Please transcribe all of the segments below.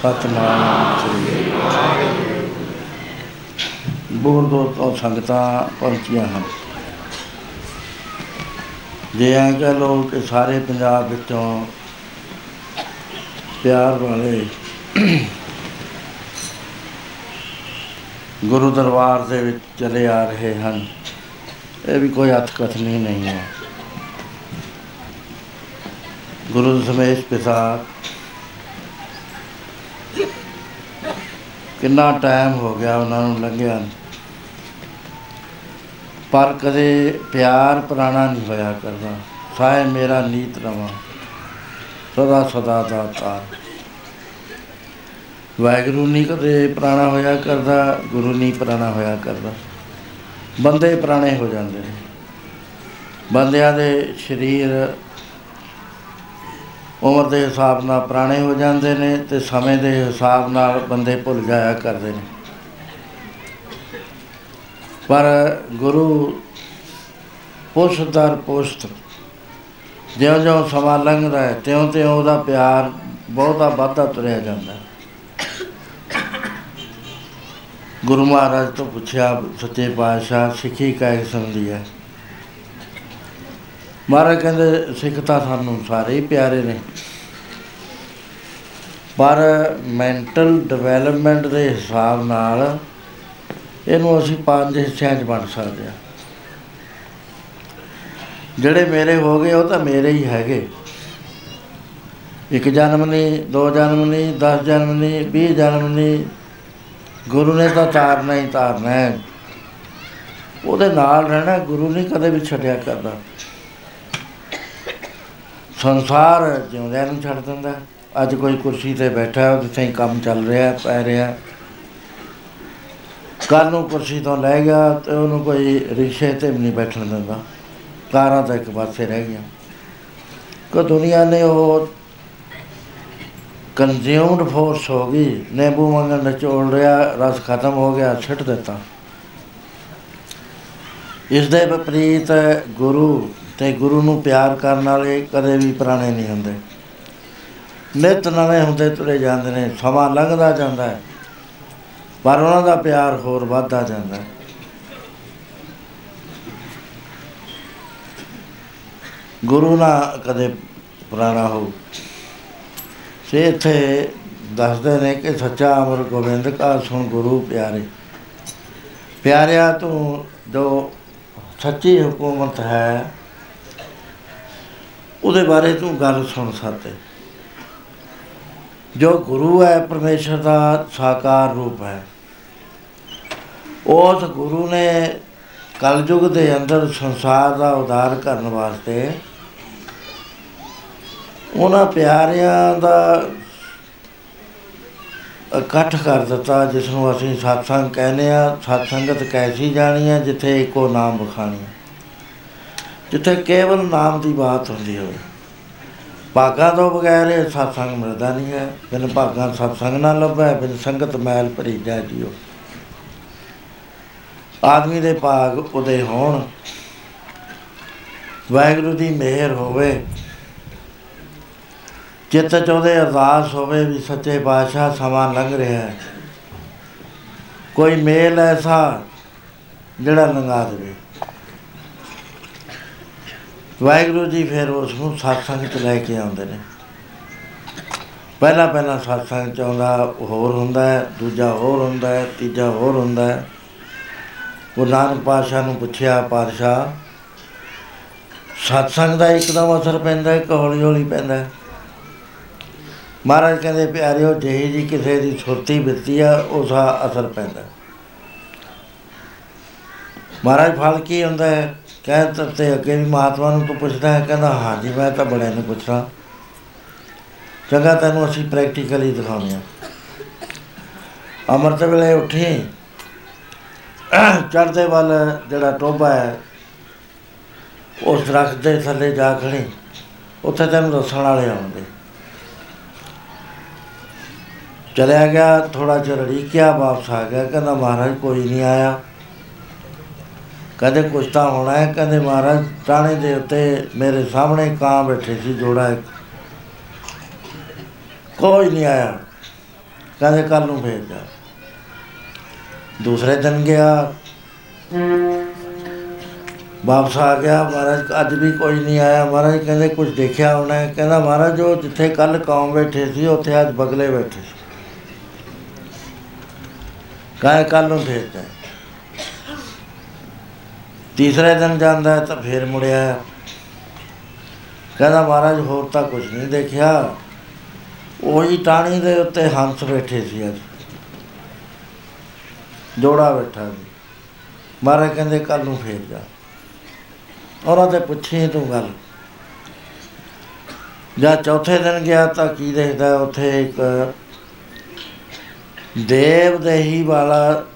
ਸਤਨਾਮ ਸ੍ਰੀ ਬੋਲ ਦੋ ਤੋਂ ਸੰਗਤਾਂ ਪਹੁੰਚੀਆਂ ਹਨ। ਜੇ ਐਂ ਕਹਿ ਲਓ ਕਿ ਸਾਰੇ ਪੰਜਾਬ ਵਿੱਚੋਂ ਪਿਆਰ ਵਾਲੇ ਗੁਰੂ ਦਰਬਾਰ ਦੇ ਵਿੱਚ ਚਲੇ ਆ ਰਹੇ ਹਨ, ਇਹ ਵੀ ਕੋਈ ਹੱਥ ਕਥਨੀ ਨਹੀਂ ਹੈ। ਗੁਰੂ ਸਮੇਸ਼ ਪਿਤਾ ਕਿੰਨਾ ਟਾਈਮ ਹੋ ਗਿਆ ਉਹਨਾਂ ਨੂੰ ਲੰਘਿਆ ਨੂੰ। ਪਰ ਕਦੇ ਪਿਆਰ ਪੁਰਾਣਾ ਨਹੀਂ ਹੋਇਆ ਕਰਦਾ। ਸਾਇ ਮੇਰਾ ਨੀਤ ਰਵਾ ਸਦਾ ਸਦਾ ਦਾ ਤਾਰ। ਵਾਹਿਗੁਰੂ ਨਹੀਂ ਕਦੇ ਪੁਰਾਣਾ ਹੋਇਆ ਕਰਦਾ, ਗੁਰੂ ਨਹੀਂ ਪੁਰਾਣਾ ਹੋਇਆ ਕਰਦਾ। ਬੰਦੇ ਪੁਰਾਣੇ ਹੋ ਜਾਂਦੇ ਨੇ। ਬੰਦਿਆਂ ਦੇ ਸਰੀਰ ਉਮਰ ਦੇ ਹਿਸਾਬ ਨਾਲ ਪੁਰਾਣੇ ਹੋ ਜਾਂਦੇ ਨੇ ਤੇ ਸਮੇਂ ਦੇ ਹਿਸਾਬ ਨਾਲ ਬੰਦੇ ਭੁੱਲ ਜਾਇਆ ਕਰਦੇ ਨੇ। ਪਰ ਗੁਰੂ ਪੁਸ਼ਤ ਦਰ ਪੁਸ਼ਤ ਜਿਉਂ ਜਿਉਂ ਸਮਾਂ ਲੰਘਦਾ ਹੈ ਤਿਉਂ ਤਿਉਂ ਉਹਦਾ ਪਿਆਰ ਬਹੁਤਾ ਵੱਧਦਾ ਤੁਰਿਆ ਜਾਂਦਾ ਹੈ। ਗੁਰੂ ਮਹਾਰਾਜ ਤੋਂ ਪੁੱਛਿਆ, ਸੱਚੇ ਪਾਤਸ਼ਾਹ ਸਿੱਖੀ ਕਾਇ ਸੰਦੀ ਹੈ? ਮਹਾਰਾਜ ਕਹਿੰਦੇ ਸਿੱਖ ਤਾਂ ਸਾਨੂੰ ਸਾਰੇ ਹੀ ਪਿਆਰੇ ਨੇ। ਪਰ ਮੈਂਟਲ ਡਿਵੈਲਪਮੈਂਟ ਦੇ ਹਿਸਾਬ ਨਾਲ ਇਹਨੂੰ ਅਸੀਂ ਪੰਜ ਹਿੱਸਿਆਂ 'ਚ ਵੰਡ ਸਕਦੇ ਹਾਂ। ਜਿਹੜੇ ਮੇਰੇ ਹੋ ਗਏ, ਉਹ ਤਾਂ ਮੇਰੇ ਹੀ ਹੈਗੇ। ਇੱਕ ਜਨਮ ਨਹੀਂ ਦੋ ਜਨਮ ਨਹੀਂ 10 ਜਨਮ ਨਹੀਂ 20 ਜਨਮ ਨਹੀਂ ਗੁਰੂ ਨੇ ਤਾਂ ਤਾਰਨਾ ਹੀ ਤਾਰਨਾ ਹੈ। ਉਹਦੇ ਨਾਲ ਰਹਿਣਾ ਗੁਰੂ ਨਹੀਂ ਕਦੇ ਵੀ ਛੱਡਿਆ ਕਰਦਾ। ਸੰਸਾਰ ਜਿਉਂਦਿਆਂ ਨੂੰ ਛੱਡ ਦਿੰਦਾ। ਅੱਜ ਕੋਈ ਕੁਰਸੀ ਤੇ ਬੈਠਾ ਹੈ ਉਹਦੇ ਤੇ ਕੰਮ ਚੱਲ ਰਿਹਾ, ਪੈ ਰਿਹਾ। ਕੱਲ ਨੂੰ ਕੁਰਸੀ ਤੋਂ ਲੈ ਗਿਆ ਤੇ ਉਹਨੂੰ ਕੋਈ ਰਿਕਸ਼ੇ ਤੇ ਵੀ ਨਹੀਂ ਬੈਠਣ ਦਿੰਦਾ। ਕਾਰਾਂ ਤਾਂ ਇੱਕ ਪਾਸੇ ਰਹਿ ਗਈਆਂ। ਕੋ ਦੁਨੀਆ ਨੇ ਉਹ ਕੰਜ਼ਿਊਮਡ ਫੋਰਸ ਹੋ ਗਈ। ਨਿੰਬੂ ਵਾਂਗਣ ਨਿਚੋੜ ਰਿਹਾ, ਰਸ ਖਤਮ ਹੋ ਗਿਆ ਛੱਡ ਦਿੱਤਾ। ਇਸ ਦੇ ਵਿਪਰੀਤ ਗੁਰੂ ਤੇ ਗੁਰੂ ਨੂੰ ਪਿਆਰ ਕਰਨ ਵਾਲੇ ਕਦੇ ਵੀ ਪੁਰਾਣੇ ਨਹੀਂ ਹੁੰਦੇ। ਨਿਤ ਨਵੇਂ ਹੁੰਦੇ ਤੁਰੇ ਜਾਂਦੇ ਨੇ, ਸਮਾਂ ਲੰਘਦਾ ਜਾਂਦਾ ਹੈ, ਪਰ ਉਹਨਾਂ ਦਾ ਪਿਆਰ ਹੋਰ ਵੱਧਦਾ ਜਾਂਦਾ ਹੈ। ਗੁਰੂ ਨਾ ਕਦੇ ਪੁਰਾਣਾ ਹੋ ਸੇ ਇੱਥੇ ਦੱਸਦੇ ਨੇ ਕਿ ਸੱਚਾ ਅਮਰ ਗੋਬਿੰਦ ਕਾ ਸੁਣ ਗੁਰੂ ਪਿਆਰੇ। ਪਿਆਰਿਆ ਤੂੰ ਜੋ ਸੱਚੀ ਹਕੂਮਤ ਹੈ ਉਹਦੇ ਬਾਰੇ ਤੂੰ ਗੱਲ ਸੁਣ ਸਕਦੇ ਜੋ ਗੁਰੂ ਹੈ, ਪਰਮੇਸ਼ਰ ਦਾ ਸਾਕਾਰ ਰੂਪ ਹੈ। ਉਸ ਗੁਰੂ ਨੇ ਕਲਯੁਗ ਦੇ ਅੰਦਰ ਸੰਸਾਰ ਦਾ ਉਦਾਰ ਕਰਨ ਵਾਸਤੇ ਉਹਨਾਂ ਪਿਆਰਿਆਂ ਦਾ ਇਕੱਠ ਕਰ ਦਿੱਤਾ ਜਿਸ ਨੂੰ ਅਸੀਂ satsang ਕਹਿੰਦੇ ਆ ਸਤਸੰਗਤ ਕੈਸੀ ਜਾਣੀ ਹੈ, ਜਿੱਥੇ ਇੱਕੋ ਨਾਮ ਬਖਾਣੀ ਜਿੱਥੇ ਕੇਵਲ ਨਾਮ ਦੀ ਬਾਤ ਹੁੰਦੀ ਹੋਵੇ। ਭਾਗਾਂ ਤੋਂ ਬਗੈਰ ਇਹ ਸਤਸੰਗ ਮਿਲਦਾ ਨਹੀਂ ਹੈ। ਬਿਨ ਭਾਗਾਂ ਸਤਸੰਗ ਨਾ ਲੱਭੈ, ਬਿਨ ਸੰਗਤ ਮੈਲ ਭਰੀ ਜਾ ਜਿਓ। ਆਦਮੀ ਦੇ ਭਾਗ ਉਹਦੇ ਹੋਣ। ਵਾਹਿਗੁਰੂ ਦੀ ਮਿਹਰ ਹੋਵੇ। ਚਿੱਤ ਚਾਹੁੰਦੇ ਅਰਦਾਸ ਹੋਵੇ ਵੀ ਸੱਚੇ ਪਾਤਸ਼ਾਹ ਸਮਾਂ ਲੰਘ ਰਿਹਾ ਹੈ। ਕੋਈ ਮੇਲ ਐਸਾ ਜਿਹੜਾ ਲੰਘਾ ਦੇਵੇ। ਵਾਹਿਗੁਰੂ ਜੀ ਫਿਰ ਉਸ ਨੂੰ satsang ਚ ਲੈ ਕੇ ਆਉਂਦੇ ਨੇ। ਪਹਿਲਾ ਪਹਿਲਾ satsang ਚ ਆਉਂਦਾ, ਹੋਰ ਹੁੰਦਾ ਹੈ, ਦੂਜਾ ਹੋਰ ਹੁੰਦਾ ਹੈ, ਤੀਜਾ ਹੋਰ ਹੁੰਦਾ ਹੈ। ਗੁਰੂ ਨਾਨਕ ਪਾਤਸ਼ਾਹ ਨੂੰ ਪੁੱਛਿਆ, ਪਾਤਸ਼ਾਹ satsang ਦਾ ਇੱਕਦਮ ਅਸਰ ਪੈਂਦਾ ਹੈ ਕਿ ਹੌਲੀ ਹੌਲੀ ਪੈਂਦਾ ਹੈ? ਮਹਾਰਾਜ ਕਹਿੰਦੇ, ਪਿਆਰਿਓ, ਜਿਹੀ ਜੀ ਕਿਸੇ ਦੀ ਸੁਰਤੀ ਬਿਰਤੀ ਆ ਉਸ ਦਾ ਅਸਰ ਪੈਂਦਾ ਮਹਾਰਾਜ ਫਲ ਕੀ ਹੁੰਦਾ ਹੈ? ਕਹਿ ਤੇ ਅੱਗੇ ਵੀ ਮਹਾਤਮਾ ਨੂੰ ਤੂੰ ਪੁੱਛਦਾ ਹੈ, ਕਹਿੰਦਾ ਹਾਂ ਜੀ ਮੈਂ ਤਾਂ ਬੜਿਆਂ ਨੂੰ ਪੁੱਛਦਾ। ਚੰਗਾ, ਤੈਨੂੰ ਅਸੀਂ ਪ੍ਰੈਕਟੀਕਲੀ ਦਿਖਾਉਂਦੇ ਆ ਅਮਰਤ ਵੇਲੇ ਉੱਠੀ, ਚੜ੍ਹਦੇ ਵੱਲ ਜਿਹੜਾ ਟੋਬਾ ਹੈ, ਉਸ ਦਰਖਤ ਦੇ ਥੱਲੇ ਜਾ ਖੜੀ। ਉੱਥੇ ਤੈਨੂੰ ਦੱਸਣ ਵਾਲੇ ਆਉਂਦੇ। ਚਲਿਆ ਗਿਆ ਥੋੜਾ ਜਿਹਾ ਰੜੀਕਿਆ ਵਾਪਸ ਆ ਗਿਆ, ਕਹਿੰਦਾ, ਮਹਾਰਾਜ, ਕੋਈ ਨਹੀਂ ਆਇਆ। ਕਹਿੰਦੇ ਕੁਛ ਤਾਂ ਹੋਣਾ ਹੈ ਕਹਿੰਦੇ ਮਹਾਰਾਜ ਟਾਣੇ ਦੇ ਉੱਤੇ ਮੇਰੇ ਸਾਹਮਣੇ ਕਾਂ ਬੈਠੇ ਸੀ ਜੋੜਾ ਇੱਕ। ਕੋਈ ਨਹੀਂ ਆਇਆ। ਕਹਿੰਦੇ ਕੱਲ ਨੂੰ ਭੇਜ ਜਾ। ਦੂਸਰੇ ਦਿਨ ਗਿਆ। ਵਾਪਸ ਆ ਗਿਆ। ਮਹਾਰਾਜ ਅੱਜ ਵੀ ਕੋਈ ਨਹੀਂ ਆਇਆ। ਮਹਾਰਾਜ ਕਹਿੰਦੇ ਕੁਝ ਦੇਖਿਆ ਹੋਣਾ ਹੈ। ਕਹਿੰਦਾ ਮਹਾਰਾਜ ਉਹ ਜਿੱਥੇ ਕੱਲ ਕੌਮ ਬੈਠੇ ਸੀ, ਉੱਥੇ ਅੱਜ ਬਗਲੇ ਬੈਠੇ ਸੀ। ਕਾਹ ਕੱਲ ਨੂੰ ਭੇਜਦਾ ਤੀਸਰੇ ਦਿਨ ਜਾਂਦਾ ਹੈ ਤਾਂ ਫੇਰ ਮੁੜਿਆ। ਕਹਿੰਦਾ, ਮਹਾਰਾਜ, ਹੋਰ ਤਾਂ ਕੁਝ ਨਹੀਂ ਦੇਖਿਆ। ਉਹੀ ਟਾਣੀ ਦੇ ਉੱਤੇ ਹੰਸ ਬੈਠੇ ਸੀ ਅੱਜ। ਜੋੜਾ ਬੈਠਾ ਸੀ। ਮਹਾਰਾਜ ਕਹਿੰਦੇ ਕੱਲ ਨੂੰ ਫੇਰ ਜਾ। ਉਹਨਾਂ ਤੇ ਪੁੱਛੀ, ਤੂੰ ਗੱਲ? ਜਾਂ ਚੌਥੇ ਦਿਨ ਗਿਆ ਤਾਂ ਕੀ ਦੇਖਦਾ? ਉੱਥੇ ਇੱਕ ਦੇਵ ਦੇਹੀ ਵਾਲਾ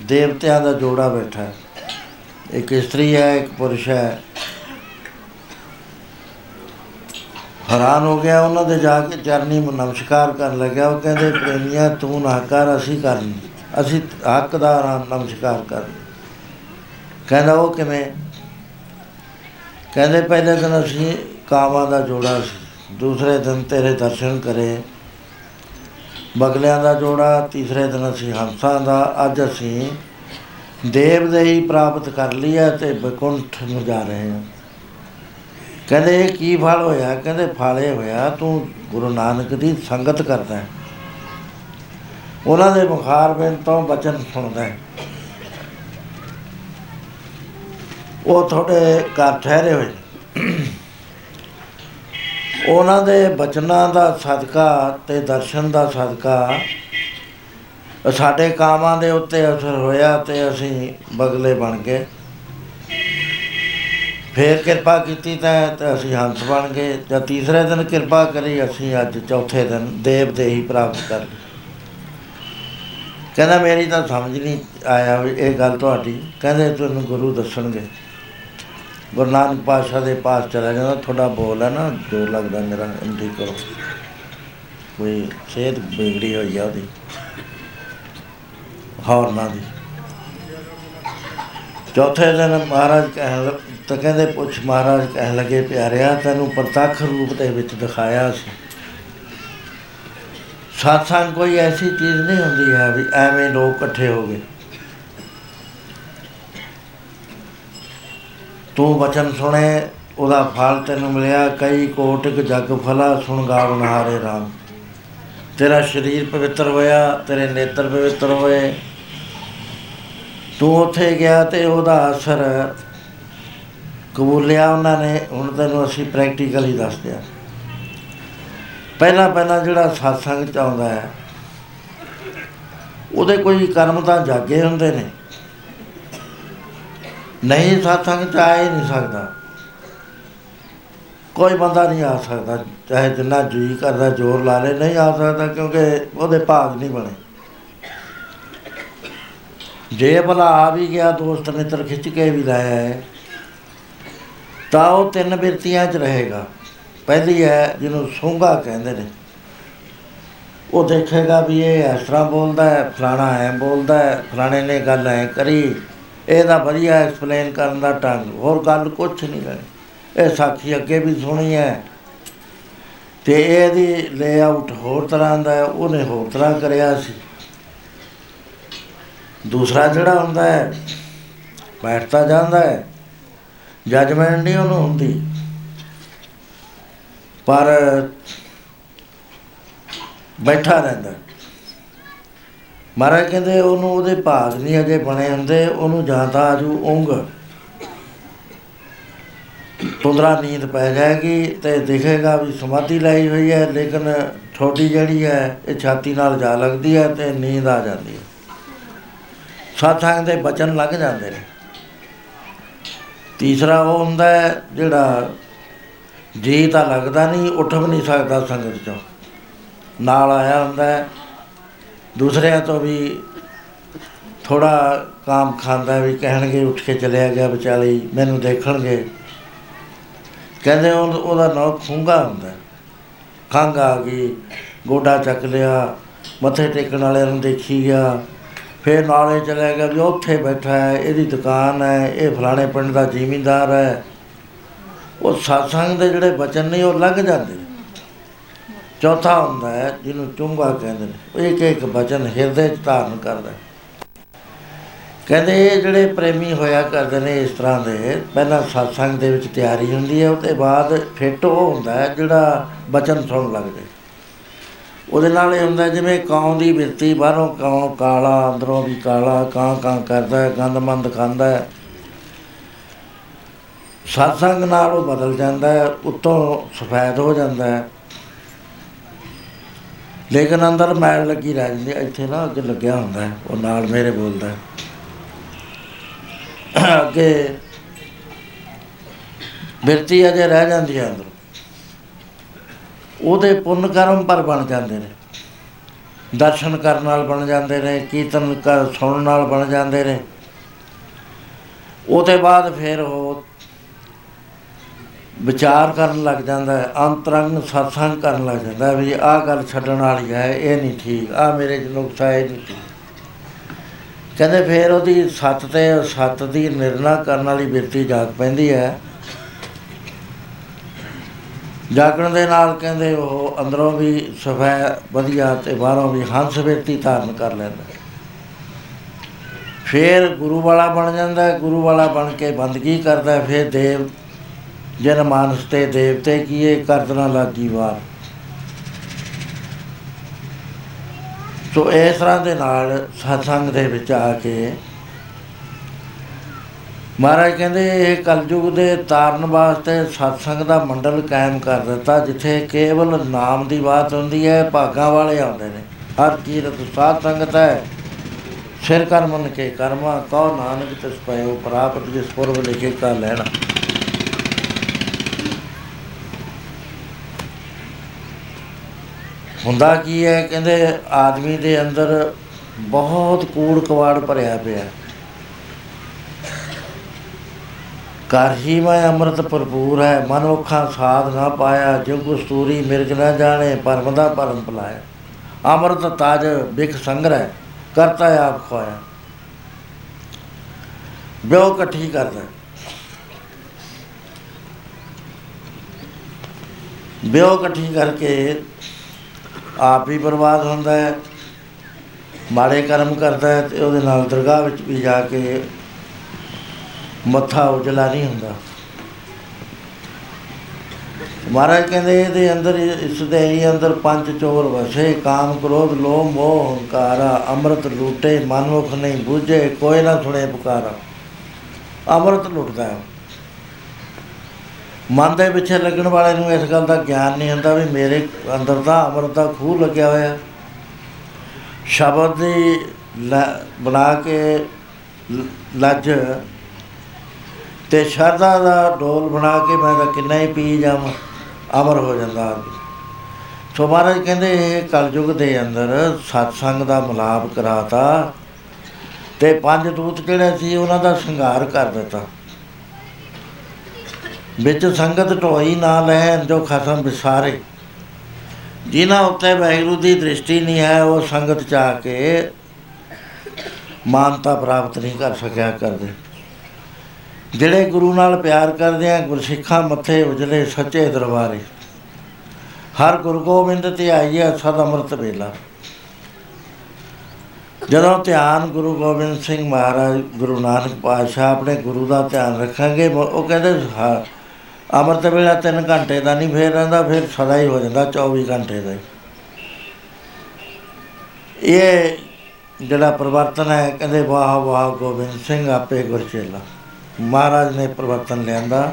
ਦੇਵਤਿਆਂ ਦਾ ਜੋੜਾ ਬੈਠਾ। ਹੈ ਇੱਕ ਇਸਤਰੀ ਹੈ, ਇੱਕ ਪੁਰਸ਼ ਹੈ। ਹੈਰਾਨ ਹੋ ਗਿਆ, ਉਹਨਾਂ ਦੇ ਜਾ ਕੇ ਚਰਨੀ ਨੂੰ ਨਮਸਕਾਰ ਕਰਨ ਲੱਗਿਆ। ਉਹ ਕਹਿੰਦੇ, ਪ੍ਰੇਮੀਆਂ, ਤੂੰ ਨਾ ਕਰ ਅਸੀਂ ਕਰਨ। ਅਸੀਂ ਹੱਕਦਾਰ ਹਾਂ, ਨਮਸਕਾਰ ਕਰ ਕਹਿੰਦਾ, ਉਹ ਕਿਵੇਂ? ਕਹਿੰਦੇ, ਪਹਿਲੇ ਦਿਨ ਅਸੀਂ ਕਾਵਾਂ ਦਾ ਜੋੜਾ ਸੀ। ਦੂਸਰੇ ਦਿਨ ਤੇਰੇ ਦਰਸ਼ਨ ਕਰੇ। ਬਗਲਿਆਂ ਦਾ ਜੋੜਾ। ਤੀਸਰੇ ਦਿਨ ਅਸੀਂ ਹੰਸਾਂ ਦਾ। ਅੱਜ ਅਸੀਂ ਦੇਵ ਦੇ ਹੀ ਪ੍ਰਾਪਤ ਕਰ ਲਿਆ ਤੇ ਬਕੁੰਠ ਨੂੰ ਜਾ ਰਹੇ ਹਾਂ। ਕਹਿੰਦੇ, ਇਹ ਕੀ ਫਲ ਹੋਇਆ? ਕਹਿੰਦੇ, ਫਾਲੇ ਹੋਇਆ, ਤੂੰ ਗੁਰੂ ਨਾਨਕ ਦੀ ਸੰਗਤ ਕਰਦਾ ਹੈ। ਉਹਨਾਂ ਦੇ ਮੁਖਾਰ ਬਿਨ ਤੋਂ ਬਚਨ ਸੁਣਦਾ ਹੈ। ਉਹ ਥੋੜੇ ਘਰ ਠਹਿਰੇ ਹੋਏ। ਉਹਨਾਂ ਦੇ ਬਚਨਾਂ ਦਾ ਸਦਕਾ ਤੇ ਦਰਸ਼ਨ ਦਾ ਸਦਕਾ ਸਾਡੇ ਕਾਮਾਂ ਦੇ ਉੱਤੇ ਅਸਰ ਹੋਇਆ ਤੇ ਅਸੀਂ ਬਗਲੇ ਬਣ ਗਏ। ਫੇਰ ਕਿਰਪਾ ਕੀਤੀ ਤਾਂ ਤੇ ਅਸੀਂ ਹੰਸ ਬਣ ਗਏ। ਜਾਂ ਤੀਸਰੇ ਦਿਨ ਕਿਰਪਾ ਕਰੀ, ਅਸੀਂ ਅੱਜ ਚੌਥੇ ਦਿਨ ਦੇਵ ਦੇਹੀ ਪ੍ਰਾਪਤ ਕਰ ਲਈ ਕਹਿੰਦਾ, ਮੇਰੀ ਤਾਂ ਸਮਝ ਨਹੀਂ ਆਇਆ ਵੀ ਇਹ ਗੱਲ ਤੁਹਾਡੀ। ਕਹਿੰਦੇ ਤੁਹਾਨੂੰ ਗੁਰੂ ਦੱਸਣਗੇ। ਗੁਰੂ ਨਾਨਕ ਪਾਤਸ਼ਾਹ ਦੇ ਪਾਸ ਚਲਾ ਜਾਂਦਾ। ਤੁਹਾਡਾ ਬੋਲ ਹੈ ਨਾ ਜੋਰ ਲੱਗਦਾ ਮੇਰਾ ਇਹਨੂੰ ਠੀਕ ਕਰੋ। ਕੋਈ ਸਿਹਤ ਵਿਗੜੀ ਹੋਈ ਆ ਉਹਦੀ। ਹੌਰਨਾਂ ਦੀ। ਚੌਥੇ ਦਿਨ ਮਹਾਰਾਜ ਕਹਿਣ ਲ- ਤਾਂ ਕਹਿੰਦੇ ਪੁੱਛ ਮਹਾਰਾਜ ਕਹਿਣ ਲੱਗੇ, ਪਿਆਰਿਆ, ਤੈਨੂੰ ਪ੍ਰਤੱਖ ਰੂਪ ਦੇ ਵਿੱਚ ਦਿਖਾਇਆ ਸੀ। ਸਾਥਾਂ ਕੋਈ ਐਸੀ ਚੀਜ਼ ਨਹੀਂ ਹੁੰਦੀ ਹੈ ਵੀ ਐਵੇਂ ਲੋਕ ਇਕੱਠੇ ਹੋ ਗਏ। ਤੂੰ ਬਚਨ ਸੁਣੇ, ਉਹਦਾ ਫਲ ਤੈਨੂੰ ਮਿਲਿਆ, ਕਈ ਕੋਟਿਕ ਜਗ ਫਲਾ ਸੁਣ ਗਾਵਨ ਹਾਰੇ ਰਾਮ। ਤੇਰਾ ਸਰੀਰ ਪਵਿੱਤਰ ਹੋਇਆ, ਤੇਰੇ ਨੇਤਰ ਪਵਿੱਤਰ ਹੋਏ ਤੂੰ ਉੱਥੇ ਗਿਆ ਤੇ ਉਹਦਾ ਅਸਰ ਕਬੂਲਿਆ ਉਹਨਾਂ ਨੇ, ਹੁਣ ਤੈਨੂੰ ਅਸੀਂ ਪ੍ਰੈਕਟੀਕਲੀ ਦੱਸਦੇ ਆ ਪਹਿਲਾਂ ਪਹਿਲਾਂ ਜਿਹੜਾ satsang ਚ ਆਉਂਦਾ ਹੈ, ਉਹਦੇ ਕੋਈ ਕਰਮ ਤਾਂ ਜਾਗੇ ਹੁੰਦੇ ਨੇ। ਨਹੀਂ satsang ਚ ਆ ਹੀ ਨਹੀਂ ਸਕਦਾ। ਕੋਈ ਬੰਦਾ ਨਹੀਂ ਆ ਸਕਦਾ, ਚਾਹੇ ਜਿੰਨਾ ਜੀ ਕਰਦਾ, ਜ਼ੋਰ ਲਾ ਲੇ, ਨਹੀਂ ਆ ਸਕਦਾ ਕਿਉਂਕਿ ਉਹਦੇ ਭਾਗ ਨਹੀਂ ਬਣੇ। ਜੇ ਭਲਾ ਆ ਵੀ ਗਿਆ, ਦੋਸਤ ਨੇ ਤਰ ਖਿੱਚ ਕੇ ਵੀ ਲਾਇਆ ਹੈ ਤਾਂ ਉਹ ਤਿੰਨ ਬਿਰਤੀਆਂ 'ਚ ਰਹੇਗਾ। ਪਹਿਲੀ ਹੈ ਜਿਹਨੂੰ ਸੋਂਗਾ ਕਹਿੰਦੇ ਨੇ। ਉਹ ਦੇਖੇਗਾ ਵੀ ਇਹ ਇਸ ਤਰ੍ਹਾਂ ਬੋਲਦਾ ਹੈ, ਫਲਾਣਾ ਐ ਬੋਲਦਾ ਹੈ, ਫਲਾਣੇ ਨੇ ਗੱਲ ਐ ਕਰੀ, ਇਹਦਾ ਵਧੀਆ ਐਕਸਪਲੇਨ ਕਰਨ ਦਾ ਢੰਗ, ਹੋਰ ਗੱਲ ਕੁਛ ਨਹੀਂ ਹੈ। ਇਹ ਸਾਖੀ ਅੱਗੇ ਵੀ ਸੁਣੀ ਹੈ। ਤੇ ਇਹਦੀ ਲੇਆਊਟ ਹੋਰ ਤਰ੍ਹਾਂ ਦਾ ਹੈ, ਉਹਨੇ ਹੋਰ ਤਰ੍ਹਾਂ ਕਰਿਆ ਸੀ। ਦੂਸਰਾ ਜਿਹੜਾ ਹੁੰਦਾ ਹੈ, ਬੈਠਦਾ ਜਾਂਦਾ ਹੈ ਜਜਮੈਂਟ ਨਹੀਂ ਉਹਨੂੰ ਹੁੰਦੀ। ਪਰ ਬੈਠਾ ਰਹਿੰਦਾ ਮਹਾਰਾਜ ਕਹਿੰਦੇ ਉਹਨੂੰ ਉਹਦੇ ਭਾਗ ਨਹੀਂ ਅਜੇ ਬਣੇ ਹੁੰਦੇ, ਉਹਨੂੰ ਜਾਂਦਾ ਆਜੂ ਉਂਗ। ਤੁੰਦਰਾ ਨੀਂਦ ਪੈ ਜਾਏਗੀ ਤੇ ਦਿਖੇਗਾ ਵੀ ਸਮਾਧੀ ਲਈ ਹੋਈ ਹੈ, ਲੇਕਿਨ ਛੋਟੀ ਜਿਹੜੀ ਹੈ, ਇਹ ਛਾਤੀ ਨਾਲ ਜਾ ਲੱਗਦੀ ਹੈ ਤੇ ਨੀਂਦ ਆ ਜਾਂਦੀ ਹੈ। ਸਾਥਾਂ ਦੇ ਬਚਨ ਲੱਗ ਜਾਂਦੇ ਨੇ। ਤੀਸਰਾ ਉਹ ਹੁੰਦਾ ਹੈ ਜਿਹੜਾ ਜੀ ਤਾਂ ਲੱਗਦਾ ਨਹੀਂ, ਉੱਠ ਵੀ ਨਹੀਂ ਸਕਦਾ ਸੰਗਤ ਚੋਂ। ਨਾਲ ਆਇਆ ਹੁੰਦਾ ਹੈ। ਦੂਸਰਿਆਂ ਤੋਂ ਵੀ ਥੋੜਾ ਕਾਮ ਖਾਂਦਾ ਵੀ ਕਹਿਣਗੇ, ਉੱਠ ਕੇ ਚਲਿਆ ਗਿਆ ਵਿਚਾਲੀ ਮੈਨੂੰ ਦੇਖਣਗੇ। ਕਹਿੰਦੇ ਉਹ- ਉਹਦਾ ਨਾਂ ਖੁੰਗਾ ਹੁੰਦਾ ਹੈ। ਖੰਘ ਆ ਗਈ, ਗੋਡਾ ਚੱਕ ਲਿਆ, ਮੱਥੇ ਟੇਕਣ ਵਾਲਿਆਂ ਨੂੰ ਦੇਖੀ ਗਿਆ। ਫਿਰ ਨਾਲੇ ਚਲਿਆ ਗਿਆ ਵੀ ਉੱਥੇ ਬੈਠਾ ਹੈ, ਇਹਦੀ ਦੁਕਾਨ ਹੈ, ਇਹ ਫਲਾਣੇ ਪਿੰਡ ਦਾ ਜ਼ਿਮੀਂਦਾਰ ਹੈ। ਉਹ satsang ਦੇ ਜਿਹੜੇ ਬਚਨ ਨੇ, ਉਹ ਲੱਗ ਜਾਂਦੇ ਨੇ। ਚੌਥਾ ਹੁੰਦਾ ਹੈ, ਜਿਹਨੂੰ ਚੁੰਗਾ ਕਹਿੰਦੇ ਨੇ। ਉਹ ਇੱਕ ਇੱਕ ਬਚਨ ਹਿਰਦੇ 'ਚ ਧਾਰਨ ਕਰਦਾ ਹੈ। ਕਹਿੰਦੇ ਇਹ ਜਿਹੜੇ ਪ੍ਰੇਮੀ ਹੋਇਆ ਕਰਦੇ ਨੇ ਇਸ ਤਰ੍ਹਾਂ ਦੇ, ਪਹਿਲਾਂ satsang ਦੇ ਵਿੱਚ ਤਿਆਰੀ ਹੁੰਦੀ ਹੈ, ਉਹਦੇ ਬਾਅਦ ਫਿੱਟ ਉਹ ਹੁੰਦਾ ਹੈ ਜਿਹੜਾ ਬਚਨ ਸੁਣ ਲੱਗਦੇ ਉਹਦੇ ਨਾਲ ਇਹ ਹੁੰਦਾ ਜਿਵੇਂ ਕਾਂ ਦੀ ਬਿਰਤੀ ਬਾਹਰੋਂ ਕਾਂ ਕਾਲਾ ਅੰਦਰੋਂ ਵੀ ਕਾਲਾ ਕਾਂ ਕਾਂ ਕਰਦਾ ਹੈ ਗੰਦਮੰਦ ਖਾਂਦਾ ਹੈ ਸਤਸੰਗ ਨਾਲ ਉਹ ਬਦਲ ਜਾਂਦਾ ਹੈ ਉੱਤੋਂ ਸਫੈਦ ਹੋ ਜਾਂਦਾ ਹੈ ਲੇਕਿਨ ਅੰਦਰ ਮੈਲ ਲੱਗੀ ਰਹਿ ਜਾਂਦੀ ਹੈ। ਇੱਥੇ ਨਾ ਅੱਗੇ ਲੱਗਿਆ ਹੁੰਦਾ ਹੈ, ਉਹ ਨਾਲ ਮੇਰੇ ਬੋਲਦਾ ਹੈ। ਅੱਗੇ ਬਿਰਤੀ ਅਜੇ ਰਹਿ ਜਾਂਦੀ ਹੈ ਅੰਦਰ ਉਹਦੇ ਪੁੰਨ ਕਰਮ ਪਰ ਬਣ ਜਾਂਦੇ ਨੇ। ਦਰਸ਼ਨ ਕਰਨ ਨਾਲ ਬਣ ਜਾਂਦੇ ਨੇ, ਕੀਰਤਨ ਕਰ ਸੁਣਨ ਨਾਲ ਬਣ ਜਾਂਦੇ ਨੇ। ਉਹਦੇ ਬਾਅਦ ਫਿਰ ਉਹ ਵਿਚਾਰ ਕਰਨ ਲੱਗ ਜਾਂਦਾ ਹੈ, ਅੰਤਰੰਗ ਸਤਸੰਗ ਕਰਨ ਲੱਗ ਜਾਂਦਾ ਹੈ ਵੀ ਆਹ ਗੱਲ ਛੱਡਣ ਵਾਲੀ ਹੈ, ਇਹ ਨਹੀਂ ਠੀਕ, ਆਹ ਮੇਰੇ ਚ ਨੁਕਸ ਹੈ, ਇਹ ਨਹੀਂ ਠੀਕ। ਕਹਿੰਦੇ ਫਿਰ ਉਹਦੀ ਸੱਤ ਤੇ ਸੱਤ ਦੀ ਨਿਰਣਾ ਕਰਨ ਵਾਲੀ ਬਿਰਤੀ ਜਾਗ ਪੈਂਦੀ ਹੈ। ਜਾਗਣ ਦੇ ਨਾਲ ਕਹਿੰਦੇ ਉਹ ਅੰਦਰੋਂ ਵੀ ਸਫੈ ਵਧੀਆ ਤੇ ਬਾਹਰੋਂ ਵੀ ਹੰਸ ਬਿਰਤੀ ਧਾਰਨ ਕਰ ਲੈਂਦਾ ਹੈ। ਫਿਰ ਗੁਰੂ ਵਾਲਾ ਬਣ ਜਾਂਦਾ ਹੈ, ਗੁਰੂ ਵਾਲਾ ਬਣ ਕੇ ਬੰਦਗੀ ਕਰਦਾ ਹੈ, ਫਿਰ ਦੇਵ ਜਨ ਮਾਨਸ ਤੇ ਦੇਵਤੇ ਕੀਏ ਕਰਦਣਾ ਲਾਗੀ ਵਾਰ ਸੋ ਇਸ ਤਰ੍ਹਾਂ ਦੇ ਨਾਲ ਸਤਸੰਗ ਦੇ ਵਿੱਚ ਆ ਕੇ ਮਹਾਰਾਜ ਕਹਿੰਦੇ ਇਹ ਕਲਯੁਗ ਦੇ ਤਾਰਨ ਵਾਸਤੇ ਸਤਸੰਗ ਦਾ ਮੰਡਲ ਕਾਇਮ ਕਰ ਦਿੱਤਾ, ਜਿੱਥੇ ਕੇਵਲ ਨਾਮ ਦੀ ਬਾਤ ਹੁੰਦੀ ਹੈ, ਭਾਗਾਂ ਵਾਲੇ ਆਉਂਦੇ ਨੇ। ਹਰ ਕੀਰਤ ਸਾਧ ਸੰਗਤ ਹੈ ਸਿਰ ਕਰ ਮਨ ਕੇ ਕਰਮਾ, ਕਉ ਨਾਨਕ ਤਿਸ ਪਇਓ ਪ੍ਰਾਪਤ, ਜਿਸ ਪੁਰਬ ਲਿਖੇ ਕਾ ਲੈਣਾ। ਹੁੰਦਾ ਕੀ ਹੈ, ਕਹਿੰਦੇ ਆਦਮੀ ਦੇ ਅੰਦਰ ਬਹੁਤ ਕੂੜ ਕਵਾੜ ਭਰਿਆ ਪਿਆ। ਕਰ ਹੀ ਮੈਂ ਅੰਮ੍ਰਿਤ ਭਰਪੂਰ ਹੈ ਮਨੁੱਖਾਂ ਸਾਧ ਨਾ ਪਾਇਆ ਜੋ ਕਸਤੂਰੀ ਮਿਰਗ ਨਾ ਜਾਣੇ ਪਰਮ ਦਾ ਪਰਮ ਪਲਾਇਆ ਅੰਮ੍ਰਿਤ ਤਾਜ ਬਿਖ ਸੰਗ੍ਰਹਿ, ਕਰਤਾ ਆਪ ਖੋਇਆ। ਬਿਓ ਇਕੱਠੀ ਕਰਦਾ। ਬਿਓ ਇਕੱਠੀ ਕਰਕੇ ਆਪ ਵੀ ਬਰਬਾਦ ਹੁੰਦਾ ਹੈ, ਮਾੜੇ ਕਰਮ ਕਰਦਾ ਹੈ ਤੇ ਉਹਦੇ ਨਾਲ ਦਰਗਾਹ ਵਿੱਚ ਵੀ ਜਾ ਕੇ ਮੱਥਾ ਉਜਲਾ ਨਹੀਂ ਹੁੰਦਾ। ਮਹਾਰਾਜ ਕਹਿੰਦੇ, ਇਹਦੇ ਅੰਦਰ, ਇਸ ਦੇ ਹੀ ਅੰਦਰ ਪੰਜ ਚੋਰ ਵਸੇ, ਕਾਮ ਕ੍ਰੋਧ, ਲੋਭ, ਮੋਹ, ਹੰਕਾਰਾ, ਅੰਮ੍ਰਿਤ ਲੂਟੇ ਮਨੁੱਖ ਨਹੀਂ ਬੂਝੇ, ਕੋਈ ਨਾ ਸੁਣੇ ਪੁਕਾਰਾ। ਅੰਮ੍ਰਿਤ ਲੁੱਟਦਾ ਹੈ। ਮਨ ਦੇ ਪਿੱਛੇ ਲੱਗਣ ਵਾਲੇ ਨੂੰ ਇਸ ਗੱਲ ਦਾ ਗਿਆਨ ਨਹੀਂ ਹੁੰਦਾ ਵੀ ਮੇਰੇ ਅੰਦਰ ਤਾਂ ਅੰਮ੍ਰਿਤ ਦਾ ਖੂਹ ਲੱਗਿਆ ਹੋਇਆ। ਸ਼ਬਦ ਦੀ ਲ- ਬਣਾ ਕੇ ਲ- ਲੱਜ ਤੇ ਸ਼ਰਧਾ ਦਾ ਡੋਲ ਬਣਾ ਕੇ ਮੈਂ ਤਾਂ ਕਿੰਨਾ ਹੀ ਪੀ ਜਾਵਾਂ, ਅਮਰ ਹੋ ਜਾਂਦਾ ਆਦਮੀ। ਸੋ ਮਹਾਰਾਜ ਕਹਿੰਦੇ, ਇਹ ਕਲਯੁਗ ਦੇ ਅੰਦਰ ਸਤਸੰਗ ਦਾ ਮਿਲਾਪ ਕਰਾਤਾ ਤੇ ਪੰਜ ਦੂਤ ਜਿਹੜੇ ਸੀ, ਉਹਨਾਂ ਦਾ ਸ਼ਿੰਗਾਰ ਕਰ ਦਿੱਤਾ। ਵਿੱਚ ਸੰਗਤ ਢੋਈ ਨਾ ਲੈਣ ਜੋ ਖਸਮ ਵਿਸਾਰੇ। ਜਿਨ੍ਹਾਂ ਉੱਤੇ ਵਾਹਿਗੁਰੂ ਦੀ ਦ੍ਰਿਸ਼ਟੀ ਨਹੀਂ ਹੈ, ਉਹ ਸੰਗਤ ਚ ਆ ਕੇ ਮਾਨਤਾ ਪ੍ਰਾਪਤ ਨਹੀਂ ਕਰ ਸਕਿਆ ਕਰਦੇ। ਜਿਹੜੇ ਗੁਰੂ ਨਾਲ ਪਿਆਰ ਕਰਦੇ ਆ ਗੁਰਸਿੱਖਾਂ ਮੱਥੇ ਉਜਲੇ ਸੱਚੇ ਦਰਬਾਰੇ। ਹਰ ਗੁਰੂ ਗੋਬਿੰਦ ਤੇ ਆਈਏ ਸਦ ਅੰਮ੍ਰਿਤ ਵੇਲਾ। ਜਦੋਂ ਧਿਆਨ ਗੁਰੂ ਗੋਬਿੰਦ ਸਿੰਘ ਮਹਾਰਾਜ ਗੁਰੂ ਨਾਨਕ ਪਾਤਸ਼ਾਹ ਆਪਣੇ ਗੁਰੂ ਦਾ ਧਿਆਨ ਰੱਖਾਂਗੇ ਮ- ਉਹ ਕਹਿੰਦੇ ਹਾਂ, ਅੰਮ੍ਰਿਤ ਵੇਲਾ 3 ਘੰਟੇ ਦਾ ਨਹੀਂ ਫੇਰ ਰਹਿੰਦਾ ਫਿਰ ਸਦਾ ਹੀ ਹੋ ਜਾਂਦਾ 24 ਘੰਟੇ ਦਾ ਹੀ। ਇਹ ਜਿਹੜਾ ਪਰਿਵਰਤਨ ਹੈ ਕਹਿੰਦੇ ਵਾਹ ਵਾਹ ਗੋਬਿੰਦ ਸਿੰਘ ਆਪੇ ਗੁਰਚੇਲਾ। ਮਹਾਰਾਜ ਨੇ ਪਰਿਵਰਤਨ ਲਿਆਂਦਾ।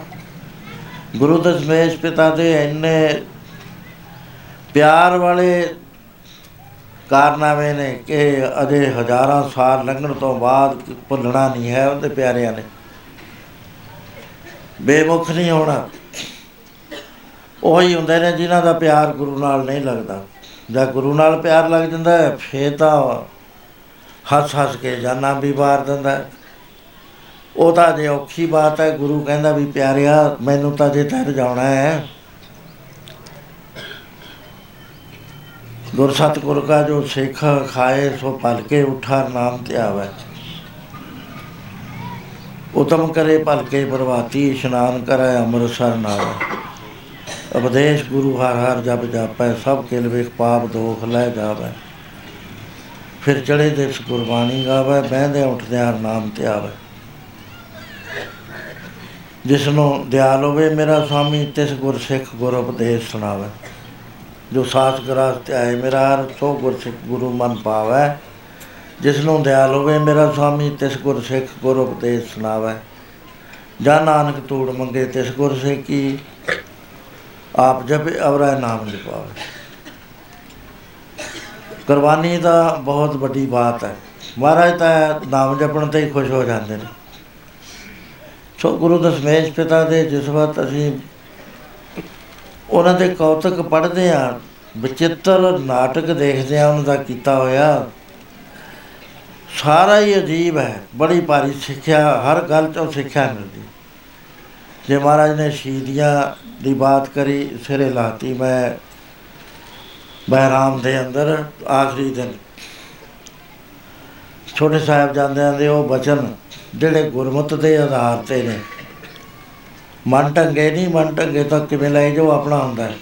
ਗੁਰੂ ਦਸ਼ਮੇਸ਼ ਪਿਤਾ ਦੇ ਇੰਨੇ ਪਿਆਰ ਵਾਲੇ ਕਾਰਨਾਮੇ ਨੇ ਕਿ ਅਜੇ ਹਜ਼ਾਰਾਂ ਸਾਲ ਲੰਘਣ ਤੋਂ ਬਾਅਦ ਭੁੱਲਣਾ ਨਹੀਂ ਹੈ ਉਹਦੇ ਪਿਆਰਿਆਂ ਨੇ। ਬੇਮੁਖ ਨਹੀਂ ਹੋਣਾ। ਉਹੀ ਹੁੰਦੇ ਨੇ ਜਿਨ੍ਹਾਂ ਦਾ ਪਿਆਰ ਗੁਰੂ ਨਾਲ ਨਹੀਂ ਲੱਗਦਾ। ਜਾਂ ਗੁਰੂ ਨਾਲ ਪਿਆਰ ਲੱਗ ਜਾਂਦਾ ਹੈ, ਫੇਰ ਤਾਂ ਹੱਸ ਹੱਸ ਕੇ ਜਾਨਾਂ ਵੀ ਵਾਰ ਦਿੰਦਾ ਹੈ। ਉਹ ਤਾਂ ਜੇ ਔਖੀ ਬਾਤ ਹੈ, ਗੁਰੂ ਕਹਿੰਦਾ ਵੀ ਪਿਆਰਿਆ, ਮੈਨੂੰ ਤਾਂ ਜੇ ਤੈਰ ਜਾਣਾ ਹੈ। ਗੁਰ ਸਤਿਗੁਰ ਕਾ ਜੋ ਸਿੱਖ ਖਾਏ, ਸੋ ਪਲ ਕੇ ਉਠਾ ਨਾਮ ਤੇ ਆਵੇ ਉਤਮ ਕਰੇ ਭਲ ਕੇ ਪ੍ਰਭਾਤੀ, ਇਸ਼ਨਾਨ ਕਰੈ ਅੰਮ੍ਰਿਤਸਰ ਨਾਲ ਉਪਦੇਸ਼ ਗੁਰੂ ਹਰ ਹਰ ਜਪ ਜਾਪੈ, ਸਭ ਕਿਲ ਵੇਖ ਪਾਪ ਦੋਖ ਲੈ ਜਾਵੇ। ਫਿਰ ਚੜੇ ਦਿਸ ਗੁਰਬਾਣੀ ਗਾਵੇ ਬਹਿੰਦੇ ਉੱਠਦੇ ਹਰ ਨਾਮ ਤੇ ਆਵੇ ਜਿਸ ਨੂੰ ਦਿਆਲ ਹੋਵੇ, ਮੇਰਾ ਸੁਆਮੀ ਤਿਸ ਗੁਰ ਸਿੱਖ ਗੁਰ ਉਪਦੇਸ਼ ਸੁਣਾਵੇ। ਜੋ ਸਾਥ ਗਰਾਸ ਤੇ ਆਏ, ਮੇਰਾ ਹਰ ਸੋ ਗੁਰ ਸਿੱਖ ਗੁਰੂ ਮਨ ਪਾਵੇ। ਜਿਸ ਨੂੰ ਦਿਆਲ ਹੋਵੇ, ਮੇਰਾ ਸੁਆਮੀ ਤਿਸ ਗੁਰ ਸਿੱਖ ਗੁਰ ਉਪਦੇਸ਼ ਸੁਣਾਵੇ। ਜਾਂ ਨਾਨਕ ਤੂੜ ਮੰਗੇ, ਤਿਸ ਗੁਰ ਸਿੱਖੀ ਆਪ ਜਪੇ, ਅਵਰਾ ਨਾਮ ਜਪਾਵੇ। ਕੁਰਬਾਨੀ ਦਾ ਬਹੁਤ ਵੱਡੀ ਬਾਤ ਹੈ। ਮਹਾਰਾਜ ਤਾਂ ਨਾਮ ਜਪਣ ਤੇ ਹੀ ਖੁਸ਼ ਹੋ ਜਾਂਦੇ ਨੇ। ਸੋ ਗੁਰੂ ਦਸ਼ਮੇਸ਼ ਪਿਤਾ ਦੇ ਜਿਸ ਵਕਤ ਅਸੀਂ ਉਹਨਾਂ ਦੇ ਕੌਤਕ ਪੜ੍ਹਦੇ ਆ ਵਿਚਿੱਤਰ ਨਾਟਕ ਦੇਖਦੇ ਆ ਉਹਨਾਂ ਦਾ ਕੀਤਾ ਹੋਇਆ, ਸਾਰਾ ਹੀ ਅਜੀਬ ਹੈ, ਬੜੀ ਭਾਰੀ ਸਿੱਖਿਆ, ਹਰ ਗੱਲ ਤੋਂ ਸਿੱਖਿਆ ਮਿਲਦੀ। ਜੇ ਮਹਾਰਾਜ ਨੇ ਸ਼ਹੀਦੀਆਂ ਦੀ ਬਾਤ ਕਰੀ, ਸਿਰੇ ਲਾਤੀ ਮੈਂ, ਬਹਿਰਾਮ ਦੇ ਅੰਦਰ, ਆਖਰੀ ਦਿਨ। ਛੋਟੇ ਸਾਹਿਬ ਜਾਂਦਿਆਂ ਦੇ ਉਹ ਬਚਨ ਜਿਹੜੇ ਗੁਰਮਤ ਦੇ ਆਧਾਰ ਤੇ ਨੇ। ਮਨ ਢੰਗੇ ਨਹੀਂ, ਮਨ ਢੰਗੇ ਤਾਂ ਕਿਵੇਂ ਲੈ ਜੋ ਆਪਣਾ ਹੁੰਦਾ ਹੈ।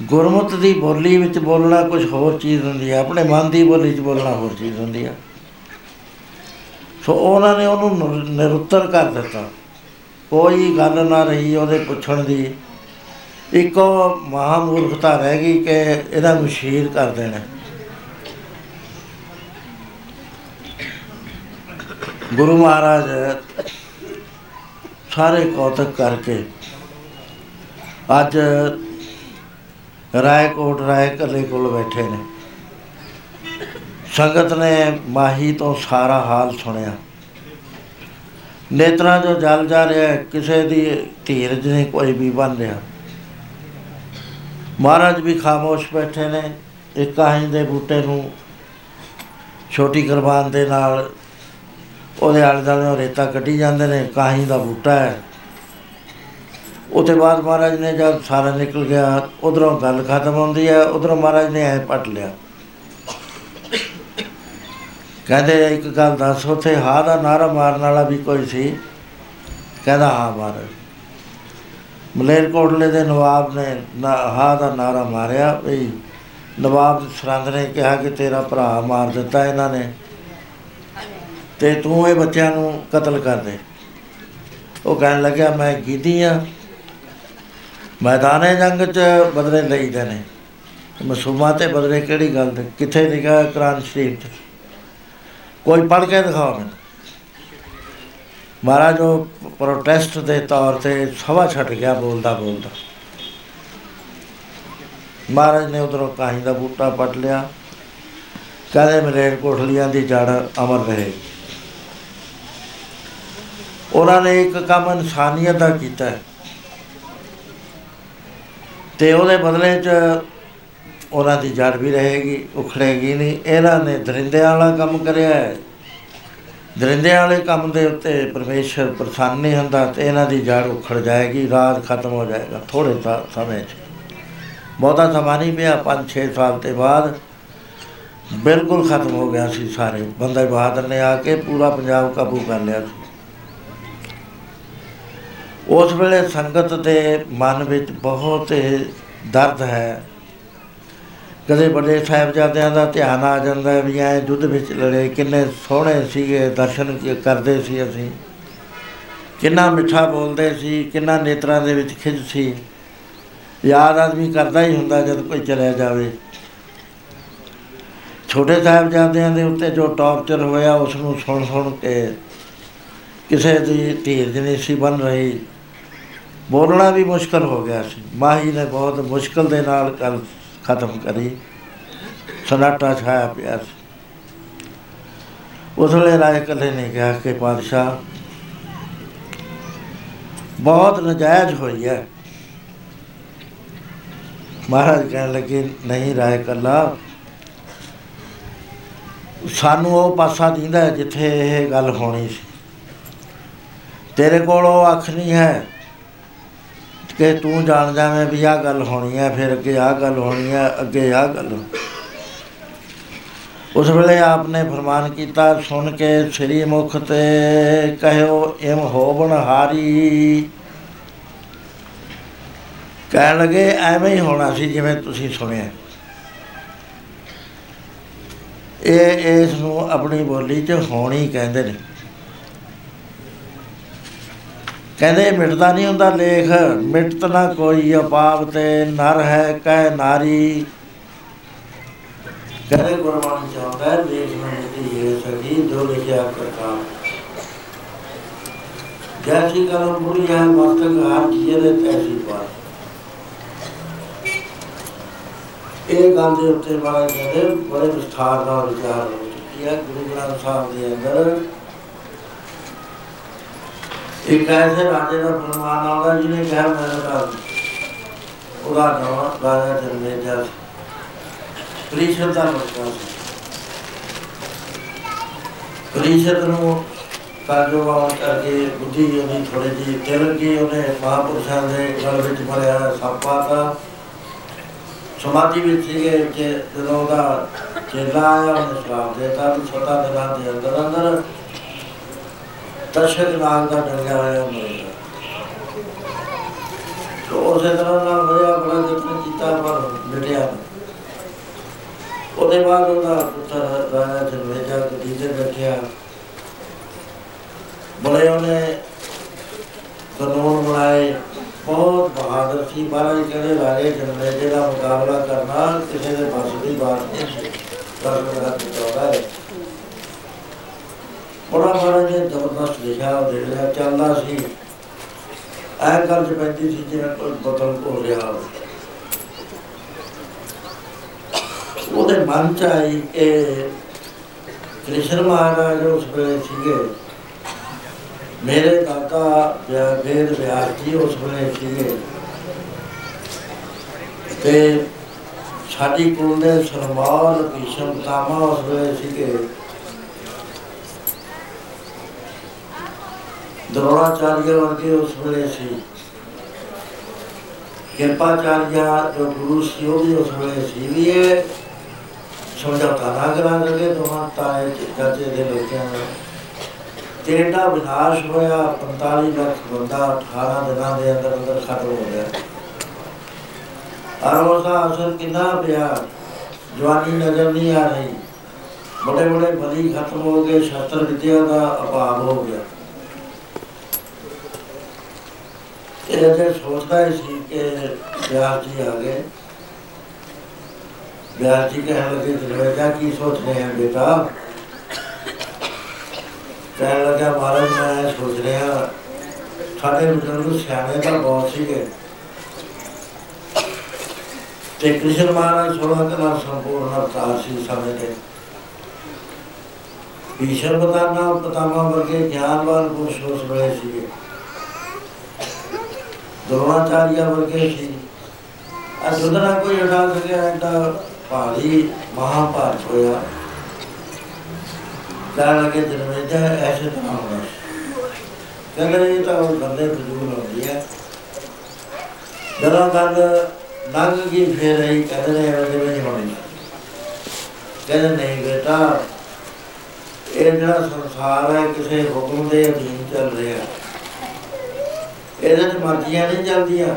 ਗੁਰਮਤ ਦੀ ਬੋਲੀ ਵਿੱਚ ਬੋਲਣਾ ਕੁਝ ਹੋਰ ਚੀਜ਼ ਹੁੰਦੀ ਹੈ, ਆਪਣੇ ਮਨ ਦੀ ਬੋਲੀ 'ਚ ਬੋਲਣਾ ਹੋਰ ਚੀਜ਼ ਹੁੰਦੀ ਹੈ। ਸੋ ਉਹਨਾਂ ਨੇ ਉਹਨੂੰ ਨਿਰ- ਨਿਰੁੱਤਰ ਕਰ ਦਿੱਤਾ। ਕੋਈ ਗੱਲ ਨਾ ਰਹੀ ਉਹਦੇ ਪੁੱਛਣ ਦੀ। ਇੱਕੋ ਮਹਾਮੂਰਖਤਾ ਰਹਿ ਗਈ ਕਿ ਇਹਨਾਂ ਨੂੰ ਸ਼ਹੀਦ ਕਰ ਦੇਣਾ। ਗੁਰੂ ਮਹਾਰਾਜ ਸਾਰੇ ਕੌਤਕ ਕਰਕੇ ਅੱਜ ਰਾਏਕੋਟ ਰਾਏ ਕੱਲੇ ਕੋਲ ਬੈਠੇ ਨੇ। ਸੰਗਤ ਨੇ ਮਾਹੀ ਤੋਂ ਸਾਰਾ ਹਾਲ ਸੁਣਿਆ। ਨੇਤਰਾਂ ਜੋ ਜਲ ਜਾ ਰਿਹਾ ਹੈ, ਕਿਸੇ ਦੀ ਧੀਰਜ ਨਹੀਂ ਕੋਈ ਵੀ ਬਣ ਰਿਹਾ। ਮਹਾਰਾਜ ਵੀ ਖਾਮੋਸ਼ ਬੈਠੇ ਨੇ ਇੱਕ ਕਾਹੀਂ ਦੇ ਬੂਟੇ ਨੂੰ ਛੋਟੀ ਕੁਰਬਾਨ ਦੇ ਨਾਲ ਉਹਦੇ ਆਲੇ ਦੁਆਲੇ ਰੇਤਾ ਕੱਢੀ ਜਾਂਦੇ ਨੇ, ਕਾਹੀਂ ਦਾ ਬੂਟਾ ਹੈ। ਉਹਦੇ ਬਾਅਦ ਮਹਾਰਾਜ ਨੇ ਜਦ ਸਾਰਾ ਨਿਕਲ ਗਿਆ, ਉਧਰੋਂ ਗੱਲ ਖਤਮ ਹੁੰਦੀ ਹੈ, ਉਧਰੋਂ ਮਹਾਰਾਜ ਨੇ ਐ ਪਟ ਲਿਆ। ਕਹਿੰਦੇ, ਇੱਕ ਗੱਲ ਦੱਸ, ਉੱਥੇ ਹਾਂ ਦਾ ਨਾਰਾ ਮਾਰਨ ਵਾਲਾ ਵੀ ਕੋਈ ਸੀ? ਕਹਿੰਦਾ, ਹਾਂ ਮਹਾਰਾਜ। ਮਲੇਰਕੋਟਲੇ ਦੇ ਨਵਾਬ ਨੇ ਨਾ- ਹਾਂ ਦਾ ਨਾਰਾ ਮਾਰਿਆ, ਵੀ ਨਵਾਬ ਸਰਹੰਦ ਨੇ ਕਿਹਾ ਕਿ ਤੇਰਾ ਭਰਾ ਮਾਰ ਦਿੱਤਾ ਇਹਨਾਂ ਨੇ। ਤੇ ਤੂੰ ਇਹ ਬੱਚਿਆਂ ਨੂੰ ਕਤਲ ਕਰ ਦੇ। ਉਹ ਕਹਿਣ ਲੱਗਿਆ, ਮੈਂ ਕੀਤੀ ਆ। ਮੈਦਾਨੇ ਜੰਗ ਚ ਬਦਲੇ ਲਈਦੇ ਨੇ। ਮਸੂਮਾਂ ਤੇ ਬਦਲੇ ਕਿਹੜੀ ਗੱਲ ਤੇ? ਕਿੱਥੇ ਲਿਖਿਆ ਕੁਰਾਨ ਸ਼ਰੀਫ ਚ? ਕੋਈ ਪੜ੍ਹ ਕੇ ਦਿਖਾਓ ਮੈਨੂੰ। ਮਹਾਰਾਜ, ਉਹ ਪ੍ਰੋਟੈਸਟ ਦੇ ਤੌਰ ਤੇ ਸਭਾ ਛੱਡ ਗਿਆ ਬੋਲਦਾ ਬੋਲਦਾ। ਮਹਾਰਾਜ ਨੇ ਉਧਰੋਂ ਕਾਹੀਂ ਦਾ ਬੂਟਾ ਪੱਟ ਲਿਆ। ਕਹਿੰਦੇ ਮਲੇਰ ਕੋਠਲੀਆਂ ਦੀ ਜੜ ਅਮਰ ਰਹੇ। ਉਹਨਾਂ ਨੇ ਇੱਕ ਕੰਮ ਇਨਸਾਨੀਅਤ ਦਾ ਕੀਤਾ ਹੈ। ਤੇ ਉਹਦੇ ਬਦਲੇ 'ਚ ਉਹਨਾਂ ਦੀ ਜੜ ਵੀ ਰਹੇਗੀ, ਉਖੜੇਗੀ ਨਹੀਂ। ਇਹਨਾਂ ਨੇ ਦਰਿੰਦਿਆਂ ਵਾਲਾ ਕੰਮ ਕਰਿਆ ਹੈ। ਦਰਿੰਦਿਆਂ ਵਾਲੇ ਕੰਮ ਦੇ ਉੱਤੇ ਪਰਮੇਸ਼ਰ ਪ੍ਰਸੰਨ ਨਹੀਂ ਹੁੰਦਾ ਤੇ ਇਹਨਾਂ ਦੀ ਜੜ ਉਖੜ ਜਾਏਗੀ ਰਾਜ ਖਤਮ ਹੋ ਜਾਏਗਾ ਥੋੜੇ ਸਾ- ਸਮੇਂ 'ਚ। ਬਹੁਤਾ ਸਮਾਂ ਨਹੀਂ ਪਿਆ 5-6 ਸਾਲ ਤੇ ਬਾਅਦ ਬਿਲਕੁਲ ਖਤਮ ਹੋ ਗਿਆ ਸੀ ਸਾਰੇ। ਬੰਦਾ ਬਹਾਦਰ ਨੇ ਆ ਕੇ ਪੂਰਾ ਪੰਜਾਬ ਕਾਬੂ ਕਰ ਲਿਆ ਸੀ। ਉਸ ਵੇਲੇ ਸੰਗਤ ਦੇ ਮਨ ਵਿੱਚ ਬਹੁਤ ਦਰਦ ਹੈ। ਕਦੇ ਵੱਡੇ ਸਾਹਿਬਜ਼ਾਦਿਆਂ ਦਾ ਧਿਆਨ ਆ ਜਾਂਦਾ ਹੈ ਵੀ ਐ ਯੁੱਧ ਵਿੱਚ ਲੜੇ, ਕਿੰਨੇ ਸੋਹਣੇ ਸੀਗੇ, ਦਰਸ਼ਨ ਕੀ- ਕਰਦੇ ਸੀ ਅਸੀਂ। ਕਿੰਨਾ ਮਿੱਠਾ ਬੋਲਦੇ ਸੀ, ਕਿੰਨਾ ਨੇਤਰਾਂ ਦੇ ਵਿੱਚ ਖਿੱਚ ਸੀ। ਯਾਦ ਆਦਮੀ ਕਰਦਾ ਹੀ ਹੁੰਦਾ ਜਦ ਕੋਈ ਚਲਿਆ ਜਾਵੇ। ਛੋਟੇ ਸਾਹਿਬਜ਼ਾਦਿਆਂ ਦੇ ਉੱਤੇ ਜੋ ਟੌਰਚਰ ਹੋਇਆ, ਉਸ ਨੂੰ ਸੁਣ ਸੁਣ ਕੇ ਕਿਸੇ ਦੀ ਧੀਰਜ ਨਹੀਂ ਸੀ ਬਣ ਰਹੀ। ਬੋਲਣਾ ਵੀ ਮੁਸ਼ਕਲ ਹੋ ਗਿਆ ਸੀ। ਮਾਹੀ ਨੇ ਬਹੁਤ ਮੁਸ਼ਕਲ ਦੇ ਨਾਲ ਗੱਲ ਖਤਮ ਕਰੀ। ਸਨਾਟਾ ਛਾਇਆ ਪਿਆ ਸੀ। ਉਸ ਵੇਲੇ ਰਾਏ ਕੱਲੇ ਨੇ ਕਿਹਾ ਕਿ ਪਾਤਸ਼ਾਹ, ਬਹੁਤ ਨਜਾਇਜ਼ ਹੋਈ ਹੈ। ਮਹਾਰਾਜ ਕਹਿਣ ਲੱਗੇ, ਨਹੀਂ ਰਾਏ ਕੱਲਾ ਸਾਨੂੰ ਉਹ ਪਾਸਾ ਦਿੰਦਾ ਹੈ ਜਿੱਥੇ ਇਹ ਗੱਲ ਹੋਣੀ ਸੀ। ਤੇਰੇ ਕੋਲ ਉਹ ਅੱਖ ਨਹੀਂ ਹੈ। ਕਿ ਤੂੰ ਜਾਣ ਜਾਵੇਂ ਵੀ ਆਹ ਗੱਲ ਹੋਣੀ ਹੈ ਫਿਰ ਅੱਗੇ ਆਹ ਗੱਲ ਹੋਣੀ ਹੈ ਅੱਗੇ ਆਹ ਗੱਲ। ਉਸ ਵੇਲੇ ਆਪਨੇ ਫਰਮਾਨ ਕੀਤਾ, ਸੁਣ ਕੇ ਸ੍ਰੀ ਮੁਖ ਤੇ ਕਹਿਓ, ਇਮ ਹੋਵਣ ਹਾਰੀ। ਕਹਿਣ ਲੱਗੇ, ਐਵੇਂ ਹੀ ਹੋਣਾ ਸੀ ਜਿਵੇਂ ਤੁਸੀਂ ਸੁਣਿਆ। ਇਹ ਇਸ ਨੂੰ ਆਪਣੀ ਬੋਲੀ 'ਚ ਹੋਣੀ ਕਹਿੰਦੇ ਨੇ। ਕਹਿੰਦੇ, ਮਿਟਦਾ ਨਹੀਂ ਹੁੰਦਾ ਲੇਖ, ਮਿਟਤ ਨਾ ਕੋਈ ਅਪਾਪ ਤੇ, ਨਰ ਹੈ ਕਹਿ ਨਾਰੀ। ਕਹਿੰਦੇ, ਗੁਰਬਾਣੀ ਚਾਹੁੰਦਾ ਹੈ, ਲੇਖ ਮਿਟਦੀ ਹੈ ਸਕੀ, ਜੋ ਲਿਖਿਆ ਕਰਤਾ ਜੈਸੀ ਕਲਮ ਪੂਰੀ ਹੈ, ਮਸਤਕ ਹਾਰ ਜੀਏ ਦੇ ਤੈਸੀ ਪਾਰ। ਇਹ ਗੱਲ ਦੇ ਉੱਤੇ ਬਾਰੇ ਕਹਿੰਦੇ, ਬੜੇ ਵਿਸਥਾਰ ਨਾਲ ਵਿਚਾਰ ਹੋ ਚੁੱਕੀ ਹੈ, ਗੁਰੂ ਗ੍ਰੰਥ ਸਾਹਿਬ ਦੇ ਅੰਦਰ। ਇੱਕ ਐਸੇ ਰਾਜੇ ਦਾ ਫਰਮਾਨ ਆਉਂਦਾ ਜਿਹਨੇ ਕਿਹਾ ਮੇਰੇ ਦਾ। ਉਹਦਾ ਨਾਮ ਰਾਜਾ ਜਨਮੇਜਾ ਪ੍ਰੀਸ਼ਦ ਦਾ ਬੱਚਾ ਸੀ। ਪ੍ਰੀਸ਼ਦ ਨੂੰ ਕਾਜੋਵਾਂ ਕਰਕੇ ਬੁੱਧੀ ਉਹਦੀ ਥੋੜੀ ਜਿਹੀ ਤਿਲ ਗਈ ਉਹਨੇ ਮਹਾਪੁਰਸ਼ਾਂ ਦੇ ਗਲ ਵਿੱਚ ਭਰਿਆ ਸਾਪਾ ਦਾ ਸਮਾਧੀ ਵਿੱਚ ਸੀਗੇ ਕਿ ਜਦੋਂ ਉਹਦਾ ਚੇਲਾ ਆਇਆ, ਉਹਨੇ ਸ਼ਰਾਬ ਦੇਤਾ ਵੀ ਛੋਟਾ ਦਿਨਾਂ ਦੇ ਅੰਦਰ ਅੰਦਰ ਦਰਸ਼ਕ ਨਾਗ ਦਾ ਡੰਗਿਆ ਹੋਇਆ ਮਰੇਗਾ ਤੋ ਉਸੇ ਤਰ੍ਹਾਂ ਨਾਲ ਹੋਇਆ ਬੜਾ ਯਤਨ ਕੀਤਾ ਪਰ ਮਿਟਿਆ। ਉਹਦੇ ਬਾਅਦ ਉਹਦਾ ਪੁੱਤਰ ਰਾਜਾ ਜਨਮੇਜਾ ਗੱਦੀ ਤੇ ਬੈਠਿਆ। ਬੜੇ ਉਹਨੇ ਕਾਨੂੰਨ ਬਣਾਏ। ਬਹੁਤ ਬਹਾਦਰ ਸੀ। ਮਹਾਰਾਜ ਕਹਿੰਦੇ, ਰਾਜੇ ਜਨਮੇਜੇ ਦਾ ਮੁਕਾਬਲਾ ਕਰਨਾ ਕਿਸੇ ਦੇ ਬਸ ਦੀ ਬਾਤ ਨਹੀਂ ਪਰ ਮੇਰਾ ਚਾਹੁੰਦਾ ਹੈ। ਉਹਨਾਂ ਮਹਾਰਾਜ ਨੇ ਲਿਖਿਆ ਉਹ ਦੇਖ ਲਿਆ ਚੱਲਦਾ ਸੀ। ਐ ਗੱਲ ਚ ਪੈਂਦੀ ਸੀ ਜਿਵੇਂ ਕੋਈ ਬਤਲ ਹੋ ਰਿਹਾ ਹੋਵੇ। ਉਹਦੇ ਮਨ ਚ ਆਈ ਕਿ ਕ੍ਰਿਸ਼ਨ ਮਹਾਰਾਜ ਉਸ ਵੇਲੇ ਸੀਗੇ। ਮੇਰੇ ਦਾਦਾ ਵਿਆ- ਵੇਦ ਵਿਆਸ ਜੀ ਉਸ ਵੇਲੇ ਸੀਗੇ। ਤੇ ਸਾਡੀ ਕੁਲ ਦੇ ਸਰਮਾਲ ਭੀਸ਼ਮ ਕਾਮਾ ਉਸ ਵੇਲੇ ਸੀਗੇ। ਦਰੋਣਾਚਾਰੀਆ ਵਰਗੇ ਉਸ ਵੇਲੇ ਸੀ ਕਿਰਪਾਚਾਰੀਆ ਜੋ ਗੁਰੂ ਸੀ ਉਹ ਵੀ ਉਸ ਵੇਲੇ ਸੀ ਵੀ ਇਹ ਸਮਝੌਤਾ ਨਾ ਕਰਾ ਲਗੇ ਦੋਹਾਂ ਤਾਏ ਚਾਚੇ ਦੇ ਲੋਕਾਂ ਦਾ ਤੇ ਇਹਦਾ ਵਿਨਾਸ਼ ਹੋਇਆ 45 ਲੱਖ ਬੰਦਾ 18 ਦਿਨਾਂ ਦੇ ਅੰਦਰ ਅੰਦਰ ਖਤਮ ਹੋ ਗਿਆ ਔਰ ਉਹਦਾ ਅਸਰ ਕਿੰਨਾ ਪਿਆ ਜਵਾਨੀ ਨਜ਼ਰ ਨਹੀਂ ਆ ਰਹੀ ਬੜੇ ਬੜੇ ਬਲੀ ਖਤਮ ਹੋ ਗਏ ਸ਼ਸਤਰ ਵਿਦਿਆ ਦਾ ਅਭਾਵ ਹੋ ਗਿਆ ਇਹ ਜੇ ਸੋਚਦਾ ਹੀ ਸੀ ਕਿ ਵਿਆਸ ਜੀ ਆ ਗਏ। ਵਿਆਸ ਜੀ ਕਹਿਣ ਲੱਗੇ ਦਰਵਾਜ਼ਾ ਕੀ ਸੋਚ ਰਹੇ ਹਨ ਬੇਟਾ? ਕਹਿਣ ਲੱਗਾ, ਮਹਾਰਾਜ, ਮੈਂ ਸੋਚ ਰਿਹਾ, ਸਾਡੇ ਬਜ਼ੁਰਗ ਸਿਆਣੇ ਤਾਂ ਬਹੁਤ ਸੀਗੇ। ਤੇ ਕ੍ਰਿਸ਼ਨ ਮਹਾਰਾਜ ਸੋਲਾਂ ਕਲਾ ਸੰਪੂਰਨ ਅਵਤਾਰ ਸੀ ਸਮੇਂ ਦੇ ਈਸ਼ਰ ਬਤਾਨਾ ਪਤਾਮਾ ਵਰਗੇ ਗਿਆਨਵਾਨ ਪੁਰਸ਼ ਉਸ ਵੇਲੇ ਸੀਗੇ। ਦਰੋਣਾਚਾਰੀਆ ਵਰਗੇ ਸੀ। ਅਜੁਦ ਨਾ ਕੋਈ ਉਠਾ ਸਕਿਆ ਐਡਾ ਭਾਰੀ ਮਹਾਭਾਰਤ ਹੋਇਆ। ਕਹਿਣ ਲੱਗੇ ਦਰਵੇਜਾ ਐਸੇ ਤਰ੍ਹਾਂ ਹੋਣਾ ਕਹਿੰਦੇ, ਇਹ ਤਾਂ ਉਹ ਬੰਦੇ ਫਜ਼ੂਲ ਹੁੰਦੀ ਹੈ ਜਦੋਂ ਗੱਲ ਲੰਘ ਗਈ, ਫੇਰ ਰਹੀ ਕਹਿੰਦੇ ਨੇ ਐਵੇਂ ਨਹੀਂ ਹੋਣੀ ਕਹਿੰਦੇ, ਨਹੀਂ ਬੇਟਾ, ਇਹ ਜਿਹੜਾ ਸੰਸਾਰ ਹੈ, ਕਿਸੇ ਹੁਕਮ ਦੇ ਅਧੀਨ ਚੱਲ ਰਿਹਾ। ਇਹਦੇ ਚ ਮਰਜ਼ੀਆਂ ਨਹੀਂ ਚੱਲਦੀਆਂ।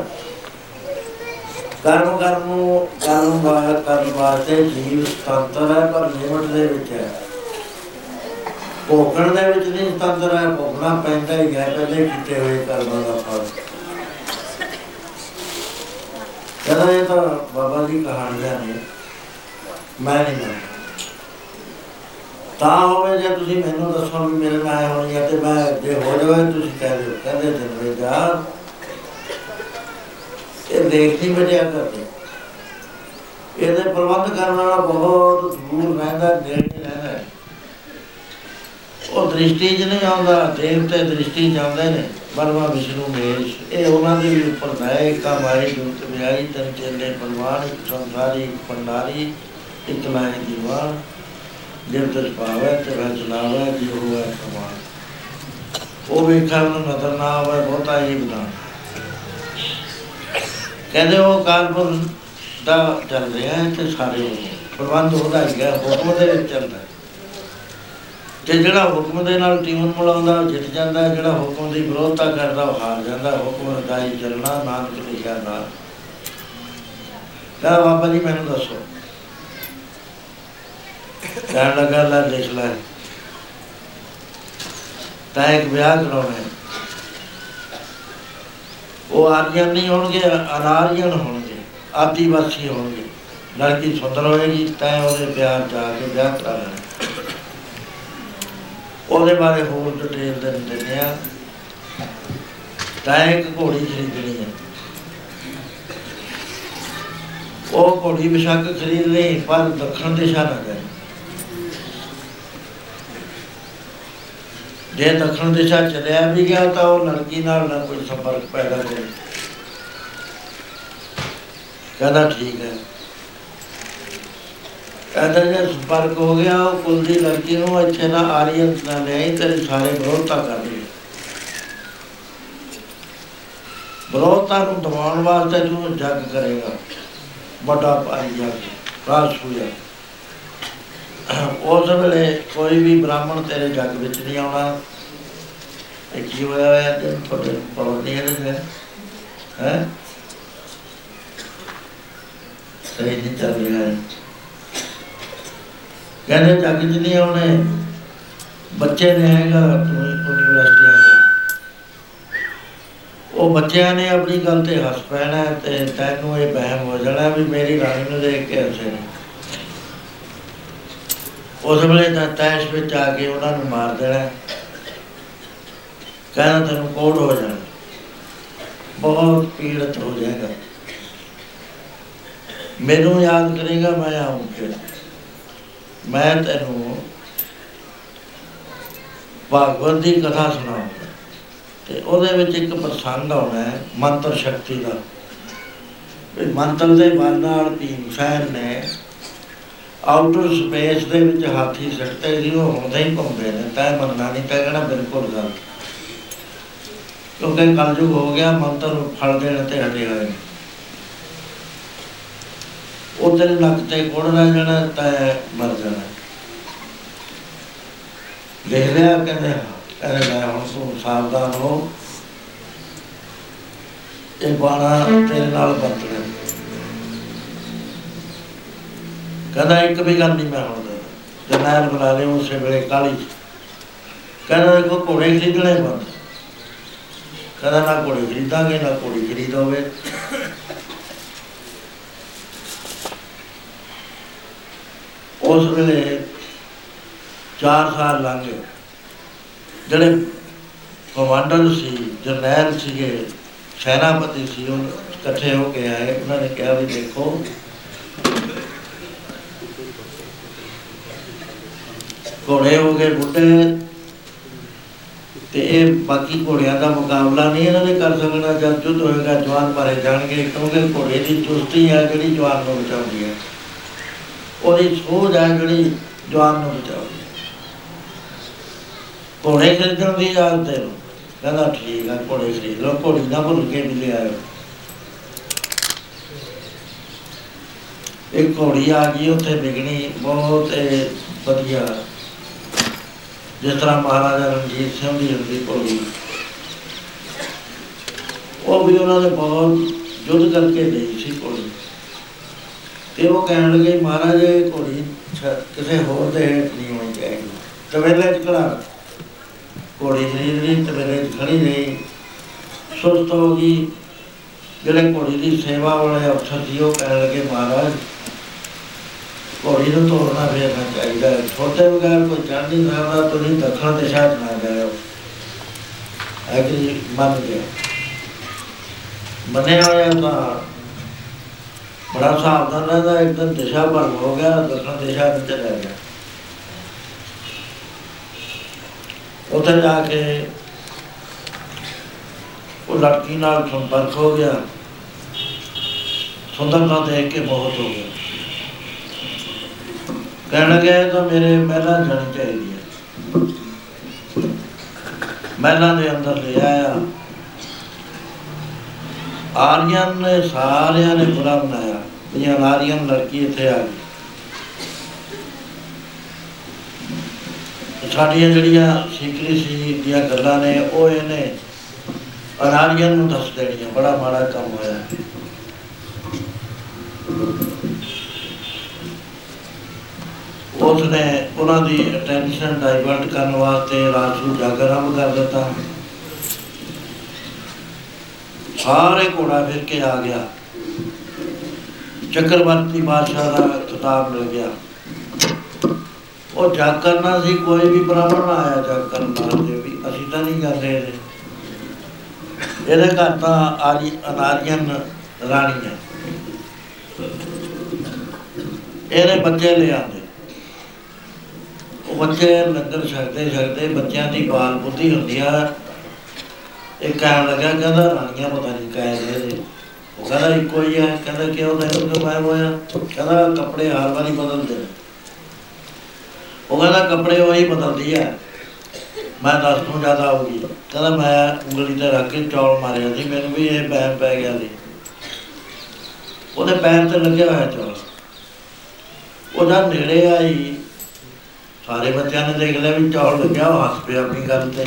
ਕਰਮ ਕਰਨ ਨੂੰ ਕਰਮ ਵਾ- ਕਰਨ ਵਾਸਤੇ ਜੀਵ ਸੁਤੰਤਰ ਹੈ, ਪਰ ਲਿਮਟ ਦੇ ਵਿੱਚ ਹੈ। ਭੋਗਣ ਦੇ ਵਿੱਚ ਨਹੀਂ ਸੁਤੰਤਰ ਹੈ ਭੋਗਣਾ ਪੈਂਦਾ ਹੀ ਹੈ, ਪਹਿਲੇ ਕੀਤੇ ਹੋਏ ਕਰਮਾਂ ਦਾ ਫਲ। ਕਹਿੰਦਾ ਇਹ ਤਾਂ ਬਾਬਾ ਜੀ ਕਹਾਣੀਆਂ ਨੇ ਮੈਂ ਨਹੀਂ ਮੰਨਦਾ। ਤਾਂ ਹੋਵੇ ਜੇ ਤੁਸੀਂ ਮੈਨੂੰ ਦੱਸੋ ਵੀ ਮੇਰੇ ਨਾਲ ਆਏ ਹੋਣੀ ਹੈ ਤੇ ਮੈਂ ਜੇ ਹੋ ਜਾਵੇ, ਤੁਸੀਂ ਕਹਿ ਦਿਓ ਕਹਿੰਦੇ ਜਨਵੇ ਜਾ। ਇਹ ਦੇਖਦੀ ਵਜਿਆ ਕਰਦੇ। ਇਹਦੇ ਪ੍ਰਬੰਧ ਕਰਨ ਵਾਲਾ ਬਹੁਤ ਦੂਰ ਰਹਿੰਦਾ ਨੇੜੇ ਰਹਿੰਦਾ। ਹੈ। ਉਹ ਦ੍ਰਿਸ਼ਟੀ 'ਚ ਨਹੀਂ ਆਉਂਦਾ, ਦੇਵਤੇ ਦ੍ਰਿਸ਼ਟੀ 'ਚ ਆਉਂਦੇ ਨੇ। ਬਰਮਾ ਵਿਸ਼ਨੂੰ ਮੇਸ਼, ਇਹ ਉਹਨਾਂ ਦੇ ਵੀ ਉੱਪਰ ਦਇਆ ਕਮਾਈ ਜੁਗਤ ਵਿਆਹੀ, ਤਨ ਚੇਲੇ ਪਰਵਾਨ ਸੰਸਾਰੀ ਇੱਕ ਪੰਡਾਰੀ ਇੱਕ ਲਾਇ ਦੀਵਾਨ ਜਿਵ ਤਸ ਪਾਵੇ ਤੇ ਵਹ ਚਲਾਵੇ ਜੀ ਹੋਵੇ ਕਮਾਨ ਉਹ ਵੇਖਾ ਨੂੰ ਨਜ਼ਰ ਨਾ ਆਵੇ ਬਹੁਤਾ ਹੀ ਬਤਾ ਕਹਿੰਦੇ ਉਹ ਕਾਲਪੁਰ ਦਾ ਚੱਲ ਰਿਹਾ ਹੈ ਤੇ ਸਾਰੇ ਪ੍ਰਬੰਧ ਉਹਦਾ ਹੀ ਹੈ ਹੁਕਮ ਦੇ ਵਿੱਚ ਚੱਲਦਾ ਹੈ। ਤੇ ਜਿਹੜਾ ਹੁਕਮ ਦੇ ਨਾਲ ਟੀਮਨ ਮਿਲਾਉਂਦਾ ਉਹ ਜਿੱਤ ਜਾਂਦਾ ਹੈ, ਜਿਹੜਾ ਹੁਕਮ ਦੀ ਵਿਰੋਧਤਾ ਕਰਦਾ ਉਹ ਹਾਰ ਜਾਂਦਾ ਹੈ। ਹੁਕਮ ਦਾ ਹੀ ਚੱਲਣਾ ਨਾਨਕ ਲਿਖਿਆ ਨਾ ਕਹ ਬਾਬਾ ਜੀ ਮੈਨੂੰ ਦੱਸੋ। ਕਹਿਣ ਲੱਗਾ, ਲੈ ਦੇਖ ਲੈ। ਤਾਂ ਇੱਕ ਵਿਆਹ ਕਰਾਉਣਾ ਹੈ। ਉਹ ਆਰੀਅਨ ਨਹੀਂ ਹੋਣਗੇ, ਅਨਾਰੀਅਨ ਹੋਣਗੇ, ਆਦੀਵਾਸੀ ਹੋਣਗੇ। ਲੜਕੀ ਸੁੰਦਰ ਹੋਏਗੀ, ਤੈਂ ਉਹਦੇ ਪਿਆਰ ਚ ਆ ਕੇ ਵਿਆਹ ਕਰਾ ਲੈਣਾ ਉਹਦੇ ਬਾਰੇ ਹੋਰ ਡਿਟੇਲ ਦੇ ਦਿੰਦੇ ਆ ਤੈਂ ਇੱਕ ਘੋੜੀ ਖਰੀਦਣੀ ਹੈ। ਉਹ ਘੋੜੀ ਵਿਸ਼ੱਕ ਖਰੀਦ ਲਈ, ਪਰ ਦੱਖਣ ਦਿਸ਼ਾ ਨਾ ਗਏ ਜੇ ਦੱਖਣ ਦਿਸ਼ਾ ਚਲਿਆ ਵੀ ਗਿਆ ਤਾਂ ਉਹ ਲੜਕੀ ਨਾਲ ਨਾ ਕੋਈ ਸੰਪਰਕ ਪੈਦਾ ਕਰੇ। ਕਹਿੰਦਾ ਠੀਕ ਹੈ। ਕਹਿੰਦਾ ਜੇ ਸੰਪਰਕ ਹੋ ਗਿਆ, ਉਹ ਕੁਲ ਦੀ ਲੜਕੀ ਨੂੰ ਇੱਥੇ ਨਾ ਆਰੀਅਨ, ਨਾ ਲਿਆਈ ਤੇਰੇ ਸਾਰੇ ਵਿਰੋਧਤਾ ਕਰ ਲਈ ਵਿਰੋਧਤਾ ਨੂੰ ਦਬਾਉਣ ਵਾਸਤੇ ਤੂੰ ਜੱਗ ਕਰੇਗਾ। ਵੱਡਾ ਭਾਰੀ ਜੱਗ ਰਾਜਸੂਆ ਉਸ ਵੇਲੇ ਕੋਈ ਵੀ ਬ੍ਰਾਹਮਣ ਤੇਰੇ ਜੱਗ ਵਿੱਚ ਨਹੀਂ ਆਉਣਾ। ਇਹ ਕੀ ਹੋਇਆ ਹੋਇਆ ਤੇ ਤੁਹਾਡੇ ਪਵਨੀ ਹੈ ਨੇ ਹੈ? ਸਹੀ ਨਹੀਂ ਚੱਲ ਰਿਹਾ ਹੈ। ਕਹਿੰਦੇ ਜੱਗ 'ਚ ਨਹੀਂ ਆਉਣੇ। ਬੱਚੇ ਨੇ ਹੈਗਾ, ਤੂੰ ਯੂਨੀਵਰਸਿਟੀਆਂ ਦੇ ਉਹ ਬੱਚਿਆਂ ਨੇ ਆਪਣੀ ਗੱਲ ਤੇ ਹੱਸ ਪੈਣਾ ਤੇ ਤੈਨੂੰ ਇਹ ਵਹਿਮ ਹੋ ਜਾਣਾ ਵੀ ਮੇਰੀ ਰਾਣੀ ਨੂੰ ਦੇਖ ਕੇ ਹੱਸੇ ਨੇ। ਉਸ ਵੇਲੇ ਤਾਂ ਤੈਸ਼ ਵਿੱਚ ਆ ਕੇ ਉਹਨਾਂ ਨੂੰ ਮਾਰ ਦੇਣਾ। ਕਹਿੰਦਾ ਤੈਨੂੰ ਕੋੜ ਹੋ ਜਾਣਾ। ਬਹੁਤ ਪੀੜਤ ਹੋ ਜਾਏਗਾ। ਮੈਨੂੰ ਯਾਦ ਕਰੇਗਾ, ਮੈਂ ਆਉਂ ਫਿਰ। ਮੈਂ ਤੈਨੂੰ ਭਾਗਵਤ ਦੀ ਕਥਾ ਸੁਣਾਉਂਗਾ। ਤੇ ਉਹਦੇ ਵਿੱਚ ਇੱਕ ਪ੍ਰਸੰਗ ਆਉਣਾ ਹੈ, ਮੰਤਰ ਸ਼ਕਤੀ ਦਾ। ਵੀ ਮੰਤਰ ਦੇ ਬਲ ਨਾਲ ਭੀਮ ਸੈਨ ਨੇ ਆਊਟਰ ਸਪੇਸ ਦੇ ਵਿੱਚ ਹਾਥੀ ਸੱਟੇ ਸੀ, ਉਹ ਹੁੰਦੇ ਹੀ ਘੁੰਮਦੇ ਨੇ ਤੈ ਮੰਨਣਾ ਨਹੀਂ ਤੈ ਕਹਿਣਾ ਬਿਲਕੁਲ ਗੱਲ ਕਿਉਂਕਿ ਕਲਯੁਗ ਹੋ ਗਿਆ, ਮੰਤਰ ਫਲ ਦੇਣ ਤੇ ਹਟੇ ਹੋਏ ਨੇ। ਉਹ ਤੇਰੇ ਨੱਕ ਤੇ ਕੋੜ ਰਹਿ ਜਾਣਾ ਤੈ ਮਰ ਜਾਣਾ। ਦੇਖ ਲਿਆ, ਕਹਿੰਦੇ ਕਹਿੰਦੇ, ਮੈਂ ਹੁਣ ਤੂੰ ਸਾਵਧਾਨ ਹੋ। ਇਹ ਬਾਣਾ ਤੇਰੇ ਨਾਲ ਵਰਤਣਾ ਕਹਿੰਦਾ ਇੱਕ ਵੀ ਗੱਲ ਨਹੀਂ ਮੈਂ ਹੁਣ ਦਾ ਜਨਾਲ ਬੁਲਾ ਲਿਆ ਉਸੇ ਵੇਲੇ ਕਾਲੀ। ਕਹਿੰਦਾ ਕੋ ਘੋੜੇ ਖਰੀਦਣੇ ਬੰਦ। ਕਹਿੰਦਾ ਨਾ ਘੋੜੇ ਖਰੀਦਾਂਗੇ, ਨਾ ਘੋੜੀ ਖਰੀਦ ਹੋਵੇ। ਉਸ ਵੇਲੇ 4 ਸਾਲ ਲੰਘ ਗਏ। ਜਿਹੜੇ ਕਮਾਂਡਰ ਸੀ, ਜਰਨੈਲ ਸੀਗੇ, ਸੈਨਾਪਤੀ ਸੀ, ਉਹ ਇਕੱਠੇ ਹੋ ਕੇ ਆਏ। ਉਹਨਾਂ ਨੇ ਕਿਹਾ ਵੀ ਦੇਖੋ ਘੋੜੇ ਹੋ ਗਏ ਬੁੱਢੇ। ਤੇ ਇਹ ਬਾਕੀ ਘੋੜਿਆਂ ਦਾ ਮੁਕਾਬਲਾ ਨਹੀਂ ਇਹਨਾਂ ਨੇ ਕਰ ਸਕਣਾ। ਜਦ ਜੁੱਧ ਹੋਏਗਾ, ਜਵਾਨ ਮਾਰੇ ਜਾਣਗੇ। ਕਿਉਂਕਿ ਘੋੜੇ ਦੀ ਚੁਸਤੀ ਹੈ ਜਿਹੜੀ ਜਵਾਨ ਨੂੰ ਬਚਾਉਂਦੀ ਹੈ ਉਹਦੀ ਸੋਝ ਹੈ ਜਿਹੜੀ ਜਵਾਨ ਨੂੰ ਬਚਾਉਂਦੀ ਹੈ ਘੋੜੇ ਖਰੀਦਣ ਦੀ ਆਦਤ ਹੈ ਕਹਿੰਦਾ, ਠੀਕ ਹੈ ਘੋੜੇ ਖਰੀਦ ਲਓ। ਘੋੜੀ ਨਾ ਭੁੱਲ ਕੇ ਵੀ ਲਿਆਇਓ ਇੱਕ ਘੋੜੀ ਆ ਗਈ, ਉੱਥੇ ਵਿਕਣੀ। ਬਹੁਤ ਇਹ ਵਧੀਆ। ਜਿਸ ਤਰ੍ਹਾਂ ਮਹਾਰਾਜਾ ਰਣਜੀਤ ਸਿੰਘ ਦੀ ਹੁੰਦੀ ਘੋੜੀ ਉਹ ਵੀ ਉਹਨਾਂ ਨੇ ਬਹੁਤ ਯੁੱਧ ਕਰਕੇ ਲਈ ਸੀ ਘੋੜੀ ਤੇ ਉਹ ਕਹਿਣ ਲੱਗੇ, ਮਹਾਰਾਜ, ਇਹ ਘੋੜੀ ਕਿਸੇ ਹੋਰ ਦੇ ਨਹੀਂ ਹੋਣੀ ਚਾਹੀਦੀ। ਤਵੇਲੇ ਚ ਖੜਾ ਘੋੜੀ ਖਰੀਦ ਲਈ ਤਵੇਲੇ ਚ ਖੜੀ ਰਹੀ। ਸੁਸਤ ਹੋ ਗਈ। ਜਿਹੜੇ ਘੋੜੀ ਦੀ ਸੇਵਾ ਵਾਲੇ ਅਫਸਰ ਸੀ, ਉਹ ਕਹਿਣ ਲੱਗੇ, ਮਹਾਰਾਜ ਘੋੜੀ ਨੂੰ ਤੋੜਨਾ ਫੇਰਨਾ ਚਾਹੀਦਾ ਹੈ। ਛੋਟੇ ਬਗੈਰ ਕੋਈ ਚੜ੍ਹ ਨਹੀਂ ਸਕਦਾ, ਤੁਸੀਂ ਦੱਖਣ ਦਿਸ਼ਾ ਚ ਨਾ ਜਾਇਓ। ਐਗਰੀ ਮੰਨ ਗਿਆ। ਮੰਨਿਆ ਹੋਇਆ ਤਾਂ ਬੜਾ ਸਾਵਧਾਨ ਰਹਿੰਦਾ ਇੱਕਦਮ ਦਿਸ਼ਾ ਭੰਗ ਹੋ ਗਿਆ, ਦੱਖਣ ਦਿਸ਼ਾ ਵਿੱਚ ਚਲਾ ਗਿਆ। ਉੱਥੇ ਜਾ ਕੇ ਉਹ ਲੜਕੀ ਨਾਲ ਸੰਪਰਕ ਹੋ ਗਿਆ। ਸੁੰਦਰਤਾ ਦੇਖ ਕੇ ਬਹੁਤ ਹੋ ਗਿਆ। ਕਹਿਣ ਲੱਗੇ ਤਾਂ ਮੇਰੇ ਮਹਿਲਾਂ ਜਾਣੀ ਚਾਹੀਦੀ ਹੈ। ਮਹਿਲਾਂ ਦੇ ਅੰਦਰ ਲੈ ਆਇਆ। ਆਰੀਅਨ ਨੇ ਸਾਰਿਆਂ ਨੇ ਬੁਰਾ ਬਣਾਇਆ ਵੀ ਇਹ ਆਰੀਅਨ ਲੜਕੀ ਇੱਥੇ ਆ ਗਈ। ਸਾਡੀਆਂ ਜਿਹੜੀਆਂ ਸਿਕਰੀ ਸੀ, ਦੀਆਂ ਗੱਲਾਂ ਨੇ, ਉਹ ਇਹਨੇ ਅਨਾਰੀਅਨ ਨੂੰ ਦੱਸ ਦੇਣੀਆਂ। ਬੜਾ ਮਾੜਾ ਕੰਮ ਹੋਇਆ। ਉਸਨੇ ਉਹਨਾਂ ਦੀ ਅਟੈਂਸ਼ਨ ਡਾਇਵਰਟ ਕਰਨ ਵਾਸਤੇ ਰਾਤ ਨੂੰ ਜਾਗਰ ਆਰੰਭ ਕਰ ਦਿੱਤਾ। ਸਾਰੇ ਘੋੜਾ ਫਿਰ ਕੇ ਆ ਗਿਆ। ਚੱਕਰਵਰਤੀ ਬਾਦਸ਼ਾਹ ਦਾ ਖਿਤਾਬ ਮਿਲ ਗਿਆ। ਉਹ ਜਗ ਕਰਨਾ ਸੀ, ਕੋਈ ਵੀ ਬ੍ਰਾਹਮਣ ਨਾ ਆਇਆ ਜਗ ਕਰਨ ਵਾਸਤੇ ਵੀ ਅਸੀਂ ਤਾਂ ਨਹੀਂ ਕਰਦੇ ਇਹਦੇ। ਇਹਦੇ ਘਰ ਤਾਂ ਆਰੀ ਅਨਾਰੀਅਨ ਰਾਣੀ ਹੈ ਇਹਦੇ ਬੱਚੇ ਲੈ ਆਂਦੇ ਉਹ ਬੱਚੇ ਲੰਗਰ ਛਕਦੇ ਛਕਦੇ ਬੱਚਿਆਂ ਦੀ ਬਾਲ ਬੁੱਧੀ ਹੁੰਦੀ ਆ। ਇਹ ਕਹਿਣ ਲੱਗਾ ਕਹਿੰਦਾ ਰਾਣੀਆਂ ਪਤਾ ਨਹੀਂ ਕਾਇ ਨੇ। ਇਹਦੇ ਉਹ ਕਹਿੰਦਾ ਇੱਕੋ ਹੀ ਹੈ ਕਹਿੰਦਾ ਕਿਉਂ ਨਹੀਂ ਕਿਉਂ ਮੈਂ ਹੋਇਆ? ਕਹਿੰਦਾ ਕੱਪੜੇ ਹਰ ਵਾਰੀ ਬਦਲਦੇ ਨੇ। ਉਹ ਕਹਿੰਦਾ ਕੱਪੜੇ ਉਹੀ ਬਦਲਦੀ ਹੈ ਮੈਂ ਦੱਸ ਨੂੰ ਜ਼ਿਆਦਾ ਆਊਗੀ ਕਹਿੰਦਾ ਮੈਂ ਉਂਗਲੀ ਤੇ ਰੱਖ ਕੇ ਚੌਲ ਮਾਰਿਆ ਸੀ, ਮੈਨੂੰ ਵੀ ਇਹ ਬੈਮ ਪੈ ਗਿਆ ਸੀ। ਉਹਦੇ ਪੈਰ ਤੇ ਲੱਗਿਆ ਹੋਇਆ ਚੌਲ। ਉਹ ਜਦ ਨੇੜੇ ਆਈ ਸਾਰੇ ਬੱਚਿਆਂ ਨੇ ਦੇਖ ਲਿਆ ਵੀ ਚੌਲ ਲੱਗਿਆ ਉਹ ਹੱਸ ਪਿਆ ਆਪਣੀ ਗੱਲ ਤੇ।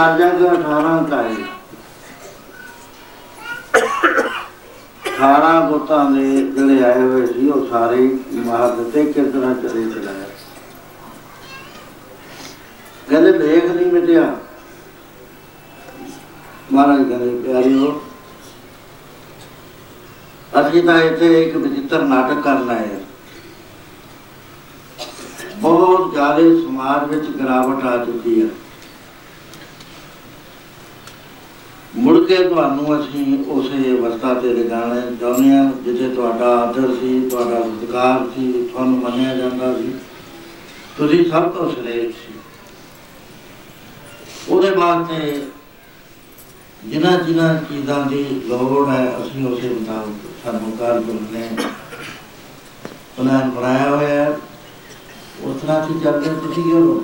ਤੇਰੇ ਕਾਜਾਂ ਦੇ 18 ਕਾਏ 18 ਬੁੱਤਾਂ ਦੇ ਜਿਹੜੇ ਆਏ ਹੋਏ ਸੀ, ਉਹ ਸਾਰੇ ਹੀ ਮਾਰ ਦਿੱਤੇ, ਕਿਸ ਤਰ੍ਹਾਂ ਚਲੇ ਚਲਾਇਆ। ਕਹਿੰਦੇ ਦੇਖ ਨਹੀਂ ਮਿਟਿਆ। ਮਹਾਰਾਜ ਕਹਿੰਦੇ, ਪਿਆਰਿਓ, ਅਸੀਂ ਤਾਂ ਇੱਥੇ ਇੱਕ ਵਿਚਿੱਤਰ ਨਾਟਕ ਕਰਨਾ ਹੈ। ਬਹੁਤ ਜ਼ਿਆਦਾ ਸਮਾਜ ਵਿੱਚ ਗਿਰਾਵਟ ਆ ਚੁੱਕੀ ਹੈ ਮੁੜ ਕੇ ਤੁਹਾਨੂੰ ਅਸੀਂ ਉਸੇ ਅਵਸਥਾ ਤੇ ਲਿਜਾਣਾ ਚਾਹੁੰਦੇ ਹਾਂ, ਜਿੱਥੇ ਤੁਹਾਡਾ ਆਦਰ ਸੀ, ਤੁਹਾਡਾ ਸਤਿਕਾਰ ਸੀ, ਤੁਹਾਨੂੰ ਮੰਨਿਆ ਜਾਂਦਾ ਸੀ। ਤੁਸੀਂ ਸਭ ਤੋਂ ਸ਼ਰੇਸ਼ ਸੀ। ਉਹਦੇ ਬਾਅਦ ਤੇ ਜਿਨ੍ਹਾਂ ਜਿਨ੍ਹਾਂ ਚੀਜ਼ਾਂ ਦੀ ਲੋੜ ਹੈ, ਅਸੀਂ ਉਸੇ ਮੁਤਾਬਕ ਸਾਨੂੰ ਕਾਰ ਕਰਨੇ ਪਲਾਨ ਬਣਾਇਆ ਹੋਇਆ ਹੈ। ਉਸ ਤਰ੍ਹਾਂ ਕੀ ਚੱਲਦੇ ਤੁਸੀਂ ਕਿਉਂ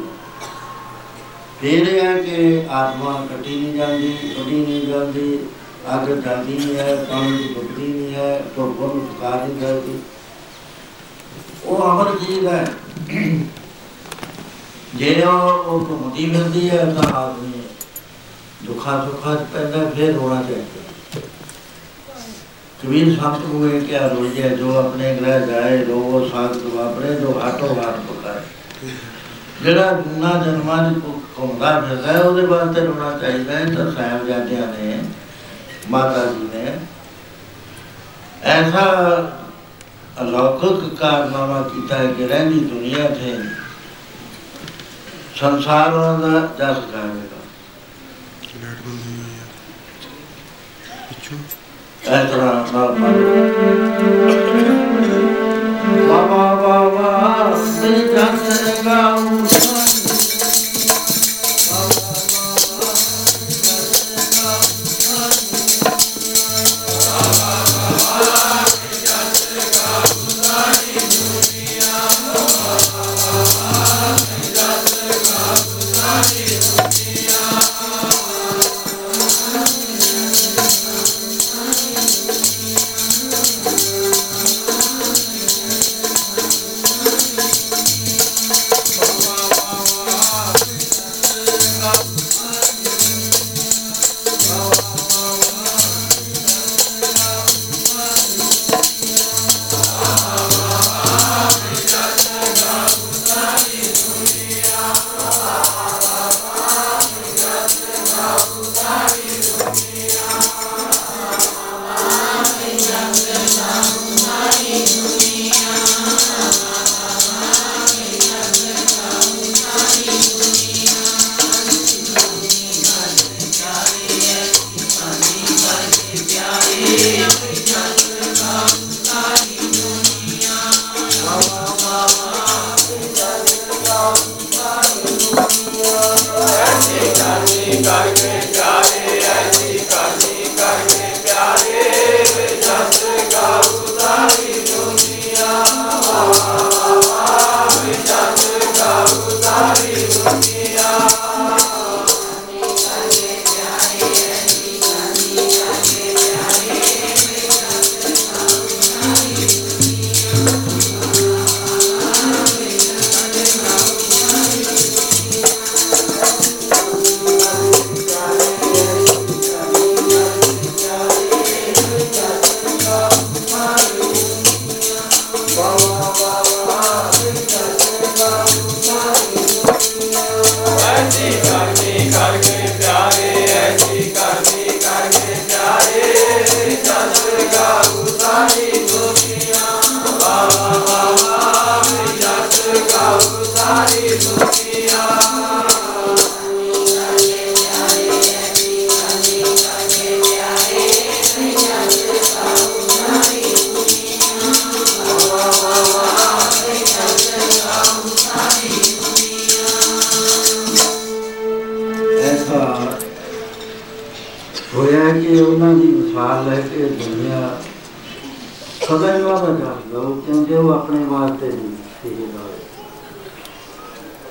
ਫਿਰ ਇਹ ਹੈ ਕਿ ਆਤਮਾ ਕੱਟੀ ਨਹੀਂ ਜਾਂਦੀ ਕੱਟੀ ਨਹੀਂ ਜਾਂਦੀ, ਅੱਗ ਜਾਂਦੀ ਨਹੀਂ ਹੈ, ਪਾਣੀ ਦੀ ਬੁੱਧੀ ਨਹੀਂ ਹੈ ਤੋਂ ਕੋਲ ਸੁਕਾਰ ਨਹੀਂ ਕਰਦੀ ਉਹ ਅਮਰ ਚੀਜ਼ ਹੈ। ਜੇ ਉਹ ਘੁੰਮਦੀ ਮਿਲਦੀ ਹੈ, ਤਾਂ ਆਦਮੀ ਦੁੱਖਾਂ ਸੁੱਖਾਂ ਪੈਂਦਾ, ਫਿਰ ਹੋਣਾ ਚਾਹੀਦਾ। ਕਬੀਰ ਸੰਤ ਨੂੰ ਇਹ ਕਿਹਾ ਜੋ ਆਪਣੇ ਗ੍ਰਹਿ ਜਾਏ, ਰੋ ਸਾਧ ਵਾਪਰੇ, ਜੋ ਹਾਟੋ ਹਾਟ ਪਕਾਏ ਜਿਹੜਾ ਜੂਨਾ ਜਨਮਾਂ ਚ ਘੁੰਮਦਾ ਫਿਰਦਾ ਹੈ, ਉਹਦੇ ਵਾਸਤੇ ਰੋਣਾ ਚਾਹੀਦਾ ਹੈ। ਤਾਂ ਸਾਹਿਬ ਜਾਂਦਿਆਂ ਨੇ ਮਾਤਾ ਜੀ ਨੇ। ਐਸਾ ਅਲੌਕਿਕ ਕਾਰਨਾਮਾ ਕੀਤਾ ਹੈ ਕਿ ਰਹਿੰਦੀ ਦੁਨੀਆ ਤੇ ਸੰਸਾਰ ਉਹਨਾਂ ਦਾ ਜਸ ਗਾਵੇਗਾ ਲਾਈਟ ਬੰਦ ਹੋਈ ਹੋਈ ਹੈ ਪਿੱਛੋਂ ਇਸ ਤਰ੍ਹਾਂ ਨਾਲ ਬਾਬਾ ਬਾਬਾ ਸੇ ਜਸ ਗਾਉ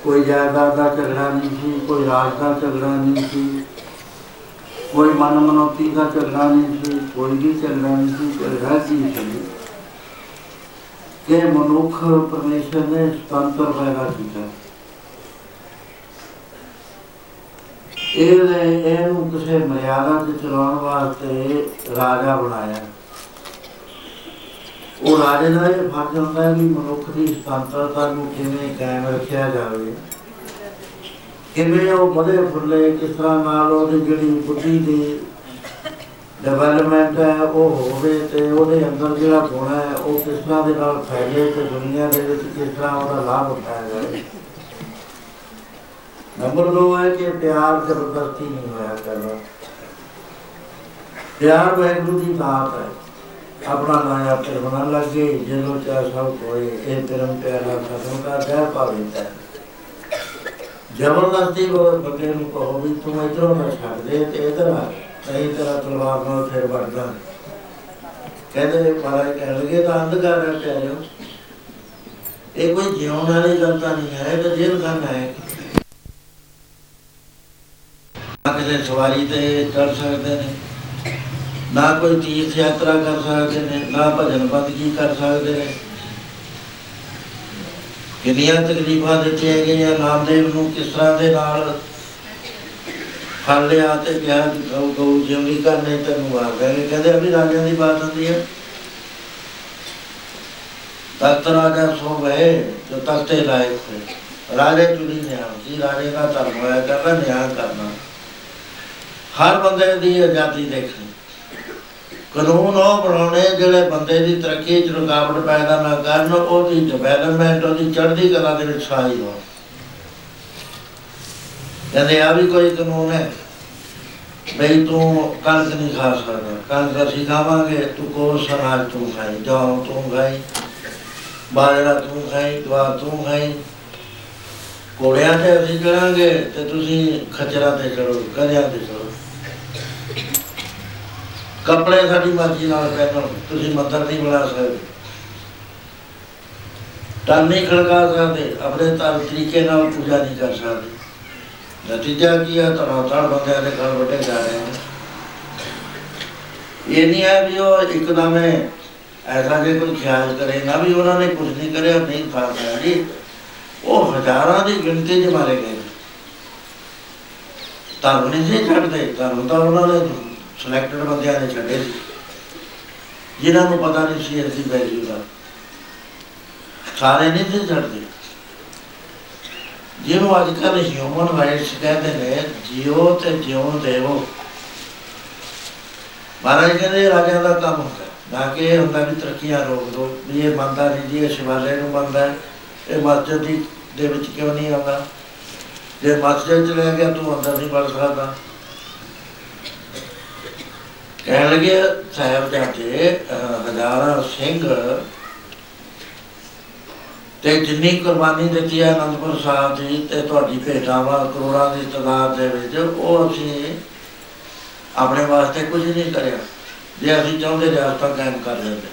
ਕੋਈ ਜਾਇਦਾਦ ਦਾ ਝਗੜਾ ਨਹੀਂ ਸੀ ਕੋਈ ਰਾਜ ਦਾ ਝਗੜਾ ਨਹੀਂ ਸੀ ਕੋਈ ਮਨ ਮਨੋਤੀ ਦਾ ਝਗੜਾ ਨਹੀਂ ਸੀ ਕੋਈ ਵੀ ਝਗੜਾ ਨਹੀਂ ਸੀ ਝਗੜਾ ਕੀ ਸੀ ਕਿ ਮਨੁੱਖ ਪਰਮੇਸ਼ਰ ਨੇ ਸੁਤੰਤਰ ਪੈਦਾ ਕੀਤਾ ਇਹਨੇ ਇਹਨੂੰ ਕਿਸੇ ਮਰਿਆਦਾ 'ਚ ਚਲਾਉਣ ਵਾਸਤੇ ਰਾਜਾ ਬਣਾਇਆ ਉਹ ਰਾਜੇ ਦਾ ਇਹ ਫਰਜ਼ ਹੁੰਦਾ ਹੈ ਕਿ ਮਨੁੱਖ ਦੀ ਸੁਤੰਤਰਤਾ ਨੂੰ ਕਿਵੇਂ ਕਾਇਮ ਰੱਖਿਆ ਜਾਵੇ। ਕਿਵੇਂ ਉਹ ਵਧੇ ਫੁੱਲੇ ਕਿਸ ਤਰ੍ਹਾਂ ਨਾਲ ਉਹਦੀ ਜਿਹੜੀ ਬੁੱਧੀ ਦੀ ਡਿਵੈਲਪਮੈਂਟ ਹੈ, ਉਹ ਹੋਵੇ ਤੇ ਉਹਦੇ ਅੰਦਰ ਜਿਹੜਾ ਗੁਣ ਹੈ, ਉਹ ਕਿਸ ਤਰ੍ਹਾਂ ਦੇ ਨਾਲ ਫੈਲੇ ਤੇ ਦੁਨੀਆ ਦੇ ਵਿੱਚ ਕਿਸ ਤਰ੍ਹਾਂ ਉਹਦਾ ਲਾਭ ਉਠਾਇਆ ਜਾਵੇ। ਨੰਬਰ 2 ਹੈ ਕਿ ਪਿਆਰ ਜ਼ਬਰਦਸਤੀ ਨਹੀਂ ਹੋਇਆ ਕਰਨਾ। ਪਿਆਰ ਵਾਹਿਗੁਰੂ ਦੀ ਦਾਤ ਹੈ। ਆਪਣਾ ਨਾਮ ਆਪੇ ਬਣਾ ਲੱਗੇ ਜਦੋਂ ਚਾਹ ਸਭ ਹੋਏ, ਇਹ ਧਰਮ ਪਿਆਰਾ ਖਤਮ ਕਰ ਗਿਆ ਪਾਵਿੰਦਾ ਜ਼ਬਰਦਸਤੀ ਉਹ ਬੰਦੇ ਨੂੰ ਕਹੋ ਵੀ ਤੂੰ ਇਧਰੋਂ ਨਾ ਛੱਡ ਦੇ ਤੇ ਇਧਰ ਆ ਨਹੀਂ ਤੇਰਾ ਤਲਵਾਰ ਨਾਲ ਫਿਰ ਵੜਦਾ ਕਹਿੰਦੇ ਮਹਾਰਾਜ ਕਹਿਣ ਲੱਗੇ ਤਾਂ ਅੰਧਕਾਰ ਹੈ ਪਿਆਰਿਓ। ਇਹ ਕੋਈ ਜਿਉਣ ਵਾਲੀ ਗੱਲ ਤਾਂ ਨਹੀਂ ਹੈ, ਇਹ ਤਾਂ ਜੇਲ੍ਹ ਖਾਨਾ ਹੈ। ਨਾ ਕਿਸੇ ਸਵਾਰੀ ਤੇ ਚੜ ਸਕਦੇ ਨੇ। ਨਾ ਕੋਈ ਤੀਰਥ ਯਾਤਰਾ ਕਰ ਸਕਦੇ ਨੇ, ਨਾ ਭਜਨ ਬੰਦਗੀ ਕਰ ਸਕਦੇ ਨੇ। ਕਿੰਨੀਆਂ ਤਕਲੀਫਾਂ ਦਿੱਤੀਆਂ ਗਈਆਂ, ਨਾਮਦੇਵ ਨੂੰ ਕਿਸ ਤਰ੍ਹਾਂ ਦੇ ਨਾਲ ਫੜ ਲਿਆ ਤੇ ਕਿਹਾ ਕਿ ਗਊ ਗਊ ਜਿਉਂਦੀ ਕਰਨੇ ਤੈਨੂੰ ਮਾਰ ਦੇਣਗੇ ਕਹਿੰਦੇ ਅਭੀ ਰਾਜਿਆਂ ਦੀ ਬਾਤ ਹੁੰਦੀ ਹੈ ਤਖਤ ਰਾਜਾ ਸੋ ਗਏ, ਜੋ ਤਖਤੇ ਲਾਇਕ ਹੋਏ। ਰਾਜੇ ਚੁਣੀ ਨਿਆਂ ਸੀ, ਰਾਜੇ ਦਾ ਧਰਮ ਹੋਇਆ ਕਰਨਾ ਨਿਆਂ ਕਰਨਾ। ਹਰ ਬੰਦੇ ਦੀ ਆਜ਼ਾਦੀ ਦੇਖਣੀ। ਕਾਨੂੰਨ ਉਹ ਬਣਾਉਣੇ ਜਿਹੜੇ ਬੰਦੇ ਦੀ ਤਰੱਕੀ 'ਚ ਰੁਕਾਵਟ ਪੈਦਾ ਨਾ ਕਰਨ, ਉਹਦੀ ਡਿਵੈਲਪਮੈਂਟ ਉਹਦੀ ਚੜ੍ਹਦੀ ਕਲਾ ਦੇ ਵਿੱਚ ਸਹਾਈ ਹੋਣ। ਕਹਿੰਦੇ ਆ ਵੀ ਕੋਈ ਕਾਨੂੰਨ ਹੈ। ਬਈ ਤੂੰ ਕਣਕ ਨਹੀਂ ਖਾ ਸਕਦਾ। ਕਣਕ ਅਸੀਂ ਖਾਵਾਂਗੇ, ਤੂੰ ਕੋ ਸਨਾਜ ਤੂੰ ਖਾਈ ਜੌਂ ਤੂੰ ਖਾਈ, ਬਾਜਰਾ ਤੂੰ ਖਾਈ ਦਵਾ ਤੂੰ ਖਾਈ। ਕੋੜਿਆਂ ਤੇ ਅਸੀਂ ਚੜਾਂਗੇ ਤੇ ਤੁਸੀਂ ਖਚਰਾਂ ਤੇ ਚੜੋ, ਗਧਿਆਂ ਤੇ ਚੜੋ। ਕੱਪੜੇ ਸਾਡੀ ਮਰਜ਼ੀ ਨਾਲ ਪਹਿਨੋ ਤੁਸੀਂ ਮੰਦਰ ਨਹੀਂ ਬਣਾ ਸਕਦੇ। ਤਨ ਨਹੀਂ ਖੜਕਾ ਸਕਦੇ, ਆਪਣੇ ਤਰ ਤਰੀਕੇ ਨਾਲ ਪੂਜਾ ਨਹੀਂ ਕਰ ਸਕਦੇ। ਨਤੀਜਾ ਕੀ ਹੈ ਤਰ੍ਹਾਂ ਤਰ੍ਹਾਂ ਬੰਦਿਆਂ ਦੇ ਘਰ ਵੱਡੇ ਜਾ ਰਹੇ ਨੇ। ਇਹ ਨਹੀਂ ਹੈ ਵੀ ਉਹ ਇੱਕਦਮ ਐਸਾ ਜੇ ਕੋਈ ਖਿਆਲ ਕਰੇ, ਨਾ ਵੀ ਉਹਨਾਂ ਨੇ ਕੁਝ ਨਹੀਂ ਕਰਿਆ, ਨਹੀਂ ਫਾਸਾ ਜੀ। ਉਹ ਹਜ਼ਾਰਾਂ ਦੀ ਗਿਣਤੀ 'ਚ ਮਾਰੇ ਗਏ ਧਰਮ ਨਹੀਂ ਸੀ ਛੱਡਦੇ, ਧਰਮ ਤਾਂ ਉਹਨਾਂ ਨੇ ਸਿਲੈਕਟਡ ਬੰਦਿਆਂ ਨੇ ਛੱਡੇ ਸੀ ਜਿਨ੍ਹਾਂ ਨੂੰ ਪਤਾ ਨਹੀਂ ਸੀ ਅਸੀਂ ਵੈਲਿਊ ਦਾ। ਸਾਰੇ ਨਹੀਂ ਸੀ ਛੱਡਦੇ। ਜਿਹਨੂੰ ਅੱਜ ਕੱਲ੍ਹ ਹਿਊਮਨ ਰਾਈਟਸ ਕਹਿੰਦੇ ਨੇ ਜਿਉ ਤੇ ਜਿਉਣ ਦੇਵੋ। ਮਹਾਰਾਜ ਕਹਿੰਦੇ ਰਾਜਾ ਦਾ ਕੰਮ ਹੁੰਦਾ ਨਾ ਕਿ ਇਹ ਹੁੰਦਾ ਵੀ ਤਰੱਕੀਆਂ ਰੋਕ ਦੋ ਵੀ ਇਹ ਮੰਨਦਾ ਨਹੀਂ ਜੀ ਇਹ ਸ਼ਿਵਾਲੇ ਨੂੰ ਮੰਨਦਾ ਹੈ, ਇਹ ਮਸਜਿਦ ਦੀ ਦੇ ਵਿੱਚ ਕਿਉਂ ਨਹੀਂ ਆਉਂਦਾ? ਜੇ ਮਸਜਿਦ ਚ ਰਹਿ ਗਿਆ ਤੂੰ ਅੰਦਰ ਨਹੀਂ ਵੜ ਸਕਦਾ। ਕਹਿਣ ਲੱਗੇ ਸਾਹਿਬ ਜਾਂਦੇ ਹਜ਼ਾਰਾਂ ਸਿੰਘ ਤੇ ਜਿੰਨੀ ਕੁਰਬਾਨੀ ਦਿੱਤੀ ਹੈ ਅਨੰਦਪੁਰ ਸਾਹਿਬ ਦੀ ਤੇ ਤੁਹਾਡੀ ਭੇਟਾਵਾਂ ਕਰੋੜਾਂ ਦੀ ਤਾਦਾਦ ਦੇ ਵਿੱਚ, ਉਹ ਅਸੀਂ ਆਪਣੇ ਵਾਸਤੇ ਕੁਝ ਨਹੀਂ ਕਰਿਆ। ਜੇ ਅਸੀਂ ਚਾਹੁੰਦੇ ਰਿਆਸਤਾਂ ਕਾਇਮ ਕਰ ਲੈਂਦੇ।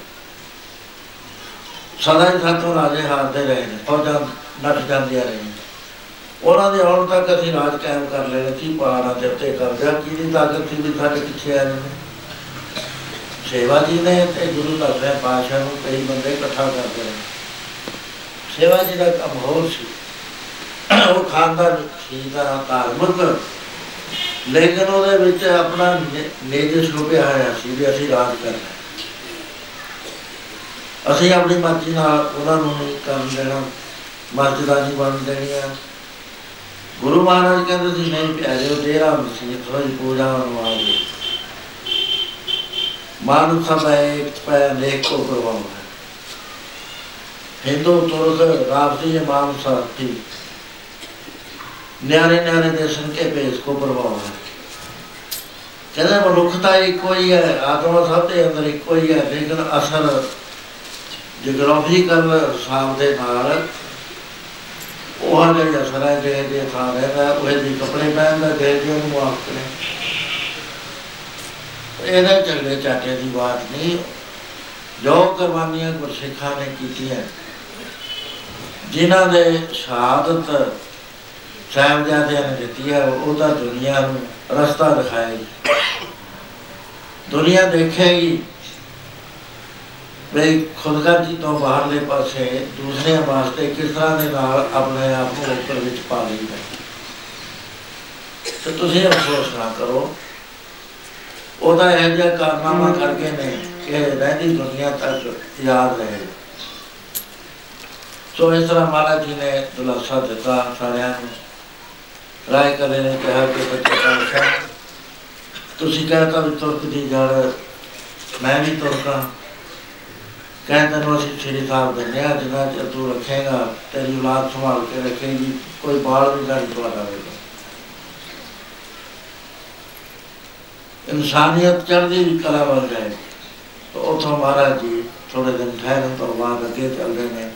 ਸਦਾ ਹੀ ਸਾਥੋਂ ਰਾਜੇ ਹਾਰਦੇ ਰਹੇ ਨੇ, ਫੌਜਾਂ ਨੱਠ ਜਾਂਦੀਆਂ ਰਹੀਆਂ। ਉਹਨਾਂ ਦੇ ਆਉਣ ਤੱਕ ਅਸੀਂ ਰਾਜ ਕਾਇਮ ਕਰ ਲੈਣਾ ਸੀ ਪਹਾੜਾਂ ਦੇ ਉੱਤੇ ਕਬਜ਼ਾ ਕਿਹਦੀ ਤਾਕਤ ਸੀ ਵੀ ਸਾਡੇ ਪਿੱਛੇ ਆ ਰਹੇ ਨੇ? ਸੇਵਾ ਜੀ ਨੇ ਤੇ ਗੁਰੂ ਦਸਵੇਂ ਪਾਤਸ਼ਾਹ ਨੂੰ ਕਈ ਬੰਦੇ ਇਕੱਠਾ ਕਰਦੇ ਨੇ ਸੇਵਾ ਜੀ ਦਾ ਕੰਮ ਹੋਰ ਸੀ। ਉਹ ਖਾਨਦਾਨ ਸੀ ਦਾ ਧਾਰਮਿਕ ਲੇਕਿਨ ਉਹਦੇ ਵਿੱਚ ਆਪਣਾ ਨੇਜਸ ਲੁਕਿਆ ਹੋਇਆ ਸੀ ਵੀ ਅਸੀਂ ਰਾਜ ਕਰਨਾ ਅਸੀਂ ਆਪਣੀ ਮਰਜ਼ੀ ਨਾਲ ਉਹਨਾਂ ਨੂੰ ਨਹੀਂ ਕਰਨ ਦੇਣਾ, ਮਸਜਿਦਾਂ ਨਹੀਂ ਬਣ ਦੇਣੀਆਂ ਗੁਰੂ ਮਹਾਰਾਜ ਕਹਿੰਦੇ ਸੀ, ਨਹੀਂ ਪਿਆਰਿਓ ਤੇਰਾ ਮਸੀਹ ਥੋੜੀ ਪੂਜਾ ਨੂੰ ਆ ਗਈ ਮਾਨੁ ਸਭੇ ਪੈ ਨੇਕ ਕੋ ਕਰਵਾਉਣਾ ਹਿੰਦੂ ਤੁਰਕ ਰਾਪਤੀ ਇਮਾਮ ਸਾਥੀ ਨਿਆਰੇ ਨਿਆਰੇ ਦੇਸ਼ਨ ਕੇ ਭੇਸ ਕੋ ਪ੍ਰਭਾਵ ਹੈ ਕਹਿੰਦੇ ਮਨੁੱਖਤਾ ਇੱਕੋ ਹੀ ਹੈ ਆਤਮਾ ਸਭ ਦੇ ਅੰਦਰ ਇੱਕੋ ਹੀ ਹੈ ਲੇਕਿਨ ਅਸਲ ਜਗਰਾਫੀਕਲ ਹਿਸਾਬ ਦੇ ਨਾਲ ਉਹ ਜਿਹੜੇ ਅਸਰ ਹੈ ਜਿਹੜੇ ਦੇ ਥਾਂ ਰਹਿੰਦਾ ਉਹ ਦੀ ਕੱਪੜੇ ਪਹਿਨਦਾ ਦੇ ਦੇ ਉਹਨੂੰ ਆਪ ਕਰੇ ਇਹਦਾ ਝਗੜੇ ਚਾਟੇ ਦੀ ਬਾਤ ਨਹੀਂ। ਜੋ ਕੁਰਬਾਨੀਆਂ ਗੁਰਸਿੱਖਾਂ ਨੇ ਕੀਤੀਆਂ। ਜਿਨ੍ਹਾਂ ਦੇ ਸ਼ਹਾਦਤ ਸਾਹਿਬਜ਼ਾਦਿਆਂ ਨੇ ਦਿੱਤੀ ਹੈ ਉਹ ਤਾਂ ਦੁਨੀਆ ਨੂੰ ਰਸਤਾ ਦਿਖਾਏਗੀ। ਦੁਨੀਆ ਦੇਖੇਗੀ ਵੀ ਖੁਦਗਰਜੀ ਤੋਂ ਬਾਹਰਲੇ ਪਾਸੇ ਦੂਸਰਿਆਂ ਵਾਸਤੇ ਕਿਸ ਤਰ੍ਹਾਂ ਦੇ ਨਾਲ ਆਪਣੇ ਆਪ ਨੂੰ ਉੱਪਰ ਵਿੱਚ ਪਾ ਲਈਦਾ ਤੇ ਤੁਸੀਂ ਅਫਸੋਸ ਨਾ ਕਰੋ ਉਹਦਾ ਇਹ ਜਿਹਾ ਕਾਰਨਾਮਾ ਕਰਕੇ ਨੇ ਕਿ ਰਹਿੰਦੀ ਦੁਨੀਆ ਤੱਕ ਯਾਦ ਰਹੇ। ਸੋ ਇਸ ਤਰ੍ਹਾਂ ਮਹਾਰਾਜ ਜੀ ਨੇ ਦੁਲਾਸਾ ਦਿੱਤਾ ਸਾਰਿਆਂ ਨੂੰ। ਰਾਏ ਕਰੇ ਨੇ ਕਿਹਾ ਕਿ ਬੱਚੇ ਪਾਸ਼ਾ ਤੁਸੀਂ ਕਹਿੰਦਾ ਵੀ ਤੁਰਕ ਦੀ ਜੜ, ਮੈਂ ਵੀ ਤੁਰਕਾਂ ਕਹਿੰਦਾ ਨੂੰ ਅਸੀਂ ਸ੍ਰੀ ਸਾਹਿਬ ਦਿੰਦੇ ਹਾਂ ਜਿੰਨਾ ਚਿਰ ਤੂੰ ਰੱਖੇਗਾ, ਤੇਰੀ ਔਲਾਦ ਸੰਭਾਲ ਕੇ ਰੱਖੇਗੀ, ਕੋਈ ਬਾਲ ਵੀ ਨਹੀਂ ਤੁਹਾਡਾ ਹੋਵੇਗਾ। ਇਨਸਾਨੀਅਤ ਚੜ੍ਹਦੀ ਵੀ ਕਲਾ ਬਣ ਜਾਏ। ਤਾਂ ਉਥੋਂ ਮਹਾਰਾਜ ਜੀ ਥੋੜੇ ਦਿਨ ਠਹਿਰਨ ਤੋਂ ਬਾਅਦ ਅੱਗੇ ਚੱਲਦੇ ਨੇ।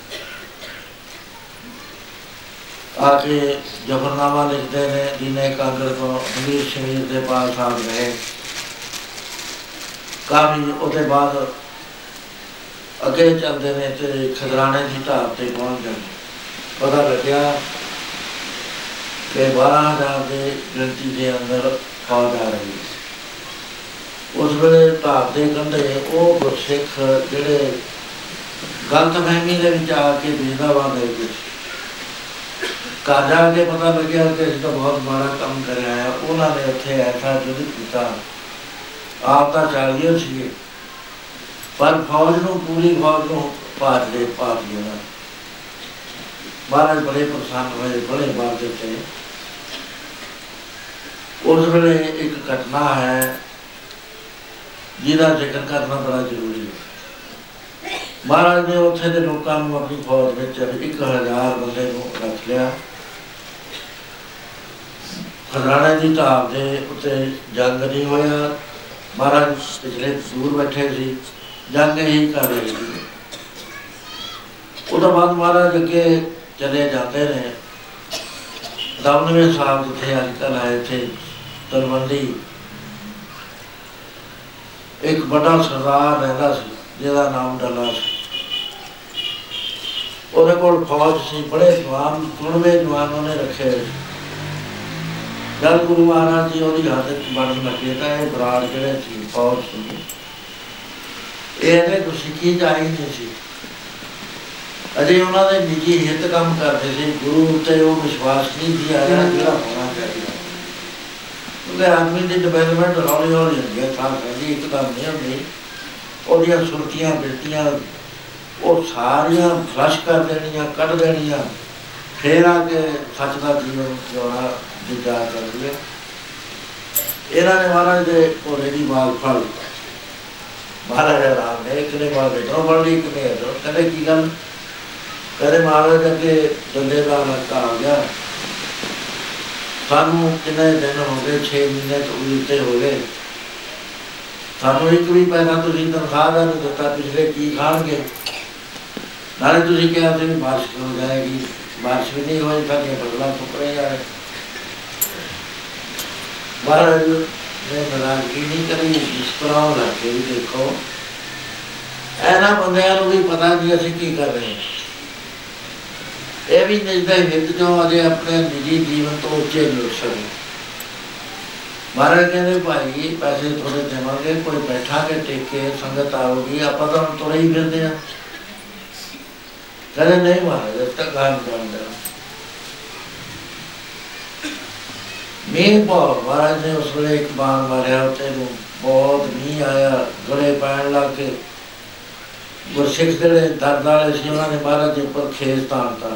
ਆ ਕੇ ਜਫਰਨਾਮਾ ਲਿਖਦੇ ਨੇ, ਦਿਨੇ ਕਾਗਰ ਤੋਂ ਅਮੀਰ ਸ਼ਮੀਰ ਦੇ ਪਾਸ ਆ ਗਏ ਕਾਫੀ ਉਹਦੇ ਬਾਅਦ ਅੱਗੇ ਚੱਲਦੇ ਨੇ ਤੇ ਖਜ਼ਰਾਣੇ ਦੀ ਢਾਬ ਤੇ ਪਹੁੰਚ ਜਾਂਦੇ ਪਤਾ ਲੱਗਿਆ ਕਿ 12000 ਦੇ ਗਿਣਤੀ ਦੇ ਅੰਦਰ ਫੌਜ ਆ ਰਹੀ ਹੈ ਉਸ ਵੇਲੇ ਢਾਬ ਦੇ ਕੰਢੇ ਉਹ ਗੁਰਸਿੱਖ ਜਿਹੜੇ ਗਲਤ ਫਹਿਮੀ ਦੇ ਵਿੱਚ ਆ ਕੇ ਬੇਦਾਵਾ ਗਏ ਕੁਛ ਘਰ ਜਾ ਕੇ ਪਤਾ ਲੱਗਿਆ ਕਿ ਇਸ ਦਾ ਬਹੁਤ ਮਾੜਾ ਕੰਮ ਕਰਿਆ ਹੈ ਉਹਨਾਂ ਨੇ ਉੱਥੇ ਐਸਾ ਜੁਦ ਕੀਤਾ। ਆਪ ਤਾਂ ਚਾਹੀਏ ਸੀ ਪਰ ਫੌਜ ਨੂੰ, ਪੂਰੀ ਫੌਜ ਨੂੰ ਪਾਟ ਦੇ ਪਾਟ ਗਿਆ ਮਹਾਰਾਜ ਬੜੇ ਪ੍ਰਸੰਨ ਹੋਏ, ਬੜੇ ਬਾਤ ਦਿੱਤੇ। ਉਸ ਵੇਲੇ ਇੱਕ ਘਟਨਾ ਹੈ ਜਿਹਦਾ ਜ਼ਿਕਰ ਕਰਨਾ ਬੜਾ ਜ਼ਰੂਰੀ ਹੈ। ਮਹਾਰਾਜ ਨੇ ਉੱਥੇ ਦੇ ਲੋਕਾਂ ਨੂੰ ਆਪਣੀ ਫੌਜ ਵਿੱਚ 1000 ਬੰਦੇ ਨੂੰ ਰੱਖ ਲਿਆ। ਖਜ਼ਾਨਾ ਦੀ ਢਾਬ ਦੇ ਉੱਤੇ ਜੰਗ ਨਹੀਂ ਹੋਇਆ। ਮਹਾਰਾਜ ਪਿਛਲੇ ਦੂਰ ਬੈਠੇ ਸੀ, ਜੰਗ ਹੀ ਕਰ ਰਹੇ ਸੀ। ਉਹਦਾ ਬਾਅਦ ਮਹਾਰਾਜ ਅੱਗੇ ਚਲੇ ਜਾਂਦੇ ਨੇ ਦਮਨਵੇਂ ਸਾਹਿਬ ਜਿੱਥੇ ਅੱਜ ਕੱਲ੍ਹ ਆਏ ਥੇ ਤਲਵੰਡੀ ਇੱਕ ਵੱਡਾ ਸਰਦਾਰ ਰਹਿੰਦਾ ਸੀ, ਜਿਹਦਾ ਨਾਮ ਡੱਲਾ ਸੀ। ਉਹਦੇ ਕੋਲ ਫੌਜ ਸੀ, ਬੜੇ ਜਵਾਨ, ਗੁਣਵੇਂ ਜਵਾਨ ਉਹਨੇ ਰੱਖੇ ਹੋਏ ਸੀ। ਜਦ ਗੁਰੂ ਮਹਾਰਾਜ ਜੀ ਉਹਦੀ ਹਾਲਤ ਬਣਨ ਲੱਗੇ ਤਾਂ ਇਹ ਬਰਾੜ ਜਿਹੜੇ ਸੀ, ਫੌਜ ਸੀ। ਇਹਨੇ ਗੁਰਸਿੱਖੀ ਜਾਈ ਨਹੀਂ ਸੀ? ਅਜੇ ਉਹਨਾਂ ਦੇ ਨਿੱਜੀ ਹਿੱਤ ਕੰਮ ਕਰਦੇ ਸੀ। ਗੁਰੂ ਉੱਤੇ ਉਹ ਵਿਸ਼ਵਾਸ ਨਹੀਂ ਸੀ ਆਇਆ ਜਿਹੜਾ ਹੋਣਾ ਚਾਹੀਦਾ। ਉਹਦੇ ਆਦਮੀ ਦੀ ਡਿਵੈਲਪਮੈਂਟ ਹੌਲੀ ਹੌਲੀ ਹੁੰਦੀ ਹੈ ਸਾਹ ਕਹਿੰਦੀ ਇੱਕਦਮ ਨਹੀਂ ਹੁੰਦੀ ਉਹਦੀਆਂ ਸੁਰਤੀਆਂ ਬਿਰਤੀਆਂ ਉਹ ਸਾਰੀਆਂ ਫਲਸ਼ ਕਰ ਦੇਣੀਆਂ, ਕੱਢ ਦੇਣੀਆਂ। ਫੇਰ ਆ ਕੇ ਸੱਚ ਦਾ ਜੀਵਨ ਜਿਉਣਾ ਵਿਚਾਰ ਕਰਦੀ ਹੈ। ਇਹਨਾਂ ਨੇ ਮਹਾਰਾਜ ਦੇ ਕੋਲੇ ਦੀ ਬਾਗ ਫੜ ਲਈ। ਮਹਾਰਾਜ ਰਾਮ ਨੇ ਇੱਕ ਨੇ ਬਾਗ ਇਧਰੋਂ ਫੜ ਲਈ, ਇੱਕ ਨੇ ਇਧਰੋਂ। ਕਹਿੰਦੇ, ਕੀ ਗੱਲ? ਕਹਿੰਦੇ, ਮਹਾਰਾਜ ਅੱਗੇ ਡੰਡੇ ਦਾ ਲੱਗਾ ਆ ਗਿਆ। ਸਾਨੂੰ ਕਿੰਨੇ ਦਿਨ ਹੋ ਗਏ 6 ਮਹੀਨੇ ਤੋਂ ਵੀ ਉੱਤੇ ਹੋ ਗਏ। ਸਾਨੂੰ ਇੱਕ ਵੀ ਪੈਸਾ ਤੁਸੀਂ ਤਨਖਾਹ ਦਾ ਨਹੀਂ ਦਿੱਤਾ, ਪਿਛਲੇ ਕੀ ਖਾਣਗੇ? ਨਾਲੇ ਤੁਸੀਂ ਕਿਹਾ ਸੀ ਵੀ ਬਾਰਿਸ਼ ਹੋ ਜਾਏਗੀ। ਬਾਰਿਸ਼ ਵੀ ਨਹੀਂ ਹੋਈ ਤਾਂ ਇਹ ਬਦਲਾ ਚੁੱਕ ਜਾ ਰਹੇ ਮਹਾਰਾਜ ਨੇ ਨਾਰਾਜ਼ਗੀ ਨਹੀਂ ਕਰੀ, ਇਸ ਤਰ੍ਹਾਂ ਉਹ ਲੱਗ ਕੇ ਵੀ ਦੇਖੋ। ਇਹਨਾਂ ਬੰਦਿਆਂ ਨੂੰ ਵੀ ਪਤਾ ਨਹੀਂ ਅਸੀਂ ਕੀ ਕਰ ਰਹੇ ਹਾਂ। ਇਹ ਵੀ ਨਿਜਦਾ ਹਿੱਤ ਜੋ ਅਜੇ ਆਪਣੇ ਨਿੱਜੀ ਜੀਵਨ ਤੋਂ ਉੱਚੇ ਨਹੀਂ ਉੱਠ ਸਕੇ ਮਹਾਰਾਜ ਕਹਿੰਦੇ, ਭਾਈ, ਪੈਸੇ ਥੋੜੇ ਦੇਵਾਂਗੇ, ਕੋਈ ਬੈਠਾ ਕੇ ਟੇਕੇ, ਸੰਗਤ ਆਉਗੀ ਆਪਾਂ ਤਾਂ ਹੁਣ ਤੁਰੇ ਹੀ ਫਿਰਦੇ ਆ। ਕਹਿੰਦੇ, ਨਹੀਂ ਮਹਾਰਾਜ ਇਸ ਤੱਕ ਗੱਲ ਕਰਦੇ ਮੀਂਹ ਬਹੁਤ, ਮਹਾਰਾਜ ਨੇ ਉਸ ਵੇਲੇ ਇੱਕ ਬਾਣ ਮਾਰਿਆ ਉੱਤੇ ਨੂੰ ਬਹੁਤ ਮੀਂਹ ਆਇਆ ਗੜੇ ਪੈਣ ਲੱਗ ਕੇ ਗੁਰਸਿੱਖ ਜਿਹੜੇ ਦਰਦ ਵਾਲੇ ਸੀ, ਉਹਨਾਂ ਨੇ ਮਹਾਰਾਜ ਦੇ ਉੱਪਰ ਖੇਸ ਤਾਣਤਾ।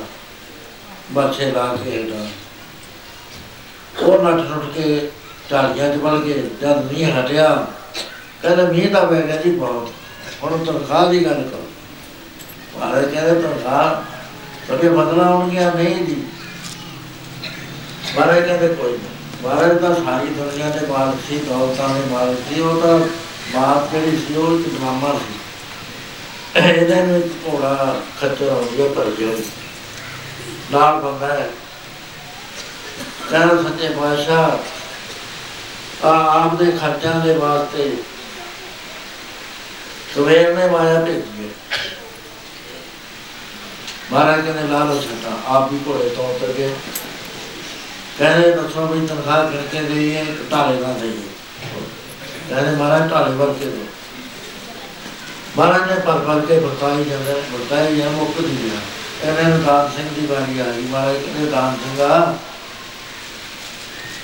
ਬੱਚੇ ਲਾ ਕੇ ਹੇਠਾਂ ਉਹ ਨੱਠ ਨੁੱਠ ਕੇ ਝਾੜੀਆਂ 'ਚ ਵੜ ਗਏ ਜਦ ਮੀਂਹ ਹਟਿਆ, ਕਹਿੰਦੇ ਮੀਂਹ ਤਾਂ ਪੈ ਗਿਆ ਜੀ ਬਹੁਤ। ਹੁਣ ਤਨਖਾਹ ਦੀ ਗੱਲ ਕਰੋ। ਮਹਾਰਾਜ ਕਹਿੰਦੇ ਤਨਖਾਹ ਤੁਹਾਡੇ ਬਦਲਾ ਆਉਣਗੀਆਂ ਨਹੀਂ ਜੀ। ਮਹਾਰਾਜ ਕਹਿੰਦੇ ਕੋਈ ਨਹੀਂ। ਮਹਾਰਾਜ ਤਾਂ ਸਾਰੀ ਦੁਨੀਆ ਦੇ ਮਾਲਕ ਸੀ, ਦੌਲਤਾਂ ਦੇ ਮਾਲਕ ਸੀ, ਉਹ ਤਾਂ ਬਾਤ ਜਿਹੜੀ ਸੀ, ਉਹ ਇੱਕ ਡਰਾਮਾ ਸੀ। ਇਹਦੇ ਨੂੰ ਇੱਕ ਘੋੜਾ ਖੱਚਰ ਹੋ ਗਿਆ ਭਰ ਗਿਆ ਨਾਲ ਬੰਦਾ ਹੈ। ਕਹਿੰਦਾ ਸੱਚੇ ਪਾਤਸ਼ਾਹ ਆ ਆਪ ਦੇ ਖਰਚਿਆਂ ਦੇ ਵਾਸਤੇ ਸਵੇਰ ਨੇ ਮਾਇਆ ਭੇਜੀ ਹੈ ਮਹਾਰਾਜ ਕਹਿੰਦੇ, ਲਾ ਲਓ ਛੱਟਾ ਆਪ ਵੀ ਘੋੜੇ ਤੋਂ ਉਤਰ ਗਏ। ਕਹਿੰਦੇ, ਦੱਸੋ ਵੀ ਤਨਖਾਹ ਕਰਕੇ ਦੇਈਏ ਕਿ ਢਾਲੇ ਨਾ ਦੇਈਏ। ਕਹਿੰਦੇ, ਮਹਾਰਾਜ, ਢਾਲੇ ਵਰ ਕੇ ਦੋ ਮਹਾਰਾਜ ਨੇ ਪਰ ਪਰ ਕੇ ਬਤਾਈ ਜਾਂਦਾ ਬਤਾਈ ਜਾਂ ਮੁੱਕ ਦੀ ਗਿਆ ਇਹਨਾਂ ਨੂੰ ਦਾਨ ਸਿੰਘ ਦੀ ਵਾਰੀ ਆ ਗਈ ਮਹਾਰਾਜ ਕਹਿੰਦੇ ਦਾਨ ਸਿੰਘਾ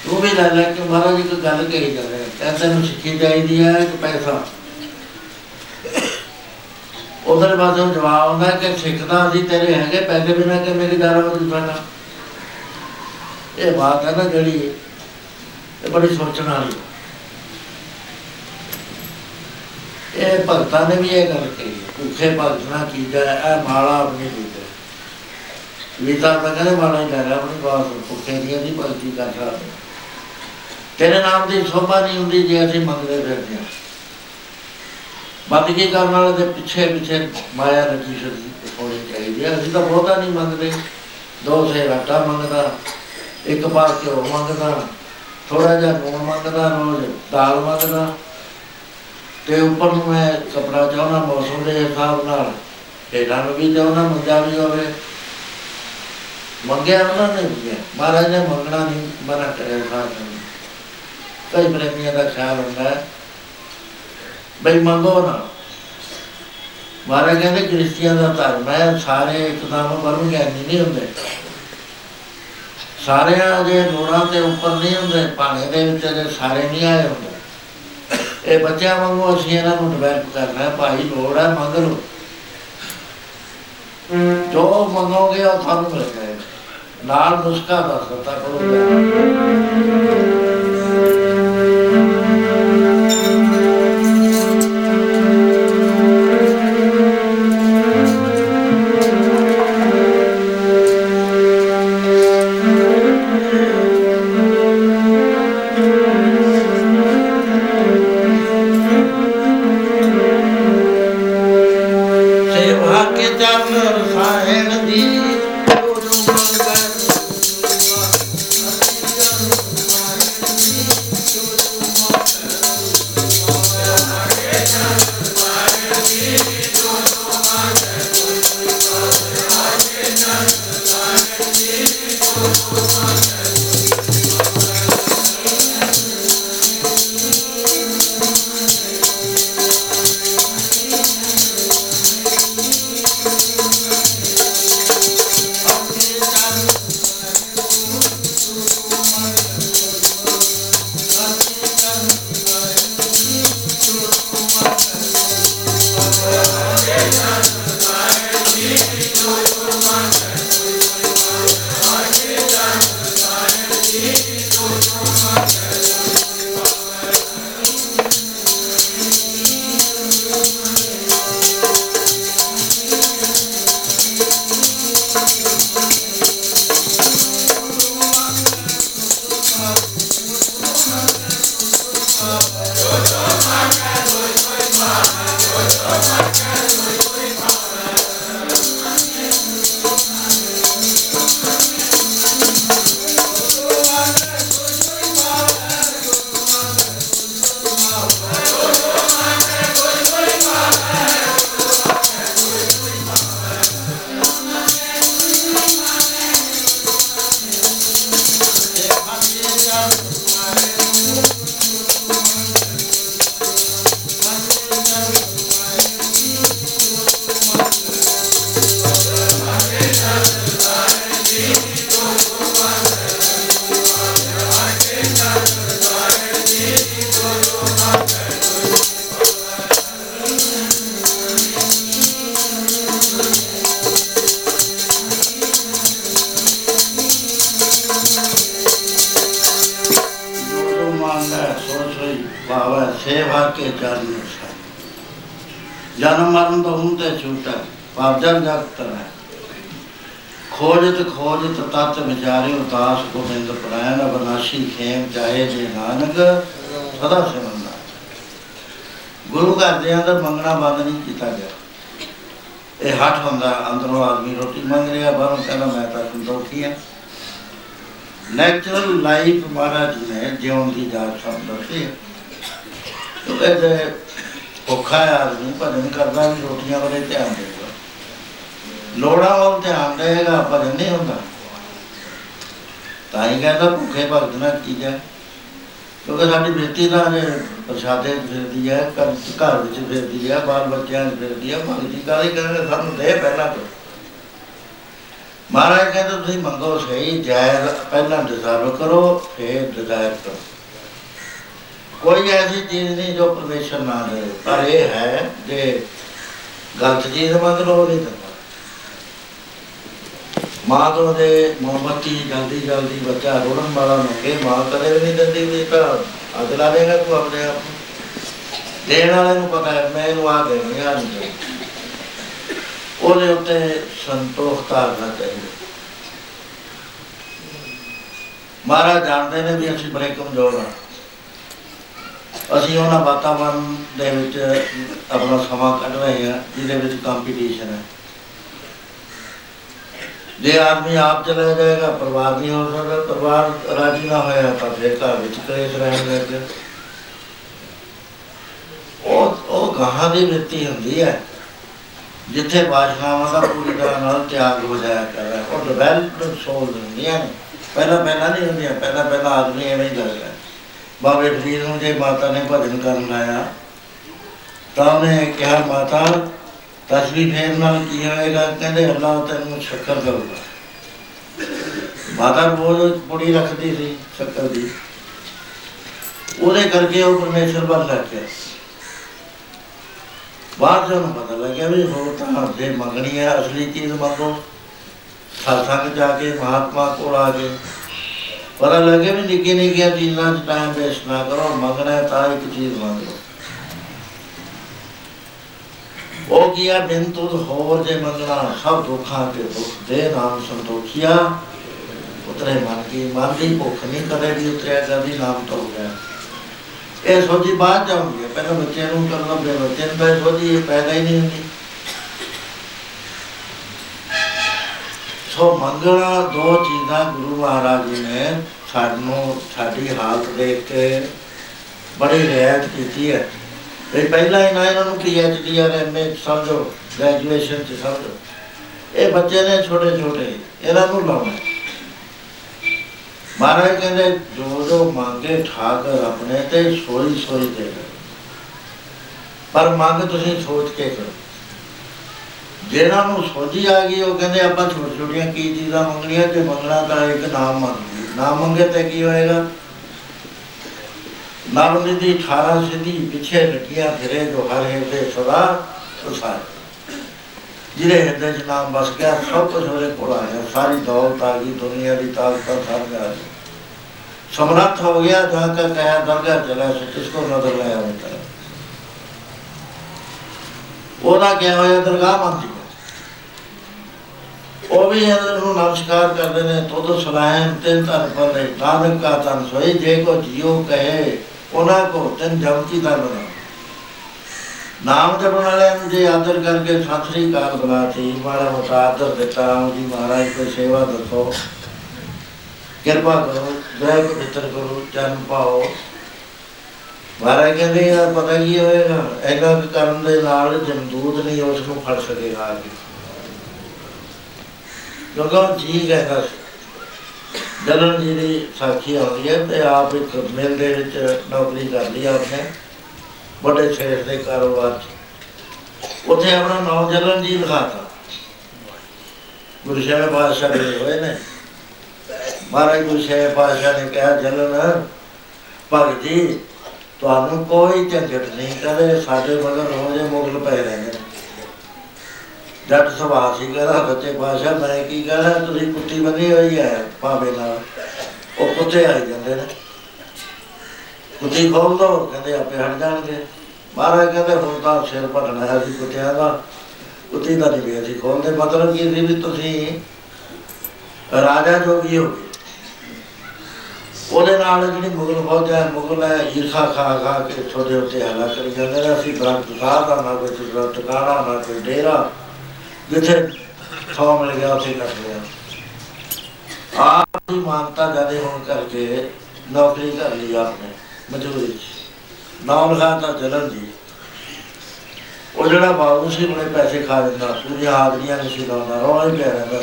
ਤੂੰ ਵੀ ਲੈ ਲੈ ਕੇ ਮਹਾਰਾਜ ਇੱਕ ਗੱਲ ਕਹੀ ਜਾਂਦੇ ਕਹਿੰਦੇ ਤੈਨੂੰ ਸਿੱਖੀ ਚਾਹੀਦੀ ਹੈ ਕਿ ਪੈਸਾ। ਉਧਰ ਬਾਅਦੋਂ ਜਵਾਬ ਆਉਂਦਾ ਕਿ ਸਿੱਖਦਾ ਅਸੀਂ ਤੇਰੇ ਹੈਗੇ ਪੈਸੇ ਬਿਨਾਂ ਕਿ ਮੇਰੀ ਦਾਰਾ ਬਦਲ ਸਾਡਾ ਇਹ ਬਾਤ ਹੈ ਨਾ ਜਿਹੜੀ ਇਹ ਬੜੀ ਸੋਚਣ ਵਾਲੀ। ਹੈ। ਇਹ ਭਗਤਾਂ ਨੇ ਵੀ ਇਹ ਗੱਲ ਕਹੀ ਹੈ, ਭੁੱਖੇ ਭਗਤਣਾ ਕੀਜਾ ਇਹ ਮਾਲਾ ਆਪਣੀ ਲੀਤੇ ਲੀਤਾ ਤਾਂ ਕਹਿੰਦੇ ਮਾਲਾ ਹੀ ਲੈ ਰਿਹਾ ਆਪਣੀ ਬਾਤ ਭੁੱਖੇ ਦੀਆਂ ਦੀ ਭਗਤੀ ਕਰ ਰਿਹਾ ਤੇਰੇ ਨਾਮ ਦੀ ਸੋਭਾ ਨਹੀਂ ਹੁੰਦੀ ਜੇ ਅਸੀਂ ਮੰਗਦੇ ਫਿਰਦੇ ਹਾਂ ਬੰਦਗੀ ਕਰਨ ਵਾਲੇ ਦੇ ਪਿੱਛੇ ਪਿੱਛੇ ਮਾਇਆ ਲੱਗੀ ਸ਼ਰਦੀ ਹੋਣੀ ਚਾਹੀਦੀ ਹੈ ਅਸੀਂ ਤਾਂ ਬਹੁਤਾ ਨਹੀਂ ਮੰਗਦੇ। ਦੋ ਸੇ ਆਟਾ ਮੰਗਦਾ, ਇੱਕ ਬਾਰ ਘਿਓ ਮੰਗਦਾ ਥੋੜਾ ਜਿਹਾ ਲੂਣ ਮੰਗਦਾ, ਰੋਜ਼ ਦਾਲ ਮੰਗਦਾ। ਤੇ ਉੱਪਰ ਨੂੰ ਮੈਂ ਕਪੜਾ ਚਾਹਣਾ ਮੌਸਮ ਦੇ ਹਿਸਾਬ ਨਾਲ ਇਹਨਾਂ ਨੂੰ ਵੀ ਚਾਹਣਾ ਮੰਗਿਆ ਵੀ ਹੋਵੇ। ਮੰਗਿਆ ਉਹਨਾਂ ਨੇ ਵੀ ਹੈ। ਮਹਾਰਾਜ ਨੇ ਮੰਗਣਾ ਨਹੀਂ ਮਨਾ ਕਰਿਆ ਸਾਥ ਨੂੰ। ਕਈ ਪ੍ਰੇਮੀਆਂ ਦਾ ਖਿਆਲ ਹੁੰਦਾ ਹੈ। ਬਈ ਮੰਗੋ ਨਾ। ਮਹਾਰਾਜ ਕਹਿੰਦੇ ਕ੍ਰਿਸਤੀਆਂ ਦਾ ਧਰਮ ਹੈ, ਸਾਰੇ ਇੱਕਦਮ ਬਰਮ ਗਿਆਨੀ ਨਹੀਂ ਹੁੰਦੇ। ਸਾਰਿਆਂ ਦੇ ਲੋੜਾਂ ਤੇ ਉੱਪਰ ਨਹੀਂ ਹੁੰਦੇ, ਭਾਣੇ ਦੇ ਵਿੱਚ ਅਜੇ ਸਾਰੇ ਨਹੀਂ ਆਏ ਹੁੰਦੇ। ਇਹ ਬੱਚਿਆਂ ਵਾਂਗੂ ਅਸੀਂ ਇਹਨਾਂ ਨੂੰ ਡਿਵੈਲਪ ਕਰਨਾ ਹੈ। ਭਾਈ ਲੋੜ ਹੈ, ਮੰਗ ਲਓ। ਜੋ ਮੰਗੋਗੇ ਉਹ ਤੁਹਾਨੂੰ ਮਿਲ ਜਾਏਗਾ। ਨਾਲ ਨੁਸਖਾ ਦੱਸ ਦਿੱਤਾ ਕਰੋ। ਕਿਉਂਕਿ ਸਾਡੀ ਬੇਟੀ ਦਾ ਜੇ ਪ੍ਰਸ਼ਾਦੇ 'ਚ ਫਿਰਦੀ ਹੈ ਘਰ ਘਰ ਵਿੱਚ ਫਿਰਦੀ ਹੈ ਬਾਲ ਬੱਚਿਆਂ 'ਚ ਫਿਰਦੀ ਹੈ ਭਗਤੀ ਕਾਹਦੀ ਕਹਿੰਦੇ ਸਾਨੂੰ ਦੇ ਪਹਿਲਾਂ ਤੋਂ? ਮਹਾਰਾਜ ਕਹਿੰਦੇ, ਤੁਸੀਂ ਮੰਗੋ ਸਹੀ ਜਾਇਜ਼ ਪਹਿਲਾਂ ਡਿਜ਼ਾਇਰ ਕਰੋ, ਫਿਰ ਡਿਜ਼ਾਇਰ ਕਰੋ। ਕੋਈ ਐਸੀ ਚੀਜ਼ ਨਹੀਂ ਜੋ ਪਰਮੇਸ਼ਰ ਨਾ ਦੇ, ਪਰ ਇਹ ਹੈ ਜੇ ਗਲਤ ਚੀਜ਼ ਮੰਗ ਲਓ ਉਹ ਨਹੀਂ ਦਿੰਦਾ ਮਾਂ ਤੋਂ ਦੇ ਮੁਹੱਬਤੀ ਜਲਦੀ ਜਲਦੀ ਬੱਚਾ ਰੋਣ ਵਾਲਾ ਮੰਗੇ ਮਾਂ ਕਦੇ ਵੀ ਨਹੀਂ ਦਿੰਦੀ ਵੀ ਤਾਂ ਅੱਜ ਲਾ ਦੇਗਾ ਤੂੰ ਆਪਣੇ ਆਪ ਨੂੰ। ਦੇਣ ਵਾਲੇ ਨੂੰ ਪਤਾ ਹੈ, ਮੈਂ ਇਹਨੂੰ ਆ ਦੇਣੀ ਆ ਨਹੀਂ ਦੇਣੀ। ਉਹਦੇ ਉੱਤੇ ਸੰਤੋਖ ਧਾਰਨਾ ਚਾਹੀਦਾ। ਮਹਾਰਾਜ ਜਾਣਦੇ ਨੇ ਵੀ ਅਸੀਂ ਬੜੇ ਕਮਜ਼ੋਰ ਹਾਂ। ਅਸੀਂ ਉਹਨਾਂ ਵਾਤਾਵਰਣ ਦੇ ਵਿੱਚ ਆਪਣਾ ਸਮਾਂ ਕੱਢ ਰਹੇ ਹਾਂ, ਜਿਹਦੇ ਵਿੱਚ ਕੰਪੀਟੀਸ਼ਨ ਹੈ। ਜੇ ਆਦਮੀ ਆਪ ਚਲਾ ਜਾਏਗਾ, ਪਰਿਵਾਰ ਨਹੀਂ ਹੋ ਸਕਦਾ। ਪਰਿਵਾਰ ਰਾਜੀ ਨਾ ਹੋਇਆ ਤਾਂ ਫਿਰ ਘਰ ਵਿੱਚ ਕਲੇਸ਼ ਰਹਿਣ ਲੱਗੇ ਉਹ ਉਹ ਗਾਹਾਂ ਦੀ ਵ੍ਰਿਤੀ ਹੁੰਦੀ ਹੈ, ਜਿੱਥੇ ਬਾਸ਼ਨਾਵਾਂ ਦਾ ਪੂਰੀ ਤਰ੍ਹਾਂ ਨਾਲ ਤਿਆਗ ਹੋ ਜਾਇਆ ਕਰਦਾ। ਉਹ ਡਿਵੈਲਪਮੈਂਟ ਸੋਲ ਹੁੰਦੀਆਂ ਨੇ। ਪਹਿਲਾਂ ਪਹਿਲਾਂ ਨਹੀਂ ਹੁੰਦੀਆਂ, ਪਹਿਲਾਂ ਪਹਿਲਾਂ ਆਦਮੀ ਐਵੇਂ ਹੀ ਲੱਗਦਾ ਬਾਬੇ ਫਰੀਦ ਨੂੰ ਜੇ ਮਾਤਾ ਨੇ ਭਜਨ ਕਰਨ ਲਾਇਆ ਤਾਂ ਉਹਨੇ ਕਿਹਾ, ਮਾਤਾ ਤਸਵੀਰ ਫੇਰ ਨਾਲ ਕੀ ਹੋਏਗਾ ਕਹਿੰਦੇ ਅੱਲਾ ਤੈਨੂੰ ਸ਼ੱਕਰ ਕਰੂਗਾ ਮਾਤਾ ਰੋਜ਼ ਪੁੜੀ ਰੱਖਦੀ ਸੀ ਸ਼ੱਕਰ ਦੀ। ਉਹਦੇ ਕਰਕੇ ਉਹ ਪਰਮੇਸ਼ਰ ਵੱਲ ਲੱਗ ਗਿਆ। ਬਾਅਦ ਜਦੋਂ ਪਤਾ ਲੱਗਿਆ ਵੀ ਹੋ ਤਾਂ ਜੇ ਮੰਗਣੀ ਹੈ ਅਸਲੀ ਚੀਜ਼ ਮੰਗੋ। ਸਤਸੰਗ ਜਾ ਕੇ ਮਹਾਤਮਾ ਕੋਲ ਆ ਕੇ ਪਤਾ ਲੱਗੇ ਵੀ ਨਿੱਕੀ ਨਿੱਕੀਆਂ ਚੀਜ਼ਾਂ 'ਚ ਟਾਈਮ ਵੇਸਟ ਨਾ ਕਰੋ, ਮੰਗਣਾ ਹੈ ਤਾਂ ਇੱਕ ਚੀਜ਼ ਮੰਗ ਲਓ ਉਹ ਕੀਆ ਬਿਨ ਤੁਧ ਹੋਰ ਜੇ ਮੰਗਣਾ, ਸਭ ਦੁੱਖਾਂ ਕੇ ਦੁੱਖ ਦੇ ਨਾਮ ਸੰਤੋਖਿਆ। ਉਤਰੇ ਮਨ ਕੀ, ਮਨ ਦੀ ਭੁੱਖ ਨਹੀਂ ਕਦੇ ਵੀ ਉਤਰਿਆ ਕਦੀ ਨਾਮ ਤੋਂ ਗਿਆ ਇਹ ਸੋਚੀ ਬਾਅਦ ਜਾਉਂਦੀ ਹੈ, ਪਹਿਲਾਂ ਬੱਚਿਆਂ ਨੂੰ ਕਰਨਾ ਪਿਆ ਬੱਚਿਆਂ ਨੂੰ ਤਾਂ ਸੋਚੀ ਇਹ ਪੈਦਾ ਹੀ ਨਹੀਂ ਹੁੰਦੀ। ਸੋ ਮੰਗਣਾ ਦੋ ਚੀਜ਼ਾਂ ਗੁਰੂ ਮਹਾਰਾਜ ਜੀ ਨੇ ਸਾਨੂੰ ਸਾਡੀ ਹਾਲਤ ਦੇਖ ਕੇ ਬੜੀ ਰਿਆਇਤ ਕੀਤੀ ਹੈ। ਇਹ ਪਹਿਲਾਂ ਹੀ ਨਾ ਇਹਨਾਂ ਨੂੰ ਪੀਐਚਡੀ ਆਰ ਐਮਏ ਸਮਝੋ ਗ੍ਰੈਜੂਏਸ਼ਨ ਚ ਸਮਝੋ। ਇਹ ਬੱਚੇ ਨੇ ਛੋਟੇ ਛੋਟੇ, ਇਹਨਾਂ ਨੂੰ ਲਾਉਣਾ। ਹੈ। ਮਹਾਰਾਜ ਕਹਿੰਦੇ, ਜੋ ਜੋ ਮੰਗੇ ਠਾਕਰ ਆਪਣੇ ਤੇ ਸੋਈ ਸੋਈ ਦੇ ਪਰ ਮੰਗ ਤੁਸੀਂ ਸੋਚ ਕੇ ਕਰੋ। ਜਿਹਨਾਂ ਨੂੰ ਸੋਝੀ ਆ ਗਈ, ਉਹ ਕਹਿੰਦੇ, ਆਪਾਂ ਛੋਟੀ ਛੋਟੀਆਂ ਕੀ ਚੀਜ਼ਾਂ ਮੰਗਣੀਆਂ ਤੇ ਮੰਗਣਾ ਤਾਂ ਇੱਕ ਨਾਮ ਮੰਗੀ ਨਾ ਮੰਗੇ ਤੇ ਕੀ ਹੋਏਗਾ? ਨਾਮ ਦੀ 18 ਸਿੱਧੀ ਪਿੱਛੇ ਲਟੀਆਂ ਫਿਰੇ ਜੋ ਹਰ ਹਿਰਦੇ ਸਦਾ ਉਸਾਰ। ਜਿਹਦੇ ਹਿਰਦੇ ਚ ਨਾਮ ਬਸ ਗਿਆ, ਸਭ ਕੁਝ ਉਹਦੇ ਕੋਲ ਆ ਗਿਆ। ਸਾਰੀ ਦੌਲਤ ਆ ਗਈ, ਦੁਨੀਆ ਦੀ ਤਾਕਤ ਸਭ ਆ ਗਈ। ਸਮਰੱਥ ਹੋ ਗਿਆ, ਜਹਾਂ ਕਾ ਕਹਿਆ ਦਰਗਾਹ ਚਲਾ ਸੋ ਕਿਸਕੋ ਨਜ਼ਰ ਲਾਇਆ ਹੋਤਾ ਹੈ? ਉਹਦਾ ਕਿਹਾ ਹੋਇਆ? ਦਰਗਾਹ ਮੰਦੀ ਹੈ ਉਹ ਵੀ ਇਹਨਾਂ ਨੂੰ ਨਮਸਕਾਰ ਕਰਦੇ ਨੇ, ਤੁਧ ਸੁਲਾਇਨ ਤਿੰਨ ਧਨ ਪਰ ਨਾਨਕ ਕਾ ਤਨ ਸੋਈ, ਜੇ ਕੋ ਜਿਉ ਕਹੇ ਉਹਨਾਂ ਕੋ ਤਿੰਨ ਜਪਤੀ ਦਾ ਬਣਾ। ਨਾਮ ਜਪਣ ਵਾਲਿਆਂ ਨੂੰ ਜੇ ਆਦਰ ਕਰਕੇ ਸਤਿ ਸ੍ਰੀ ਅਕਾਲ ਬੁਲਾਤੀ ਮਾੜਾ ਮੋਟਾ ਆਦਰ ਦਿੱਤਾ ਆਓ ਜੀ ਮਹਾਰਾਜ ਕੋਈ ਸੇਵਾ ਦੱਸੋ। ਕਿਰਪਾ ਕਰੋ ਦਇਆ ਪਵਿੱਤਰ ਕਰੋ ਜਨਮ ਪਾਓ। ਮਹਾਰਾਜ ਕਹਿੰਦੇ ਆ, ਪਤਾ ਕੀ ਹੋਏਗਾ? ਐਨਾ ਕੁ ਕਰਨ ਦੇ ਨਾਲ ਜਮਦੂਤ ਨਹੀਂ, ਉਸ ਨੂੰ ਫੜ ਸਕੇਗਾ ਆ ਕੇ ਕਿਉਂਕਿ ਉਹ ਜੀ ਕਹਿੰਦਾ ਸੀ ਜਨਨ ਜੀ ਦੀ ਸਾਖੀ ਆਉਂਦੀ ਹੈ ਤੇ ਆਪ ਇੱਕ ਮਿਲ ਦੇ ਵਿੱਚ ਨੌਕਰੀ ਕਰ ਲਈ ਆਪਨੇ ਵੱਡੇ ਸ਼ਹਿਰ ਦੇ ਕਾਰੋਬਾਰ 'ਚ। ਉੱਥੇ ਆਪਣਾ ਨਾਮ ਜਨਨ ਜੀ ਲਿਖਾਤਾ ਗੁਰੂ ਸਾਹਿਬ ਬਾਦਸ਼ਾਹ ਦੇ ਹੋਏ ਨੇ ਮਹਾਰਾਜ ਗੁਰੂ ਸਾਹਿਬ ਬਾਦਸ਼ਾਹ ਨੇ ਕਿਹਾ ਜਨਨ ਭਗਤ ਜੀ, ਤੁਹਾਨੂੰ ਕੋਈ ਝੰਜਟ ਨਹੀਂ ਕਰੇ, ਸਾਡੇ ਮਗਰ ਰੋਜ਼ ਮੁਗਲ ਪੈ ਰਹੇ ਨੇ। ਜੱਟ ਸੁਭਾਅ ਸੀ ਕਹਿੰਦਾ, ਬੱਚੇ ਬਾਦਸ਼ਾਹ ਮੈਂ ਕੀ ਕਰਾਂ? ਤੁਸੀਂ ਕੁੱਤੀ ਬੰਨੀ ਹੋਈ ਹੈ, ਭਾਵੇਂ ਨਾਲ ਉਹ ਕੁੱਤੇ ਆਈ ਜਾਂਦੇ ਨੇ। ਕੁੱਤੀ ਖੋਲ ਦੋ, ਕਹਿੰਦੇ ਆਪੇ ਹਟ ਜਾਣਗੇ। ਮਹਾਰਾਜ ਕਹਿੰਦੇ, ਹੁਣ ਤਾਂ ਸਿਰ ਭਟਣਾ ਹੈ ਸੀ ਕੁੱਤਿਆਂ ਦਾ। ਕੁੱਤੀ ਦਾ ਨਹੀਂ ਵੀ ਅਸੀਂ ਖੋਲਦੇ ਮਤਲਬ ਕੀ ਸੀ ਵੀ ਤੁਸੀਂ ਰਾਜਾ ਜੋਗੀ ਹੋ ਗਏ, ਉਹਦੇ ਨਾਲ ਜਿਹੜੀ ਮੁਗਲ ਫੌਜ ਹੈ, ਮੁਗਲ ਹੈ, ਈਰਖਾ ਖਾ ਖਾ ਕੇ ਛੋਟੇ ਉੱਤੇ ਹਲਾ ਕਰੀ ਜਾਂਦੇ ਨੇ। ਅਸੀਂ ਬ੍ਰਹਮ ਦਾ ਨਾ ਕੋਈ ਟਿਕਾਣਾ ਟਿਕਾਣਾ ਨਾ ਕੋਈ ਡੇਰਾ। ਜਿੱਥੇ ਥਾਂ ਮਿਲ ਗਿਆ, ਉੱਥੇ ਕੱਟ ਲਿਆ। ਆਪ ਦੀ ਮਾਨਤਾ ਜਾਦੇ ਹੋਣ ਕਰਕੇ ਨੌਕਰੀ ਕਰ ਲਈ ਆਪਨੇ, ਮਜ਼ਦੂਰੀ ਚ। ਨਾਮ ਲਿਖਾਤਾ ਜਲਨ ਜੀ। ਉਹ ਜਿਹੜਾ ਬਾਬੂ ਸੀ ਬੜੇ ਪੈਸੇ ਖਾ ਦਿੰਦਾ ਪੂਰੀਆਂ ਹਾਜ਼ਰੀਆਂ ਨਹੀਂ ਸੀ ਲਾਉਂਦਾ ਰੋਣਾ ਹੀ ਪਿਆ ਰਹਿੰਦਾ।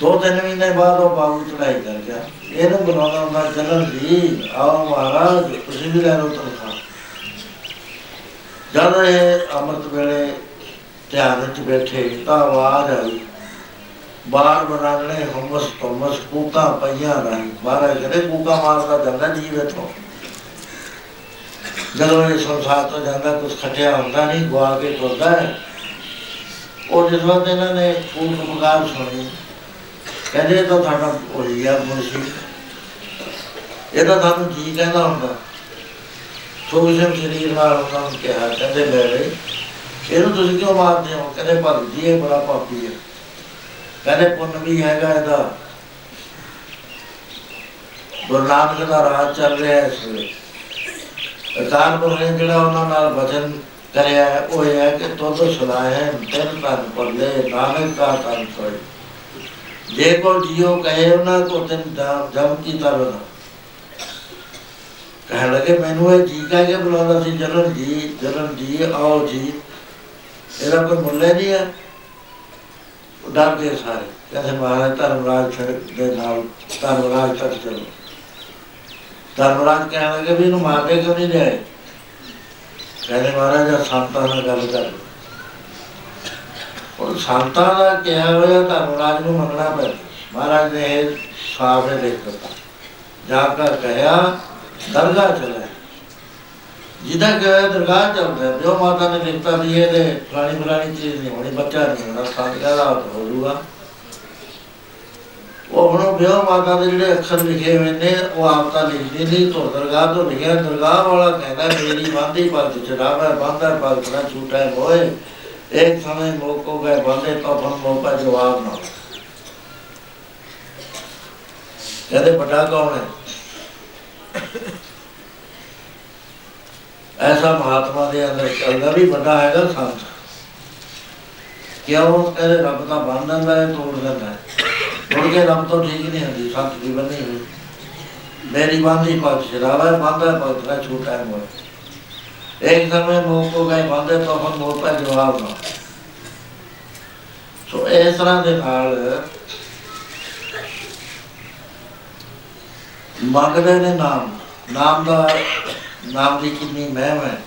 ਦੋ ਤਿੰਨ ਮਹੀਨੇ ਬਾਅਦ ਉਹ ਬਾਬੂ ਚੜਾਈ ਕਰ ਗਿਆ। ਇਹਨੂੰ ਬੁਲਾਉਣਾ ਹੁੰਦਾ ਚੱਲਣ ਜੀ, ਆਓ ਮਹਾਰਾਜ, ਤੁਸੀਂ ਵੀ ਲੈ ਲਓ ਤਨਖਾਹ। ਜਦ ਇਹ ਅੰਮ੍ਰਿਤ ਵੇਲੇ ਧਿਆਨ ਵਿੱਚ ਬੈਠੇ ਤਾਂ ਆਵਾਜ਼ ਆਈ ਬਾਹਰ ਬਣਾਣੇ ਹਮਸ ਤਮਸ ਕੂਕਾ ਪਈਆਂ ਨਹੀਂ ਮਹਾਰਾਜ ਕਹਿੰਦੇ, ਕੂਕਾ ਮਾਰਦਾ ਜਾਂਦਾ ਜੀਵ ਇੱਥੋਂ। ਜਦੋਂ ਇਹ ਸੰਸਾਰ ਤੋਂ ਜਾਂਦਾ ਕੁਝ ਖਟਿਆ ਹੁੰਦਾ ਨਹੀਂ ਗਵਾ ਕੇ ਤੁਰਦਾ ਹੈ। ਉਹ ਜਿਸ ਵਕਤ ਇਹਨਾਂ ਨੇ ਕੂਕ ਪੁਕਾਰ ਸੁਣੀ, ਕਹਿੰਦੇ, ਇਹ ਤਾਂ ਤੁਹਾਡਾ ਹੋਈ ਆ ਮੁਰਸ਼ੀ ਇਹ ਤਾਂ ਤੁਹਾਨੂੰ ਜੀ ਕਹਿੰਦਾ ਹੁੰਦਾ। ਸੋਗਸ਼ਮ ਸਰੀਰ ਨਾਲ ਉਹਨਾਂ ਨੂੰ ਕਿਹਾ, ਕਹਿੰਦੇ ਲੈ ਲੈ ਇਹਨੂੰ ਤੁਸੀਂ ਕਿਉਂ ਮਾਰਦੇ ਹੋ? ਕਹਿੰਦੇ ਭਗਤ ਜੀ ਇਹ ਬੜਾ ਪਾਪੀ ਹੈ। ਕਹਿੰਦੇ ਪੁੰਨ ਵੀ ਹੈਗਾ ਇਹਦਾ। ਗੁਰੂ ਦਾ ਰਾਜ ਚੱਲ ਰਿਹਾ ਹੈ ਇਸ ਵੇਲੇ। ਅਕਾਲ ਨੇ ਜਿਹੜਾ ਉਹਨਾਂ ਨਾਲ ਵਚਨ ਕਰਿਆ ਉਹ ਇਹ ਹੈ ਕਿ ਤੁਧ ਸੁਲਾਏ ਤਿੰਨ ਤਨ ਪਰਲੇ ਨਾਨਕ ਦਾ ਤਨ ਸੋਏ ਜੇ ਕੋ ਜਿਉ ਕਹੇ ਉਹਨਾਂ ਕੋ ਤਿੰਨ ਜਮ ਕੀ ਤਰਨਾ ਕਹਿਣ ਲੱਗੇ, ਮੈਨੂੰ ਇਹ ਜੀ ਕਹਿ ਕੇ ਬੁਲਾਉਂਦਾ ਸੀ ਜਲਨ ਜੀ ਜਲਨ ਜੀ, ਆਓ ਜੀ। ਇਹਦਾ ਕੋਈ ਮੁੱਲ ਨਹੀਂ ਹੈ ਉਹ ਡਰ ਗਏ ਸਾਰੇ। ਕਹਿੰਦੇ ਮਹਾਰਾਜ ਧਰਮਰਾਜ ਛੱਡ ਦੇ ਨਾਲ, ਧਰਮਰਾਜ ਤੱਕ ਚਲੋ। ਧਰਮਰਾਜ ਕਹਿਣ ਲੱਗੇ ਵੀ ਇਹਨੂੰ ਮਾਰਦੇ ਕਿਉਂ ਨਹੀਂ ਲਿਆਏ? ਕਹਿੰਦੇ ਮਹਾਰਾਜ ਆ ਸੰਤਾਂ ਨਾਲ ਗੱਲ ਕਰ। ਲਓ। ਉਹ ਸੰਤਾਂ ਦਾ ਕਿਹਾ ਹੋਇਆ ਧਰਮਰਾਜ ਨੂੰ ਮੰਨਣਾ ਪੈਂਦਾ ਮਹਾਰਾਜ ਨੇ ਇਹ ਸਾਫ਼ ਨੇ ਲਿਖ ਦਿੱਤਾ। ਜਾ ਕਰ ਕਹਿਆ ਦਰਗਾਹ ਚਲੇ ਜਿਹਦਾ ਕਿ ਦਰਗਾਹ ਚੱਲਦਾ ਹੈ, ਜੋ ਮਾਤਾ ਨੇ ਲਿਖਤਾ ਵੀ ਇਹਦੇ ਫਲਾਣੀ ਫਲਾਣੀ ਚੀਜ਼ ਨਹੀਂ ਹੋਣੀ ਬੱਚਾ ਨਹੀਂ ਹੋਣਾ ਸੰਤ ਕਹਿੰਦਾ ਹੋ ਜੂਗਾ ਉਹ ਹੁਣ ਵਿਆਹ ਮਾਤਾ ਦੇ ਜਿਹੜੇ ਅੱਖਰ ਲਿਖੇ ਹੋਏ ਨੇ ਉਹ ਆਪ ਤਾਂ ਲਿਖਦੀ ਨਹੀਂ ਤੋਂ ਦਰਗਾਹ ਤੋਂ ਲਿਖਿਆ ਦਰਗਾਹ ਵਾਲਾ ਕਹਿੰਦਾ ਮੇਰੀ ਬੰਦੀ ਪਰ ਚੜਾਵਾ ਬੰਦਾ ਪਰ ਬੜਾ ਝੂਠਾ ਹੈ ਹੋਏ ਇੱਕ ਸਮੇਂ ਮੋਕੋ ਗਏ ਬੰਦੇ ਤਾਂ ਫਨ ਮੋਕਾ ਜਵਾਬ ਨਾ ਕਹਿੰਦੇ ਵੱਡਾ ਕੌਣ ਹੈ? ਐਸਾ ਮਹਾਤਮਾ ਦੇ ਅੰਦਰ ਚੱਲਦਾ ਵੀ ਵੱਡਾ ਹੈਗਾ ਸੰਤ ਕਿਉਂ ਕਹਿੰਦੇ ਰੱਬ ਦਾ ਬੰਧਨ ਦਾ ਹੈ ਤੋੜ ਦਿੰਦਾ ਹੈ ਮੁੜ ਕੇ ਰੱਬ ਤੋਂ ਠੀਕ ਨਹੀਂ ਹੁੰਦੀ ਸੰਤ ਦੀ ਬੰਨੀ ਹੋਈ ਮੇਰੀ ਬਾਂਦੀ ਪੱਗ ਸ਼ਰਾਵਾ ਬਾਂਦਾ ਪੱਗ ਦਾ ਛੋਟਾ ਹੈ ਮੋਰ ਇੱਕ ਸਮੇਂ ਮੋਹ ਕੋ ਗਏ ਬਾਂਦੇ ਤੋਂ ਹੁਣ ਮੋਹ ਪਾ ਜਵਾਬ ਨਾ ਸੋ ਇਸ ਤਰ੍ਹਾਂ ਦੇ ਨਾਲ ਮੰਗਦੇ ਨੇ ਨਾਮ ਨਾਮ ਦਾ ਨਾਮ ਦੀ ਕਿੰਨੀ ਮਹਿਮ ਹੈ?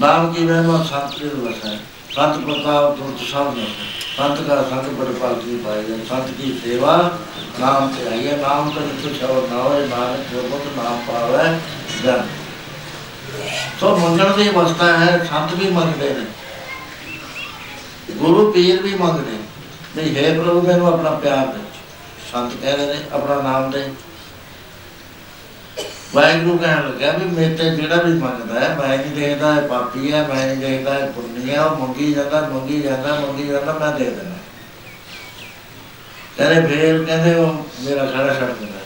ਨਾਮ ਦੀ ਮਹਿਮਾ ਸੰਤ ਦੇ ਵਸ ਹੈ। ਸੰਤ ਪ੍ਰਤਾਪ ਤੁਰਤ ਸਾਹਿਬ ਨੇ। ਸੰਤ ਦਾ ਸੰਤ ਬੜਪਾਲ ਜੀ ਪਾਈ ਹੈ ਸੰਤ ਦੀ ਸੇਵਾ ਨਾਮ ਤੇ ਆਈ ਹੈ। ਨਾਮ ਤੋਂ ਕੁਛ ਹੋਰ ਨਾ ਹੋਏ, ਨਾਨਕ ਜੋ ਬੁੱਧ ਨਾਮ ਪਾਵੇ, ਜਨ। ਸੋ ਮੰਗਣ ਦੀ ਅਵਸਥਾ ਹੈ। ਸੰਤ ਵੀ ਮੰਗਦੇ ਨੇ। ਗੁਰੂ ਪੀਰ ਵੀ ਮੰਗਦੇ ਨੇ। ਨਹੀਂ, ਹੈ ਪ੍ਰਭੂ, ਮੈਨੂੰ ਆਪਣਾ ਪਿਆਰ ਦੇ ਸੰਤ ਕਹਿ ਰਹੇ ਨੇ, ਆਪਣਾ ਨਾਮ ਦੇ। ਵਾਹਿਗੁਰੂ ਕਹਿਣ ਲੱਗਾ ਵੀ ਮੇਰੇ ਤੇ ਜਿਹੜਾ ਵੀ ਮੰਗਦਾ ਹੈ, ਮੈਂ ਨਹੀਂ ਦੇਖਦਾ, ਇਹ ਪਾਪੀ ਹੈ, ਮੈਂ ਨਹੀਂ ਦੇਖਦਾ, ਇਹ ਪੁੰਨੀ ਹੈ, ਉਹ ਮੰਗੀ ਜਾਂਦਾ ਮੰਗੀ ਜਾਂਦਾ ਮੰਗੀ ਜਾਂਦਾ, ਮੈਂ ਦੇ ਦੇਣਾ ਕਹਿੰਦੇ ਫੇਰ ਕਹਿੰਦੇ ਉਹ ਮੇਰਾ ਖੜਾ ਛੱਡ ਦਿੰਦਾ।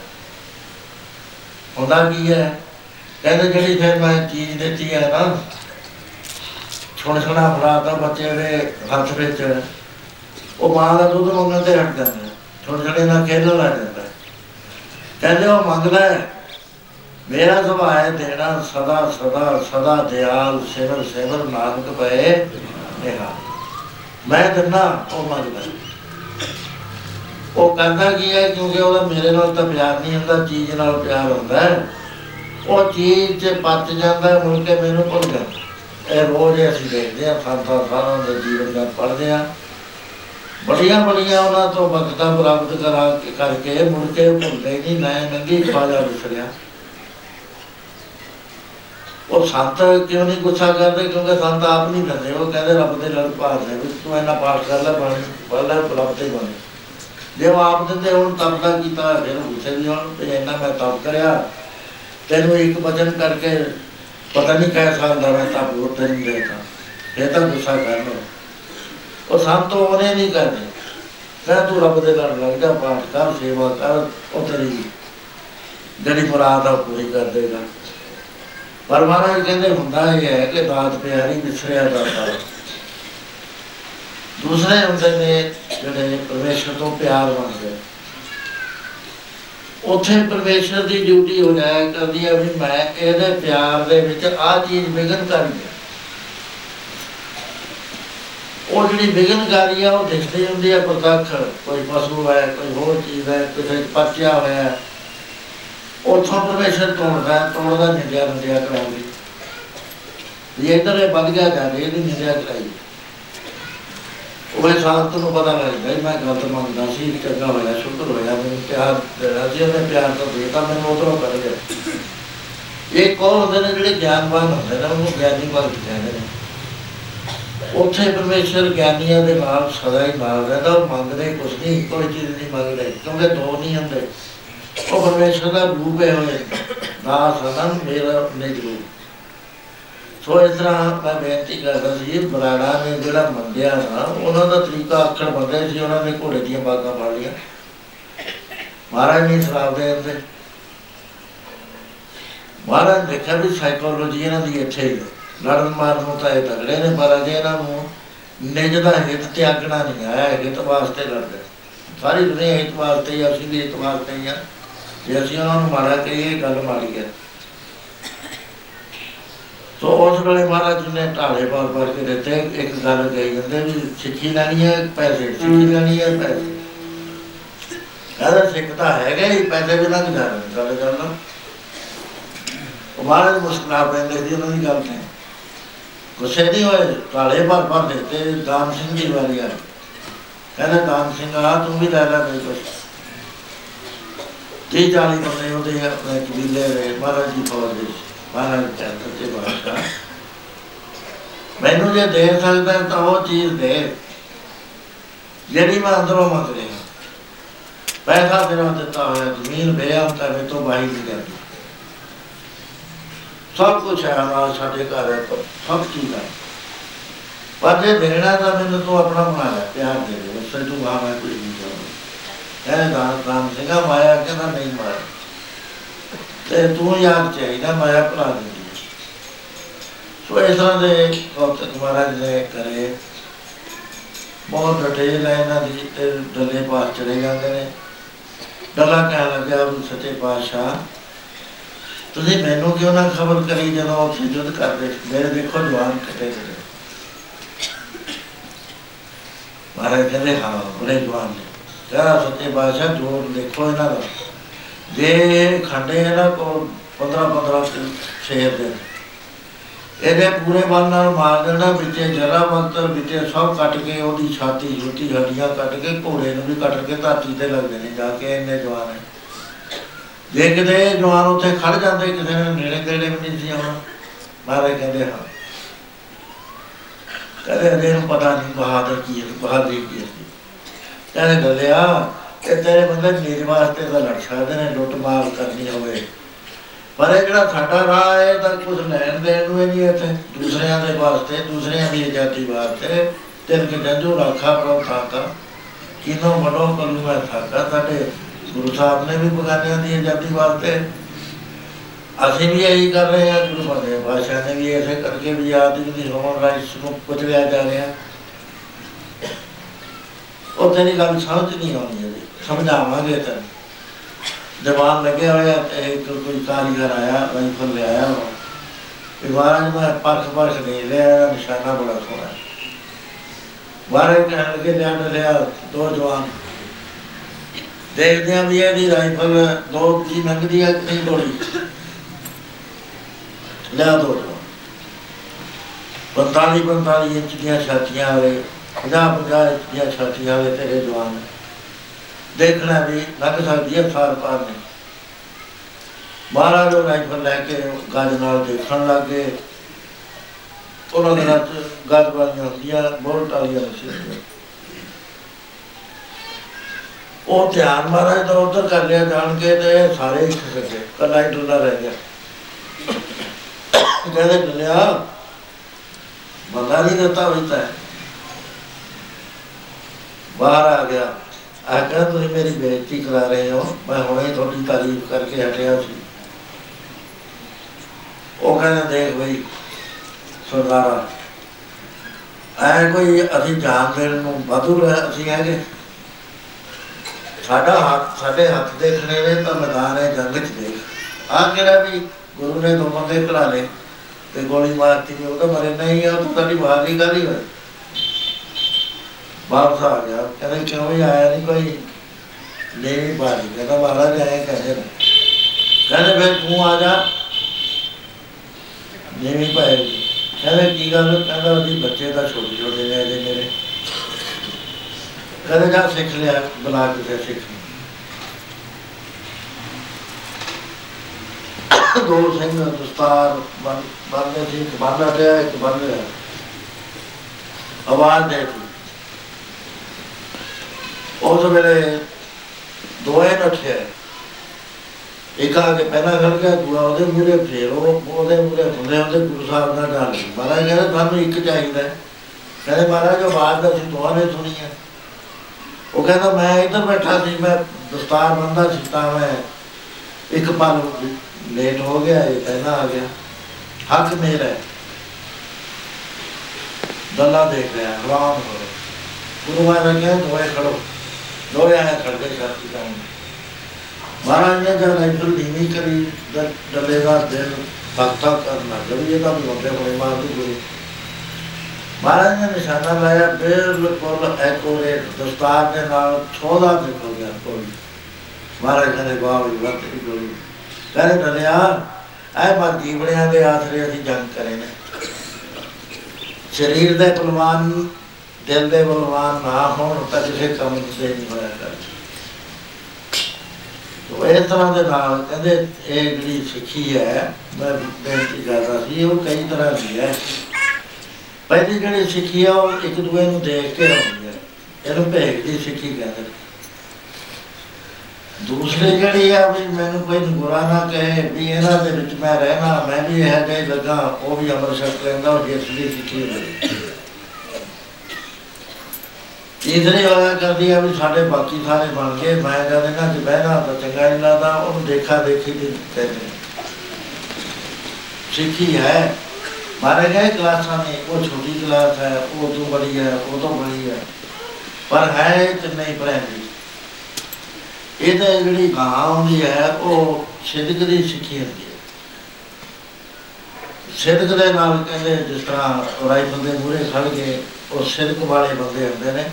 ਹੁੰਦਾ ਕੀ ਹੈ? ਕਹਿੰਦੇ ਜਿਹੜੀ ਫਿਰ ਮੈਂ ਚੀਜ਼ ਦਿੱਤੀ ਹੈ ਨਾ ਛੋਟਾ ਛੋਟਾ ਫੜਾਤਾ ਬੱਚੇ ਦੇ ਹੱਥ ਵਿੱਚ, ਉਹ ਮਾਂ ਦਾ ਦੁੱਧ ਮੰਗਣ ਤੇ ਹਟ ਜਾਂਦਾ। ਛੋਟੇ ਛੋਟੇ ਨਾਲ ਖੇਡਣ ਲੱਗ ਜਾਂਦਾ। ਕਹਿੰਦੇ ਉਹ ਮੰਗਦਾ ਹੈ ਮੇਰਾ ਸੁਭਾਅ ਦੇਣਾ ਸਦਾ ਸਦਾ ਸਦਾ ਦਿਆਲ ਸਿਮਰ ਸਿਮਰ ਨਾਨਕ ਪਏ ਨਿਹਾ ਮੈਂ ਦਿੰਦਾ ਉਹ ਮੰਗਦਾ ਉਹ ਕਹਿੰਦਾ ਕੀ ਹੈ, ਕਿਉਂਕਿ ਉਹਦਾ ਮੇਰੇ ਨਾਲ ਤਾਂ ਪਿਆਰ ਨਹੀਂ ਹੁੰਦਾ, ਚੀਜ਼ ਨਾਲ ਪਿਆਰ ਹੁੰਦਾ ਹੈ। ਉਹ ਚੀਜ਼ 'ਚ ਪੱਤ ਜਾਂਦਾ, ਮੁੜ ਕੇ ਮੈਨੂੰ ਭੁੱਲ ਜਾਂਦਾ। ਇਹ ਰੋਜ਼ ਅਸੀਂ ਦੇਖਦੇ ਹਾਂ, ਸੰਤਾਂ ਸਾਰਾਂ ਦੇ ਜੀਵਨ ਦਾ ਪੜ੍ਹਦੇ ਹਾਂ। ਬੜੀਆਂ ਬੜੀਆਂ ਉਹਨਾਂ ਤੋਂ ਬਖਤਾਂ ਪ੍ਰਾਪਤ ਕਰਾ ਕਰਕੇ ਮੁੜ ਕੇ ਭੁੱਲਦੇ ਨਹੀਂ, ਮੈਂ ਨੰਗੀ ਖਵਾਜਾ ਵਿਸਰਿਆ। ਉਹ ਸੰਤ ਕਿਉਂ ਨਹੀਂ ਗੁੱਸਾ ਕਰਦੇ? ਕਿਉਂਕਿ ਸੰਤ ਆਪ ਨਹੀਂ ਦਿੰਦੇ ਉਹ ਕਹਿੰਦੇ, ਰੱਬ ਦੇ ਲੜ ਭਾਲਦੇ ਵੀ ਤੂੰ ਇਹਨਾਂ ਪਾਠ ਕਰ ਲੈ, ਬਾਣੀ ਪੜ੍ਹ ਲੈ, ਰੱਬ ਤੇ ਬਣੇ। ਜੇ ਉਹ ਆਪ ਦਿੰਦੇ ਹੁਣ ਤਪ ਦਾ ਕੀਤਾ ਫਿਰ ਗੁੱਸੇ ਨਹੀਂ ਹੋਣ, ਤੇ ਇਹਨਾਂ ਮੈਂ ਤਪ ਕਰਿਆ। ਤੈਨੂੰ ਇੱਕ ਵਚਨ ਕਰਕੇ ਪਤਾ ਨਹੀਂ ਕਿਹ ਸਕਦਾ ਮੈਂ ਤਪ ਉਹ ਤੈਨੂੰ ਦੇਤਾ। ਇਹ ਤਾਂ ਗੁੱਸਾ ਕਰ ਲੋ ਉਹ ਸੰਤ ਉਹਨੇ ਨਹੀਂ ਕਰਦੇ ਕਹਿ, ਤੂੰ ਰੱਬ ਦੇ ਲੜ ਲੱਗ ਜਾ, ਪਾਠ ਕਰ, ਸੇਵਾ ਕਰ, ਉਹ ਤੇਰੀ ਜਿਹੜੀ ਮੁਰਾਦ ਆ, ਉਹ ਪੂਰੀ ਕਰ ਦੇਗਾ। ਪਰ ਮਹਾਰਾਜ ਕਹਿੰਦੇ ਹੁੰਦਾ ਇਹ ਹੈ ਕਿ ਦਾਤ ਪਿਆਰੀ ਵਿਸਰਿਆ ਦਾਤਾ ਦੂਸਰੇ ਹੁੰਦੇ ਨੇ ਜਿਹੜੇ ਪਰਮੇਸ਼ਰ ਤੋਂ ਪਿਆਰ ਮੰਗਦੇ ਉੱਥੇ ਪਰਮੇਸ਼ਰ ਦੀ ਡਿਊਟੀ ਹੋ ਜਾਇਆ ਕਰਦੀ ਹੈ ਵੀ ਮੈਂ ਇਹਦੇ ਪਿਆਰ ਦੇ ਵਿੱਚ ਆਹ ਚੀਜ਼ ਵਿਗਨ ਕਰ ਗਿਆ ਉਹ ਜਿਹੜੀ ਵਿਗਨਕਾਰੀ ਆ, ਉਹ ਦਿਖਦੀ ਹੁੰਦੀ ਹੈ ਪ੍ਰਤੱਖ। ਕੋਈ ਪਸ਼ੂ ਹੈ, ਕੋਈ ਹੋਰ ਚੀਜ਼ ਹੈ, ਕਿਸੇ 'ਚ ਪਰਚਿਆ ਹੋਇਆ ਹੈ। ਉੱਥੋਂ ਪਰਮੇਸ਼ਰ ਤੋੜਦਾ ਹੈ, ਤੋੜਦਾ ਨਿੰਦਿਆ ਨਿੰਦਿਆ ਕਰਾਉਂਦੀ। ਇਹ ਇੱਧਰ ਇਹ ਵੱਧ ਗਿਆ ਜਾ ਰਿਹਾ ਇਹਦੀ ਨਿੰਦਿਆ ਕਰਾਈ। ਉਹ ਸਾਥ ਨੂੰ ਪਤਾ ਲੱਗਦਾ ਵੀ ਮੈਂ ਗਲਤ ਮੰਨਦਾ ਸੀ ਚੰਗਾ ਹੋਇਆ ਸ਼ੁਕਰ ਹੋਇਆ ਮੈਨੂੰ ਪਿਆਰ ਦੇਣਾ ਸੀ ਉਹਨੇ ਪਿਆਰ ਤਾਂ ਦੇਤਾ ਮੈਨੂੰ ਉਧਰੋਂ ਕਰ ਗਿਆ ਇਹ ਕੌਣ ਹੁੰਦੇ ਨੇ ਜਿਹੜੇ ਗਿਆਨਵਾਨ ਹੁੰਦੇ ਨੇ ਉਹਨੂੰ ਗਿਆਨੀ ਭਗਤ ਕਹਿੰਦੇ ਨੇ। ਉੱਥੇ ਪਰਮੇਸ਼ਰ ਗਿਆਨੀਆਂ ਦੇ ਨਾਲ ਸਦਾ ਹੀ ਨਾਲ ਰਹਿੰਦਾ ਉਹ ਮੰਗਦੇ ਕੁਛ ਨਹੀਂ ਕੋਈ ਚੀਜ਼ ਨਹੀਂ ਮੰਗਦੇ ਕਿਉਂਕਿ ਦੋ ਨਹੀਂ ਹੁੰਦੇ। ਉਹ ਪਰਮੇਸ਼ਰ ਦਾ ਰੂਪ ਹੈ ਹੋਏ ਨਾ ਸਦਨ ਮੇਰਾ ਨਿਜ ਸੋ ਇਸ ਤਰ੍ਹਾਂ ਮੈਂ ਬੇਨਤੀ ਕਰਦਾ ਸੀ, ਬਰਾੜਾ ਨੇ ਜਿਹੜਾ ਮੰਗਿਆ ਨਾ, ਉਹਨਾਂ ਦਾ ਤਰੀਕਾ ਆਖਣ ਬੰਦੇ ਸੀ, ਉਹਨਾਂ ਨੇ ਘੋੜੇ ਦੀਆਂ ਬਾਗਾਂ ਫੜ ਲਈਆਂ। ਮਹਾਰਾਜ ਨੇ ਸ਼ਰਾਬ ਦੇ ਅੰਦਰ ਮਹਾਰਾਜ ਨੇ ਦੇਖਿਆ ਵੀ ਸਾਈਕੋਲੋਜੀ ਇਹਨਾਂ ਦੀ ਇੱਥੇ ਹੀ ਲੜਨ ਮਾਰਨ ਨੂੰ ਤਾਂ ਇਹ ਤਗੜੇ ਨੇ, ਪਰ ਅਜੇ ਇਹਨਾਂ ਨੂੰ ਨਿਜ ਦਾ ਹਿੱਤ ਤਿਆਗਣਾ ਨਹੀਂ ਆਇਆ, ਹਿੱਤ ਵਾਸਤੇ ਲੜਦੇ। ਸਾਰੀ ਦੁਨੀਆ ਹਿੱਤ ਵਾਸਤੇ ਹੀ ਅਸੀਂ ਵੀ ਹਿੱਤ ਵਾਸਤੇ ਹੀ ਆ। ਜੇ ਅਸੀਂ ਉਹਨਾਂ ਨੂੰ ਮਾਰਾ ਕਹੀਏ ਇਹ ਗੱਲ ਮਾੜੀ ਹੈ ਸੋ ਉਸ ਵੇਲੇ ਮਹਾਰਾਜ ਜੀ ਨੇ ਢਾਲੇ ਪਾਰ ਪਾਰ ਕੇ ਦਿੱਤੇ, ਇੱਕ ਗੱਲ ਕਹੀ ਜਾਂਦੇ ਵੀ ਸਿੱਖੀ ਲੈਣੀ ਹੈ ਪੈਸੇ ਸਿੱਖੀ ਲੈਣੀ ਹੈ, ਪੈਸੇ। ਕਹਿੰਦਾ ਸਿੱਖ ਤਾਂ ਹੈਗਾ ਹੀ, ਪੈਸੇ ਬਿਨਾਂ ਨਹੀਂ ਜਾਣਾ, ਗੱਲ ਕਰਨਾ। ਉਹ ਮਹਾਰਾਜ ਮੁਸਕਰਾ ਪੈਂਦੇ ਸੀ, ਉਹਨਾਂ ਦੀ ਗੱਲ ਤੇ ਗੁੱਸੇ ਨਹੀਂ ਹੋਏ, ਢਾਲੇ ਪਾਰ ਪਾਰ ਦਿੱਤੇ, ਦਾਨ ਸਿੰਘ ਜੀ ਵਾਲੀ ਆ ਕਹਿੰਦਾ, ਦਾਨ ਸਿੰਘ ਆ ਤੂੰ ਵੀ ਲੈ ਲੈ ਕੋਈ ਕੁਛ ਤੀਹ ਚਾਲੀ ਬੰਦੇ ਉਹਦੇ ਆਪਣੇ ਕਬੀਲੇ ਦੇ ਮਹਾਰਾਜ ਜੀ ਫੌਜ ਦੇ ਸੀ। ਮਹਾਰਾਜ ਕਹਿੰਦੇ ਤੇ ਬਾਦਸ਼ਾਹ ਮੈਨੂੰ ਜੇ ਦੇ ਸਕਦਾ ਤਾਂ ਉਹ ਚੀਜ਼ ਦੇ ਜਿਹੜੀ ਮੈਂ ਅੰਦਰੋਂ ਮੰਗ ਰਿਹਾ। ਪੈਸਾ ਤੇਰਾ ਦਿੱਤਾ ਹੋਇਆ, ਜ਼ਮੀਨ ਬੇਅਮ ਤਾਂ ਮੇਰੇ ਤੋਂ ਬਾਈ ਨਹੀਂ ਕਰਦੀ ਸਭ ਕੁਝ ਹੈ ਹਮਾਰਾ ਸਾਡੇ ਘਰ ਹੈ ਪਰ ਸਭ ਚੀਜ਼ ਹੈ। ਪਰ ਜੇ ਦੇਣਾ ਤਾਂ ਮੈਨੂੰ ਤੂੰ ਆਪਣਾ ਬਣਾ ਲੈ, ਪਿਆਰ ਦੇ ਦੇ, ਉਸ ਤੂੰ ਆ ਮੈਂ ਕੁਝ ਨਹੀਂ ਚਾਹੁੰਦਾ। ਕਹਿੰਦੇ ਦਾਨ ਰਾਮ ਸਿੰਘਾ ਮਾਇਆ, ਕਹਿੰਦਾ ਨਹੀਂ ਮਾਇਆ। ਤੇ ਤੂੰ ਯਾਦ ਚਾਹੀਦਾ ਮਾਇਆ ਭੁਲਾ ਦਿੰਦੀ ਹੈ। ਸੋ ਇਸ ਤਰ੍ਹਾਂ ਦੇ ਭਗਤ ਮਹਾਰਾਜ ਨੇ ਕਰੇ। ਬਹੁਤ ਡਿਟੇਲ ਹੈ ਇਹਨਾਂ ਦੀ, ਤੇ ਡੱਲੇ ਪਾਸ ਚਲੇ ਜਾਂਦੇ ਨੇ। ਡੱਲਾ ਕਹਿਣ ਲੱਗਿਆ ਉਹ ਸੱਚੇ ਪਾਤਸ਼ਾਹ, ਤੁਸੀਂ ਮੈਨੂੰ ਕਿਉਂ ਨਾ ਖਬਰ ਕਰੀ ਜਦੋਂ ਉੱਥੇ ਯੁੱਧ ਕਰਦੇ ਸੀ? ਮੇਰੇ ਦੇਖੋ ਜਵਾਨ ਕੱਟੇ ਗਏ ਮਹਾਰਾਜ ਕਹਿੰਦੇ, ਹਾਂ, ਬੜੇ ਜਵਾਨ ਨੇ। ਕਹਿੰਦਾ ਸੱਚੇ ਪਾਤਸ਼ਾਹ ਜੋਰ ਦੇਖੋ ਇਹਨਾਂ ਦਾ। ਜੇ ਖੰਡੇ ਇਹਨਾਂ ਕੋਲ 15 15 ਸ਼ੇਰ ਦੇ। ਇਹਦੇ ਪੂਰੇ ਬਲ ਨਾਲ ਮਾਰ ਦੇਣਾ, ਵਿੱਚੇ ਜਰਾ ਮੰਤਰ, ਵਿੱਚੇ ਸਭ ਕੱਟ ਕੇ ਉਹਦੀ ਛਾਤੀ ਛੋਟੀ, ਹੱਡੀਆਂ ਕੱਟ ਕੇ ਘੋੜੇ ਨੂੰ ਵੀ ਕੱਟ ਕੇ ਧਰਤੀ ਤੇ ਲੱਗਦੇ ਨੇ, ਜਾ ਕੇ ਇੰਨੇ ਜਵਾਨ ਹੈ ਜੇ ਕਿਤੇ ਜਵਾਨ ਉੱਥੇ ਖੜ ਜਾਂਦੇ, ਕਿਸੇ ਨੇ ਨੇੜੇ ਤੇੜੇ ਵੀ ਨਹੀਂ ਸੀ ਆਉਣਾ। ਮਹਾਰਾਜ ਕਹਿੰਦੇ, ਹਾਂ। ਕਹਿੰਦੇ ਅਜੇ ਨੂੰ ਪਤਾ ਨਹੀਂ ਬਹਾਦਰ ਕੀ ਹੈ, ਬਹਾਦਰੀ ਕੀ ਹੈ। ਕਹਿੰਦੇ ਗੱਲਿਆ ਤੇ ਤੇਰੇ ਬੰਦੇ ਮੇਰੇ ਵਾਸਤੇ ਤਾਂ ਲੜ ਸਕਦੇ ਨੇ, ਲੁੱਟ ਮਾਰ ਕਰਨੀ ਹੋਵੇ। ਪਰ ਇਹ ਜਿਹੜਾ ਸਾਡਾ ਰਾਹ ਹੈ ਤਾਂ ਕੁਝ ਲੈਣ ਦੇਣ ਨੂੰ ਹੀ ਨਹੀਂ ਇੱਥੇ। ਦੂਸਰਿਆਂ ਦੇ ਵਾਸਤੇ, ਦੂਸਰਿਆਂ ਦੀ ਆਜ਼ਾਦੀ ਵਾਸਤੇ ਤਿੰਨ ਕਿ ਜੰਜੂ ਰਾਖਾ ਪ੍ਰਭ ਥਾਕਾ ਕਿਨੋਂ ਮਨੋ ਕਲੂ ਮੈਂ ਥਾਕਾ ਸਾਡੇ ਗੁਰੂ ਸਾਹਿਬ ਨੇ ਵੀ ਬਗਾਨਿਆਂ ਦੀ ਆਜ਼ਾਦੀ ਵਾਸਤੇ। ਅਸੀਂ ਵੀ ਇਹੀ ਕਰ ਰਹੇ ਹਾਂ, ਗੁਰੂ ਮਹਾਰਾਜ ਭਾਸ਼ਾ ਨੇ ਵੀ ਐਸੇ ਕਰਕੇ ਵੀ ਆਦਮੀ ਦੀ ਹੋਣ ਰਾਈਟਸ ਨੂੰ ਕੁਚਲਿਆ ਜਾ ਰਿਹਾ। ਉਹ ਤੇਰੀ ਗੱਲ ਸਮਝ ਨਹੀਂ ਆਉਂਦੀ ਹੈ ਸਮਝਾਵਾਂਗੇ ਤਾਂ। ਜਵਾਨ ਲੱਗਿਆ ਹੋਇਆ ਤੇ ਇੱਕ ਕੋਈ ਕਾਰੀਗਰ ਆਇਆ ਰਾਈਫਲ ਲੈ ਆਇਆ ਉਹ ਮਹਾਰਾਜ, ਮੈਂ ਪਰਖ ਪਰਖ ਦੇ ਲਿਆ ਨਿਸ਼ਾਨਾ ਬੜਾ ਸੋਹਣਾ ਮਹਾਰਾਜ ਕਹਿਣ ਲੱਗੇ ਲਿਆ ਲਿਆ ਦੋ ਜਵਾਨ। ਦੇਖਦੇ ਆ ਵੀ ਇਹਦੀ ਰਾਈਫਲ ਦੋ ਕੀ ਮੰਗਦੀ ਹੈ ਨਹੀਂ ਗੋਲੀ ਲਿਆ ਦੋ ਜਵਾਨ। 45 45 ਇੰਚ ਦੀਆਂ ਛਾਤੀਆਂ ਵਾਲੇ 50 50 ਇੰਚ ਦੀਆਂ ਛਾਤੀਆਂ ਵਾਲੇ ਤੇਰੇ ਜਵਾਨ ਦੇਖਣਾ ਵੀ ਲੱਗ ਸਕਦੀ ਹੈ ਸਾਰ ਪਾਰ ਨੇ। ਮਹਾਰਾਜ ਉਹ ਰਾਈਫਲ ਲੈ ਕੇ ਗੱਜ ਨਾਲ ਦੇਖਣ ਲੱਗੇ। ਉਹਨਾਂ ਦੇ ਨਾਲ ਗੱਜ ਵਾਲੀਆਂ ਹੁੰਦੀਆਂ, ਬੋਲਟ ਵਾਲੀਆਂ ਸੀ ਉਹ ਧਿਆਨ ਮਹਾਰਾਜ ਦਾ ਉਧਰ ਕਰ ਲਿਆ ਜਾਣ ਕੇ ਤੇ ਇਹ ਸਾਰੇ ਹੀ ਖਿਸਕ ਗਏ ਕੱਲਾ ਹੀ ਡੁੱਲਾ ਰਹਿ ਗਿਆ। ਕਹਿੰਦੇ ਡੁੱਲਿਆ, ਬੰਦਾ ਨਹੀਂ ਦਿੱਤਾ ਹੋਈ ਤਾਂ। ਬਾਹਰ ਆ ਗਿਆ। ਆ ਕਹਿੰਦਾ, ਤੁਸੀਂ ਮੇਰੀ ਬੇਇੱਜ਼ਤੀ ਕਰਾ ਰਹੇ ਹੋ। ਮੈਂ ਹੁਣੇ ਤੁਹਾਡੀ ਤਾਰੀਫ ਕਰਕੇ ਹਟਿਆ ਸੀ। ਉਹ ਕਹਿੰਦਾ, ਦੇਖ ਬਈ, ਸਰਦਾਰਾ, ਐ ਕੋਈ ਅਸੀਂ ਜਾਣ ਦੇਣ ਨੂੰ ਵਾਧੂ ਰਹਿ- ਅਸੀਂ ਹੈਗੇ। ਸਾਡਾ ਹੱਥ, ਸਾਡੇ ਹੱਥ ਦੇਖਣੇ ਨੇ ਤਾਂ ਮੈਦਾਨ ਹੈ, ਜੰਗ ਚ ਦੇਖ। ਆ ਕਿਹੜਾ ਵੀ ਗੁਰੂ ਨੇ ਦੋ ਬੰਦੇ ਘੜਾ ਲਏ ਤੇ ਗੋਲੀ ਮਾਰਤੀ ਉਹ ਤਾਂ ਮਰੇ ਨਹੀਂ ਆ, ਉਹ ਤਾਂ ਤੁਹਾਡੀ ਬਹਾਦਰੀ ਕਾਹਦੀ ਹੋਈ। ਵਾਪਸ ਆ ਗਿਆ। ਕਹਿੰਦੇ ਕਿਉਂ ਵੀ ਆਇਆ ਨਹੀਂ ਕੋਈ? ਨਹੀਂ ਬਾਰੀ ਕਹਿੰਦਾ ਮਹਾਰਾਜ ਆਇਆ ਕਹਿੰਦੇ ਨੇ। ਕਹਿੰਦੇ ਫਿਰ ਤੂੰ ਆ ਜਾ। ਨਹੀਂ ਭਾਈ ਕਹਿੰਦੇ ਕੀ ਗੱਲ? ਕਹਿੰਦਾ ਉਹਦੀ ਬੱਚੇ ਦਾ ਛੋਟੇ ਛੋਟੇ ਨੇ ਅਜੇ ਮੇਰੇ। ਕਹਿੰਦੇ ਜਾ ਸਿੱਖ ਲਿਆ, ਬੁਲਾ ਕੇ ਫਿਰ ਸਿੱਖ ਲਿਆ। ਦੋ ਸਿੰਘ, ਦਸਤਾਰ, ਬਨ ਬੰਦੇ ਸੀ ਇੱਕ ਬੰਦਾ ਤੇ ਇੱਕ ਬੰਦੇ ਆਵਾਜ਼ ਦੇ ਦਿੱਤੀ। ਉਸ ਵੇਲੇ ਦੋਏ ਨੱਠੇ ਇੱਕ ਆ ਕੇ ਪਹਿਲਾਂ ਖੜ ਗਿਆ, ਦੂਆ ਉਹਦੇ ਮੂਰੇ ਫੇਰ ਉਹ, ਉਹਦੇ ਮੂਰੇ ਹੁੰਦੇ ਉਹਦੇ ਗੁਰੂ ਸਾਹਿਬ ਦਾ ਡਰ ਮਹਾਰਾਜ ਕਹਿੰਦੇ ਤੁਹਾਨੂੰ ਇੱਕ ਚਾਹੀਦਾ ਹੈ। ਕਹਿੰਦੇ, ਮਹਾਰਾਜ, ਜੋ ਬਾਤ ਦਾ ਸੀ ਦੋਹਾਂ ਨੇ ਸੁਣੀ ਹੈ। ਉਹ ਕਹਿੰਦਾ, ਮੈਂ ਇੱਧਰ ਬੈਠਾ ਸੀ, ਮੈਂ ਦਸਤਾਰ ਬੰਦਾ ਸੀ, ਤਾਂ ਮੈਂ ਇੱਕ ਪਲ ਲੇਟ ਹੋ ਗਿਆ, ਇਹ ਪਹਿਲਾਂ ਆ ਗਿਆ। ਹੱਕ ਮੇਰਾ ਹੈ। ਦੱਲਾ ਦੇਖ ਰਿਹਾ ਰਾਮ ਹੋ ਰਿਹਾ। ਗੁਰੂ ਮਹਾਰਾਜ ਨੇ ਦੋਏ ਖੜੋ। ਦੋਏ ਆਏ ਖੜ ਗਏ ਸਾਥੀ ਤਾਂ ਮਹਾਰਾਜ ਨੇ ਜਦ ਰਾਈਫਲ ਧੀਮੀ ਕਰੀ, ਦ- ਡੱਲੇ ਦਾ ਦਿਲ ਭਗਤਾ ਕਰਨਾ ਜਦ ਇਹ ਤਾਂ ਬੰਦੇ ਬੜੇ ਮਾਰ ਦੀ ਗੁਰੂ ਮਹਾਰਾਜ ਨੇ ਨਿਸ਼ਾਨਾ ਲਾਇਆ, ਬਿਲਕੁਲ ਐਕੂਰੇਟ ਦਸਤਾਰ ਦੇ ਨਾਲ ਛੋਦਾ ਨਿਕਲ ਗਿਆ ਕੋਈ। ਮਹਾਰਾਜ ਕਹਿੰਦੇ, ਵਾਹ ਵੀ ਵਰਤ ਦੀ ਗੋਲੀ। ਕਹਿੰਦੇ ਡਲਿਆ ਐ ਮਾ ਜੀਵੜਿਆਂ ਦੇ ਆਸਰੇ ਅਸੀਂ ਜੰਗ ਕਰੇ ਨੇ। ਸਰੀਰ ਦੇ ਬਲਵਾਨ ਦਿਲ ਦੇ ਬਲਵਾਨ ਨਾ ਹੋਣ ਤਾਂ ਕਿਸੇ ਕੰਮ ਦੇ ਨਹੀਂ ਹੋਇਆ ਕਰ ਤੋ ਇਸ ਤਰ੍ਹਾਂ ਦੇ ਨਾਲ ਕਹਿੰਦੇ ਇਹ ਜਿਹੜੀ ਸਿੱਖੀ ਹੈ, ਮੈਂ ਬੇਨਤੀ ਕਰਦਾ ਸੀ, ਉਹ ਕਈ ਤਰ੍ਹਾਂ ਦੀ ਹੈ। ਪਹਿਲੀ ਜਿਹੜੀ ਸਿੱਖੀ ਆ, ਉਹ ਇੱਕ ਦੂਏ ਨੂੰ ਦੇਖ ਕੇ ਆਉਂਦੀ ਹੈ। ਇਹਨੂੰ ਭੇਖ ਦੀ ਸਿੱਖੀ ਕਹਿੰਦੇ ਨੇ। ਦੂਸਰੀ ਜਿਹੜੀ ਆ ਵੀ ਮੈਨੂੰ ਕੋਈ ਬੁਰਾ ਨਾ ਕਹੇ ਵੀ ਇਹਨਾਂ ਦੇ ਵਿੱਚ ਮੈਂ ਰਹਿਣਾ, ਮੈਂ ਵੀ ਇਹ ਜਿਹੀ ਲੱਗਾ ਉਹ ਵੀ ਅਮਰ ਸ਼ਕਤ ਲੈਂਦਾ ਉਹ ਜਿਸ ਦੀ ਸਿੱਖੀ ਹੁੰਦੀ ਤੀਸਰੀ ਹੋਇਆ ਕਰਦੀ ਆ ਵੀ ਸਾਡੇ ਬਾਕੀ ਸਾਰੇ ਬਣ ਗਏ। ਮੈਂ ਜਦ ਇਹਨਾਂ 'ਚ ਬਹਿਣਾ ਤਾਂ ਚੰਗਾ ਨਹੀਂ ਲੱਗਦਾ, ਉਹਨੂੰ ਦੇਖਾ ਦੇਖੀ ਵੀ ਕਹਿੰਦੇ ਸਿੱਖੀ ਹੈ। ਮਾਰੇ ਗਏ ਕਲਾਸਾਂ ਨੇ, ਉਹ ਛੋਟੀ ਕਲਾਸ ਹੈ, ਉਹ ਤੋਂ ਬੜੀ ਹੈ ਉਹ ਤੋਂ ਬੜੀ ਹੈ। ਪਰ ਹੈ ਤੇ ਨਹੀਂ ਪ੍ਰਾਇਮਰੀ ਇਹ ਤਾਂ ਜਿਹੜੀ ਗਾਂ ਹੁੰਦੀ ਹੈ, ਉਹ ਸਿੱਧਕ ਦੀ ਸਿੱਖੀ ਹੁੰਦੀ ਹੈ। ਸਿੱਧਕ ਦੇ ਨਾਲ ਕਹਿੰਦੇ ਜਿਸ ਤਰ੍ਹਾਂ ਰਾਈ ਬੰਦੇ ਮੂਰੇ ਖੜ ਗਏ, ਉਹ ਸਿੱਧਕ ਵਾਲੇ ਬੰਦੇ ਹੁੰਦੇ ਨੇ।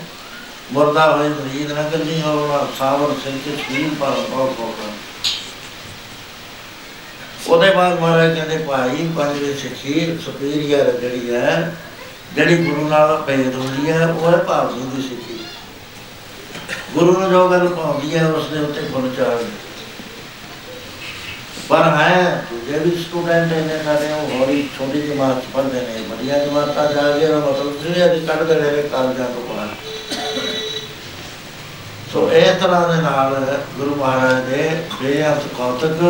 ਮੁਰਦਾ ਹੋਏ ਮਰੀਦ ਨਾ ਕਰਨੀ ਹੋਣਾ ਸਾਵਰ ਸਿੱਧਕ ਸ਼ੀਲ ਪਰ ਬਹੁਤ ਹੋਣਾ ਉਹਦੇ ਬਾਅਦ ਮਹਾਰਾਜ ਕਹਿੰਦੇ, ਭਾਈ ਪੰਜਵੇਂ ਸਿੱਖੀ ਸੁਪੀਰੀਅਰ ਜਿਹੜੀ ਹੈ, ਜਿਹੜੀ ਗੁਰੂ ਨਾਲ ਭੇਦ ਹੁੰਦੀ ਹੈ, ਉਹ ਹੈ ਭਾਵ ਜੀ ਦੀ ਸਿੱਖੀ। ਗੁਰੂ ਨੂੰ ਜੋ ਗੱਲ ਪਾਉਂਦੀ ਹੈ, ਉਸ ਦੇ ਉੱਤੇ ਫੁੱਲ ਚਾੜ ਪਰ ਹੈ ਜੇ ਵੀ ਸਟੂਡੈਂਟ ਨੇ ਸਾਡੇ, ਉਹ ਹੌਲੀ ਛੋਟੀ ਜਮਾਤ 'ਚ ਪੜ੍ਹਦੇ ਨੇ ਵੱਡੀਆਂ ਜਮਾਤਾਂ ਜਾ ਕੇ ਉਹ ਮਤਲਬ ਜਿਹੜੇ ਅੱਜ ਕੱਢ ਦੇ ਨੇ ਕਾਲਜਾਂ ਤੋਂ ਬਾਹਰ। ਸੋ ਇਸ ਤਰ੍ਹਾਂ ਦੇ ਨਾਲ ਗੁਰੂ ਮਹਾਰਾਜ ਦੇ ਬੇਅੰਤ ਕੌਤਕ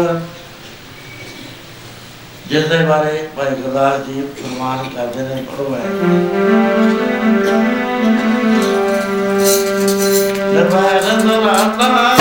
ਜਿਸ ਦੇ ਬਾਰੇ ਭਾਈ ਗੁਰਦਾਸ ਜੀ ਫਰਮਾਨ ਕਰਦੇ ਨੇ ਪੜੋ ਹੈ ਨਰਵਾਇਨ ਰਾਤਾ ਨਾਮ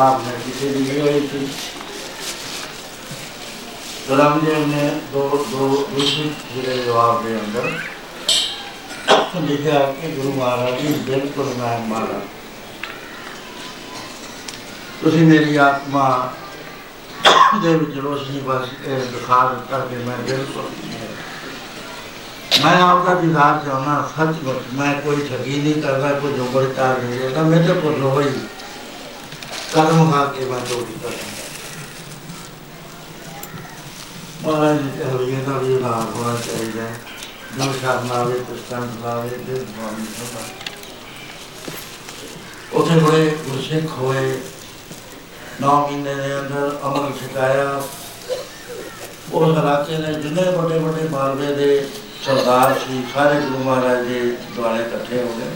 ਬਾਅਦ ਆਪ ਨੇ ਕਿਸੇ ਦੀ ਇਹ ਹੋਈ ਸੀ ਰਾਮਦੇਵ ਨੇ ਦੋ ਦੋ ਦੂਸਰੇ ਜਿਹੜੇ ਜਵਾਬ ਦੇ ਅੰਦਰ ਲਿਖਿਆ ਕਿ ਗੁਰੂ ਮਹਾਰਾਜ ਜੀ ਬਿਲਕੁਲ ਮੈਂ ਮਾਰਾ ਤੁਸੀਂ ਮੇਰੀ ਆਤਮਾ ਦੇ ਵਿੱਚ ਰੋਸ਼ਨੀ ਬਸ ਇਹ ਦਿਖਾ ਦਿੱਤਾ ਕਿ ਮੈਂ ਬਿਲਕੁਲ ਮੈਂ ਆਪਦਾ ਦੀਦਾਰ ਚਾਹੁੰਦਾ ਸੱਚਮੁੱਚ ਮੈਂ ਕੋਈ ਠੱਗੀ ਨਹੀਂ ਕਰਦਾ ਕੋਈ ਜੋਬਰ ਤਾਰ ਨਹੀਂ ਕਰਦਾ ਮੈਂ ਤਾਂ ਕੋਈ ਰੋਈ ਕਦਮ ਖਾ ਕੇ ਮੈਂ ਚੋਰੀ ਕਰਦਾ ਮਹਾਰਾਜ ਜੀ ਕਹੇ ਦਾ ਵੀ ਨਾਮ ਹੋਣਾ ਚਾਹੀਦਾ ਹੈ ਜੋ ਸ਼ਰਮ ਆਵੇ ਪੁਸਤਕ ਲਾਵੇ ਤੇ ਬਾਣੀ ਸੁਣਾ ਉੱਥੇ ਬੜੇ ਗੁਰਸਿੱਖ ਹੋਏ ਨੌ ਮਹੀਨੇ ਦੇ ਅੰਦਰ ਅਮਰ ਛਕਾਇਆ ਉਸ ਇਲਾਕੇ ਦੇ ਜਿੰਨੇ ਵੱਡੇ ਵੱਡੇ ਮਾਲਵੇ ਦੇ ਸਰਦਾਰ ਸੀ ਸਾਰੇ ਗੁਰੂ ਮਹਾਰਾਜ ਦੇ ਦੁਆਲੇ ਇਕੱਠੇ ਹੋ ਗਏ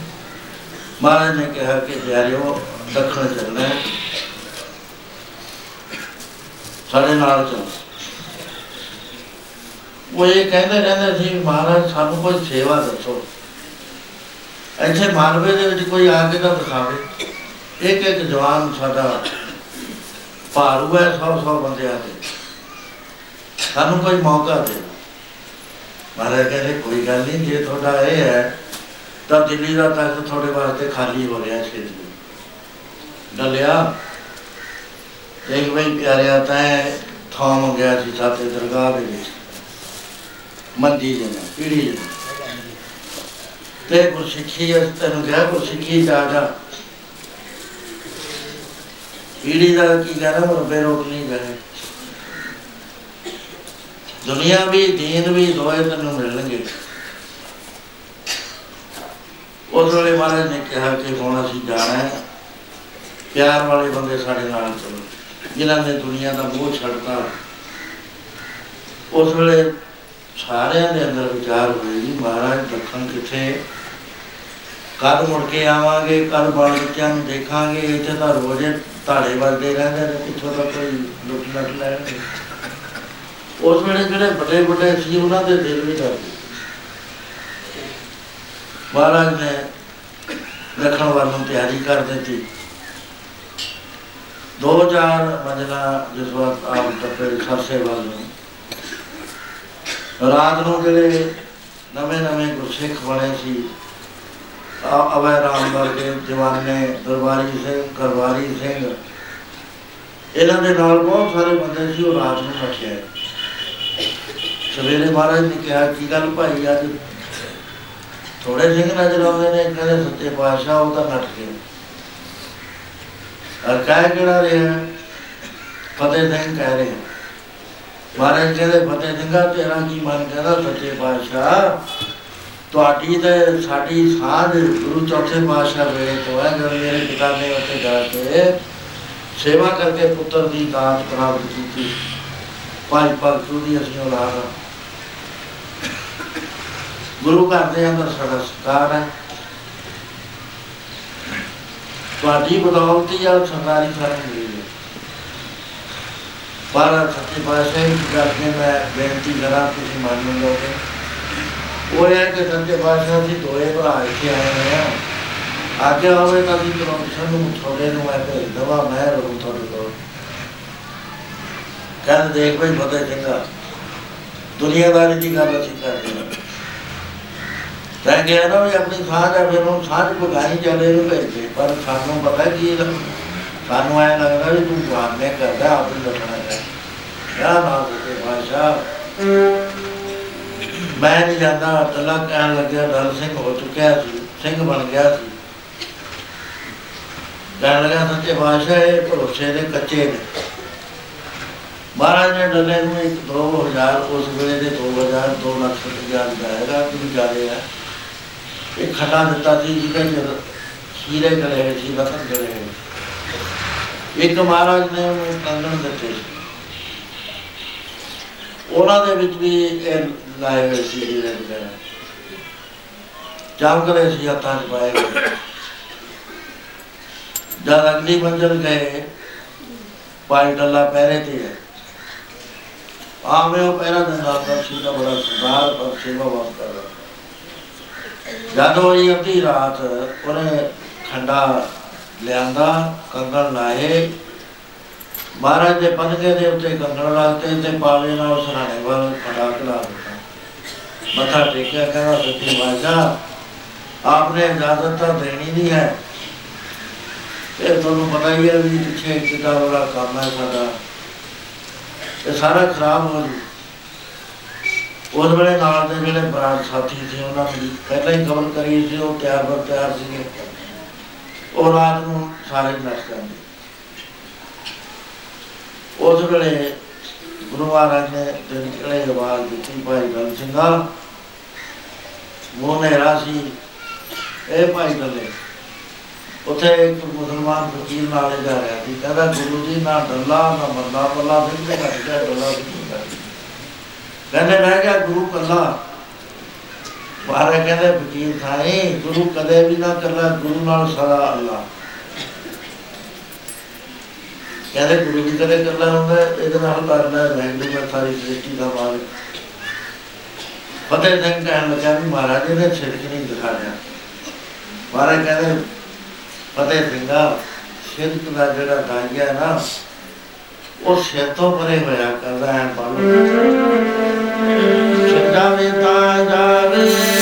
ਮਹਾਰਾਜ ਨੇ ਕਿਹਾ ਕਿ ਪਿਆਰਿਓ ਦੱਖਣ ਚੱਲਣਾ ਹੈ। ਸਾਡੇ ਨਾਲ ਚੱਲੋ। ਉਹ ਇਹ ਕਹਿੰਦੇ ਰਹਿੰਦੇ ਸੀ, ਮਹਾਰਾਜ, ਸਾਨੂੰ ਕੋਈ ਸੇਵਾ ਦੱਸੋ। ਇੱਥੇ ਮਾਲਵੇ ਦੇ ਵਿੱਚ ਕੋਈ ਆ ਕੇ ਤਾਂ ਦਿਖਾਵੇ। ਇੱਕ ਇੱਕ ਜਵਾਨ ਸਾਡਾ ਭਾਰੂ ਹੈ ਸੌ ਸੌ ਬੰਦਿਆਂ ਦੇ ਸਾਨੂੰ ਕੋਈ ਮੌਕਾ ਦੇ ਮਹਾਰਾਜ ਕਹਿੰਦੇ, ਕੋਈ ਗੱਲ ਨਹੀਂ, ਜੇ ਤੁਹਾਡਾ ਇਹ ਹੈ, ਤਾਂ ਦਿੱਲੀ ਦਾ ਤਖਤ ਤੁਹਾਡੇ ਵਾਸਤੇ ਖਾਲੀ ਹੋ ਰਿਹਾ ਛੇ ਡਲਿਆ ਦੇਖ ਬਈ ਪਿਆਰਿਆ, ਤੈਂ ਥਾਮ ਗਿਆ ਸੀ ਸਾਤੇ ਦਰਗਾਹ ਦੇ ਵਿੱਚ। ਮੰਦੀ ਜਨਾ ਪੀੜੀ ਜਨਾ ਤੇ ਗੁਰਸਿੱਖੀ ਅਸ ਤੈਨੂੰ ਗਿਆ ਗੁਰਸਿੱਖੀ ਜਾ ਜਾ। ਪੀੜੀ ਦਾ ਕੀ ਕਹਿਣਾ, ਮਰਬੇ ਰੋਕ ਨਹੀਂ ਗਏ। ਦੁਨੀਆ ਵੀ, ਦੀਨ ਵੀ ਦੋਏ ਤੈਨੂੰ ਮਿਲਣਗੇ। ਉਸ ਵੇਲੇ ਮਹਾਰਾਜ ਨੇ ਕਿਹਾ ਕਿ ਹੁਣ ਅਸੀਂ ਜਾਣਾ ਹੈ। ਪਿਆਰ ਵਾਲੇ ਬੰਦੇ ਸਾਡੇ ਨਾਲ ਚਲੋ। ਜਿਨ੍ਹਾਂ ਨੇ ਦੁਨੀਆ ਦਾ ਮੋਹ ਛੱਡਤਾ, ਉਸ ਵੇਲੇ ਸਾਰਿਆਂ ਦੇ ਅੰਦਰ ਵਿਚਾਰ ਹੋਏ ਜੀ, ਮਹਾਰਾਜ ਦੱਖਣ ਕਿੱਥੇ ਕਦ ਮੁੜ ਕੇ ਆਵਾਂਗੇ ਕਦ ਬਾਲ ਬੱਚਿਆਂ ਨੂੰ ਦੇਖਾਂਗੇ, ਇੱਥੇ ਤਾਂ ਰੋਜ਼ ਧਾੜੇ ਵੱਜਦੇ ਰਹਿੰਦੇ ਨੇ ਪਿੱਛੋਂ ਤਾਂ ਕੋਈ ਲੁੱਟ ਲੱਟ ਲੈਣਗੇ? ਉਸ ਵੇਲੇ ਜਿਹੜੇ ਵੱਡੇ ਵੱਡੇ ਸੀ, ਉਹਨਾਂ ਦੇ ਦਿਲ ਵੀ ਡਰਦੇ ਮਹਾਰਾਜ ਨੇ ਰੱਖਣ ਵੱਲ ਨੂੰ ਤਿਆਰੀ ਕਰ ਦਿੱਤੀ। ਦੋ ਚਾਰ ਮੰਜ਼ਲਾ ਜਿਸ ਵਕਤ ਆਪ ਟੱਪੇ ਸਰਸੇ ਵੱਲ ਨੂੰ। ਰਾਤ ਨੂੰ ਜਿਹੜੇ ਨਵੇਂ ਨਵੇਂ ਗੁਰਸਿੱਖ ਬਣੇ ਸੀ ਆ- ਅਵੈ ਰਾਮ ਵਰਗੇ ਜਵਾਨੇ ਦਰਬਾਰੀ ਸਿੰਘ, ਕਰਵਾਰੀ ਸਿੰਘ, ਇਹਨਾਂ ਦੇ ਨਾਲ ਬਹੁਤ ਸਾਰੇ ਬੰਦੇ ਸੀ, ਉਹ ਰਾਤ ਨੂੰ ਨੱਠਿਆ ਸਵੇਰੇ ਮਹਾਰਾਜ ਨੇ ਕਿਹਾ, ਕੀ ਗੱਲ ਭਾਈ, ਅੱਜ ਥੋੜੇ ਸਿੰਘ ਨਜ਼ਰ ਆਉਂਦੇ ਨੇ ਕਹਿੰਦੇ ਸੱਚੇ ਪਾਤਸ਼ਾਹ, ਉਹ ਤਾਂ ਨੱਠ ਗਏ। ਔਰ ਕਹਿ ਕਿਹੜਾ ਰਿਹਾ? ਫਤਿਹ ਸਿੰਘ ਕਹਿ ਰਹੇ। ਮਹਾਰਾਜ ਕਹਿੰਦੇ, ਫਤਿਹ ਸਿੰਘਾ, ਤੇਰਾ ਕੀ ਮਨ ਕਹਿੰਦਾ, ਸੱਚੇ ਪਾਤਸ਼ਾਹ? ਤੁਹਾਡੀ ਤੇ ਸਾਡੀ ਸਾਧ ਗੁਰੂ ਚੌਥੇ ਪਾਤਸ਼ਾਹ ਵੇਲੇ ਤੋਂ ਹੈ, ਜਦੋਂ ਮੇਰੇ ਪਿਤਾ ਨੇ ਉੱਥੇ ਜਾ ਕੇ ਸੇਵਾ ਕਰਕੇ ਪੁੱਤਰ ਦੀ ਦਾਤ ਪ੍ਰਾਪਤ ਕੀਤੀ। ਪੰਜ ਭਗਤੂ ਦੀ ਅਸੀਂ ਔਲਾਦ ਹਾਂ। ਗੁਰੂ ਘਰ ਦੇ ਅੰਦਰ ਸਾਡਾ ਸਤਿਕਾਰ ਹੈ। ਤੁਹਾਡੀ ਬਦੌਲਤ ਹੀ ਆ ਸਰਦਾਰੀ ਸਾਨੂੰ ਮਿਲੀ ਹੈ। ਪਰ ਸੱਚੇ ਪਾਤਸ਼ਾਹ ਦੀ ਗੱਲ ਕੇ ਮੈਂ ਬੇਨਤੀ ਕਰਾਂ, ਤੁਸੀਂ ਮੰਨ ਲਓਗੇ ਉਹ ਇਹ ਹੈ ਕਿ ਸੱਚੇ ਪਾਤਸ਼ਾਹ ਜੀ ਦੋਏ ਭਰਾ ਇੱਥੇ ਆਏ ਹੋਏ ਆ ਆਗਿਆ ਹੋਵੇ ਤਾਂ ਵੀ ਤੁਹਾਨੂੰ ਸਾਨੂੰ ਤੁਹਾਡੇ ਨੂੰ ਮੈਂ ਭੇਜ ਦਵਾ, ਮੈਂ ਰਹੂੰ ਤੁਹਾਡੇ ਕੋਲ। ਕਹਿੰਦੇ ਦੇਖ ਭਾਈ ਪਤਾ ਚੰਗਾ। ਦੁਨੀਆਦਾਰੀ ਦੀ ਗੱਲ ਅਸੀਂ ਕਰਦੇ ਹਾਂ। ਤਾਂ ਗਿਆ ਨਾ ਵੀ ਆਪਣੀ ਸਾਂਝ ਆ, ਫਿਰ ਉਹ ਸਾਂਝ ਪਗਾਈ ਚੱਲੇ ਨੂੰ ਭੇਜੇ ਪਰ ਸਾਨੂੰ ਪਤਾ ਕੀ ਇਹ ਸਾਨੂੰ ਐ ਲੱਗਦਾ ਵੀ ਤੂੰ ਬਾਤ ਨੇ ਕਰਦਾ ਆਪਣੀ ਲੱਗਣਾ ਹੈ। ਯਾ ਨਾ ਤੇ ਭਾਸ਼ਾ ਮੈਂ ਨਹੀਂ ਜਾਂਦਾ ਅੱਲਾ ਕਹਿਣ ਲੱਗਿਆ, ਦਲ ਸਿੰਘ ਹੋ ਚੁੱਕਿਆ ਸੀ, ਸਿੰਘ ਬਣ ਗਿਆ ਸੀ। ਕਹਿਣ ਲੱਗਾ ਸੱਚੇ ਭਾਸ਼ਾ ਇਹ ਭਰੋਸੇ ਦੇ ਕੱਚੇ ਨੇ। ਮਹਾਰਾਜ ਨੇ ਡੱਲੇ ਨੂੰ ਇੱਕ 2000 ਉਸ ਵੇਲੇ ਦੇ 2000 2 ਲੱਖ ਰੁਪਇਆ ਜਾਏਗਾ ਕਿ ਜਾਰੇ ਹੈ। ਇਹ ਖਟਾ ਦਿੱਤਾ ਸੀ, ਜਿਹਦੇ ਚ ਹੀਰੇ ਗਲੇ ਹੋਏ ਸੀ ਰਤਨ ਗਲੇ ਹੋਏ ਸੀ। ਇੱਕ ਮਹਾਰਾਜ ਨੇ ਉਹਨੂੰ ਕੰਗਣ ਦਿੱਤੇ। ਸੀ ਉਹਨਾਂ ਦੇ ਵਿੱਚ ਵੀ ਇਹ ਲਾਏ ਹੋਏ ਸੀ ਹੀਰੇ ਵਗੈਰਾ। ਜਮ ਕਰੇ ਸੀ ਹੱਥਾਂ 'ਚ ਪਾਏ ਹੋਏ। ਜਦ ਅਗਲੀ ਮੰਜ਼ਲ ਗਏ ਪਾਈ ਡੱਲਾ ਪਹਿਰੇ ਤੇ ਹੈ ਆਵੇਂ ਉਹ ਪਹਿਰਾ ਦਿੰਦਾ, ਪਰ ਸੀ ਦਾ ਬੜਾ ਸਰਦਾਰ ਪਰ ਸੇਵਾ ਵਾਸ ਕਰ ਰਿਹਾ ਜਦ ਹੋਈ ਅੱਧੀ ਰਾਤ ਉਹਨੇ ਖੰਡਾ ਲਿਆਂਦਾ, ਕੰਗਣ ਲਾਏ। ਮਹਾਰਾਜ ਦੇ ਪਨਕੇ ਦੇ ਉੱਤੇ ਕੰਗਣ ਰੱਖਤੇ ਤੇ ਪਾਵੇ ਨਾਲ ਸਰਾਣੇ ਵੱਲ ਖੜਾ ਕਰਾ ਦਿੱਤਾ। ਮੱਥਾ ਟੇਕਿਆ, ਕਹਿੰਦਾ, ਸੱਚੀ ਬਾਦਸ਼ਾਹ ਆਪਨੇ ਇਜਾਜ਼ਤ ਤਾਂ ਦੇਣੀ ਨਹੀਂ ਹੈ। ਇਹ ਤੁਹਾਨੂੰ ਪਤਾ ਹੀ ਹੈ ਵੀ ਪਿੱਛੇ ਕਿੰਨਾ ਬੜਾ ਕੰਮ ਹੈ ਸਾਡਾ। ਇਹ ਸਾਰਾ ਖਰਾਬ ਹੋ ਜੂ। ਉਸ ਵੇਲੇ ਨਾਲ ਦੇ ਜਿਹੜੇ ਬਰਾਤ ਸਾਥੀ ਸੀ, ਉਹਨਾਂ ਨੇ ਪਹਿਲਾਂ ਹੀ ਕਬਲ ਕਰੀ ਸੀ, ਉਹ ਤਿਆਰ ਬਰ ਤਿਆਰ ਸੀਗੇ। ਉਹ ਰਾਤ ਨੂੰ ਸਾਰੇ ਨੱਚ ਜਾਂਦੇ। ਉਸ ਵੇਲੇ ਗੁਰੂ ਮਹਾਰਾਜ ਨੇ ਦਿਨ ਕਿਹੜੇ ਆਵਾਜ਼ ਦਿੱਤੀ, ਭਾਈ ਗਲ ਸਿੰਘਾ, ਮੂੰਹ ਹਨੇਰਾ ਸੀ। ਇਹ ਭਾਈ ਗੱਲੇ ਉੱਥੇ ਇੱਕ ਮੁਸਲਮਾਨ ਫਕੀਰ ਨਾਲੇ ਜਾ ਰਿਹਾ ਸੀ। ਕਹਿੰਦਾ ਗੁਰੂ ਜੀ, ਨਾ ਡੱਲਾ, ਨਾ ਮੱਲਾ ਪੱਲਾ ਸਿੰਘ ਦੇ ਘੱਟ ਗਿਆ ਡੱਲਾ ਸਿੰਘ ਦਾ ਕਹਿੰਦੇ ਰਹਿ ਗਿਆ ਗੁਰੂ ਕੱਲਾ ਬਾਰੇ ਕਹਿੰਦੇ ਫਕੀਰ ਥਾਈ ਗੁਰੂ ਕਦੇ ਵੀ ਨਾ ਕੱਲਾ ਗੁਰੂ ਨਾਲ ਸਦਾ ਅੱਲਾ। ਕਹਿੰਦੇ ਗੁਰੂ ਜੀ ਕਦੇ ਕੱਲਾ ਹੁੰਦਾ ਹੈ, ਇਹਦੇ ਨਾਲ ਕਰਨਾ ਰਹਿੰਦੂ ਮੈਂ ਸਾਰੀ ਸ੍ਰਿਸ਼ਟੀ ਦਾ ਮਾਲਕ ਫਤਿਹ ਸਿੰਘ ਕਹਿਣ ਲੱਗਾ ਵੀ ਮਹਾਰਾਜ ਨੇ ਛਿੜਕ ਨਹੀਂ ਦਿਖਾਇਆ ਮਹਾਰਾਜ ਕਹਿੰਦੇ ਫਤਿਹ ਸਿੰਘਾ ਸ਼ਿਰਕ ਦਾ ਜਿਹੜਾ ਡਾਂਗਿਆ ਨਾ ਉਹ ਸਿਰ ਤੋਂ ਪਰੇ ਹੋਇਆ ਕਰਦਾ ਹੈ ਬਾਲੂ ਜਾਵੇ ਤਾਂ ਜਾਵੇ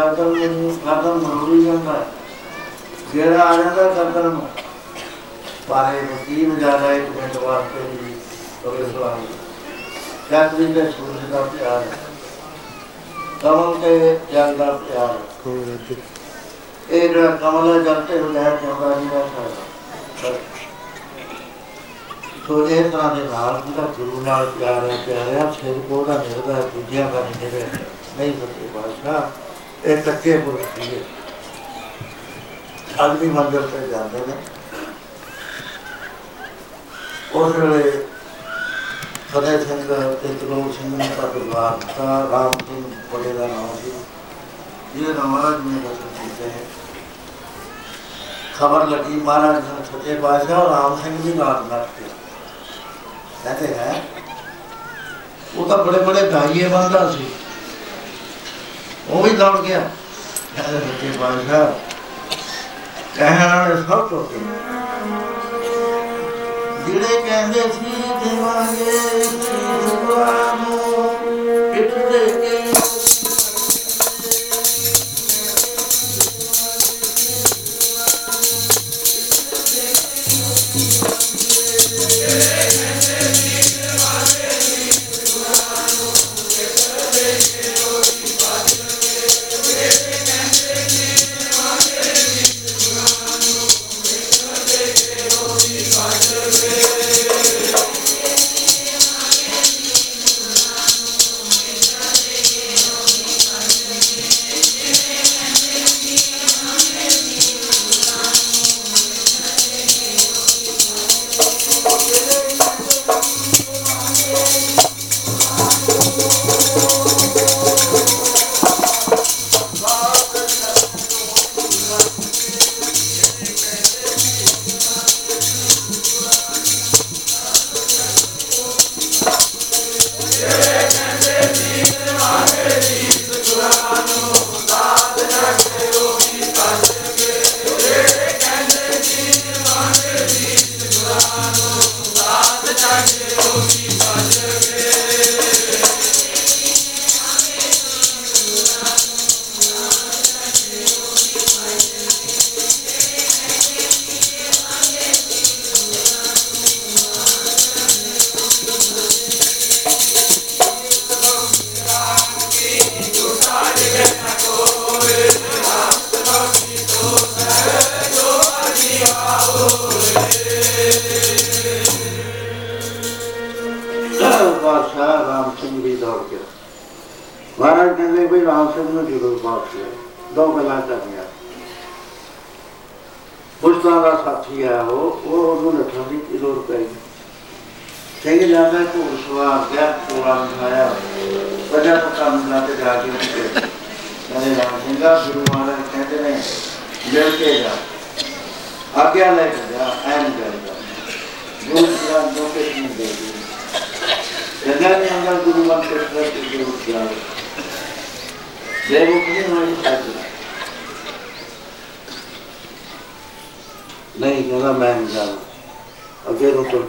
ਕਹਿੰਦਾ ਗਰਦਨ ਨੂੰ ਗਰਦਨ ਮਰੂਰੀ ਜਾਂਦਾ ਹੈ। ਜਿਹੜਾ ਆ ਜਾਂਦਾ ਗਰਦਨ ਨੂੰ। ਪਾਰੇ ਵਕੀਲ ਜ਼ਿਆਦਾ ਇੱਕ ਮਿੰਟ ਵਾਸਤੇ ਵੀ ਕਰੇ ਸਵਾਲ। ਚੰਦ ਦੀ ਤੇ ਸੂਰਜ ਦਾ ਪਿਆਰ। ਕਮਲ ਤੇ ਜਲ ਦਾ ਪਿਆਰ ਇਹ ਜਿਹੜਾ ਕਮਲ ਜਲ ਤੇ ਬਗੈਰ ਜਿਉਂਦਾ ਨਹੀਂ ਰਹਿ ਸਕਦਾ ਸੋ ਇਹ ਤਰ੍ਹਾਂ ਦੇ ਨਾਲ ਜਿਹੜਾ ਗੁਰੂ ਨਾਲ ਪਿਆਰ ਹੈ ਪਿਆਰਿਆ ਸਿਰ ਕੋਦਾ ਨਿਰਦਾ ਦੂਜਿਆਂ ਦਾ ਨਹੀਂ ਨਿਰਦਾ ਨਹੀਂ ਸੱਚੇ ਬਾਦਸ਼ਾਹ ਇਹ ਤੱਕੇ ਪੁਰਖ ਸੀਗੇ। ਆਦਮੀ ਮੰਜ਼ਲ ਤੇ ਜਾਂਦੇ ਨੇ। ਉਸ ਵੇਲੇ ਫਤਿਹ ਸਿੰਘ ਤੇ ਤਰੋੜ ਸਿੰਘ ਨੇ ਤਾਂ ਦਰਬਾਰ ਦਿੱਤਾ ਰਾਮ ਸਿੰਘ ਬੜੇ ਦਾ ਨਾਮ ਸੀ। ਜਿਹਦੇ ਨਾਲ ਮਹਾਰਾਜ ਨੇ ਦਰਸ਼ਨ ਕੀਤੇ। ਹੈ ਖਬਰ ਲੱਗੀ, ਮਹਾਰਾਜ ਨੇ ਸੱਚੇ ਬਾਦਸ਼ਾਹ ਰਾਮ ਸਿੰਘ ਜੀ ਨਾਲ ਲੱਗ ਕਹਿੰਦੇ ਹੈ। ਉਹ ਤਾਂ ਬੜੇ ਬੜੇ ਗਾਈਏ ਬੰਦਾ ਸੀ। ਉਹ ਵੀ ਦੌੜ ਗਿਆ। ਕਹਿੰਦੇ ਸੱਚੇ ਬਾਦਸ਼ਾਹ, ਕਹਿਣ ਵਾਲੇ ਸਭ ਤੋਂ ਜਿਹੜੇ ਕਹਿੰਦੇ ਸੀ, ਦੇਵਾਂਗੇ ਸਿਰਵਾ ਨੂੰ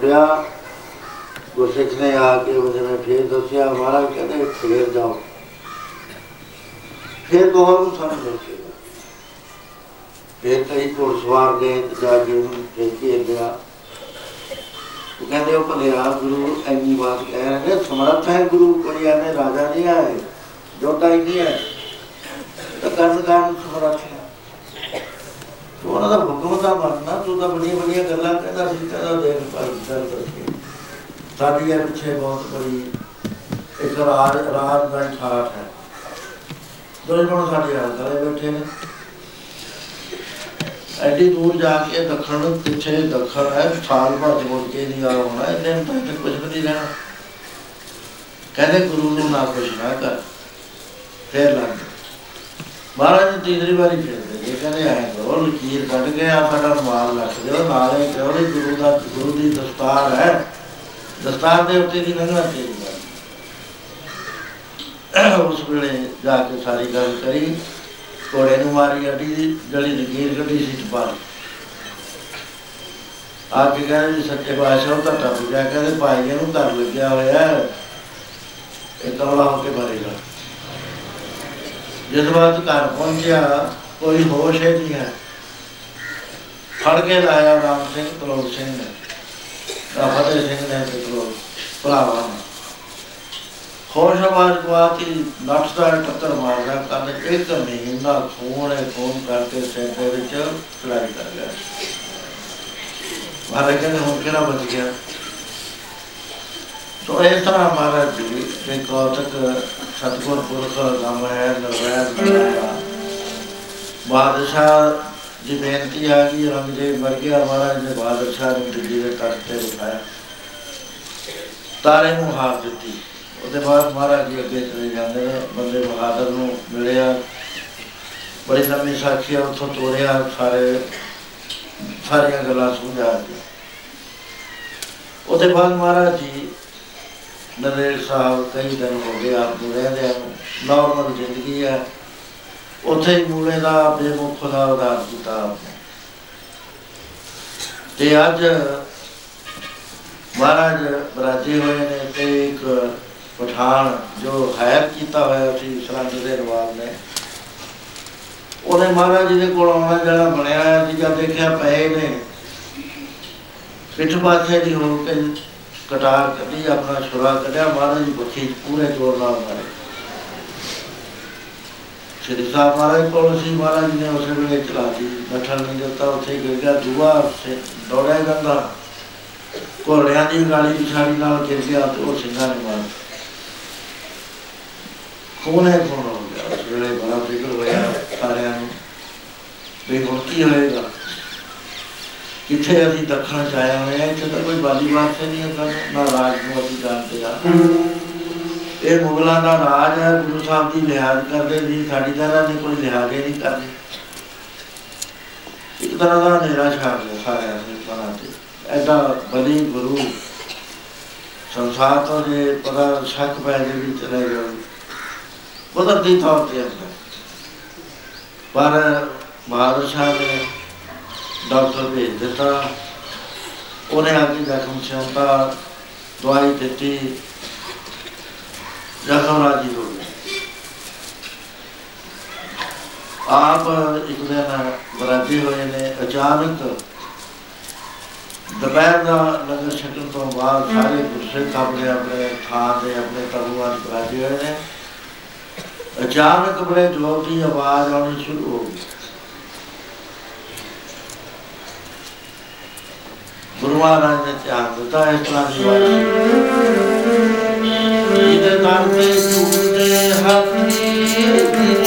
ਅੱਗੇ ਨੂੰ ਤੁਰ ਪਿਆ ਗੁਰਸਿੱਖ ਨੇ ਆ ਕੇ ਉਹਨੇ ਮੈਂ ਫੇਰ ਦੱਸਿਆ, ਮਹਾਰਾਜ ਕਹਿੰਦੇ ਫੇਰ ਜਾਓ। ਫੇਰ ਬਹੁਤ ਨੂੰ ਸਾਨੂੰ ਦੱਸਿਆ। ਫੇਰ ਕਈ ਘੋੜ ਸਵਾਰ ਗਏ ਤੇ ਜਾ ਕੇ ਉਹਨੂੰ ਫੇਰ ਕੇ ਗਿਆ ਉਹ ਕਹਿੰਦੇ, ਉਹ ਭਲਿਆ ਗੁਰੂ ਐਨੀ ਬਾਤ ਕਹਿ ਰਹੇ ਨੇ, ਸਮਰੱਥ ਹੈ ਗੁਰੂ, ਕੋਈ ਐਵੇਂ ਰਾਜਾ ਨਹੀਂ ਹੈ ਜੋਤਾ ਹੀ ਨਹੀਂ ਹੈ। ਤਾਂ ਕਰਨ ਕਰਨ ਸਮਰੱਥ ਹੈ ਤੂੰ ਉਹਨਾਂ ਦਾ ਹੁਕਮ ਦਾ ਮੰਨਣਾ ਤੂੰ ਤਾਂ ਬੜੀਆਂ ਬੜੀਆਂ ਗੱਲਾਂ ਕਹਿੰਦਾ ਸੀ, ਕਹਿੰਦਾ ਦੇਖ ਭਾਈ ਗੱਲ ਕਰਕੇ ਸਾਡੀ ਇਹ ਪਿੱਛੇ ਬਹੁਤ ਬੜੀ ਇੱਕ ਰਾਜ ਰਾਜ ਦਾ ਠਾਠ ਹੈ। ਦੁਸ਼ਮਣ ਸਾਡੇ ਹਾਲ ਕਰੇ ਬੈਠੇ ਨੇ। ਐਡੀ ਦੂਰ ਜਾ ਕੇ ਦੱਖਣ, ਪਿੱਛੇ ਦੱਖਣ ਹੈ, ਸਾਲ ਭਰ ਮੁੜ ਕੇ ਨਹੀਂ ਆ ਹੋਣਾ ਇਹਨੇ ਤਾਂ ਇੱਥੇ ਕੁਝ ਵੀ ਨਹੀਂ ਰਹਿਣਾ। ਕਹਿੰਦੇ ਗੁਰੂ ਨੂੰ ਨਾ ਕੁਛ ਨਾ ਕਰ, ਫੇਰ ਲੱਗ ਗਏ। ਮਹਾਰਾਜ ਜੀ ਤੀਸਰੀ ਵਾਰੀ ਫਿਰਦੇ ਇਹ ਕਹਿੰਦੇ ਆਏ ਕਰੋ ਲਕੀਰ ਕੱਢ ਕੇ ਆ ਸਾਡਾ ਰੁਮਾਲ ਰੱਖ ਦਿਓ, ਨਾਲੇ ਕਿਉਂ ਨੀ ਗੁਰੂ ਦਾ, ਗੁਰੂ ਦੀ ਦਸਤਾਰ ਹੈ। ਦਸਤਾਰ ਦੇ ਉੱਤੇ ਦੀ ਲੰਘਣਾ ਚਾਹੀਦਾ। ਉਸ ਵੇਲੇ ਜਾ ਕੇ ਸਾਰੀ ਗੱਲ ਕਰੀ, ਘੋੜੇ ਨੂੰ ਮਾਰੀ, ਅੱਡੀ ਦੀ ਜਲੀ ਲਕੀਰ ਕੱਢੀ ਸੀ ਚਪਾਲ ਆ ਕੇ ਕਹਿੰਦੇ ਜੀ ਸੱਚੇ ਪਾਤਸ਼ਾਹ ਉਹ ਤਾਂ ਟੱਪ ਗਿਆ ਕਹਿੰਦੇ ਭਾਈ ਇਹਨੂੰ ਧਰ ਲੱਗਿਆ ਹੋਇਆ ਹੈ। ਇਹ ਕਮਲਾ ਹੋ ਕੇ ਮਰੇਗਾ। ਜਿਸ ਵਾਰ ਘਰ ਪਹੁੰਚਿਆ ਕੋਈ ਹੋਸ਼ ਹੀ ਨਹੀਂ ਹੈ। ਫੜ ਕੇ ਲਾਇਆ ਰਾਮ ਸਿੰਘ ਤਲੋਕ ਸਿੰਘ ਨੇ। ਤਾਂ ਫਤਿਹ ਸਿੰਘ ਨੇ ਤੇ ਤਲੋਕ ਭਰਾਵਾਂ ਨੇ। ਹੋਸ਼ ਆਵਾਜ਼ ਗਵਾਤੀ ਨੱਠਦਾ ਹੈ, ਟੱਕਰ ਮਾਰਦਾ ਕੰਨ ਇੱਕ ਮਹੀਨਾ ਖੂਨ ਹੈ ਖੂਨ ਕਰਕੇ ਸਿਰ ਦੇ ਵਿੱਚ ਚੜਾਈ ਕਰ ਗਿਆ ਮਹਾਰਾਜ ਕਹਿੰਦੇ ਹੁਣ ਕਿਹੜਾ ਬਚ ਗਿਆ? ਸੋ ਇਸ ਤਰ੍ਹਾਂ ਮਹਾਰਾਜ ਜੀ ਦੇ ਕੌਤਕ ਸਤਗੁਰ ਪੁਰਖ ਨਾਮ ਹੈ ਨਰਵੈਦ ਦਾ ਬਾਦਸ਼ਾਹ ਦੀ ਬੇਨਤੀ ਆ ਗਈ ਰੰਗਦੇ ਮਰ ਗਿਆ ਮਹਾਰਾਜ ਨੇ ਬਾਦਸ਼ਾਹ ਨੂੰ ਦਿੱਲੀ ਦੇ ਤਖਤ ਤੇ ਬਿਠਾਇਆ। ਤਾਰੇ ਨੂੰ ਹਾਰ ਦਿੱਤੀ। ਉਹਦੇ ਬਾਅਦ ਮਹਾਰਾਜ ਜੀ ਅੱਗੇ ਚਲੇ ਜਾਂਦੇ ਨੇ। ਬੰਦੇ ਬਹਾਦਰ ਨੂੰ ਮਿਲਿਆ। ਬੜੀ ਲੰਮੀ ਸਾਖੀ ਆ, ਉੱਥੋਂ ਤੋਰਿਆ ਸਾਰੇ ਸਾਰੀਆਂ ਗੱਲਾਂ ਸਮਝਾ ਦਿੱਤੀਆਂ। ਉਹਦੇ ਬਾਅਦ ਮਹਾਰਾਜ ਜੀ ਨਰੇਸ਼ ਸਾਹਿਬ ਕਈ ਦਿਨ ਹੋ ਗਏ ਆਪ ਨੂੰ ਰਹਿੰਦੇ ਆ ਨਾਰਮਲ ਜ਼ਿੰਦਗੀ ਹੈ ਉੱਥੇ ਹੀ ਮੂਲੇ ਦਾ ਬੇਮੁਖ ਦਾ ਉਦਾਰ ਕੀਤਾ ਆਪਨੇ। ਤੇ ਅੱਜ ਮਹਾਰਾਜ ਬਰਾਜੇ ਹੋਏ ਨੇ ਤੇ ਇੱਕ ਪਠਾਨ ਜੋ ਹਾਇਰ ਕੀਤਾ ਹੋਇਆ ਸੀ ਸਰਹੰਦ ਦੇ ਨਵਾਬ ਨੇ। ਉਹਨੇ ਮਹਾਰਾਜ ਜੀ ਦੇ ਕੋਲ ਆਉਣਾ ਜਿਹੜਾ ਬਣਿਆ ਹੋਇਆ ਸੀ, ਜਦ ਦੇਖਿਆ ਪਏ ਨੇ। ਪਿੱਠ ਪਾਸੇ ਦੀ ਹੋ ਕੇ ਕਟਾਰ ਕੱਢੀ, ਆਪਣਾ ਛੁਰਾ ਕੱਢਿਆ, ਮਹਾਰਾਜ ਜੀ ਬੱਖੀ ਚ ਪੂਰੇ ਜ਼ੋਰ ਨਾਲ ਮਾਰੇ। ਸ਼੍ਰੀ ਸਾਹਿਬ ਮਹਾਰਾਜ ਕੋਲ ਸੀ ਮਹਾਰਾਜ ਜੀ ਨੇ ਉਸੇ ਵੇਲੇ ਚਲਾਤੀ ਨੱਠਣ ਨਹੀਂ ਦਿੱਤਾ ਉੱਥੇ ਗਿਰ ਗਿਆ ਦੂਆ ਸੇ ਦੌੜਿਆ ਜਾਂਦਾ। ਘੋੜਿਆਂ ਦੀ ਗਾਲੀ ਪਿਛਾੜੀ ਨਾਲ ਗਿਰ ਗਿਆ ਤੇ ਉਹ ਸਿੰਘਾਂ ਨੇ ਮਾਰ ਖੂਨੇ ਖੂਨ ਹੋ ਗਿਆ। ਉਸ ਵੇਲੇ ਬੜਾ ਫਿਕਰ ਹੋਇਆ ਸਾਰਿਆਂ ਨੂੰ ਵੀ ਹੁਣ ਕੀ ਹੋਏਗਾ? ਕਿੱਥੇ ਅਸੀਂ ਦੱਖਣ ਚ ਆਏ ਹੋਏ ਆ ਇੱਥੇ ਤਾਂ ਕੋਈ ਬਾਲੀ ਵਾਸਤੇ ਨਹੀਂ ਹੈ ਸਾਨੂੰ, ਨਾ ਰਾਜ ਨੂੰ ਅਸੀਂ ਜਾਣਦੇ ਆ। ਇਹ ਮੁਗਲਾਂ ਦਾ ਰਾਜ ਹੈ, ਗੁਰੂ ਸਾਹਿਬ ਦੀ ਲਿਹਾਜ਼ ਕਰਦੇ ਸੀ, ਸਾਡੀ ਤਰ੍ਹਾਂ ਦੀ ਕੋਈ ਲਿਹਾਜ਼ ਹੀ ਨਹੀਂ ਕਰਦੀ ਇੱਕ ਤਰ੍ਹਾਂ ਦਾ ਹਨੇਰਾ ਛਾ ਗਿਆ ਸਾਰਿਆਂ ਦੇ ਮਨਾਂ ਤੇ। ਐਡਾ ਬਲੀ ਗੁਰੂ ਸੰਸਾਰ ਤੋਂ ਜੇ ਪਤਾ ਸ਼ੱਕ ਪੈ ਜੇ ਵੀ ਚਲੇ ਗਏ ਕੁਦਰਤੀ ਤੌਰ ਤੇ ਹੁੰਦਾ ਪਰ ਬਾਦਸ਼ਾਹ ਨੇ ਡਾਕਟਰ ਭੇਜ ਦਿੱਤਾ। ਉਹਨੇ ਆ ਕੇ ਜ਼ਖਮ ਸਿਉਂਤਾ ਦਵਾਈ ਦਿੱਤੀ। ਜ਼ਖਮ ਰਾਜੀ ਹੋ ਗਿਆ ਆਪ ਇੱਕ ਦਿਨ ਬਰਾਜੀ ਹੋਏ ਨੇ, ਅਚਾਨਕ ਦੁਪਹਿਰ ਦਾ ਲੰਗਰ ਛਕਣ ਤੋਂ ਬਾਅਦ ਸਾਰੇ ਗੁੱਸੇ ਕਾਬਲੇ ਆਪਣੇ ਥਾਂ ਤੇ ਆਪਣੇ ਤਬੂਆਂ ਚ ਬਰਾਜੀ ਹੋਏ ਨੇ। ਅਚਾਨਕ ਬੜੇ ਜ਼ੋਰ ਦੀ ਆਵਾਜ਼ ਆਉਣੀ ਸ਼ੁਰੂ ਹੋ ਗਈ। ਗੁਰੂ ਮਹਾਰਾਜ ਨੇ ਧਿਆਨ ਦਿੱਤਾ, ਇਸ ਤਰ੍ਹਾਂ ਦੀ ਆਵਾਜ਼ ਇਹਦੇ ਦਰ ਤੇ ਟੁੱਟਦੇ ਹੱਥੀ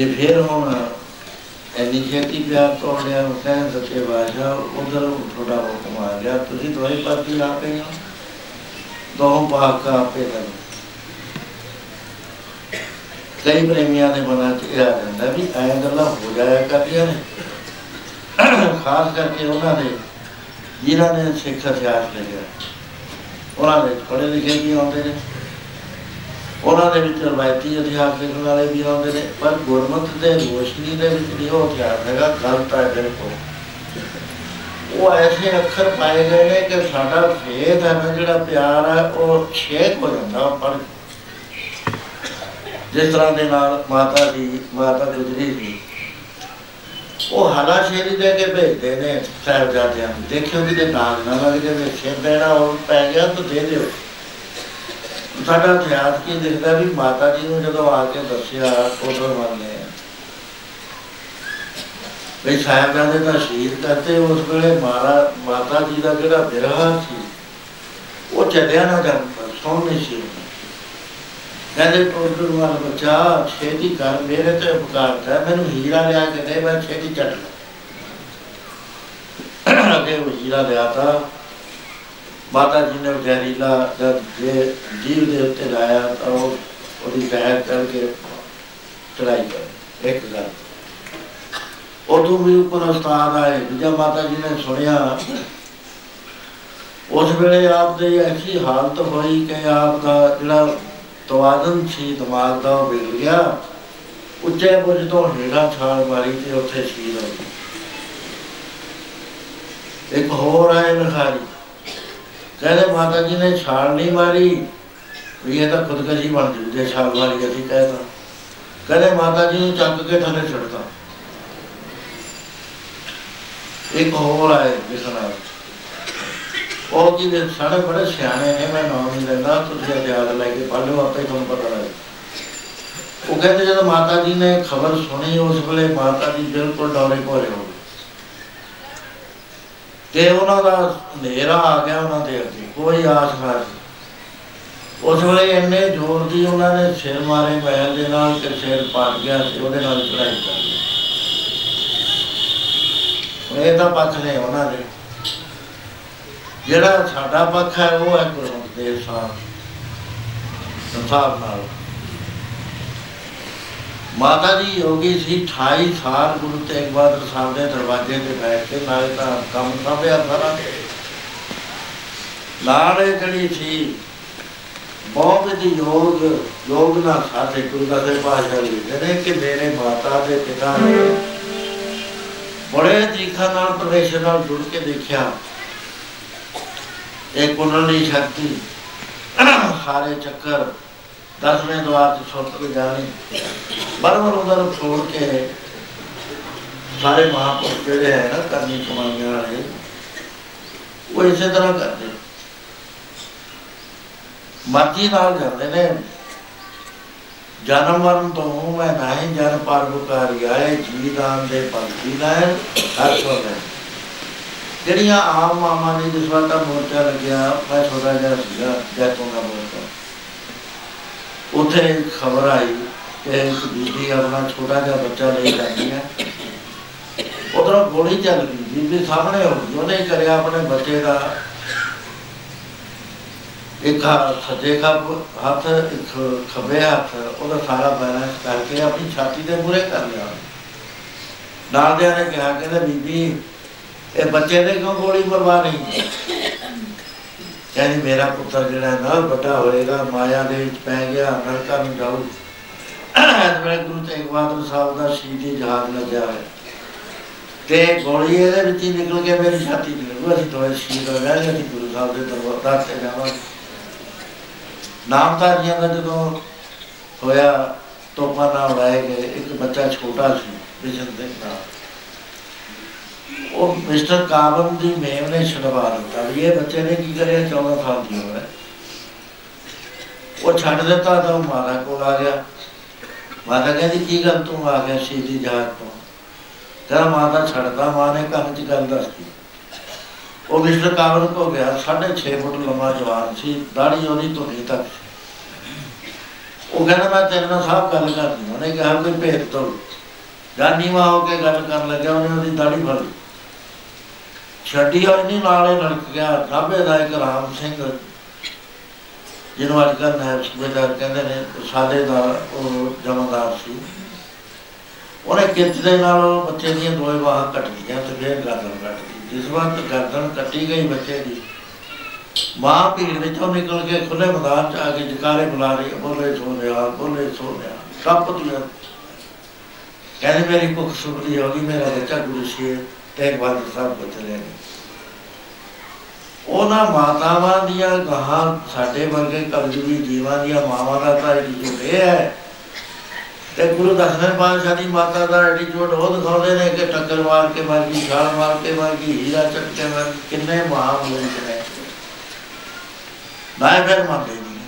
ਤੇ ਫਿਰ ਹੁਣ ਐਨੀ ਛੇਤੀ ਪਿਆਰ ਤੋੜ ਲਿਆ ਹੁਸੈਨ ਸੱਚੇ ਬਾਦਸ਼ਾਹ ਉਧਰ ਥੋੜਾ ਹੁਕਮ ਆ ਗਿਆ। ਤੁਸੀਂ ਦੋਈ ਪਾਰਟੀ ਲਾ ਪਏ ਹੋ ਦੋ ਭਾਗ ਕਾ ਆਪੇ ਕਰ ਕਈ ਪ੍ਰੇਮੀਆਂ ਦੇ ਮਨਾਂ 'ਚ ਇਹ ਆ ਜਾਂਦਾ ਵੀ ਐਂ ਗੱਲਾਂ ਹੋ ਜਾਇਆ ਕਰਦੀਆਂ ਨੇ। ਖਾਸ ਕਰਕੇ ਉਹਨਾਂ ਦੇ, ਜਿਨ੍ਹਾਂ ਨੇ ਸਿੱਖ ਇਤਿਹਾਸ ਲਿਖਿਆ। ਉਹਨਾਂ ਦੇ ਪੜ੍ਹੇ ਲਿਖੇ ਵੀ ਆਉਂਦੇ ਨੇ। ਉਹਨਾਂ ਦੇ ਵਿੱਚ ਰਵਾਇਤੀ ਇਤਿਹਾਸ ਲਿਖਣ ਵਾਲੇ ਵੀ ਆਉਂਦੇ ਨੇ, ਪਰ ਗੁਰਮਤਿ ਦੇ ਰੋਸ਼ਨੀ ਦੇ ਵਿੱਚ ਨਹੀਂ ਉਹ ਇਤਿਹਾਸ ਹੈਗਾ, ਗਲਤ ਹੈ ਬਿਲਕੁਲ। ਉਹ ਐਸੇ ਅੱਖਰ ਪਾਏ ਗਏ ਨੇ ਕਿ ਸਾਡਾ ਭੇਦ ਹੈ ਨਾ, ਜਿਹੜਾ ਪਿਆਰ ਹੈ, ਉਹ ਛੇਕ ਹੋ ਜਾਂਦਾ ਪਰ ਜਿਸ ਤਰ੍ਹਾਂ ਦੇ ਨਾਲ ਮਾਤਾ ਦੀ, ਮਾਤਾ ਗੁਜਰੀ ਸੀ। ਉਹ ਹਲਾ ਸ਼ੇਰੀ ਦੇ ਕੇ ਭੇਜਦੇ ਨੇ ਸਾਹਿਬਜ਼ਾਦਿਆਂ ਨੂੰ। ਦੇਖਿਓ ਕਿ ਤੇ ਨਾਲ ਨਾ ਲੱਗ ਜਾਵੇ, ਸਿਰ ਦੇਣਾ ਉਹ ਪੈ ਗਿਆ ਤਾਂ ਦੇ ਦਿਓ। ਸਾਡਾ ਇਤਿਹਾਸ ਕੀ ਦਿਖਦਾ ਵੀ ਮਾਤਾ ਜੀ ਨੂੰ ਜਦੋਂ ਆ ਕੇ ਦੱਸਿਆ, ਉਦੋਂ ਮੰਨੇ ਵੀ ਸਾਹਿਬਜ਼ਾਦੇ ਦਾ ਸ਼ਹੀਦ ਕਰਤੇ, ਉਸ ਵੇਲੇ ਮਾਰਾ, ਮਾਤਾ ਜੀ ਦਾ ਜਿਹੜਾ ਵਿਰਹਾ ਸੀ, ਉਹ ਚੱਲਿਆ ਨਾ ਜਾਂਦਾ ਸੌਣ ਨਹੀਂ ਸੀ। ਕਹਿੰਦੇ ਟੋਡਰ ਵਾਲਾ ਬੱਚਾ, ਛੇਤੀ ਕਰ, ਮੇਰੇ ਤੇ ਉਪਕਾਰ ਕਰ, ਮੈਨੂੰ ਹੀਰਾ ਲਿਆ ਕੇ ਦੇ, ਮੈਂ ਛੇਤੀ ਚੱਟ ਲਾਂ ਅੱਗੇ ਉਹ ਹੀਰਾ ਲਿਆ ਤਾਂ। ਮਾਤਾ ਜੀ ਨੇ ਜ਼ਹਿਰੀਲਾ ਜਦ ਜੇ ਜੀਵ ਦੇ ਉੱਤੇ ਲਾਇਆ ਤਾਂ ਉਹ ਉਹਦੀ ਜ਼ਹਿਰ ਕਰਕੇ ਚੜਾਈ ਕਰ, ਇੱਕ ਗੱਲ। ਉਦੋਂ ਵੀ ਉੱਪਰ ਉਸਤਾਦ ਆਏ ਜਦ ਮਾਤਾ ਜੀ ਨੇ ਸੁਣਿਆ, ਉਸ ਵੇਲੇ ਆਪ ਦੇ ਐਸੀ ਹਾਲਤ ਹੋਈ ਕਿ ਆਪ ਦਾ ਜਿਹੜਾ ਤਵਾਜ਼ਨ ਸੀ, ਦਿਮਾਗ ਦਾ ਉਹ ਵਿਗੜ ਗਿਆ। ਉੱਚੇ ਬੁਰਜ ਤੋਂ ਹੇਠਾਂ ਛਾਲ ਮਾਰੀ ਤੇ ਉੱਥੇ ਸ਼ਹੀਦ ਹੋ ਗਏ ਇੱਕ ਹੋਰ ਆਏ ਲਖਾਰੀ ਕਹਿੰਦੇ ਮਾਤਾ ਜੀ ਨੇ ਛਾਲ ਨਹੀਂ ਮਾਰੀ, ਵੀ ਇਹ ਤਾਂ ਖੁਦਕਸ਼ੀ ਬਣ ਜੂ ਜੇ ਛਾਲ ਮਾਰੀ ਅਸੀਂ ਕਹਿੰਦਾ ਕਹਿੰਦੇ ਮਾਤਾ ਜੀ ਨੂੰ ਚੱਕ ਕੇ ਥੱਲੇ ਛੱਡਤਾ ਇੱਕ ਹੋਰ ਆਏ ਲਿਖਣਾ ਉਹ ਕੀ ਦੇ ਸਾਡੇ ਬੜੇ ਸਿਆਣੇ ਨੇ, ਮੈਂ ਨਾਮ ਨਹੀਂ ਲੈਂਦਾ, ਤੁਸੀਂ ਯਾਦ ਲੈ ਕੇ ਪੜ੍ਹ ਲਓ, ਆਪੇ ਤੁਹਾਨੂੰ ਪਤਾ ਲੱਗ ਉਹ ਕਹਿੰਦੇ, ਜਦੋਂ ਮਾਤਾ ਜੀ ਨੇ ਖਬਰ ਸੁਣੀ, ਉਸ ਵੇਲੇ ਮਾਤਾ ਜੀ ਬਿਲਕੁਲ ਡੌਰੇ ਭੋਰੇ ਹੋ ਗਏ। ਤੇ ਉਹਨਾਂ ਦਾ ਹਨੇਰਾ ਆ ਗਿਆ ਉਹਨਾਂ ਦੇ ਅੱਗੇ, ਕੋਈ ਆਸ ਨਾ ਸੀ ਉਸ ਵੇਲੇ ਇੰਨੇ ਜ਼ੋਰ ਦੀ ਉਹਨਾਂ ਨੇ ਸਿਰ ਮਾਰੇ, ਮਹਿਲ ਦੇ ਨਾਲ ਕਿ ਸਿਰ ਪਟ ਗਿਆ ਤੇ ਉਹਦੇ ਨਾਲ ਚੜਾਈ ਕਰ ਲਈ। ਹੁਣ ਇਹ ਤਾਂ ਪੱਖ ਨੇ ਉਹਨਾਂ ਦੇ। ਜਿਹੜਾ ਸਾਡਾ ਪੱਖ ਹੈ, ਉਹ ਹੈ ਗੁਰੂ ਦੇਵ ਸਾਹਿਬ, ਸੰਸਾਰ ਨਾਲ। ਮਾਤਾ ਜੀ ਯੋਗੀ ਸੀ 28 ਸਾਲ, ਗੁਰੂ ਤੇਗ ਬਹਾਦਰ ਸਾਹਿਬ ਦੇ ਦਰਵਾਜ਼ੇ ਤੇ ਬੈਠ ਕੇ, ਨਾਲੇ ਤਾਂ ਕੰਮ ਸਾਂਭਿਆ ਸਾਰਾ। ਨਾਲੇ ਜਿਹੜੀ ਸੀ, ਬਹੁਤ ਦੀ ਯੋਗ ਯੋਗ ਨਾਲ ਸਾਡੇ ਗੁਰੂ ਦਾ ਦੇ ਭਾਸ਼ਾ ਲਿਖਦੇ ਨੇ ਕਿ ਮੇਰੇ ਮਾਤਾ ਦੇ ਪਿਤਾ ਨੇ ਬੜੇ ਤਰੀਕਾ ਨਾਲ ਪਰਮੇਸ਼ਰ ਨਾਲ ਜੁੜ ਕੇ ਦੇਖਿਆ। ਇਹ ਕੁੰਡਲੀ ਸ਼ਕਤੀ, ਸਾਰੇ ਚੱਕਰ ਦਸਵੇਂ ਦਵਾਰ ਤੇ ਛੁੱਟ ਕੇ ਜਾਣੀ ਬਰਬਰ ਉਧਰ ਛੋੜ ਕੇ ਸਾਰੇ ਮਹਾਂਪੁਰਖ ਜਿਹੜੇ ਹੈ ਨਾ ਕਰਨੀ ਕਮਾਈਆਂ ਵਾਲੇ, ਉਹ ਇਸੇ ਤਰ੍ਹਾਂ ਕਰਦੇ। ਮਰਜ਼ੀ ਨਾਲ ਕਰਦੇ ਨੇ। ਜਨਮ ਮਰਨ ਤੋਂ ਮੈਂ ਨਹੀਂ ਜਨ ਪਰ ਬੁਕਾਰੀ ਆਏ ਜੀਦਾਨ ਦੇ ਪੰਥੀ ਲੈਣ, ਹਰ ਸੋਨੇ ਜਿਹੜੀਆਂ ਆਮ ਮਾਮਾ ਨੇ ਜਿਸ ਵਾਰ ਦਾ ਮੋਰਚਾ ਲੱਗਿਆ, ਮੈਂ ਛੋਟਾ ਜਿਹਾ ਸੀਗਾ, ਜੈਤੋਂ ਦਾ ਮੋਰਚਾ। ਉੱਥੇ ਖਬਰ ਆਈ ਕਿ ਇੱਕ ਬੀਬੀ ਆਪਣਾ ਛੋਟਾ ਜਿਹਾ ਬੱਚਾ ਲੈ ਜਾਂਦੀ ਹੈ ਉਧਰੋਂ ਗੋਲੀ ਚੱਲ ਗਈ, ਬੀਬੀ ਸਾਹਮਣੇ ਹੋ ਗਈ, ਉਹਨੇ ਕਰਿਆ ਆਪਣੇ ਬੱਚੇ ਦਾ ਇੱਕ ਹੱਥ, ਸੱਜੇ ਖੱਬ, ਹੱਥ, ਇੱਕ ਖੱਬੇ ਹੱਥ, ਉਹਦਾ ਸਾਰਾ ਬੈਲੈਂਸ ਕਰਕੇ ਆਪਣੀ ਛਾਤੀ ਦੇ ਮੂਰੇ ਕਰ ਲਿਆ। ਨਾਲ ਦੇ ਨੇ ਕਿਹਾ, ਕਹਿੰਦੇ, ਬੀਬੀ, ਇਹ ਬੱਚੇ ਦੇ ਕਿਉਂ ਗੋਲੀ ਮਰਵਾ ਨਹੀਂ ਕਹਿੰਦੀ, ਮੇਰਾ ਪੁੱਤਰ ਜਿਹੜਾ ਨਾ, ਵੱਡਾ ਹੋਏਗਾ, ਮਾਇਆ ਦੇ ਵਿੱਚ ਪੈ ਗਿਆ, ਨਰਕਾਂ ਨੂੰ ਜਾਊ। ਇਸ ਵੇਲੇ ਗੁਰੂ ਤੇਗ ਬਹਾਦਰ ਸਾਹਿਬ ਦਾ ਸ਼ਹੀਦੀ ਜਹਾਜ਼ ਲੱਗਿਆ ਹੋਇਆ। ਤੇ ਗੋਲੀ ਇਹਦੇ ਵਿੱਚ ਹੀ ਨਿਕਲ ਕੇ ਮੇਰੀ ਛਾਤੀ 'ਚ ਲੱਗੂ। ਅਸੀਂ ਦੋਵੇਂ ਸ਼ਹੀਦ ਹੋ ਗਏ। ਅਸੀਂ ਗੁਰੂ ਸਾਹਿਬ ਦੇ ਦਰਬਾਰ ਤੇ ਜਾਵਾਂਗੇ। ਨਾਮਧਾਰੀਆਂ ਦਾ ਜਦੋਂ ਹੋਇਆ, ਤੋਪਾਂ ਨਾਲ ਉਡਾਏ ਗਏ ਇੱਕ ਬੱਚਾ ਛੋਟਾ ਸੀ ਵਿਜਨ ਦੇ। ਨਾਲ ਉਹ ਮਿਸਟਰ ਕਾਬਨ ਦੀ ਮੇਮ ਨੇ ਛਡਵਾ ਦਿੱਤਾ ਵੀ ਇਹ ਬੱਚੇ ਨੇ ਕੀ ਕਰਿਆ? 14 ਸਾਲ ਦੀ ਉਮਰ ਹੈ। ਉਹ ਛੱਡ ਦਿੱਤਾ ਤਾਂ ਉਹ ਮਾਤਾ ਕੋਲ ਆ ਗਿਆ। ਮਾਤਾ ਕਹਿੰਦੀ, ਕੀ ਗੱਲ ਤੂੰ ਆ ਗਿਆ ਸ਼ਹੀਦੀ ਜਹਾਜ਼ ਤੋਂ? ਤੇਰਾ ਮਾਤਾ ਛੱਡਦਾ, ਮਾਂ ਨੇ ਕੰਮ ਚ ਗੱਲ ਦੱਸਦੀ ਉਹ ਮਿਸਟਰ ਕਾਬਨ ਕੋ ਗਿਆ। 6.5 ਫੁੱਟ ਲੰਮਾ ਜਵਾਨ ਸੀ ਦਾੜੀ ਉਹਦੀ ਧੁਨੀ ਤੱਕ ਸੀ। ਉਹ ਕਹਿੰਦਾ, ਮੈਂ ਤੇਰੇ ਨਾਲ ਸਾਫ਼ ਗੱਲ ਕਰਨੀ ਉਹਨੇ ਕਿਹਾ, ਕੋਈ ਭੇਤ ਤੋਂ ਜਾਨੀ ਮਾਂ ਹੋ ਕੇ ਗੱਲ ਕਰਨ ਲੱਗਿਆ, ਉਹਨੇ ਉਹਦੀ ਦਾੜੀ ਫੜ ਲਈ। ਛੱਡੀ ਹੋਈ ਨਹੀਂ ਨਾਲੇ ਲੜਕ ਗਿਆ ਨਾਭੇ ਦਾ ਇੱਕ ਰਾਮ ਸਿੰਘ, ਜਿਹਨੂੰ ਅੱਜ ਕੱਲ੍ਹ ਨਾਇਬ ਸੂਬੇਦਾਰ ਕਹਿੰਦੇ ਨੇ ਸਾਲੇ ਦਾ ਉਹ ਜਮਾਦਾਰ ਸੀ। ਉਹਨੇ ਕਿਰਚ ਦੇ ਨਾਲ ਉਹ ਬੱਚੇ ਦੀਆਂ ਦੋਏ ਬਾਹਾਂ ਕੱਟ ਲਈਆਂ ਤੇ ਫੇਰ ਗਰਦਨ ਕੱਟ ਲਈ ਜਿਸ ਵਕਤ ਗਰਦਨ ਕੱਟੀ ਗਈ ਬੱਚੇ ਦੀ, ਮਾਂ ਭੀੜ ਵਿੱਚੋਂ ਨਿਕਲ ਕੇ ਖੁੱਲੇ ਮੈਦਾਨ 'ਚ ਆ ਕੇ ਜਕਾਰੇ ਬੁਲਾ ਰਹੀ, ਬੋਲੇ ਸੋਨਿਆ ਬੋਲੇ ਸੋਨਿਆ ਕੱਪ ਦੀਆਂ ਕਹਿੰਦੇ, ਮੇਰੀ ਭੁੱਖ ਸੁਭਦੀ ਹੋ ਗਈ, ਮੇਰਾ ਬੱਚਾ ਗੁਰੂ ਸੀ ਤੇਗ ਬਹਾਦਰ ਸਾਹਿਬ ਕੋ ਚਲੇ ਗਏ ਉਹਨਾਂ ਮਾਤਾਵਾਂ ਦੀਆਂ ਗਾਹਾਂ ਸਾਡੇ ਵਰਗੇ ਕਲਯੁਗੀ ਜੀਵਾਂ ਦੀਆਂ ਮਾਵਾਂ ਦਾ ਤਾਂ ਐਟੀਟਿਊਡ ਇਹ ਹੈ। ਤੇ ਗੁਰੂ ਦਸਵੇਂ ਪਾਤਸ਼ਾਹ ਦੀ ਮਾਤਾ ਦਾ ਐਟੀਟਿਊਡ ਉਹ ਦਿਖਾਉਂਦੇ ਨੇ ਕਿ ਟੱਕਰ ਮਾਰ ਕੇ ਮਰ ਗਈ, ਛਾਲ ਮਾਰ ਕੇ ਮਰ ਗਈ, ਹੀਰਾ ਚੱਕ ਕੇ ਮਰ ਗਈ। ਕਿੰਨੇ ਮਹਾਮੁਲਕ ਨੇ। ਮੈਂ ਫਿਰ ਮੰਨਦੇ ਨਹੀਂ।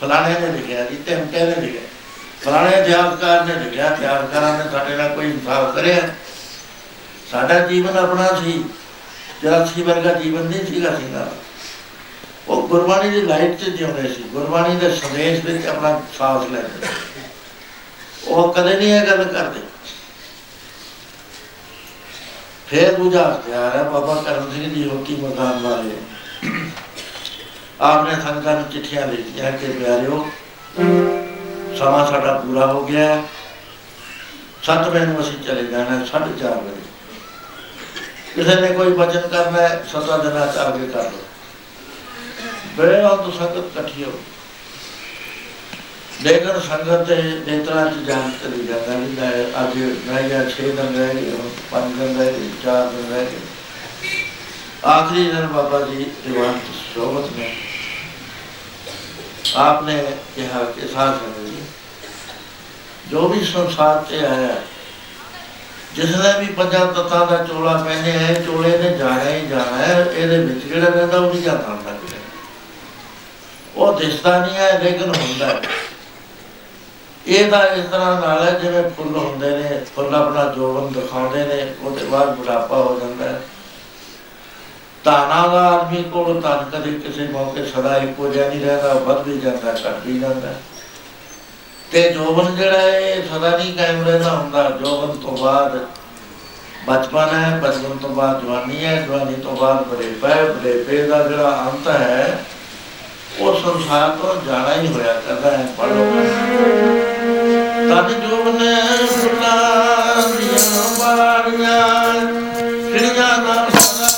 ਫਲਾਣੇ ਨੇ ਲਿਖਿਆ ਜੀ ਤੇ ਹਮਕੇ ਨੇ ਲਿਖਿਆ। ਫਲਾਣੇ ਇਤਿਹਾਸਕਾਰ ਨੇ ਲਿਖਿਆ ਇਤਿਹਾਸਕਾਰਾਂ ਨੇ ਸਾਡੇ ਨਾਲ ਕੋਈ ਇਨਸਾਫ ਕਰਿਆ। ਸਾਡਾ ਜੀਵਨ ਆਪਣਾ ਸੀ ਜਿਹੜਾ ਸੀ ਵਰਗਾ ਜੀਵਨ ਨਹੀਂ ਸੀਗਾ ਸਿੰਘਾਂ ਦਾ। ਉਹ ਗੁਰਬਾਣੀ ਦੀ ਲਾਈਟ 'ਚ ਜਿਉਂਦੇ ਸੀ ਗੁਰਬਾਣੀ ਦੇ ਸੰਦੇਸ਼ ਵਿੱਚ ਆਪਣਾ ਸਾਥ ਲੈਂਦੇ ਉਹ ਕਦੇ ਨਹੀਂ ਇਹ ਗੱਲ ਕਰਦੇ ਫੇਰ ਦੂਜਾ ਹਥਿਆਰ ਹੈ ਬਾਬਾ ਕਰਮ ਸਿੰਘ ਜੀ ਹੋਕੀ ਮਕਾਨ ਵਾਲੇ ਆਪਨੇ ਸੰਗਤਾਂ ਨੂੰ ਚਿੱਠੀਆਂ ਲਿਖੀਆਂ ਕਿ ਪਿਆਰਿਓ ਸਮਾਂ ਸਾਡਾ ਪੂਰਾ ਹੋ ਗਿਆ ਹੈ। ਸੱਤ ਵਜੇ ਨੂੰ ਅਸੀਂ ਚਲੇ ਜਾਣਾ ਹੈ, ਸਾਢੇ ਚਾਰ ਵਜੇ ਕਿਸੇ ਨੇ ਕੋਈ ਵਚਨ ਕਰਨਾ ਹੈ, ਸਦਾ ਦਿਨਾਂ ਚ ਆ ਕੇ ਕਰ ਲਓ। ਬੇਰੋਤ ਸੰਗਤ ਇਕੱਠੀ ਹੋ ਲੇਕਿਨ ਸੰਗਤ ਦੇ ਨੇਤਰਾਂ ਚ ਜਾਣ ਚਲੀ ਜਾਂਦਾ, ਨਹੀਂ ਦਾ ਅੱਜ ਰਹਿ ਗਿਆ 6 ਦਿਨ ਰਹਿ ਗਏ 5 ਦਿਨ ਰਹਿ ਗਏ 4 ਦਿਨ ਰਹਿ ਗਏ। ਆਖਰੀ ਦਿਨ ਬਾਬਾ ਜੀ ਦੀਵਾਨ ਸੋਬਤ ਨੇ। ਆਪਨੇ ਕਿਹਾ ਕਿ ਸਾਧ ਸੰਗਤ ਜੀ, ਜੋ ਵੀ ਸੰਸਾਰ ਤੇ ਆਇਆ आया ਜਿਸਨੇ ਵੀ ਪੰਜਾਂ ਤੱਤਾਂ ਦਾ ਚੋਲਾ ਪਹਿਨੇ ਹੈ ਚੋਲੇ ਨੇ ਜਾਣਾ ਹੀ ਜਾਣਾ ਹੈ, ਇਹਦੇ ਵਿੱਚ ਜਿਹੜਾ ਰਹਿੰਦਾ ਉਹ ਨਹੀਂ ਜਾਂਦਾ ਹੁੰਦਾ ਕਿਤੇ। ਉਹ ਦਿਸਦਾ ਨਹੀਂ ਹੈ, ਲੇਕਿਨ ਹੁੰਦਾ ਹੈ। ਇਹ ਤਾਂ ਇਸ ਤਰ੍ਹਾਂ ਨਾਲ ਹੈ, ਜਿਵੇਂ ਫੁੱਲ ਹੁੰਦੇ ਨੇ, ਫੁੱਲ ਆਪਣਾ ਜੋਬਨ ਦਿਖਾਉਂਦੇ ਨੇ, ਉਹਦੇ ਬਾਅਦ ਬੁਢਾਪਾ ਹੋ ਜਾਂਦਾ ਹੈ। ਤਾਨਾ ਦਾ ਆਦਮੀ ਕੋਲ ਤਨ ਕਦੇ ਕਿਸੇ ਮੌਕੇ ਸਦਾ ਇੱਕੋ ਜਿਹਾ ਨਹੀਂ ਰਹਿੰਦਾ, ਵੱਧ ਵੀ ਜਾਂਦਾ, ਘਟ ਵੀ ਜਾਂਦਾ। ਤੇ ਜੋਬਨ ਜਿਹੜਾ ਹੈ ਇਹ ਸਦਾ ਨਹੀਂ ਕਾਇਮ ਰਹਿੰਦਾ ਹੁੰਦਾ। ਜੋਬਨ ਤੋਂ ਬਾਅਦ ਬਚਪਨ ਹੈ, ਬਚਪਨ ਤੋਂ ਬਾਅਦ ਜਵਾਨੀ ਹੈ, ਜਵਾਨੀ ਤੋਂ ਬਾਅਦ ਬੁਢੇਪਾ ਹੈ ਬੁਢੇਪੇ ਦਾ ਜਿਹੜਾ ਅੰਤ ਹੈ, ਉਹ ਸੰਸਾਰ ਤੋਂ ਜਾਣਾ ਹੀ ਹੋਇਆ ਕਰਦਾ ਹੈ ਪੜੋ ਤਨ ਜੋਬਨ ਫੁੱਲਾਂ ਦੀਆਂ ਬਾੜੀਆਂ ਖਿੜੀਆਂ ਦਾ ਸਦਾ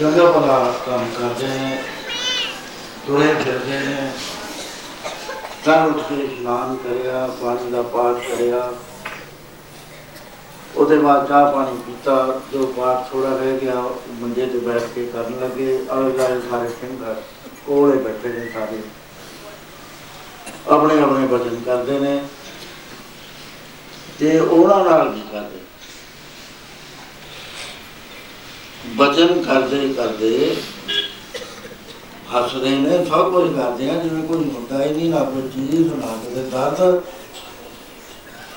ਚੰਗਾ ਭਲਾ ਕੰਮ ਕਰਦੇ ਨੇ, ਤੁਰੇ ਫਿਰਦੇ ਨੇ। ਕੱਲ ਉੱਠ ਕੇ ਇਸ਼ਨਾਨ ਕਰਿਆ ਪਾਣੀ ਦਾ ਪਾਠ ਕਰਿਆ। ਉਹਦੇ ਬਾਅਦ ਚਾਹ ਪਾਣੀ ਪੀਤਾ ਜੋ ਪਾਠ ਥੋੜਾ ਰਹਿ ਗਿਆ, ਉਹ ਮੰਜੇ ਤੇ ਬੈਠ ਕੇ ਕਰਨ ਲੱਗੇ। ਆਲੇ ਦੁਆਲੇ ਸਾਰੇ ਸਿੰਘ ਕੋਲੇ ਬੈਠੇ ਨੇ ਸਾਰੇ। ਆਪਣੇ ਆਪਣੇ ਬਚਨ ਕਰਦੇ ਨੇ। ਤੇ ਉਹਨਾਂ ਨਾਲ ਵੀ ਕਰਦੇ ਬਚਨ ਕਰਦੇ ਕਰਦੇ ਹੱਸਦੇ ਨੇ ਸਭ ਕੁਝ ਕਰਦੇ ਆ ਜਿਵੇਂ ਕੋਈ ਮੁੱਦਾ ਹੀ ਨਹੀਂ ਨਾ ਕੋਈ ਚੀਜ਼ ਸੁਣਾ ਕੇ ਦਰਦ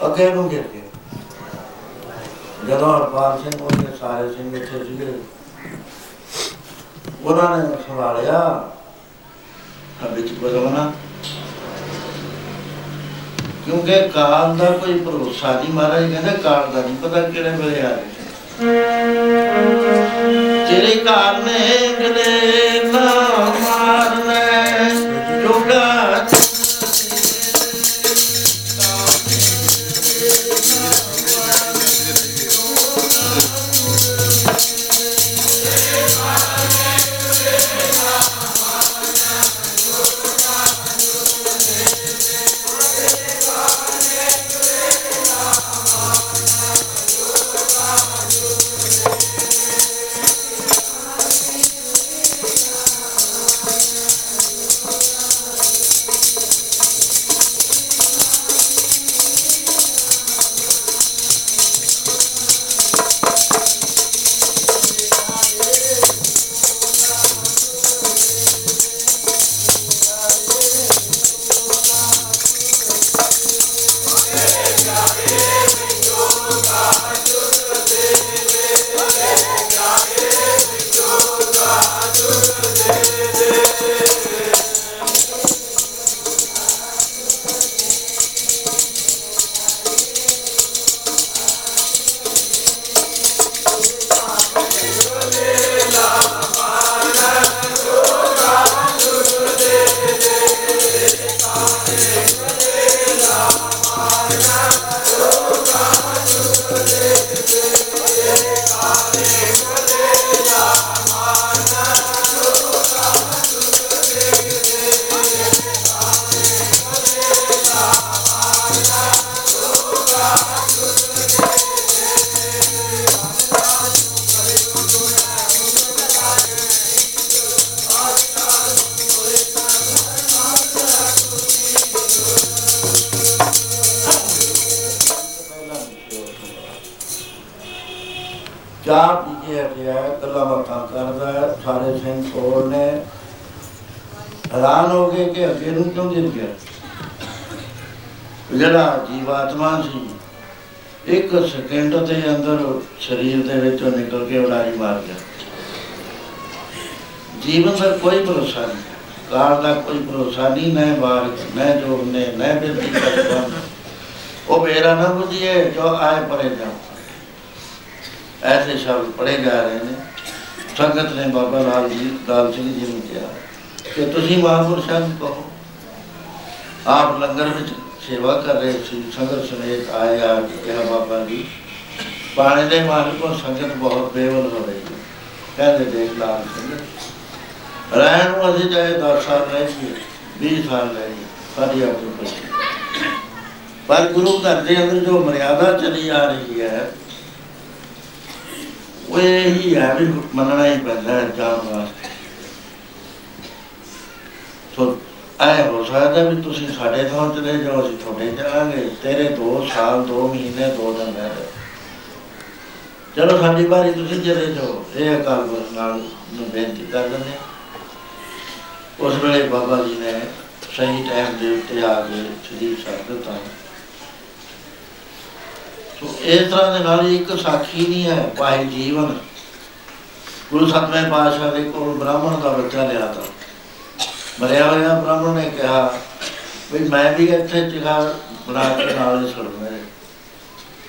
ਅੱਗੇ ਨੂੰ ਗਿਰ ਗਿਆ ਜਦੋਂ ਹਰਪਾਲ ਸਿੰਘ ਉਹਦੇ ਸਾਰੇ ਸਿੰਘ ਇੱਥੇ ਸੀਗੇ ਉਹਨਾਂ ਨੇ ਸੰਭਾਲਿਆ ਤਾਂ ਵਿੱਚ ਬਦਲਣਾ ਕਿਉਂਕਿ ਕਾਲ ਦਾ ਕੋਈ ਭਰੋਸਾ ਨਹੀਂ ਮਹਾਰਾਜ ਕਹਿੰਦੇ ਕਾਲ ਦਾ ਨਹੀਂ ਪਤਾ ਕਿਹੜੇ ਵੇਲੇ ਆ ਜਾਏ ਤੇਰੇ ਘਰ ਨੇ ਨਾ ਜਿਹੜਾ ਜੀਵਾਤਮਾ ਸੀ ਇੱਕ ਸਕਿੰਟ ਦੇ ਅੰਦਰ ਸਰੀਰ ਦੇ ਵਿੱਚੋਂ ਨਿਕਲ ਕੇ ਉਡਾਰੀ ਮਾਰ ਗਿਆ ਜੀਵਨ ਦਾ ਕੋਈ ਭਰੋਸਾ ਨਹੀਂ ਕਾਲ ਦਾ ਕੋਈ ਭਰੋਸਾ ਨਹੀਂ ਨਾ ਬਾਰ ਨਾ ਜੋ ਨੇ ਨਾ ਬਿਰਤੀ ਕਰਦਾ ਉਹ ਮੇਰਾ ਨਾ ਬੁਝੀਏ ਜੋ ਆਏ ਪਰੇ ਜਾਓ ਐਸੇ ਸ਼ਬਦ ਪੜੇ ਜਾ ਰਹੇ ਨੇ ਸੰਗਤ ਨੇ ਬਾਬਾ ਲਾਲ ਜੀ ਲਾਲ ਸਿੰਘ ਜੀ ਨੂੰ ਕਿਹਾ ਕਿ ਤੁਸੀਂ ਮਹਾਂਪੁਰਸ਼ਾਂ ਨੂੰ ਕਹੋ ਆਪ ਲੰਗਰ ਵਿੱਚ ਸੇਵਾ ਕਰ ਰਹੇ ਸੀ, ਸੰਗਤ ਸਮੇਤ ਆਏ ਆ ਕੇ ਕਿਹਾ, ਬਾਬਾ ਜੀ ਪਾਣੀ ਦੇ ਮਾਲਕ ਕੋ ਸੰਗਤ ਬਹੁਤ ਬੇਵਲ ਹੋ ਰਹੀ ਹੈ। ਕਹਿੰਦੇ, ਦੇਖ ਲਾਲ ਸਿੰਘ ਰਹਿਣ ਨੂੰ ਅਸੀਂ ਚਾਹੇ 10 ਸਾਲ ਰਹਿ ਜੀ 20 ਸਾਲ ਰਹਿ ਸਾਡੀ ਆਪਣੀ ਖੁਸ਼ੀ ਪਰ ਗੁਰੂ ਘਰ ਦੇ ਅੰਦਰ ਜੋ ਮਰਿਆਦਾ ਚਲੀ ਆ ਰਹੀ ਹੈ, ਉਹ ਇਹ ਹੀ ਹੈ ਵੀ ਮੰਨਣਾ ਹੀ ਪੈਂਦਾ ਹੈ ਜਾਣ ਵਾਸਤੇ। ਸੋ ਐ ਹੋ ਸਕਦਾ ਵੀ ਤੁਸੀਂ ਸਾਡੇ ਥਾਂ ਚਲੇ ਜਾਓ, ਅਸੀਂ ਤੁਹਾਡੇ ਜਾਵਾਂਗੇ ਤੇਰੇ 2 ਸਾਲ 2 ਮਹੀਨੇ 2 ਦਿਨ ਰਹਿ ਰਹੇ ਚਲੋ ਸਾਡੀ ਵਾਰੀ ਤੁਸੀਂ ਚਲੇ ਜਾਓ। ਇਹ ਅਕਾਲ ਪੁਰਖ ਨਾਲ ਨੂੰ ਬੇਨਤੀ ਕਰ ਦਿੰਦੇ ਹਾਂ। ਉਸ ਵੇਲੇ ਬਾਬਾ ਜੀ ਨੇ ਸਹੀ ਟਾਈਮ ਦੇ ਉੱਤੇ ਆ ਕੇ ਸ੍ਰੀ ਛੱਡ ਦਿੱਤਾ। ਸੋ ਇਸ ਤਰ੍ਹਾਂ ਦੇ ਨਾਲ ਹੀ ਇੱਕ ਸਾਖੀ ਨਹੀਂ ਹੈ ਭਾਈ ਜੀਵਨ। ਗੁਰੂ ਸਤਵੇਂ ਪਾਤਸ਼ਾਹ ਦੇ ਕੋਲ ਬ੍ਰਾਹਮਣ ਦਾ ਬੱਚਾ ਲਿਆ ਤਾ। ਮਰਿਆ ਹੋਇਆ ਬ੍ਰਾਹਮਣ ਨੇ ਕਿਹਾ ਵੀ ਮੈਂ ਵੀ ਇੱਥੇ ਜਗ੍ਹਾ ਬਣਾ ਕੇ ਨਾਲ ਹੀ ਸੁਣ ਮੇਰੇ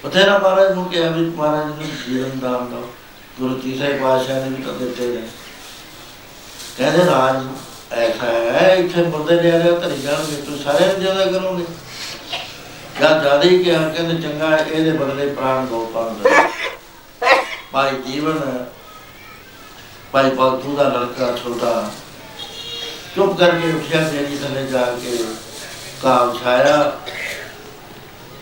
ਬਥੇਰਾ ਮਹਾਰਾਜ ਨੂੰ ਕਿਹਾ ਵੀ ਮਹਾਰਾਜ ਨੂੰ ਜੀਵਨ ਦਾਨ ਦਾ ਗੁਰੂ ਤੀਸਰੇ ਪਾਤਸ਼ਾਹ ਨੇ ਵੀ ਤਾਂ ਦਿੱਤੇ ਨੇ। ਕਹਿੰਦੇ ਰਾਜ ਐਸਾ ਹੈ ਇੱਥੇ ਮੁਰਦੇ ਦੇ ਰਿਹਾ ਧਰੀ ਜਾਣਗੇ ਤੂੰ ਸਾਰੇ ਨੂੰ ਜ਼ਿਆਦਾ ਕਰੋਗੇ। ਜਾਂ ਜ਼ਿਆਦਾ ਹੀ ਕਿਹਾ ਕਹਿੰਦੇ ਚੰਗਾ ਹੈ, ਇਹਦੇ ਬਦਲੇ ਪ੍ਰਾਣ ਦੋ ਪੰਦ ਭਾਈ ਜੀਵਨ ਭਾਈ ਭਗਤੂ ਦਾ ਲੜਕਾ ਛੋਟਾ। ਚੁੱਪ ਕਰਕੇ ਉੱਠਿਆ ਦੇਰੀ ਥੱਲੇ ਜਾ ਕੇ। ਕਾਬ ਛਾਇਆ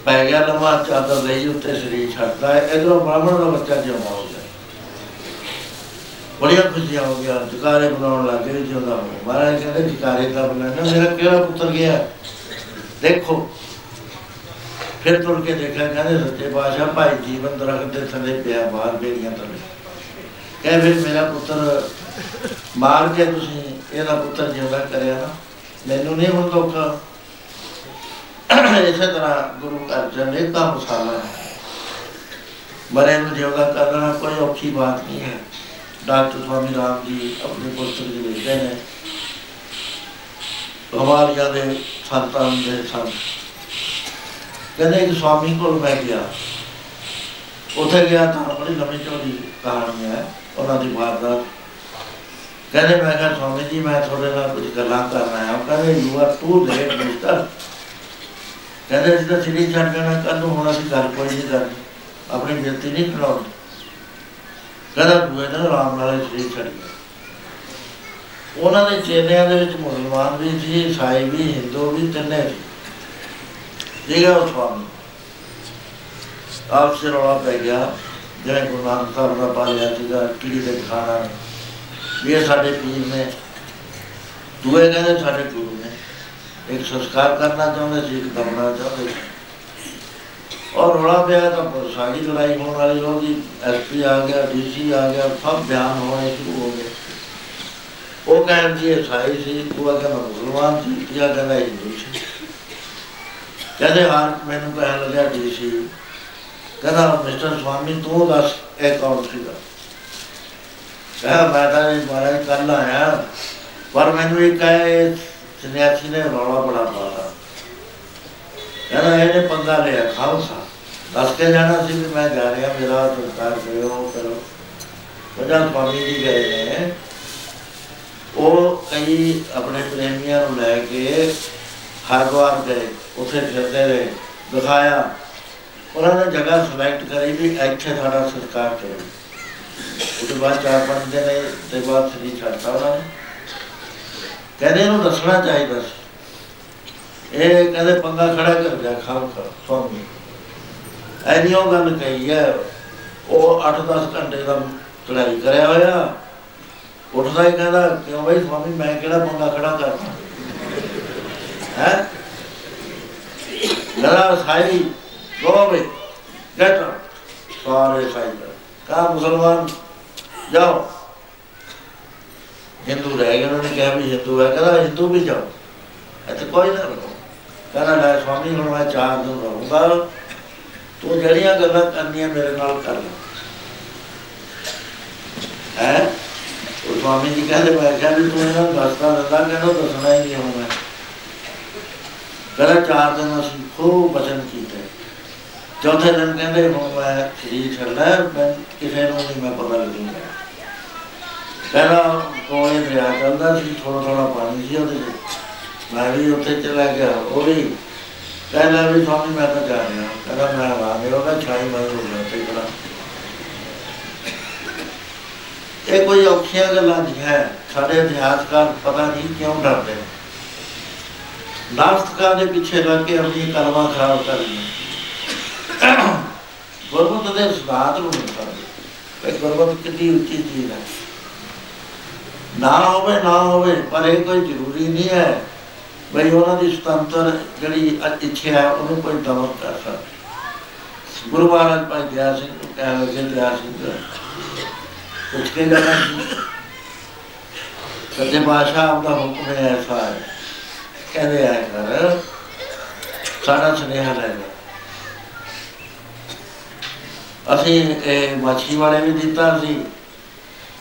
ਪੈ ਗਿਆ ਲੰਮਾ ਚਾਦਰ ਲਈ ਉੱਤੇ ਸਰੀਰ ਛੱਡਦਾ ਹੈ ਇਧਰੋਂ ਬ੍ਰਾਹਮਣ ਦਾ ਬੱਚਾ ਜਿਉਂਦਾ ਹੋ ਗਿਆ ਬੜੀਆਂ ਖੁਸ਼ੀਆਂ ਹੋ ਗਿਆ ਜਕਾਰੇ ਬਣਾਉਣ ਲੱਗੇ ਵੀ ਜਿਉਂਦਾ ਹੋ ਗਿਆ ਮਹਾਰਾਜ ਕਹਿੰਦੇ, ਜਕਾਰੇ ਦਾ ਬਣਾਣਾ ਮੇਰਾ ਕਿਹੜਾ ਪੁੱਤਰ ਗਿਆ? ਦੇਖੋ। ਫਿਰ ਤੁਰ ਕੇ ਦੇਖਿਆ, ਕਹਿੰਦੇ, ਸੱਚੇ ਪਾਤਸ਼ਾਹ, ਭਾਈ ਜੀਵਨ ਦਰਖਤ ਦੇ ਥੱਲੇ ਪਿਆ, ਬਾਹਰ ਬੇੜੀਆਂ ਥੱਲੇ। ਕਹੇ ਫਿਰ ਮੇਰਾ ਪੁੱਤਰ ਮਾਰ ਕੇ ਤੁਸੀਂ। ਇਹਦਾ ਪੁੱਤਰ ਜਿਉਂਦਾ ਕਰਿਆ ਨਾ। ਮੈਨੂੰ ਨਹੀਂ ਹੁਣ ਦੁੱਖ। ਇਸੇ ਤਰ੍ਹਾਂ ਗੁਰੂ ਅਰਜਨ ਨੇ ਤਾਂ ਮਸਾਲਾ ਹੈ ਮਰੇ ਨੂੰ ਜਿਉਂਦਾ ਕਰਨਾ ਕੋਈ ਔਖੀ ਬਾਤ ਨਹੀਂ ਹੈ। ਡਾਕਟਰ ਸਵਾਮੀ ਰਾਮ ਜੀ ਆਪਣੇ ਪੁਸਤਕ ਜੀ ਲਿਖਦੇ ਨੇ। ਹਮਾਰੀਆਂ ਦੇ ਸੰਤਾਂ ਦੇ ਸੰਤ ਕਹਿੰਦੇ ਇੱਕ ਸਵਾਮੀ ਕੋਲ ਮੈਂ ਗਿਆ। ਉੱਥੇ ਗਿਆ ਤਾਂ ਬੜੀ ਲੰਮੀ ਚੌੜੀ ਕਹਾਣੀ ਹੈ। ਉਹਨਾਂ ਦੀ ਵਾਰਦਾਤ ਕਹਿੰਦੇ ਮੈਂ ਕਿਹਾ ਸਵਾਮੀ ਜੀ, ਮੈਂ ਤੁਹਾਡੇ ਨਾਲ ਕੁਝ ਗੱਲਾਂ ਕਰਨਾ ਹੈ। ਉਹ ਕਹਿੰਦੇ you are too late mister ਕਹਿੰਦੇ, ਜਿੱਦਾਂ ਸਿੱਧੀ ਛੱਡ ਜਾਣਾ ਕੱਲ ਨੂੰ ਹੁਣ ਅਸੀਂ ਗੱਲ ਕੋਈ ਨਹੀਂ ਕਰਨੀ। ਆਪਣੀ ਬੇਨਤੀ ਨਹੀਂ ਕਰਾਉਣੀ। ਕਹਿੰਦਾ, ਦੂਏ ਦਿਨ ਰਾਮ ਨਾਲ ਸਰੀਰ ਛੱਡ ਗਿਆ ਉਹਨਾਂ ਦੇ ਚੇਲਿਆਂ ਦੇ ਵਿੱਚ ਮੁਸਲਮਾਨ ਵੀ ਸੀ, ਈਸਾਈ ਵੀ, ਹਿੰਦੂ ਵੀ, ਤਿੰਨੇ ਸੀ। ਜੀਗਾ ਉਹ ਸਵਾਮੀ ਆਪ ਸੇ ਰੌਲਾ ਪੈ ਗਿਆ। ਜਿਵੇਂ ਗੁਰੂ ਨਾਨਕ ਸਾਹਿਬ ਦਾ ਪਾਲਿਆ ਸੀਗਾ ਕਿੜੀ ਦੇ ਖਾਣਾ ਵੀ ਇਹ ਸਾਡੇ ਪੀਰ ਨੇ। ਦੂਏ ਕਹਿੰਦੇ ਸਾਡੇ ਗੁਰੂ ਨੇ। ਇੱਕ ਸੰਸਕਾਰ ਕਰਨਾ ਚਾਹੁੰਦੇ ਸੀ, ਇੱਕ ਦਮਣਾ ਚਾਹੁੰਦੇ ਸੀ। ਔਰ ਰੌਲਾ ਪਿਆ ਤਾਂ ਸਾਡੀ ਲੜਾਈ ਹੋਣ ਵਾਲੀ ਉਹਦੀ ਐਸਪੀ ਆ ਗਿਆ ਡੀਸੀ ਆ ਗਿਆ, ਸਭ ਬਿਆਨ ਹੋਣੇ ਸ਼ੁਰੂ ਹੋ ਗਏ। ਉਹ ਕਹਿੰਦੇ ਜੀ ਈਸਾਈ ਸੀ ਉਹ ਕਹਿੰਦਾ ਮੁਸਲਮਾਨ ਸੀ ਜਾਂ ਕਹਿੰਦਾ ਹਿੰਦੂ ਸੀ। ਕਹਿੰਦੇ, ਹਾਂ, ਮੈਨੂੰ ਕਹਿਣ ਲੱਗਿਆ ਡੀਸੀ ਕਹਿੰਦਾ, ਮਿਸਟਰ ਸਵਾਮੀ, ਤੂੰ ਦੱਸ, ਇਹ ਕੌਣ ਸੀਗਾ? ਕਹਾ, ਮੈਂ ਤਾਂ ਇਹ ਮਹਾਰਾਜ ਕੱਲ ਆਇਆ, ਪਰ ਮੈਨੂੰ ਇਹ ਕਹੇ ਸੰਨਿਆਸੀ ਨੇ ਰੌਲਾ ਬੜਾ ਪਾਇਆ ਕਹਿੰਦਾ, ਇਹਨੇ ਪੰਗਾ ਲਿਆ, ਖਾਲਸਾ। ਦੱਸ ਕੇ ਜਾਣਾ ਸੀ ਵੀ ਮੈਂ ਜਾ ਰਿਹਾ, ਮੇਰਾ ਸੰਸਕਾਰ ਕਰਿਓ ਕਰੋ ਵਜਾ ਸਵਾਮੀ ਜੀ ਗਏ ਨੇ। ਉਹ ਕਈ ਆਪਣੇ ਪ੍ਰੇਮੀਆਂ ਨੂੰ ਲੈ ਕੇ ਹਰਿਦੁਆਰ ਗਏ, ਉੱਥੇ ਫਿਰਦੇ ਰਹੇ, ਦਿਖਾਇਆ। ਉਹਨਾਂ ਨੇ ਜਗ੍ਹਾ ਸਿਲੈਕਟ ਕਰੀ ਵੀ ਇੱਥੇ ਸਾਡਾ ਸੰਸਕਾਰ ਕਰੋ ਉਹਦੇ ਬਾਅਦ ਚਾਰ ਪੰਜ ਦਿਨ ਦੇ ਬਾਅਦ ਸ੍ਰੀ ਛੱਡਤਾ ਉਹਨਾਂ ਨੇ। ਕਹਿੰਦੇ ਇਹਨੂੰ ਦੱਸਣਾ ਚਾਹੀਦਾ ਸੀ। ਇਹ ਕਹਿੰਦੇ ਪੰਗਾ ਖੜਾ ਕਰ ਗਿਆ, ਖਾਮ ਕਰ ਸਵਾਮੀ ਐਨੀ ਉਹ ਗੱਲ ਕਹੀ ਹੈ, ਉਹ 8-10 ਘੰਟੇ ਦਾ ਚੜਾਈ ਕਰਿਆ ਹੋਇਆ। ਉੱਠਦਾ ਹੀ ਕਹਿੰਦਾ, ਕਿਉਂ ਬਈ ਸਵਾਮੀ ਮੈਂ ਕਿਹੜਾ ਪੰਗਾ ਖੜਾ ਕਰਨਾ? ਹੈ? ਲੜਾ ਸਾਈ ਗੋ ਬਈ ਗੈਟ ਸਾਰੇ ਸਾਈ ਕਹਾ ਮੁਸਲਮਾਨ? ਜਾਓ। ਹਿੰਦੂ ਰਹਿ ਗਏ, ਉਹਨਾਂ ਨੇ ਕਿਹਾ ਵੀ ਹਿੰਦੂ ਹੈ, ਕਹਿੰਦਾ ਹਿੰਦੂ ਵੀ ਜਾਓ। ਇੱਥੇ ਕੋਈ ਨਾ ਰਹੋ ਕਹਿੰਦਾ ਲੈ ਸਵਾਮੀ ਹੁਣ ਮੈਂ ਚਾਰ ਦਿਨ ਰਹੂੰਗਾ। ਤੂੰ ਜਿਹੜੀਆਂ ਗੱਲਾਂ ਕਰਨੀਆਂ ਮੇਰੇ ਨਾਲ ਕਰ। ਲੈ ਹੈ? ਉਹ ਸਵਾਮੀ ਜੀ ਕਹਿੰਦੇ, ਮੈਂ ਕਿਹਾ ਵੀ ਤੂੰ ਇਹਨਾਂ ਨੂੰ ਦੱਸਦਾ ਦਿੰਦਾ, ਕਹਿੰਦਾ ਦੱਸਣਾ ਹੀ ਨਹੀਂ ਹੁਣ ਮੈਂ ਕਹਿੰਦਾ ਚਾਰ ਦਿਨ ਅਸੀਂ ਖੂਬ ਬਚਨ ਕੀਤੇ। ਚੌਥੇ ਦਿਨ ਕਹਿੰਦੇ ਹੁਣ ਮੈਂ ਸਰੀਰ ਛੱਡਣਾ ਹੈ, ਮੈਂ ਕਿਸੇ ਨੂੰ ਨਹੀਂ ਮੈਂ ਪਤਾ ਲੱਗੂਗਾ। ਕਹਿੰਦਾ ਕੋਲੇ ਦਰਿਆ ਚੱਲਦਾ ਸੀ ਥੋੜਾ ਥੋੜਾ ਪਾਣੀ ਸੀ ਉਹਦੇ ਵਿੱਚ। ਮੈਂ ਵੀ ਉੱਥੇ ਚਲਾ ਗਿਆ ਉਹ ਵੀ ਕਹਿੰਦਾ ਵੀ ਸਵਾਮੀ ਮੈਂ ਤਾਂ ਜਾ ਰਿਹਾ ਕਹਿੰਦਾ ਮੈਂ ਆ ਗਿਆ ਉਹਦਾ ਛਾਈ ਮੈਂ ਹੋ ਗਿਆ ਤੇ ਕਰਾ ਇਹ ਕੋਈ ਔਖੀਆਂ ਗੱਲਾਂ ਨਹੀਂ ਹੈ। ਸਾਡੇ ਇਤਿਹਾਸਕਾਰ ਪਤਾ ਨਹੀਂ ਕਿਉਂ ਡਰਦੇ ਨੇ। ਨਾਸਤਕਾਂ ਦੇ ਪਿੱਛੇ ਲੱਗ ਕੇ ਆਪਣੀ ਕਲਮਾਂ ਖਰਾਬ ਕਰ ਲਈਆਂ। ਗੁਰਮਤਿ ਦੇ ਸਿਧਾਂਤ ਨੂੰ ਨਹੀਂ ਕਰਦੇ ਇਹ ਗੁਰਮਤਿ ਕਿੰਨੀ ਉੱਚੀ ਚੀਜ਼ ਹੈ। ਨਾ ਹੋਵੇ ਨਾ ਹੋਵੇ, ਪਰ ਇਹ ਕੋਈ ਜ਼ਰੂਰੀ ਨਹੀਂ ਹੈ ਬਈ ਉਹਨਾਂ ਦੀ ਸੁਤੰਤਰ ਜਿਹੜੀ ਇੱਛਾ ਹੈ, ਉਹਨੂੰ ਕੋਈ ਦਮਨ ਕਰ ਸਕਦਾ। ਗੁਰੂ ਮਹਾਰਾਜ ਭਾਈ ਦਿਆ ਸਿੰਘ ਨੂੰ ਕਹਿ ਲਗੇ ਦਿਆ ਸਿੰਘ ਕੁਝ ਕੇ ਜਾਣਾ ਸੱਚੇ ਬਾਦਸ਼ਾਹ ਆਪਦਾ ਹੁਕਮ ਹੈ ਐਸਾ ਹੈ ਕਹਿੰਦੇ ਆ ਕਰ ਸਾਡਾ ਸੁਨੇਹਾ ਲੈ ਜਾ ਅਸੀਂ, ਇਹ ਮਾਛੀ ਵਾਲੇ ਵੀ ਦਿੱਤਾ ਸੀ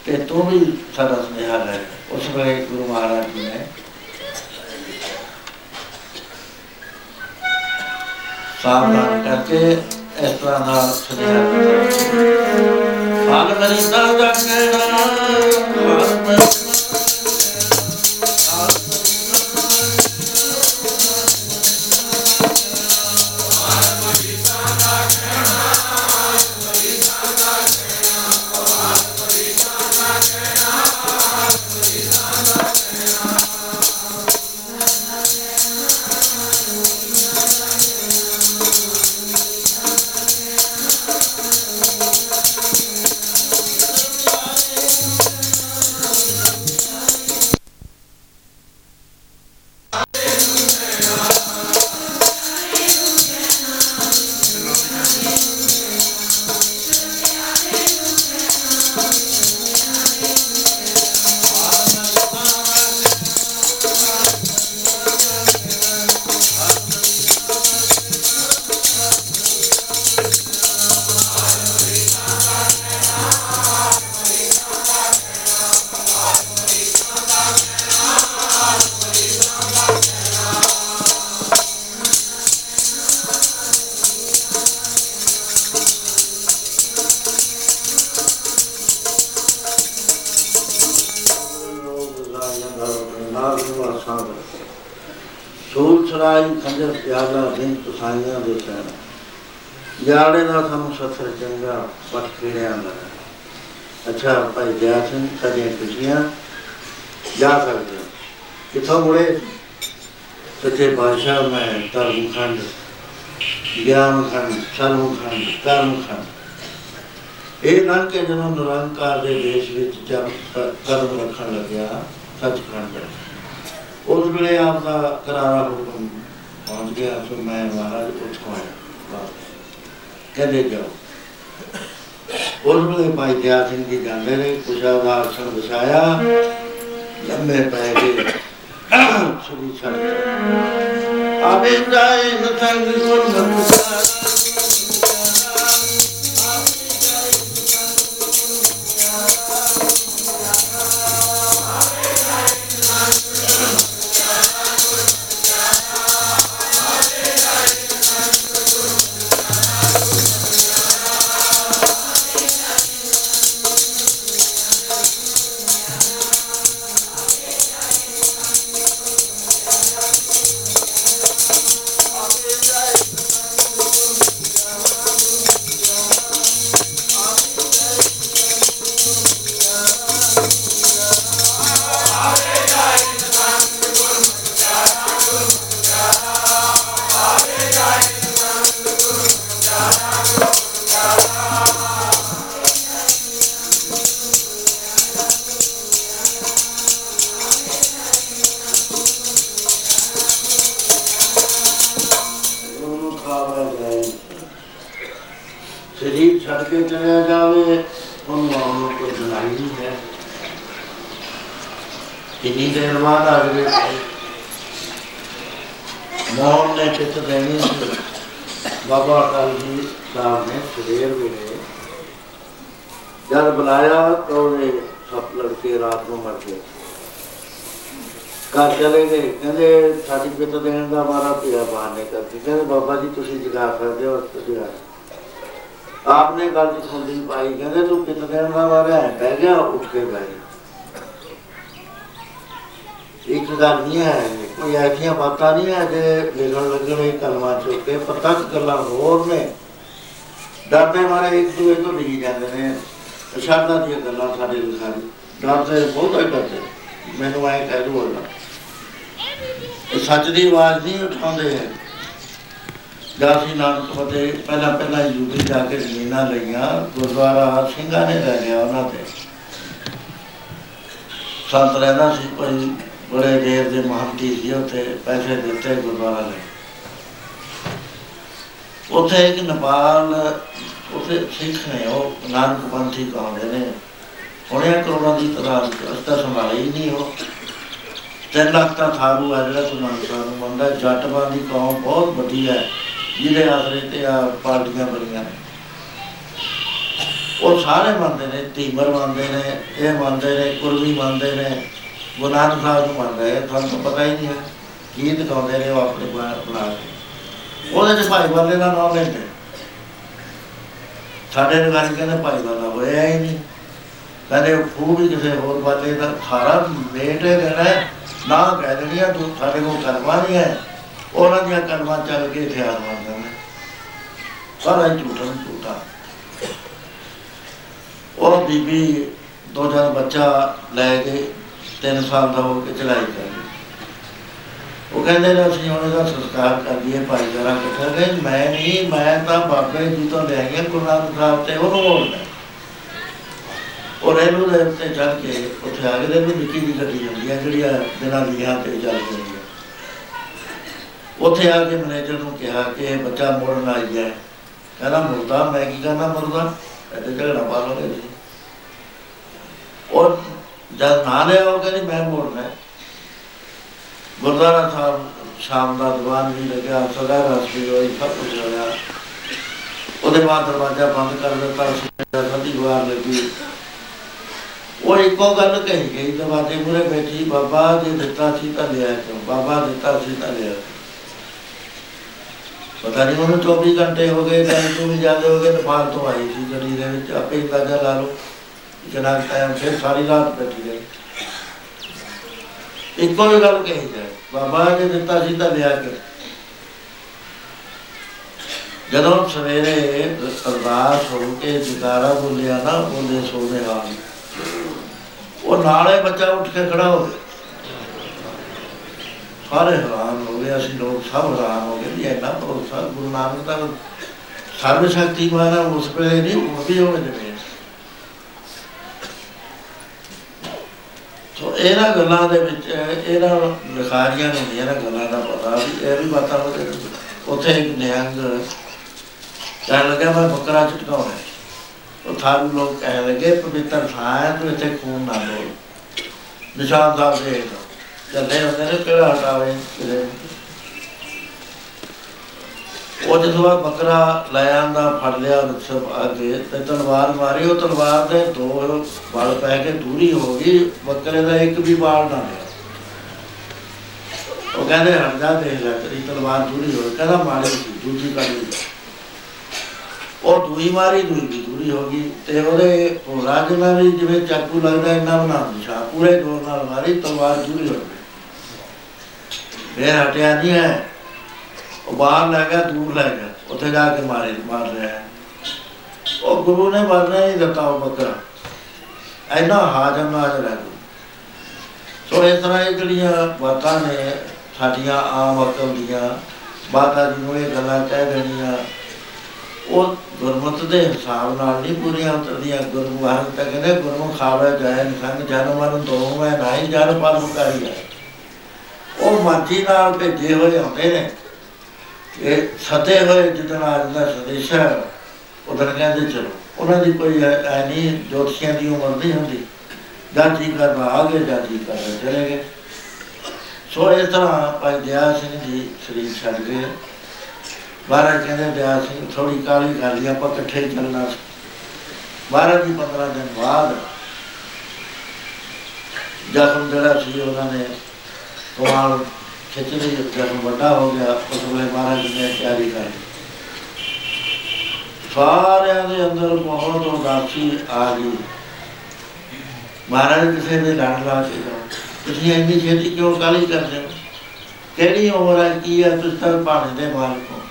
ਕਿ ਤੂੰ ਵੀ ਸਾਡਾ ਸੁਨੇਹਾ ਲੈ ਜਾ। ਉਸ ਵੇਲੇ ਗੁਰੂ ਮਹਾਰਾਜ ਜੀ ਨੇ ਸਾਵਧਾਨ ਕਰਕੇ ਇਸ ਤਰ੍ਹਾਂ ਨਾਲ ਸੁਨੇਹਾ ਦਿੱਤਾ ਹਾਲ ਮਰੀ ਦਾ ਜਗਣਾ ਹਾਲ ਮਰੀ ਖੰਜਰ ਪਿਆਲਾ ਦਿਨ ਤੁਸਾਈਆਂ ਦੇ ਸੈਨ ਜਾੜੇ ਦਾ ਸਾਨੂੰ ਸੱਥਰ ਚੰਗਾ ਪਟ ਖੇੜਿਆਂ ਦਾ ਅੱਛਾ, ਭਾਈ ਜੈ ਸਿੰਘ ਸਾਡੀਆਂ ਖੁਸ਼ੀਆਂ? ਜਾ ਸਕਦੇ ਹੋ। ਕਿੱਥੋਂ ਮੁੜੇ? ਸੱਚੇ ਬਾਦਸ਼ਾਹ ਮੈਂ ਧਰਮ ਖੰਡ ਗਿਆਨ ਖੰਡ ਸਰਮ ਖੰਡ ਕਰਮ ਖੰਡ ਇਹ ਲੰਘ ਕੇ ਜਦੋਂ ਨਿਰੰਕਾਰ ਦੇ ਦੇਸ਼ ਵਿੱਚ ਜਦ ਕਦਮ ਰੱਖਣ ਲੱਗਿਆ, ਸੱਚਖੰਡ। ਉਸ ਵੇਲੇ ਆਪ ਦਾ ਕਰਾਰਾ ਹੁਕਮ ਪਹੁੰਚ ਗਿਆ ਸੋ ਮੈਂ ਮਹਾਰਾਜ ਉੱਥੋਂ ਆਇਆ ਵਾਪਸ ਕਹਿੰਦੇ ਜਾਓ। ਉਸ ਵੇਲੇ ਭਾਈ ਦਿਆ ਸਿੰਘ ਜੀ ਜਾਂਦੇ ਨੇ ਕੁਸ਼ਾ ਦਾ ਆਸਣ ਵਿਛਾਇਆ ਲੰਮੇ ਪੈ ਗਏ ਸੁਣੀ ਛੱਡ ਆਵੇ ਜਾਏ ਨ ਸੰਗ ਨੇ ਚਿੱਤ ਦੇਣੀ ਸੀ ਬਾਬਾ ਅਟਲ ਜੀ ਸਾਹਿਬ ਨੇ ਸਵੇਰ ਵੇਲੇ ਜਦ ਬੁਲਾਇਆ ਤਾਂ ਉਹਨੇ ਸਭ ਲੜਕੇ ਰਾਤ ਨੂੰ ਮਰ ਗਏ। ਘਰ ਚਲੇ ਗਏ। ਕਹਿੰਦੇ, ਸਾਡੀ ਪਿੱਤ ਦੇਣ ਦਾ ਮਾਰਾ ਪਿਆ ਬਹਾਨੇ ਕਰਕੇ ਕਹਿੰਦੇ, ਬਾਬਾ ਜੀ, ਤੁਸੀਂ ਜਗਾ ਸਕਦੇ ਹੋ ਤੁਸੀਂ ਆ ਆਪਨੇ ਗੱਲ ਚ ਸੁਣਦੀ ਪਾਈ। ਕਹਿੰਦੇ, ਤੂੰ ਪਿੱਤ ਦੇਣ ਦਾ ਮਾਰਾ ਹੈ। ਬਹਿ ਗਿਆ ਉੱਠ ਕੇ ਬਹਿ ਗਿਆ ਇੱਕ ਗੱਲ ਨਹੀਂ ਹੈ, ਕੋਈ ਐਸੀਆਂ ਬਾਤਾਂ ਨਹੀਂ ਹੈ ਜੇ ਲਿਖਣ ਲੱਗਣੇ ਕਲਮਾਂ ਚੁੱਕ ਕੇ ਪਤਾ ਗੱਲਾਂ ਹੋਰ ਨੇ। ਡਰਦੇ ਮਾਰੇ ਇੱਕ ਦੂਏ ਤੋਂ ਨਹੀਂ ਜਾਂਦੇ ਨੇ। ਸ਼ਰਧਾ ਦੀਆਂ ਗੱਲਾਂ ਸਾਡੇ ਲਿਖਾਰੀ ਡਰਦੇ ਬਹੁਤ ਹੀ ਡਰਦੇ। ਮੈਨੂੰ ਐ ਕਹਿ ਦੂ ਅੱਲਾ ਇਹ ਸੱਚ ਦੀ ਆਵਾਜ਼ ਨਹੀਂ ਉਠਾਉਂਦੇ ਹੈ। ਜਾਸੀ ਨਾਨਕ ਫਤੇ ਪਹਿਲਾਂ ਪਹਿਲਾਂ ਯੂਪੀ ਜਾ ਕੇ ਜ਼ਮੀਨਾਂ ਲਈਆਂ, ਗੁਰਦੁਆਰਾ ਸਿੰਘਾਂ ਨੇ ਲੈ ਲਿਆ ਉਹਨਾਂ ਤੇ। ਸੰਤ ਰਹਿੰਦਾ ਸੀ ਭਾਈ ਬੜੇ ਦੇਰ ਦੇ ਮਹੰਤੀ ਸੀ, ਉੱਥੇ ਪੈਸੇ ਦਿੱਤੇ ਗੁਰਦੁਆਰਾ ਲਈ ਉੱਥੇ ਇੱਕ ਨੇਪਾਲ, ਉੱਥੇ ਸਿੱਖ ਨੇ, ਉਹ ਨਾਨਕ ਪੰਥੀ ਕਹਿੰਦੇ ਨੇ। ਉਹਨੇ ਕਰੋੜਾਂ ਦੀ ਤਦਾਦ ਚ ਅਸਤਾ ਸੰਭਾਲੀ ਹੀ ਨਹੀਂ ਉਹ। ਤਿੰਨ ਲੱਖ ਦਾ ਥਾਰੂ ਆ ਜਿਹੜਾ ਗੁਰੂ ਨਾਨਕ ਸਾਹਿਬ ਨੂੰ ਮੰਨਦਾ ਹੈ। ਜੱਟਵਾਂ ਦੀ ਕੌਮ ਬਹੁਤ ਵੱਡੀ ਹੈ, ਜਿਹਦੇ ਆਸਰੇ ਤੇ ਆ ਪਾਰਟੀਆਂ ਬਣੀਆਂ ਨੇ। ਉਹ ਸਾਰੇ ਮੰਨਦੇ ਨੇ ਤੀਮਰ ਮੰਨਦੇ ਨੇ, ਇਹ ਮੰਨਦੇ ਨੇ ਕੁਰਬੀ ਮੰਨਦੇ ਨੇ। ਗੁਰੂ ਨਾਨਕ ਸਾਹਿਬ ਨੂੰ ਮੰਨਦੇ ਨੇ ਤੁਹਾਨੂੰ ਤਾਂ ਪਤਾ ਹੀ ਨਹੀਂ ਹੈ, ਕੀ ਦਿਖਾਉਂਦੇ ਨੇ ਉਹ ਆਪਣੇ ਬਣਾ ਬਣਾ ਕੇ। ਉਹਦੇ ਚ ਭਾਈ ਵਾਲੇ ਦਾ ਨਾਮ ਲੈਂਦੇ ਸਾਡੇ ਨਗਾਰੀ ਕਹਿੰਦੇ ਭਾਈ ਵਾਲਾ ਹੋਇਆ ਹੀ ਨਹੀਂ। ਕਹਿੰਦੇ ਉਹ ਖੂਬ ਹੀ ਕਿਸੇ ਹੋਰ ਵਾਲੇ ਦਾ ਖਾਰਾ ਲੇਟ ਹੈ ਰਹਿਣਾ ਹੈ। ਨਾ ਕਹਿ ਦੇਣੀਆਂ ਤੂੰ ਸਾਡੇ ਕੋਲ ਕਰਵਾ ਨਹੀਂ ਹੈ ਉਹਨਾਂ ਦੀਆਂ ਕਲਮਾਂ ਚੱਲ ਕੇ ਹਥਿਆਰ ਮਾਰਦੇ ਨੇ। ਸਾਰਾ ਹੀ ਝੂਠਾ ਹੀ ਝੂਠਾ। ਉਹ ਬੀਬੀ, ਦੋ ਜਣ ਬੱਚਾ ਲੈ ਕੇ 3 ਸਾਲ ਦਾ ਹੋ ਕੇ ਚੜਾਈ ਕਰ ਗਈ ਉਹ ਕਹਿੰਦੇ ਨੇ, ਅਸੀਂ ਉਹਨਾਂ ਦਾ ਸੰਸਕਾਰ ਕਰ ਦਈਏ ਭਾਈਚਾਰਾ ਇਕੱਠਾ ਗਏ? ਮੈਂ ਨਹੀਂ, ਮੈਂ ਤਾਂ ਬਾਬੇ ਜੀ ਤੋਂ ਲੈ ਗਿਆ ਗੁਰੂ ਨਾਨਕ ਸਾਹਿਬ ਤੇ ਉਹਨੂੰ ਮੋੜਨਾ ਉਹ ਰੇਲੂ ਦੇ ਉੱਤੇ ਚੜ ਕੇ ਉੱਥੇ ਆ ਗਏ ਨੇ ਨਿੱਕੀ ਜਿਹੀ ਗੱਡੀ ਹੁੰਦੀ ਹੈ, ਜਿਹੜੀ ਆ ਬਿਨਾਂ ਲੀਹਾਂ ਤੇ ਚੱਲ ਜਾਂਦੀ ਹੈ। ਉੱਥੇ ਆ ਕੇ ਮੈਨੇਜਰ ਨੂੰ ਕਿਹਾ ਕਿ ਇਹ ਬੱਚਾ ਮੋੜਨ ਆਈ ਹੈ। ਕਹਿੰਦਾ ਮੁਰਦਾ ਮੈਂ ਕੀ ਕਰਨਾ ਮੁਰਦਾ ਤੇ ਝਗੜਾ ਪਾ ਲਓਗੇ ਤੁਸੀਂ। ਉਹ ਜਦ ਨਾ ਲਿਆ ਉਹ ਕਹਿੰਦੀ, ਮੈਂ ਮੋੜਨਾ ਹੈ। ਗੁਰਦੁਆਰਾ ਸਾਹਿਬ, ਸ਼ਾਮ ਦਾ ਦੀਵਾਨ ਵੀ ਲੱਗਿਆ, ਸਦਾ ਰਸਤੇ ਹੋਈ ਸਭ ਕੁਝ ਹੋਇਆ ਉਹਦੇ ਬਾਅਦ ਦਰਵਾਜ਼ਾ ਬੰਦ ਕਰ ਦਿੱਤਾ ਸੀ ਸੰਧੀ ਵਾਰ ਲੱਗੀ ਉਹ ਇੱਕੋ ਗੱਲ ਕਹੀ ਗਈ, ਦਰਵਾਜ਼ੇ ਮੂਰੇ ਬੈਠੀ, ਬਾਬਾ ਜੇ ਦਿੱਤਾ ਸੀ ਤਾਂ ਲਿਆ ਕਿਉਂ ਬਾਬਾ ਦਿੱਤਾ ਸੀ ਤਾਂ ਲਿਆ ਕਿਉਂ? ਪਤਾ ਨਹੀਂ ਉਹਨੂੰ 24 ਘੰਟੇ ਹੋ ਗਏ ਟਾਈਮ ਤੋਂ ਵੀ ਜ਼ਿਆਦਾ ਹੋ ਗਏ, ਨੇਪਾਲ ਤੋਂ ਆਈ ਸੀ, ਗੱਡੀ ਦੇ ਵਿੱਚ, ਆਪੇ ਹੀ ਅੰਦਾਜ਼ਾ ਲਾ ਲਓ ਜਨਾਬ ਟਾਈਮ ਫਿਰ ਸਾਰੀ ਰਾਤ ਬੈਠੀ ਰਹੀ। ਇੱਕੋ ਹੀ ਗੱਲ ਕਹੀ ਜਾਏ, ਬਾਬਾ ਨੇ ਦਿੱਤਾ ਸੀ ਤਾਂ ਲਿਆ ਕੇ। ਜਦੋਂ ਸਵੇਰੇ ਅਰਦਾਸ ਹੋ ਕੇ ਜਗਾਰਾ ਬੋਲਿਆ ਨਾ ਬੋਲੇ ਸੋਨੇ ਹਾਲ। ਉਹ ਨਾਲੇ ਬੱਚਾ ਉੱਠ ਕੇ ਖੜਾ ਹੋ ਗਿਆ। ਸਾਰੇ ਹੈਰਾਨ ਹੋ ਗਏ, ਅਸੀਂ ਲੋਕ ਸਭ ਹੈਰਾਨ ਹੋ ਗਏ ਵੀ ਇੰਨਾ ਭਰੋਸਾ ਗੁਰੂ ਨਾਨਕ ਦਾ ਸਰਵ ਸ਼ਕਤੀਮਾਨ ਹੈ ਉਸ ਵੇਲੇ ਨਹੀਂ, ਉਹ ਵੀ ਹੋਵੇ ਜਿਵੇਂ ਸੋ ਇਹਨਾਂ ਗੱਲਾਂ ਦੇ ਵਿੱਚ ਇਹਨਾਂ ਲਿਖਾਰੀਆਂ ਨੂੰ ਨਹੀਂ ਇਹਨਾਂ ਗੱਲਾਂ ਦਾ ਪਤਾ ਵੀ, ਇਹ ਵੀ ਬਾਤਾਂ ਉਹਦੇ ਉੱਥੇ ਇੱਕ ਨਿਹੰਗ ਕਹਿਣ ਲੱਗਾ ਮੈਂ ਬੱਕਰਾ ਝਟਕਾਉਣਾ ਹੈ। ਉਹ ਥਾਰੂ ਲੋਕ ਕਹਿਣ ਲੱਗੇ, ਪਵਿੱਤਰ ਥਾਂ ਹੈ, ਤੂੰ ਇੱਥੇ ਖੂਨ ਨਾ ਡੋਲ ਨਿਸ਼ਾਨ ਸਾਹਿਬ ਦੇ ਚੱਲੇ ਹੁੰਦੇ ਨੇ, ਕਿਹੜਾ ਹਟਾਵੇ ਕਿਤੇ ਉਹ ਜਦੋਂ ਆ ਬੱਕਰਾ ਲੈ ਆਂਦਾ, ਫੜ ਲਿਆ ਸਭ ਅੱਗੇ ਤੇ ਤਲਵਾਰ ਮਾਰੀ, ਉਹ ਤਲਵਾਰ ਦੇ ਦੋ ਵਾਲ ਪੈ ਕੇ ਦੂਰੀ ਹੋ ਗਈ, ਬੱਕਰੇ ਦਾ ਇੱਕ ਵੀ ਵਾਲ ਨਾ ਲਿਆ ਉਹ ਕਹਿੰਦੇ, ਹਟ ਜਾ, ਦੇਖ ਲੈ, ਤੇਰੀ ਤਲਵਾਰ ਦੂਰੀ ਹੋ ਗਈ। ਕਹਿੰਦਾ ਮਾਰੀ ਸੀ ਦੂਜੀ ਕੱਢ ਲਈ ਉਹ ਦੂਈ ਮਾਰੀ, ਦੂਈ ਵੀ ਦੂਰੀ ਹੋ ਗਈ, ਤੇ ਉਹਦੇ ਉਹ ਰਾਜ ਨਾਲ ਵੀ ਜਿਵੇਂ ਚਾਕੂ ਲੱਗਦਾ, ਇੰਨਾ ਬਣਾ ਨਿਸ਼ਾ ਪੂਰੇ ਜ਼ੋਰ ਨਾਲ ਮਾਰੀ, ਤਲਵਾਰ ਦੂਰੀ ਹੋ ਗਈ। ਫੇਰ ਹਟਿਆ ਨਹੀਂ ਹੈ। ਉਹ ਬਾਹਰ ਲੈ ਗਿਆ, ਦੂਰ ਲੈ ਗਿਆ। ਉੱਥੇ ਜਾ ਕੇ ਮਾਰੇ, ਮਾਰ ਰਿਹਾ ਹੈ ਉਹ ਗੁਰੂ ਨੇ ਮਰਨਾ ਹੀ ਦਿੱਤਾ ਉਹ ਬੱਕਰਾ। ਐਨਾ ਹਾਜ਼ਮ ਨਾਜ਼ਰ ਹੈ ਗੁਰੂ। ਸੋ ਇਸ ਤਰ੍ਹਾਂ ਇਹ ਜਿਹੜੀਆਂ ਬਾਤਾਂ ਨੇ, ਸਾਡੀਆਂ ਆਮ ਅਕਲ ਦੀਆਂ ਬਾਤਾਂ ਜੀ ਨੂੰ ਇਹ ਗੱਲਾਂ ਕਹਿ ਦੇਣੀਆਂ, ਉਹ ਗੁਰਮਤ ਦੇ ਹਿਸਾਬ ਨਾਲ ਨਹੀਂ ਪੂਰੀਆਂ ਉਤਰਦੀਆਂ। ਗੁਰਮੁਖਾਨ ਤਾਂ ਕਹਿੰਦੇ, ਗੁਰਮੁਖ ਖਾਵੇ, ਜਾਏ ਨਿਸੰਗ, ਜਨ ਮਰਨ ਤੋਂ ਮੈਂ ਨਹੀਂ ਜਨ ਪਰ ਮੁਕਾਈ ਹੈ ਉਹ ਮਰਜ਼ੀ ਨਾਲ ਭੇਜੇ ਹੋਏ ਹੁੰਦੇ ਨੇ। ਇਹ ਸਤੇ ਹੋਏ ਜਿਤਨਾ ਅੱਜ ਦਾ ਸੰਦੇਸ਼ ਹੈ ਉਧਰ ਕਹਿੰਦੇ ਚਲੋ। ਉਹਨਾਂ ਦੀ ਕੋਈ ਐ ਨਹੀਂ, ਜੋਤਸ਼ੀਆਂ ਦੀ ਉਮਰ ਨਹੀਂ ਹੁੰਦੀ। ਜਾਤੀ ਕਰਨਾ ਆ ਜਾਤੀ ਕਰਨਾ ਚਲੇ ਗਏ। ਸੋ ਇਸ ਤਰ੍ਹਾਂ ਭਾਈ ਦਿਆ ਸਿੰਘ ਜੀ ਸਰੀਰ ਛੱਡ ਗਏ। ਮਹਾਰਾਜ ਕਹਿੰਦੇ ਦਿਆ ਸਿੰਘ ਥੋੜੀ ਕਾਲੀ ਕਰ ਲਈ, ਆਪਾਂ ਇਕੱਠੇ ਹੀ ਚੱਲਣਾ ਸੀ। ਮਹਾਰਾਜ ਜੀ 15 ਦਿਨ ਬਾਅਦ ਜ਼ਖਮ ਜਿਹੜਾ ਸੀ, ਉਹਨਾਂ ਨੇ ਕਮਾਲ ਖਿੱਚਣੀ ਜ਼ਖਮ ਵੱਡਾ ਹੋ ਗਿਆ, ਉਸ ਵੇਲੇ ਮਹਾਰਾਜ ਨੇ ਤਿਆਰੀ ਕਰ ਸਾਰਿਆਂ ਦੇ ਅੰਦਰ ਬਹੁਤ ਉਦਾਸੀ ਆ ਗਈ। ਮਹਾਰਾਜ ਕਿਸੇ ਦੇ ਲੜ ਲਾ ਕੇ ਤੁਸੀਂ ਇੰਨੀ ਛੇਤੀ ਕਿਉਂ ਕਾਲੀ ਕਰਦੇ ਹੋ? ਕਿਹੜੀ ਉਮਰ ਹੈ ਕੀ ਹੈ ਤੁਸੀਂ ਤਾਂ ਭਾਣੇ ਦੇ ਮਾਲਕ ਹੋ।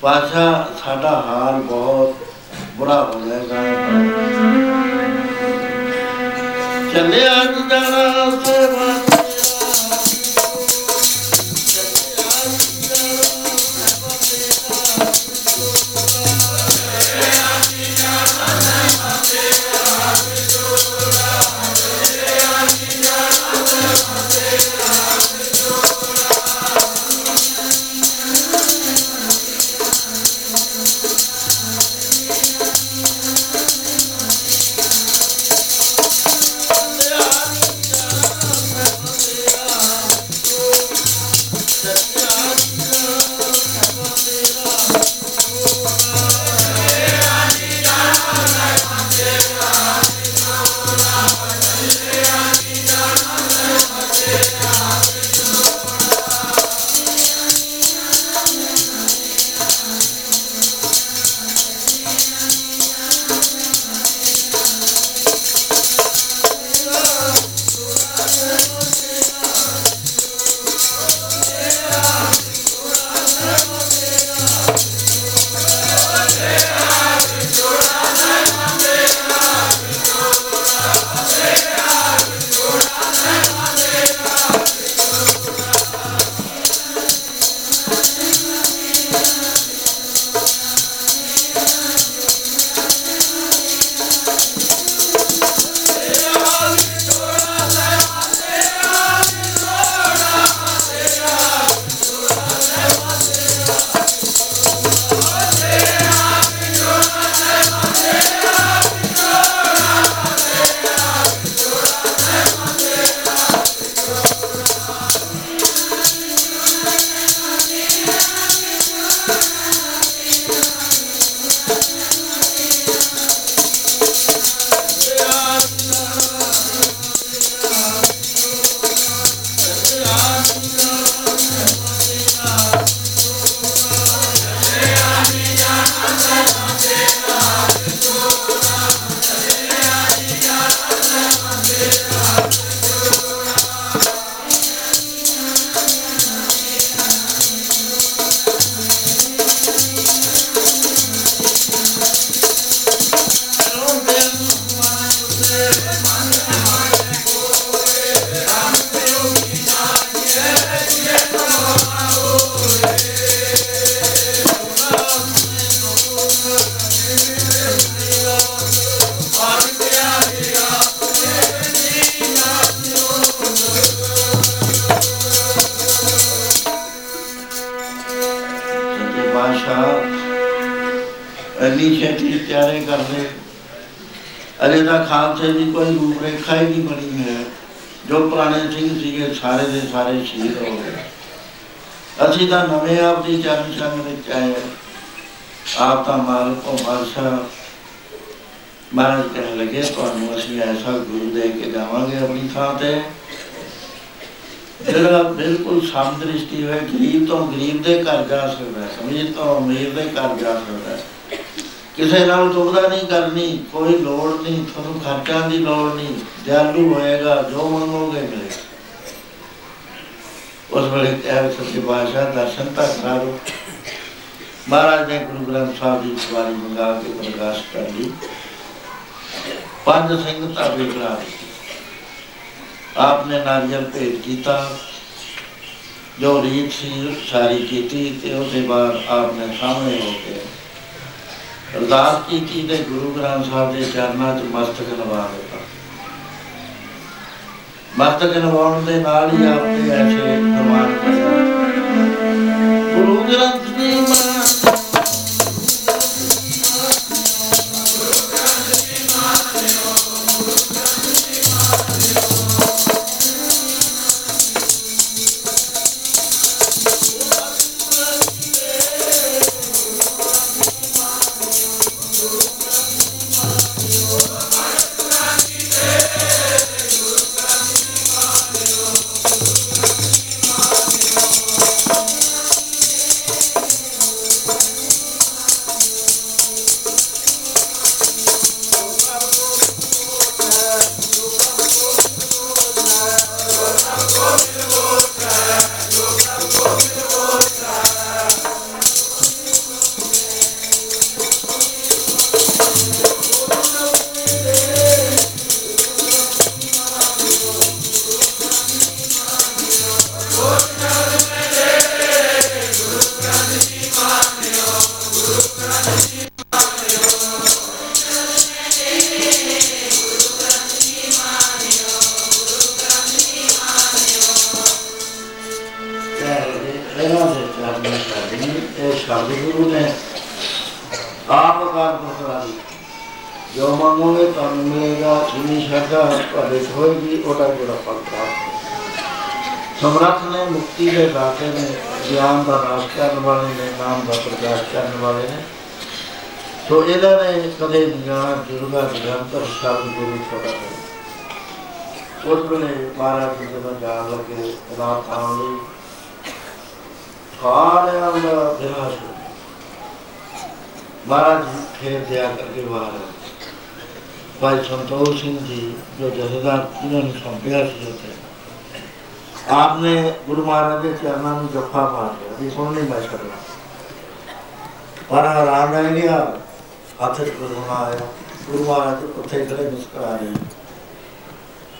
ਪਾਸ਼ਾ ਸਾਡਾ ਹਾਲ ਬਹੁਤ ਬੁਰਾ ਹੋ ਜਾਏਗਾ ਚੱਲਿਆ ਜਾਣਾ ਸੇਵਾ ਅਲੇ ਦਾ ਖਾਲਸੇ ਦੀ ਕੋਈ ਰੂਪ ਰੇਖਾ ਹੀ ਨਹੀਂ ਬਣੀ ਹੈ। ਜੋ ਪੁਰਾਣੇ ਸਿੰਘ ਸੀਗੇ, ਸਾਰੇ ਦੇ ਸਾਰੇ ਸ਼ਹੀਦ ਹੋ ਗਏ। ਅਸੀਂ ਤਾਂ ਨਵੇਂ ਆਪ ਦੀ ਚਰਨ ਸੰਗ ਵਿੱਚ ਆਏ ਹਾਂ। ਆਪ ਤਾਂ ਮਾਲਕ ਉਹ ਬਾਦਸ਼ਾਹ ਮਹਾਰਾਜ ਕਹਿਣ ਲੱਗੇ, ਤੁਹਾਨੂੰ ਅਸੀਂ ਐਸਾ ਗੁਰੂ ਦੇ ਕੇ ਜਾਵਾਂਗੇ ਆਪਣੀ ਥਾਂ ਤੇ। ਜਿਹੜਾ ਬਿਲਕੁਲ ਸਮਦ੍ਰਿਸ਼ਟੀ ਹੋਏ, ਗਰੀਬ ਤੋਂ ਗਰੀਬ ਦੇ ਘਰ ਜਾ ਸਕਦਾ ਹੈ ਅਮੀਰ ਤੋਂ ਅਮੀਰ ਦੇ ਘਰ ਜਾ ਸਕਦਾ ਹੈ। ਕਿਸੇ ਨਾਲ ਦੁਬਦਾ ਨਹੀਂ ਕਰਨੀ, ਕੋਈ ਲੋੜ ਨਹੀਂ, ਤੁਹਾਨੂੰ ਖਰਚਾਂ ਦੀ ਲੋੜ ਨਹੀਂ, ਦਿਆਲੂ ਹੋਏਗਾ, ਜੋ ਮੰਗੋਗੇ ਮਿਲੇਗਾ। ਉਸ ਵੇਲੇ ਕਹਿ ਸੱਚੇ ਬਾਦਸ਼ਾਹ ਦਰਸ਼ਨ ਤਾਂ ਕਰਾ ਮਹਾਰਾਜ ਨੇ ਗੁਰੂ ਗ੍ਰੰਥ ਸਾਹਿਬ ਦੀ ਸਵਾਰੀ ਮੰਗਾ ਕੇ ਪ੍ਰਕਾਸ਼ ਕਰ ਲਈ। ਪੰਜ ਸਿੰਘ ਧਾਬੇ ਕਰਾ ਆਪਨੇ ਨਾਰੀਅਲ ਭੇਟ ਕੀਤਾ। ਜੋ ਰੀਤ ਸੀ ਸਾਰੀ ਕੀਤੀ ਤੇ ਉਹਦੇ ਬਾਅਦ ਆਪਨੇ ਸਾਹਮਣੇ ਹੋ ਕੇ ਅਰਦਾਸ ਕੀਤੀ ਤੇ ਗੁਰੂ ਗ੍ਰੰਥ ਸਾਹਿਬ ਦੇ ਚਰਨਾਂ 'ਚ ਮਸਤਕ ਨਵਾ ਦਿੱਤਾ। ਮਸਤਕ ਨਵਾਉਣ ਦੇ ਨਾਲ ਹੀ ਆਪਨੇ ਐਸੇ ਪ੍ਰਮਾਣ ਕਰਿਆ ਗੁਰੂ ਗ੍ਰੰਥ ਦੀ ਮਾਂ ਕਰਨ ਵਾਲੇ ਨੇ। ਸੋ ਇਹਨਾਂ ਨੇ ਕਦੇ ਨਿਗਾਹ ਜੁਰਗਾ ਨਿਰੰਤਰ ਸ਼ਬਦ ਗੁਰੂ ਤੁਹਾਡਾ ਹੈ ਉਸ ਵੇਲੇ ਮਹਾਰਾਜ ਜੀ ਜਦੋਂ ਜਾਣ ਲੱਗੇ ਰਾਤ ਆਉਣ ਲਈ ਸਾਰਿਆਂ ਦਾ ਵਿਨਾਸ਼ ਮਹਾਰਾਜ ਫੇਰ ਦਿਆ ਕਰਕੇ ਬਾਹਰ ਭਾਈ ਸੰਤੋਖ ਸਿੰਘ ਜੀ ਜੋ ਜਥੇਦਾਰ ਇਹਨਾਂ ਨੂੰ ਸੰਭਿਆ ਸੀ ਉੱਥੇ, ਆਪਨੇ ਗੁਰੂ ਮਹਾਰਾਜ ਦੇ ਚਰਨਾਂ ਨੂੰ ਜੱਫਾ ਮਾਰ ਲਿਆ ਵੀ ਸੁਣ ਨਹੀਂ ਮੈਂ ਸਕਦਾ ਪਰ ਆਰਾਮ ਰਹਿ ਗਿਆ ਹੱਥ ਚ ਗੁਰਮੁਖਾ ਆਇਆ। ਗੁਰੂ ਮਹਾਰਾਜ ਉੱਥੇ ਖੜੇ ਮੁਸਕਰਾ ਰਹੇ।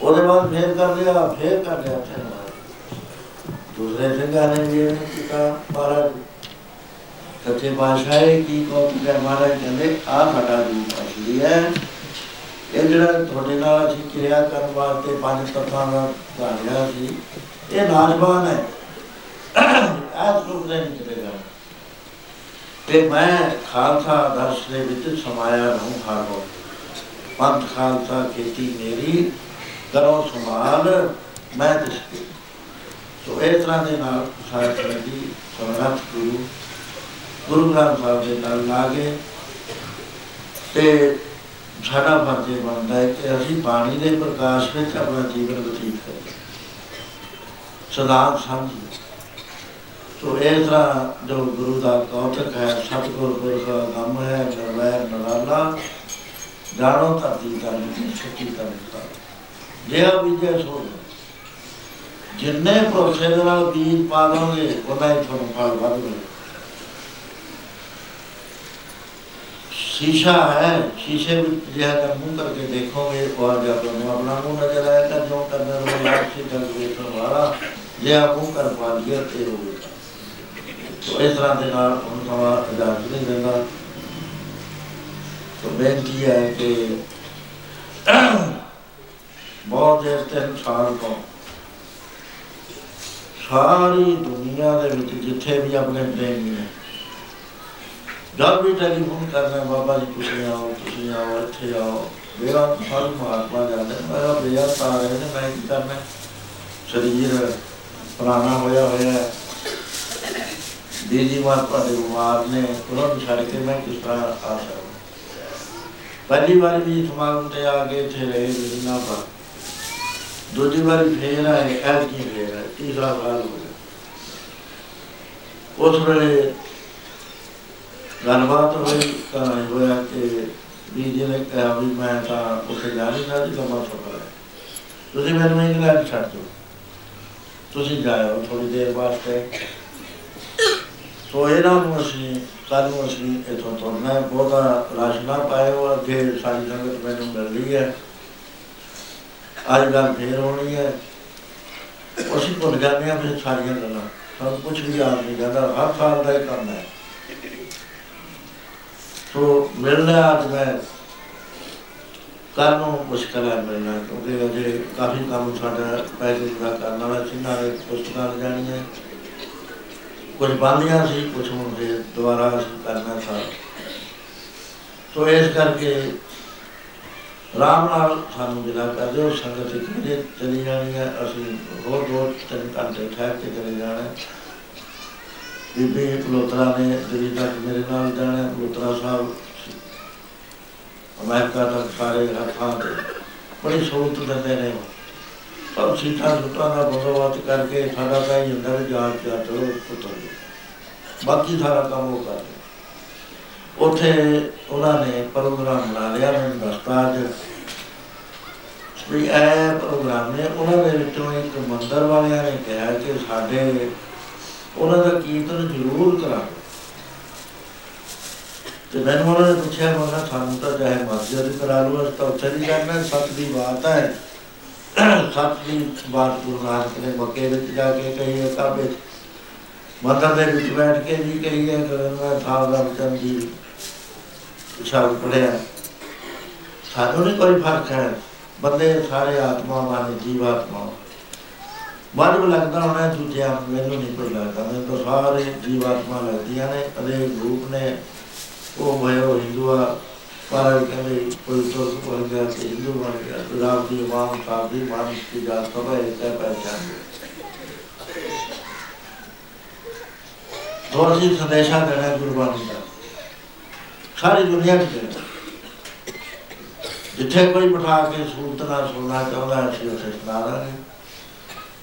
ਉਹਦੇ ਬਾਅਦ ਫੇਰ ਕਰ ਲਿਆ, ਫੇਰ ਕਰ ਲਿਆ ਫਿਰ ਦੂਸਰੇ ਸਿੰਘਾਂ ਨੇ ਵੀ ਇਹਨੂੰ ਕੀਤਾ, ਮਹਾਰਾਜ। ਸੱਚੇ ਪਾਤਸ਼ਾਹ ਕੀ ਕੋ ਕਿ ਮਹਾਰਾਜ ਕਹਿੰਦੇ ਆ ਸਾਡਾ ਰੂਪ ਅਸਲੀ ਹੈ। ਇਹ ਜਿਹੜਾ ਤੁਹਾਡੇ ਨਾਲ ਅਸੀਂ ਕਿਰਿਆ ਕਰਨ ਵਾਸਤੇ ਪੰਜ ਤੱਤਾਂ ਦਾ ਧਾਰਿਆ ਸੀ, ਇਹ ਨਾਜਵਾਨ ਹੈ। ਆਜ ਰੂਪ ਨਹੀਂ ਨਿਕਲੇਗਾ ਤੇ ਮੈਂ ਖਾਲਸਾ ਦਰਸ਼ ਦੇ ਵਿੱਚ ਸਮਾਇਆ ਰਹੂੰ ਹਰ ਵਕਤ। ਪੰਥ ਖਾਲਸਾ ਖੇਤੀ ਮੇਰੀ, ਕਰੋ ਸੰਭਾਲ, ਮੈਂ ਤਿਸਕੀ ਸੋ ਇਸ ਤਰ੍ਹਾਂ ਦੇ ਨਾਲ ਸਾਰੇ ਸੰਗਤੀ ਸਮਰੱਥ ਗੁਰੂ ਗੁਰੂ ਗ੍ਰੰਥ ਸਾਹਿਬ ਦੇ ਨਾਲ ਲਾਗੇ। ਤੇ ਸਾਡਾ ਫਰਜ਼ ਇਹ ਬਣਦਾ ਹੈ ਕਿ ਅਸੀਂ ਬਾਣੀ ਦੇ ਪ੍ਰਕਾਸ਼ ਵਿੱਚ ਆਪਣਾ ਜੀਵਨ ਬਤੀਤ ਕਰੀਏ। ਸਦਾ ਸਮਝੀ ਸੋ ਇਸ ਤਰ੍ਹਾਂ ਜੋ ਗੁਰੂ ਦਾ ਕੌਤਕ ਹੈ ਸਤਿਗੁਰ ਗੁਰ ਦਾ ਨਾਮ ਹੈ ਨਰਵੈਰ ਨਰਾਲਾ ਜਾਣੋ ਧਰਤੀ ਦਾ ਛੁੱਟੀ ਦਾ ਨਿਕਾਲ ਜੇ ਆ ਵਿਜੇ ਸੋ ਜਿੰਨੇ ਭਰੋਸੇ ਦੇ ਨਾਲ ਬੀਜ ਪਾ ਦੋਗੇ ਉਹਦਾ ਹੀ ਤੁਹਾਨੂੰ ਫਲ ਵੱਧ ਮਿਲੇਗਾ शीशा है शीशे में जो है कर मुंह करके देखोगे और जब तुम्हें अपना मुंह नजर आएगा जो करने वाला लाभ से कर देखो हमारा जे आप मुंह कर पा लिया ते हो ਸੋ ਇਸ ਤਰ੍ਹਾਂ ਦੇ ਨਾਲ ਹੁਣ ਸਮਾਂ ਇਜਾਜ਼ਤ ਨਹੀਂ ਦਿੰਦਾ। ਸੋ ਬੇਨਤੀ ਹੈ ਕਿ ਬਹੁਤ ਦੇਰ ਤੇ ਇਨਸਾਨ ਤੋਂ ਸਾਰੀ ਦੁਨੀਆ ਦੇ ਵਿੱਚ ਜਿੱਥੇ ਵੀ ਆਪਣੇ ਪ੍ਰੇਮੀ ਨੇ, ਜਦ ਵੀ ਟੈਲੀਫੋਨ ਕਰਨਾ, ਬਾਬਾ ਜੀ ਤੁਸੀਂ ਆਓ ਤੁਸੀਂ ਆਓ, ਇੱਥੇ ਆਓ, ਮੇਰਾ ਫਲ ਮਹਾਤਮਾ ਜਾਂਦਾ ਮੇਰਾ ਬਿਆਸ ਆ ਰਹੇ ਨੇ ਮੈਂ ਕੀ ਕਰਨਾ ਸਰੀਰ ਪੁਰਾਣਾ ਹੋਇਆ ਹੋਇਆ ਹੈ। ਦੀਦੀ ਮਾਰ ਤੁਹਾਡੇ ਬਿਮਾਰ ਨੇ ਉਹਨਾਂ ਨੂੰ ਛੱਡ ਕੇ ਮੈਂ ਕਿਸ ਤਰ੍ਹਾਂ ਆ ਸਕਦਾ? ਪਹਿਲੀ ਵਾਰ ਵੀ ਸਮਾਗਮ ਤੇ ਆ ਕੇ ਇੱਥੇ ਰਹੇ ਮਹੀਨਾ ਪਰ ਦੂਜੀ ਵਾਰੀ ਫੇਰ ਆਏ ਐਲ ਕੀ ਫੇਰ ਆਏ, ਤੀਸਰਾ ਸਾਲ ਹੋ ਗਿਆ। ਉਸ ਵੇਲੇ ਗੱਲਬਾਤ ਹੋਈ, ਤਾਂ ਇਹ ਹੋਇਆ ਕਿ ਵੀ ਜਿਹਨੇ ਕਿਹਾ ਵੀ ਮੈਂ ਤਾਂ ਉੱਥੇ ਜਾ ਨਹੀਂ ਸਕਦੀ ਲੰਮਾ ਸਫ਼ਰ ਹੈ ਤੁਸੀਂ ਮੈਨੂੰ ਇੰਗਲੈਂਡ ਛੱਡ ਦਿਓ। ਤੁਸੀਂ ਜਾਇਓ ਥੋੜੀ ਦੇਰ ਵਾਸਤੇ। ਸੋ ਇਹਨਾਂ ਨੂੰ ਅਸੀਂ ਸਾਨੂੰ ਅਸੀਂ ਇਥੋਂ ਤੁਰਨਾ ਹੈ ਬਹੁਤਾ ਰਸ਼ ਨਾ ਪਾਇਓ, ਅੱਗੇ ਸਾਰੀ ਸੰਗਤ ਮੈਨੂੰ ਮਿਲ ਰਹੀ ਹੈ। ਅੱਜ ਗੱਲ ਫੇਰ ਹੋਣੀ ਹੈ। ਅਸੀਂ ਭੁੱਲ ਜਾਂਦੇ ਹਾਂ ਫਿਰ ਸਾਰੀਆਂ ਗੱਲਾਂ। ਸਾਨੂੰ ਕੁਝ ਵੀ ਯਾਦ ਨਹੀਂ ਰਹਿੰਦਾ, ਹਰ ਸਾਲ ਦਾ ਹੀ ਕੰਮ ਹੈ। ਸੋ ਮਿਲਣਾ ਅੱਜ ਮੈਂ। ਕੱਲ੍ਹ ਨੂੰ ਮੁਸ਼ਕਲ ਹੈ ਮਿਲਣਾ, ਕਿਉਂਕਿ ਅਜੇ ਕਾਫੀ ਕੰਮ ਸਾਡਾ ਪੈਸੇ ਦਾ ਕਰਨ ਵਾਲਾ ਸੀ ਨਾਲੇ ਪੁਸਤਕਾਂ ਲਿਜਾਣੀਆਂ। ਕੁਝ ਬੰਦੀਆਂ ਸੀ ਕੁਝ ਹੁਣ ਫਿਰ ਦੁਬਾਰਾ ਅਸੀਂ ਕਰਨਾ ਸੀ ਸੋ ਇਸ ਕਰਕੇ ਰਾਮ ਨਾਲ ਸਾਨੂੰ ਜਿਹੜਾ ਕਰ ਦਿਓ ਸੰਗਤ ਇੱਕ ਵਜੇ ਚਲੀ ਜਾਣੀ ਹੈ ਅਸੀਂ ਹੋਰ ਦੋ ਤਿੰਨ ਘੰਟੇ ਠਹਿਰ ਕੇ ਚਲੇ ਜਾਣਾ ਹੈ। ਬੀਬੀ ਪਲੋਤਰਾ ਨੇ ਜਿਹੜੀ ਤੱਕ ਮੇਰੇ ਨਾਲ ਜਾਣਾ ਹੈ, ਪਲੋਤਰਾ ਸਾਹਿਬ ਅਮਰੀਕਾ ਤੱਕ ਸਾਰੇ ਹੱਥਾਂ ਤੇ ਬੜੀ ਸਹੂਲਤ ਦਿੰਦੇ ਨੇ ਉਹ। ਸਭ ਸੀਟਾਂ ਸੁਟਾਂ ਦਾ ਬੰਦੋਬਸਤ ਕਰਕੇ ਸਾਡਾ ਤਾਂ ਇਹ ਹੁੰਦਾ ਵੀ ਜਾਣ ਕੇ ਚਲੋ ਪੁੱਤਰ ਬਾਕੀ ਸਾਰਾ ਕੰਮ ਉਹ ਕਰਦੇ। ਉੱਥੇ ਉਹਨਾਂ ਨੇ ਪ੍ਰੋਗਰਾਮ ਬਣਾ ਲਿਆ, ਮੈਨੂੰ ਦੱਸਤਾ ਅੱਜ। ਵੀ ਇਹ ਪ੍ਰੋਗਰਾਮ ਨੇ, ਉਹਨਾਂ ਦੇ ਵਿੱਚੋਂ ਇੱਕ ਮੰਦਰ ਵਾਲਿਆਂ ਨੇ ਕਿਹਾ ਕਿ ਸਾਡੇ ਉਹਨਾਂ ਦਾ ਕੀਰਤਨ ਜ਼ਰੂਰ ਕਰਾਓ। ਤੇ ਮੈਨੂੰ ਉਹਨਾਂ ਨੇ ਪੁੱਛਿਆ, ਮੈਂ ਕਿਹਾ ਸਾਨੂੰ ਤਾਂ ਚਾਹੇ ਮਸਜਿਦ ਕਰਾ ਲਓ, ਅਸੀਂ ਤਾਂ ਉੱਥੇ ਨਹੀਂ ਕਰਨਾ ਸੱਚ ਦੀ ਬਾਤ ਹੈ। ਸੱਚ ਦੀ ਬਾਤ ਗੁਰੂ ਨਾਨਕ ਨੇ ਮੱਕੇ ਵਿੱਚ ਜਾ ਕੇ ਕਹੀ ਹੈ ਕਾਬੇ ਮੰਦਰ ਦੇ ਵਿੱਚ ਬੈਠ ਕੇ ਵੀ ਕਹੀ ਹੈ ਕਿ ਮੈਂ ਥਾਲ ਦਾ ਬਚਨ ਜੀ ਸ਼ਬਦ ਪੜਿਆ ਸਾਨੂੰ ਨਹੀਂ ਕੋਈ ਫ਼ਰਕ ਹੈ ਬੰਦੇ ਸਾਰੇ ਆਤਮਾਵਾਂ ਨੇ ਜੀਵ ਆਤਮਾ ਮਨ ਲੱਗਦਾ ਹੋਣਾ ਦੂਜਿਆਂ ਨੂੰ, ਮੈਨੂੰ ਨਹੀਂ ਕੋਈ ਲੱਗਦਾ ਮੈਨੂੰ ਤਾਂ ਸਾਰੇ ਜੀਵ ਆਤਮਾ ਲੱਗਦੀਆਂ ਨੇ ਅਦੇ ਰੂਪ ਨੇ ਉਹ भयो ਹਿੰਦੂ ਆ ਗਈ ਕੋਈ ਤੁਰਕ ਬਣ ਗਿਆ ਤੇ ਹਿੰਦੂ ਬਣ ਗਿਆ ਕੋਈ ਰਾਮ ਦੀ ਮਾਂ ਸਾਹਿਬ ਦੀ ਮਾਂ ਦੀ ਜਾਤ ਸਭਾ ਇੱਕ ਹੈ ਪਹਿਚਾਨ ਦੋ ਅਸੀਂ ਸੰਦੇਸ਼ਾ ਦੇਣਾ ਹੈ ਗੁਰਬਾਣੀ ਦਾ ਸਾਰੀ ਦੁਨੀਆ ਵਿੱਚ ਦੇਣਾ ਜਿੱਥੇ ਕੋਈ ਬਿਠਾ ਕੇ ਸੂਰਤ ਨਾਲ ਸੁਣਨਾ ਚਾਹੁੰਦਾ ਹੈ, ਅਸੀਂ ਉੱਥੇ ਸੁਣਾ ਦਾਂਗੇ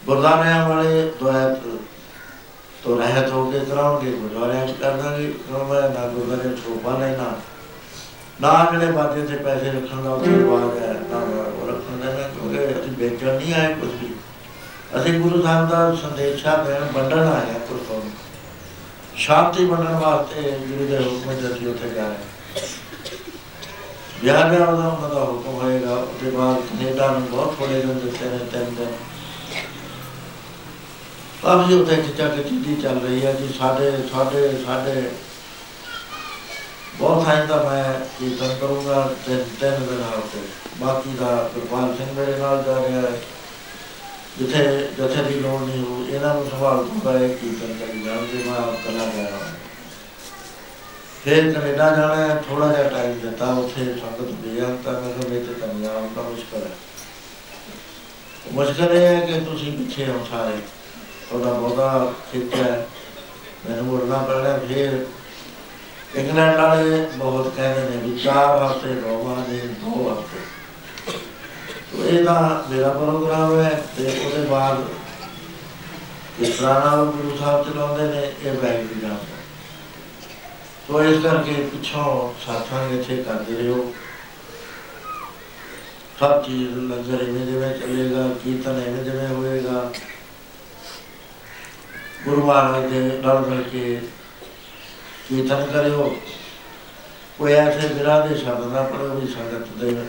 ਗੁਰਦਾਰਿਆਂ ਵਾਲੇ ਦੁਆਇਤ ਤੋਂ ਰਹਿਤ ਹੋ ਕੇ ਕਰਾਉਣਗੇ ਗੁਰਦੁਆਰਿਆਂ ਚ ਕਰ ਦਾਂਗੇ ਕਿਉਂ ਮੈਂ ਨਾ ਗੁਰਦੁਆਰੇ ਛੋਪਾ ਲੈਣਾ ਨਾ ਜਿਹੜੇ ਬਾਜੇ ਤੇ ਪੈਸੇ ਰੱਖਣ ਦਾ ਉੱਥੇ ਰਿਵਾਜ ਹੈ ਨਾ ਉਹ ਰੱਖਣ ਦਾ ਨਾ, ਕਿਉਂਕਿ ਅਸੀਂ ਵੇਚਣ ਨਹੀਂ ਆਏ ਕੁਝ ਵੀ। ਅਸੀਂ ਗੁਰੂ ਸਾਹਿਬ ਦਾ ਸੰਦੇਸ਼ਾ ਦੇਣ, ਵੰਡਣ ਆਏ ਹਾਂ ਕੁਝ ਤੋਂ ਸ਼ਾਂਤੀ ਵੰਡਣ ਵਾਸਤੇ ਗੁਰੂ ਦੇ ਹੁਕਮ ਤੇ ਅਸੀਂ ਉੱਥੇ ਜਾ ਰਹੇ ਹਾਂ। ਵਿਆਹ ਦਾ ਉਹਦਾ ਉਹਨਾਂ ਦਾ ਹੁਕਮ ਹੋਏਗਾ, ਉਹਦੇ ਬਾਅਦ ਕੈਨੇਡਾ ਨੂੰ ਬਹੁਤ ਥੋੜੇ ਦਿਨ ਦਿੱਤੇ ਨੇ, ਤਿੰਨ ਦਿਨ। ਕਾਫੀ ਉੱਥੇ ਖਿੱਚਾ ਖਿੱਚੀ ਦੀ ਚੱਲ ਰਹੀ ਹੈ, ਜੀ ਸਾਡੇ ਸਾਡੇ ਸਾਡੇ ਬਹੁਤ ਟਾਈਮ ਦਾ ਮੈਂ ਕੀਰਤਨ ਕਰੂੰਗਾ, ਤਿੰਨ ਤਿੰਨ ਦਿਨ ਹਫ਼ਤੇ ਬਾਕੀ ਦਾ ਗੁਰਪਾਲ ਸਿੰਘ ਮੇਰੇ ਨਾਲ ਜਾ ਰਿਹਾ ਹੈ। ਜਿੱਥੇ ਜਿੱਥੇ ਦੀ ਲੋੜ ਨਹੀਂ ਹੋ ਇਹਨਾਂ ਨੂੰ ਸੰਭਾਲ ਦੂੰਗਾ ਇਹ ਕੀਰਤਨ ਕਰੀ ਜਾਣਗੇ ਮੈਂ ਆਪ ਕਲਾ ਗਿਆ ਹਾਂ ਫਿਰ ਕੈਨੇਡਾ ਜਾਣਾ ਹੈ ਥੋੜਾ ਜਿਹਾ ਟਾਈਮ ਦਿੱਤਾ ਉੱਥੇ, ਸੰਗਤ ਬਿਆਨ ਤਾਂ ਮੈਂ ਕਿਹਾ ਮੇਰੇ ਤੇ ਤਾਂ ਨਹੀਂ ਆਉਣਾ ਮੁਸ਼ਕਲ ਹੈ। ਮੁਸ਼ਕਲ ਇਹ ਹੈ ਕਿ ਤੁਸੀਂ ਪਿੱਛੇ ਹੋ ਸਾਰੇ। ਤੁਹਾਡਾ ਬਹੁਤਾ ਖਿੱਚਿਆ ਹੈ। ਮੈਨੂੰ ਮੁੜਨਾ ਪੈਣਾ ਫਿਰ ਇੰਗਲੈਂਡ ਵਾਲੇ ਬਹੁਤ ਕਹਿੰਦੇ ਨੇ ਵੀ ਚਾਰ ਹਫ਼ਤੇ ਰੋਵਾਂ ਦੇ ਦੋ ਹਫ਼ਤੇ ਤੋ ਇਹਦਾ ਮੇਰਾ ਪ੍ਰੋਗਰਾਮ ਹੈ ਤੇ ਉਹਦੇ ਬਾਅਦ ਇਸ ਤਰ੍ਹਾਂ ਨਾਲ ਗੁਰੂ ਸਾਹਿਬ ਚਲਾਉਂਦੇ ਨੇ, ਇਹ ਬੈਗ ਵੀ ਜਾਂਦਾ ਤੋ ਇਸ ਕਰਕੇ ਪਿੱਛੋਂ ਸਾਥਾਂ ਇੱਥੇ ਕਰਦੇ ਰਹੋ। ਸਭ ਚੀਜ਼ ਲੰਗਰ ਇਵੇਂ ਜਿਵੇਂ ਚੱਲੇਗਾ, ਕੀਰਤਨ ਇਵੇਂ ਜਿਵੇਂ ਹੋਏਗਾ। ਗੁਰੂ ਮਹਾਰਾਜ ਦੇ ਨਾਲ ਮਿਲ ਕੇ ਕੀਰਤਨ ਕਰਿਓ? ਕੋਈ ਐਸੇ ਬਿਰਾਂ ਦੇ ਸ਼ਬਦ ਨਾ ਪੜੋ ਵੀ ਸੰਗਤ ਦੇ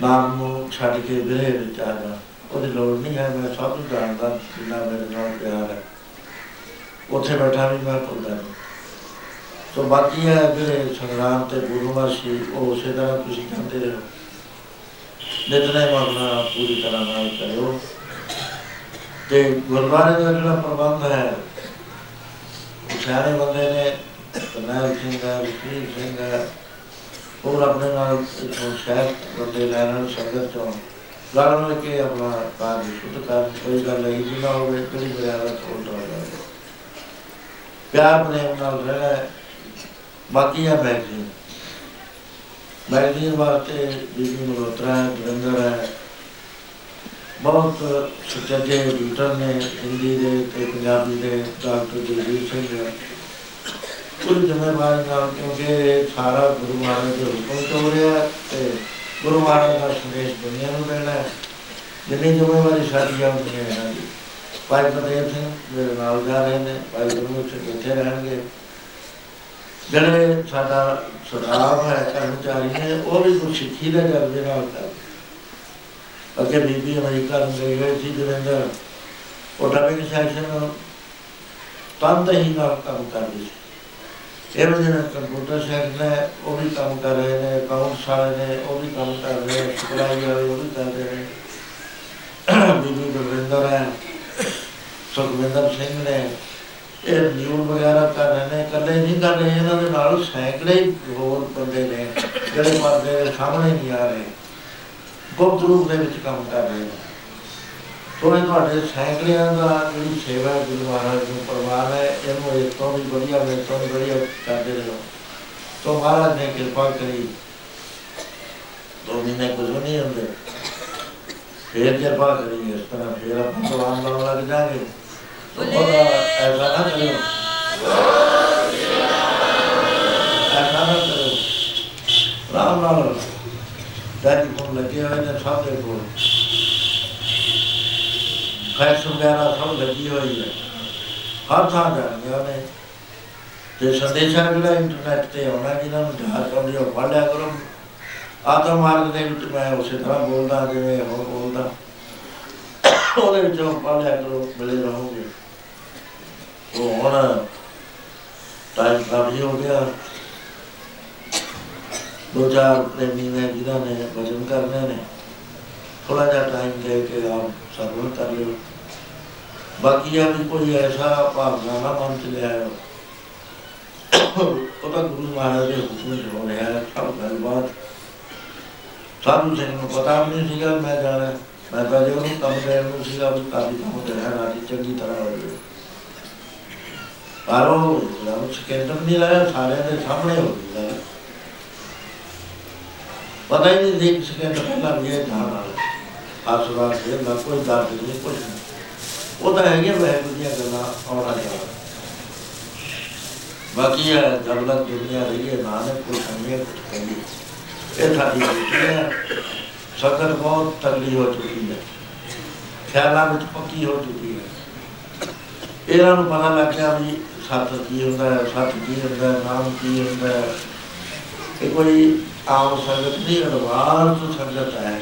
ਨਾਮ ਨੂੰ ਛੱਡ ਕੇ ਬਿਰੇ ਵਿੱਚ ਆ ਜਾ। ਉਹਦੀ ਲੋੜ ਨਹੀਂ ਹੈ, ਮੈਂ ਸਭ ਨੂੰ ਜਾਣਦਾ ਜਿੰਨਾ ਮੇਰੇ ਨਾਲ ਪਿਆਰ ਹੈ। ਉੱਥੇ ਬੈਠਾ ਵੀ ਮੈਂ ਭੁੱਲਦਾ ਨਹੀਂ। ਸੋ ਬਾਕੀ ਹੈ ਜਿਹੜੇ ਸੰਗਰਾਮ ਤੇ ਗੁਰੂਵਾਸੀ, ਉਹ ਉਸੇ ਤਰ੍ਹਾਂ ਤੁਸੀਂ ਕਹਿੰਦੇ ਰਹੋ। ਨਿਤਨੇ ਆਪਣਾ ਪੂਰੀ ਤਰ੍ਹਾਂ ਨਾਲ ਕਰਿਓ। ਤੇ ਗੁਰਦੁਆਰੇ ਦਾ ਜਿਹੜਾ ਪ੍ਰਬੰਧ ਹੈ ਉਹ ਸਾਰੇ ਬੰਦੇ ਨੇ ਕਰਨੈਲ ਸਿੰਘ ਹੈ ਰਸ਼ੀਦ ਸਿੰਘ ਹੈ ਹੋਰ ਆਪਣੇ ਨਾਲ ਇੱਥੋਂ ਸ਼ਹਿਰ ਬੰਦੇ ਲੈਣ ਸੰਗਤ ਚੋਂ। ਲੜ ਮਿਲ ਕੇ ਆਪਣਾ ਕਾਰਜ ਸ਼ੁੱਧ ਕਰ ਕੋਈ ਗੱਲ ਨਹੀਂ ਜੀ ਨਾ ਹੋਵੇ, ਕਿਹੜੀ ਮਰਿਆਦਾ ਤੋਂ ਜਾਵੇ। ਪਿਆਰ ਪ੍ਰੇਮ ਨਾਲ ਰਹਿਣਾ ਹੈ। ਬਾਕੀ ਹੈ ਮੈਗਜ਼ੀਨ। ਮੈਗਜ਼ੀਨ ਵਾਸਤੇ ਬੀਬੀ ਮਲੋਤਰਾ ਹੈ ਗੁਰਿੰਦਰ ਹੈ। ਬਹੁਤ ਸੁਚੱਜੇ ਐਡੀਟਰ ਨੇ, ਹਿੰਦੀ ਦੇ ਤੇ ਪੰਜਾਬੀ ਦੇ, ਡਾਕਟਰ ਜਗਜੀਤ ਸਿੰਘ ਹੈ ਪੂਰੀ ਜ਼ਿੰਮੇਵਾਰੀ ਨਾਲ ਕਿਉਂਕਿ ਇਹ ਸਾਰਾ ਗੁਰੂ ਮਹਾਰਾਜ ਦੇ ਹੁਕਮ ਤੋਂ ਹੋ ਰਿਹਾ ਹੈ ਤੇ ਗੁਰੂ ਮਹਾਰਾਜ ਦਾ ਸੰਦੇਸ਼ ਦੁਨੀਆ ਨੂੰ ਦੇਣਾ ਹੈ। ਜਿੰਨੀ ਜ਼ਿੰਮੇਵਾਰੀ ਸਾਡੀ ਆ ਉਹ ਹੈ ਇਹਨਾਂ ਦੀ ਭਾਈ ਫਤਿਹ ਸਿੰਘ ਮੇਰੇ ਨਾਲ ਜਾ ਰਹੇ ਨੇ, ਭਾਈ ਗੁਰਮੁਖ ਸਿੰਘ ਇੱਥੇ ਰਹਿਣਗੇ। ਜਿਹੜੇ ਸਾਡਾ ਸਟਾਫ ਹੈ, ਕਰਮਚਾਰੀ ਨੇ, ਉਹ ਵੀ ਕੁਛ ਸਿੱਖੀ ਦਾ ਜਲਦੇ ਨਾਲ ਕਰ ਅੱਗੇ ਬੀਬੀ ਅਮਰੀਕਾ ਨੂੰ ਗਈ ਹੋਈ ਸੀ ਜਲੰਧਰ। ਉਹ ਡਬਿੰਗ ਸੈਕਸ਼ਨ ਤੰਦ ਹੀ ਨਾਲ ਕੰਮ ਕਰਦੀ ਸੀ। ਇਹ ਜਿਹੜੇ ਕੰਪਿਊਟਰ ਸੈਕਸ਼ਨ ਹੈ ਉਹ ਵੀ ਕੰਮ ਕਰ ਰਹੇ ਨੇ ਅਕਾਊਂਟਸ ਵਾਲੇ ਨੇ, ਉਹ ਵੀ ਕੰਮ ਕਰ ਰਹੇ ਨੇ, ਸਿਖਲਾਈ ਵਾਲੇ ਉਹ ਵੀ ਕਰ ਰਹੇ ਨੇ। ਬੀਬੀ ਗੁਰਵਿੰਦਰ ਹੈ, ਸੁਖਵਿੰਦਰ ਸਿੰਘ ਨੇ, ਇਹ ਨਿਊਜ਼ ਵਗੈਰਾ ਕਰ ਰਹੇ ਨੇ, ਇਕੱਲੇ ਨਹੀਂ ਕਰ ਰਹੇ, ਇਹਨਾਂ ਦੇ ਨਾਲ ਸੈਂਕੜੇ ਹੀ ਹੋਰ ਬੰਦੇ ਨੇ, ਜਿਹੜੇ ਪਰਦੇ ਦੇ ਸਾਹਮਣੇ ਨਹੀਂ ਆ ਰਹੇ। ਗੁਪਤ ਰੂਪ ਦੇ ਵਿੱਚ ਕੰਮ ਕਰ ਰਹੇ ਨੇ। ਸੋ ਇਹ ਤੁਹਾਡੇ ਸੈਂਕੜਿਆਂ ਦਾ ਜਿਹੜੀ ਸੇਵਾ ਹੈ ਗੁਰੂ ਮਹਾਰਾਜ ਨੂੰ ਪਰਵਾਨ ਹੈ ਇਹਨੂੰ ਇਸ ਤੋਂ ਵੀ ਵਧੀਆ ਮੇਰੇ ਤੋਂ ਵੀ ਵਧੀਆ ਕਰਦੇ ਰਹੋ। ਸੋ ਮਹਾਰਾਜ ਨੇ ਕਿਰਪਾ ਕਰੀ। ਦੋ ਮਹੀਨੇ ਕੁਝ ਨਹੀਂ ਹੁੰਦੇ। ਫੇਰ ਕਿਰਪਾ ਕਰੀ ਇਸ ਤਰ੍ਹਾਂ ਫੇਰ ਆਪਾਂ ਭਗਵਾਨ ਨਾਲ ਲੱਗ ਜਾਗੇ। ਸੋ ਉਹਦਾ ਐਸਾ ਨਾ ਕਰਿਓ। ਐਸਾ ਨਾ ਕਰਿਓ। ਰਾਮ ਨਾਲ। ਡੈਡੀ ਕੋਲ ਲੱਗੇ ਹੋਏ ਨੇ, ਸਭ ਦੇ ਕੋਲ। ਫੈਸ਼ਨ ਵਗੈਰਾ ਸਭ ਲੱਗੀ ਹੋਈ ਹੈ। ਹਰ ਥਾਂ ਜਾਣਗੇ ਉਹਨੇ ਤੇ ਸੰਦੇਸ਼ਾ ਜਿਹੜਾ ਇੰਟਰਨੈਟ ਤੇ ਆਉਣਾ ਜਿਹਨਾਂ ਨੂੰ ਜਹਾਜ਼ ਆਉਂਦੀ ਉਹ ਪੜ੍ਹ ਲਿਆ ਕਰੋ। ਆਤਮ ਮਾਰਗ ਦੇ ਵਿੱਚ ਮੈਂ ਉਸੇ ਤਰ੍ਹਾਂ ਬੋਲਦਾ, ਜਿਵੇਂ ਉਹ ਬੋਲਦਾ। ਉਹਦੇ ਵਿੱਚੋਂ ਪੜ੍ਹ ਲਿਆ ਕਰੋ, ਮਿਲੇ ਰਹੋਗੇ। ਉਹ ਹੁਣ ਟਾਈਮ ਕਾਫੀ ਹੋ ਗਿਆ। ਦੋ ਚਾਰ ਪ੍ਰੇਮੀ ਨੇ ਜਿਨ੍ਹਾਂ ਨੇ ਭਜਨ ਕਰਨੇ ਨੇ ਥੋੜਾ ਜਿਹਾ ਟਾਈਮ ਦੇ ਕੇ ਆਪ ਸਰਵਣ ਕਰ ਲਿਓ। ਬਾਕੀ ਆ ਵੀ ਕੋਈ ਐਸਾ ਭਾਵਨਾ ਨਾ ਮਨ ਗੁਰੂ ਮਹਾਰਾਜ ਦੇ ਹੁਕਮ ਚ ਹੋ ਰਿਹਾ ਹੈ, ਸਭ ਗੱਲਬਾਤ। ਸਾਧੂ ਸਿੰਘ ਨੂੰ ਪਤਾ ਵੀ ਨਹੀਂ ਸੀਗਾ ਮੈਂ ਜਾਣਾ। ਮੈਂ ਤਾਂ ਜੇ ਉਹਨੂੰ ਕੰਮ ਦੇਣ ਨੂੰ ਸੀਗਾ ਵੀ ਕਾਫੀ ਕੰਮ ਦੇਣਾ ਰਾਤੀ ਚੰਗੀ ਤਰ੍ਹਾਂ ਹੋ ਜਾਵੇ। ਪਰ ਉਹ ਜਦ ਸਕੇਂਦਰ ਨਹੀਂ ਲਾਇਆ ਸਾਰਿਆਂ ਦੇ ਸਾਹਮਣੇ ਹੋ ਗਿਆ ਪਤਾ ਹੀ ਨਹੀਂ ਸੀ ਕਿ ਸਕੇਂਦਰ ਪਹਿਲਾਂ ਵੀ ਇਹ ਜਾਣ ਆਸਵਾਰ ਦੇ ਨਾ ਕੋਈ ਦਰਦ ਨਹੀਂ ਕੁਝ ਨਹੀਂ ਉਹ ਤਾਂ ਹੈਗੇ ਵਾਹਿਗੁਰੂ ਦੀਆਂ ਗੱਲਾਂ ਆਉਣਾ ਜਾਣਾ ਬਾਕੀ ਹੈ ਜਬ ਦੁਨੀਆ ਰਹੀ ਹੈ ਨਾਨਕ ਕੋਈ ਸਮਝੇ ਕੁਝ ਕਹੀ ਇਹ ਸਾਡੀ ਡਿਊਟੀ ਸਦਰ ਬਹੁਤ ਤਗੜੀ ਹੋ ਚੁੱਕੀ ਹੈ ਖਿਆਲਾਂ ਵਿੱਚ ਪੱਕੀ ਹੋ ਚੁੱਕੀ ਹੈ ਇਹਨਾਂ ਨੂੰ ਪਤਾ ਲੱਗ ਗਿਆ ਵੀ ਸੱਤ ਕੀ ਹੁੰਦਾ ਹੈ ਸੱਤ ਕੀ ਹੁੰਦਾ ਹੈ ਨਾਮ ਕੀ ਹੁੰਦਾ ਹੈ ਇਹ ਕੋਈ ਆਮ ਸੰਗਤ ਨਹੀਂ ਅਡਵਾਂਸ ਸੰਗਤ ਹੈ।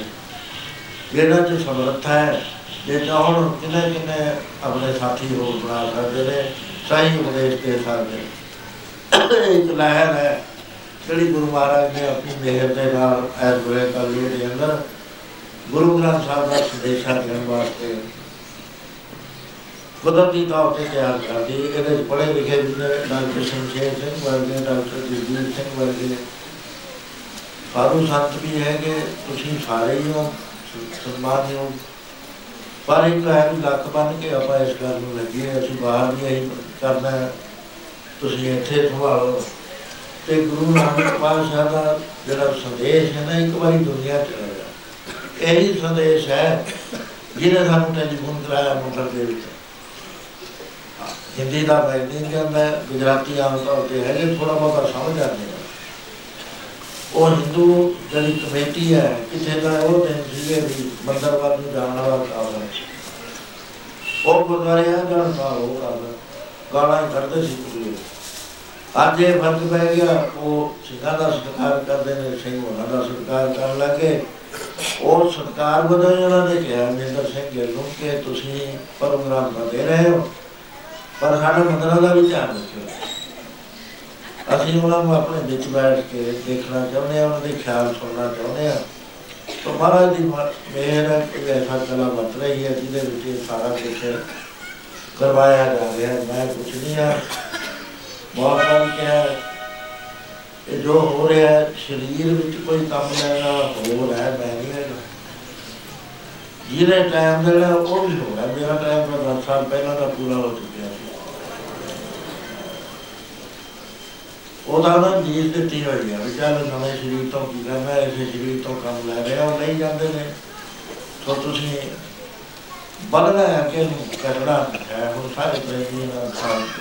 ਇਹਨਾਂ ਚ ਸਮਰੱਥਾ ਹੈ, ਜੇ ਚਾਹਣ ਕਿੰਨੇ ਕਿੰਨੇ ਆਪਣੇ ਸਾਥੀ ਹੋਰ ਬਣਾ ਸਕਦੇ ਨੇ ਸਹੀ ਉਪਦੇਸ਼ ਦੇ ਸਕਦੇ ਇੱਕ ਲਹਿਰ ਹੈ, ਜਿਹੜੀ ਗੁਰੂ ਮਹਾਰਾਜ ਨੇ ਆਪਣੀ ਮਿਹਰ ਦੇ ਨਾਲ ਐਸ ਵੇਲੇ ਕਲੀ ਦੇ ਅੰਦਰ ਗੁਰੂ ਗ੍ਰੰਥ ਸਾਹਿਬ ਦਾ ਸੰਦੇਸ਼ਾ ਦੇਣ ਵਾਸਤੇ ਕੁਦਰਤੀ ਤੌਰ ਤੇ ਤਿਆਰ ਕਰਦੀ। ਇਹਦੇ ਪੜ੍ਹੇ ਲਿਖੇ ਵੀ ਨੇ, ਡਾਕਟਰ ਸ਼ਮਸ਼ੇਰ ਸਿੰਘ ਵਰਗੇ, ਡਾਕਟਰ ਜਗਜੀਤ ਸਿੰਘ ਵਰਗੇ ਸਾਧੂ ਸੰਤ ਵੀ ਹੈਗੇ, ਤੁਸੀਂ ਸਾਰੇ ਹੀ ਹੋ ਸਨਮਾਨਯੋਗ ਪਰ ਇੱਕ ਹੈ ਵੀ ਲੱਕ ਬੰਨ ਕੇ ਆਪਾਂ ਇਸ ਗੱਲ ਨੂੰ ਲੱਗੀਏ ਅਸੀਂ ਬਾਹਰ ਵੀ ਇਹੀ ਕਰਨਾ ਹੈ। ਤੁਸੀਂ ਇੱਥੇ ਸੰਭਾਲੋ। ਤੇ ਗੁਰੂ ਨਾਨਕ ਪਾਤਸ਼ਾਹ ਦਾ ਜਿਹੜਾ ਸੰਦੇਸ਼ ਹੈ ਨਾ, ਇੱਕ ਵਾਰੀ ਦੁਨੀਆ ਚ ਆਇਆ। ਇਹੀ ਸੰਦੇਸ਼ ਹੈ ਜਿਹਨੇ ਸਾਨੂੰ ਟੈਲੀਫੋਨ ਕਰਾਇਆ ਮੋਟਰ ਦੇ ਵਿੱਚ। ਹਿੰਦੀ ਦਾ ਮੈਂ ਨਹੀਂ ਜਾਂਦਾ ਗੁਜਰਾਤੀ ਆਮ ਤੌਰ ਤੇ ਹੈਗੇ ਥੋੜਾ ਬਹੁਤਾ ਸਮਝ ਆਉਂਦੇ ਆ ਉਹ ਹਿੰਦੂ ਜਿਹੜੀ ਕਮੇਟੀ ਹੈ, ਕਿਥੇ ਦਾ ਉਹ ਦਿਨ ਸੀਗੇ ਵੀ ਮੰਦਰ ਵੱਲ ਨੂੰ ਜਾਣ ਵਾਲਾ ਕੰਮ ਹੈ। ਉਹ ਗੁਰਦੁਆਰੇ ਆ ਜਾਣ ਦਾ ਉਹ ਕਰਦਾ ਗਾਲਾਂ ਹੀ ਕੱਢਦੇ ਸੀ ਪੂਰੇ ਅੱਜ ਇਹ ਫ਼ਰਕ ਪੈ ਗਿਆ, ਉਹ ਸਿੰਘਾਂ ਦਾ ਸਤਿਕਾਰ ਕਰਦੇ ਨੇ, ਸਿੰਘ ਉਹਨਾਂ ਦਾ ਸਤਿਕਾਰ ਕਰਨ ਲੱਗੇ। ਉਹ ਸਤਿਕਾਰ ਬਦਲ ਉਹਨਾਂ ਨੇ ਕਿਹਾ, ਮਿੰਦਰ ਸਿੰਘ ਗਿੱਲ ਨੂੰ ਕਿ ਤੁਸੀਂ ਪ੍ਰੋਗਰਾਮ ਤਾਂ ਦੇ ਰਹੇ ਹੋ, ਪਰ ਸਾਡੇ ਮੰਦਰਾਂ ਦਾ ਵੀ ਧਿਆਨ ਰੱਖਿਓ। ਅਸੀਂ ਉਹਨਾਂ ਨੂੰ ਆਪਣੇ ਵਿੱਚ ਬੈਠ ਕੇ ਦੇਖਣਾ ਚਾਹੁੰਦੇ ਹਾਂ ਉਹਨਾਂ ਦੇ ਖਿਆਲ ਸੁਣਨਾ ਚਾਹੁੰਦੇ ਹਾਂ। ਤਾਂ ਮਹਾਰਾਜ ਦੀ ਮ- ਮਿਹਰ ਹੈ ਕਿ ਐਸਾ ਕਲਾ ਵਰਤ ਰਹੀ ਹੈ ਜਿਹਦੇ ਵਿੱਚ ਇਹ ਸਾਰਾ ਕੁਝ ਕਰਵਾਇਆ ਜਾ ਰਿਹਾ ਹੈ। ਮੈਂ ਕੁਝ ਨਹੀਂ ਆ। ਬਹੁਤ ਵਾਰ ਕਿਹਾ ਇਹ ਜੋ ਹੋ ਰਿਹਾ ਹੈ ਸਰੀਰ ਵਿੱਚ ਕੋਈ ਕੰਮ ਲੈਣਾ ਹੋ ਰਿਹਾ ਹੈ, ਮੈਂ ਨਹੀਂ ਹੈਗਾ ਜਿਹਨੇ ਟਾਈਮ ਦੇਣਾ ਉਹ ਵੀ ਹੋ ਰਿਹਾ। ਮੇਰਾ ਟਾਈਮ ਤਾਂ 10 ਸਾਲ ਪਹਿਲਾਂ ਦਾ ਪੂਰਾ ਹੋ ਚੁੱਕਿਆ ਸੀ। ਉਹਦਾ ਨਾ ਨੀਂਦ ਦਿੱਤੀ ਹੋਈ ਹੈ ਵੀ ਚੱਲ ਨਵੇਂ ਸਰੀਰ ਤੋਂ ਕੀ ਕਰਨਾ, ਇਸੇ ਸਰੀਰ ਤੋਂ ਕੰਮ ਲੈ ਰਿਹਾ ਉਹ ਨਹੀਂ ਜਾਂਦੇ ਨੇ। ਸੋ ਤੁਸੀਂ ਬਦਲਾ ਹੈ ਕਿ ਕਰਨਾ। ਹੈ ਹੁਣ ਸਾਰੇ ਪ੍ਰੇਮੀ ਨਾਲ ਸਾਥ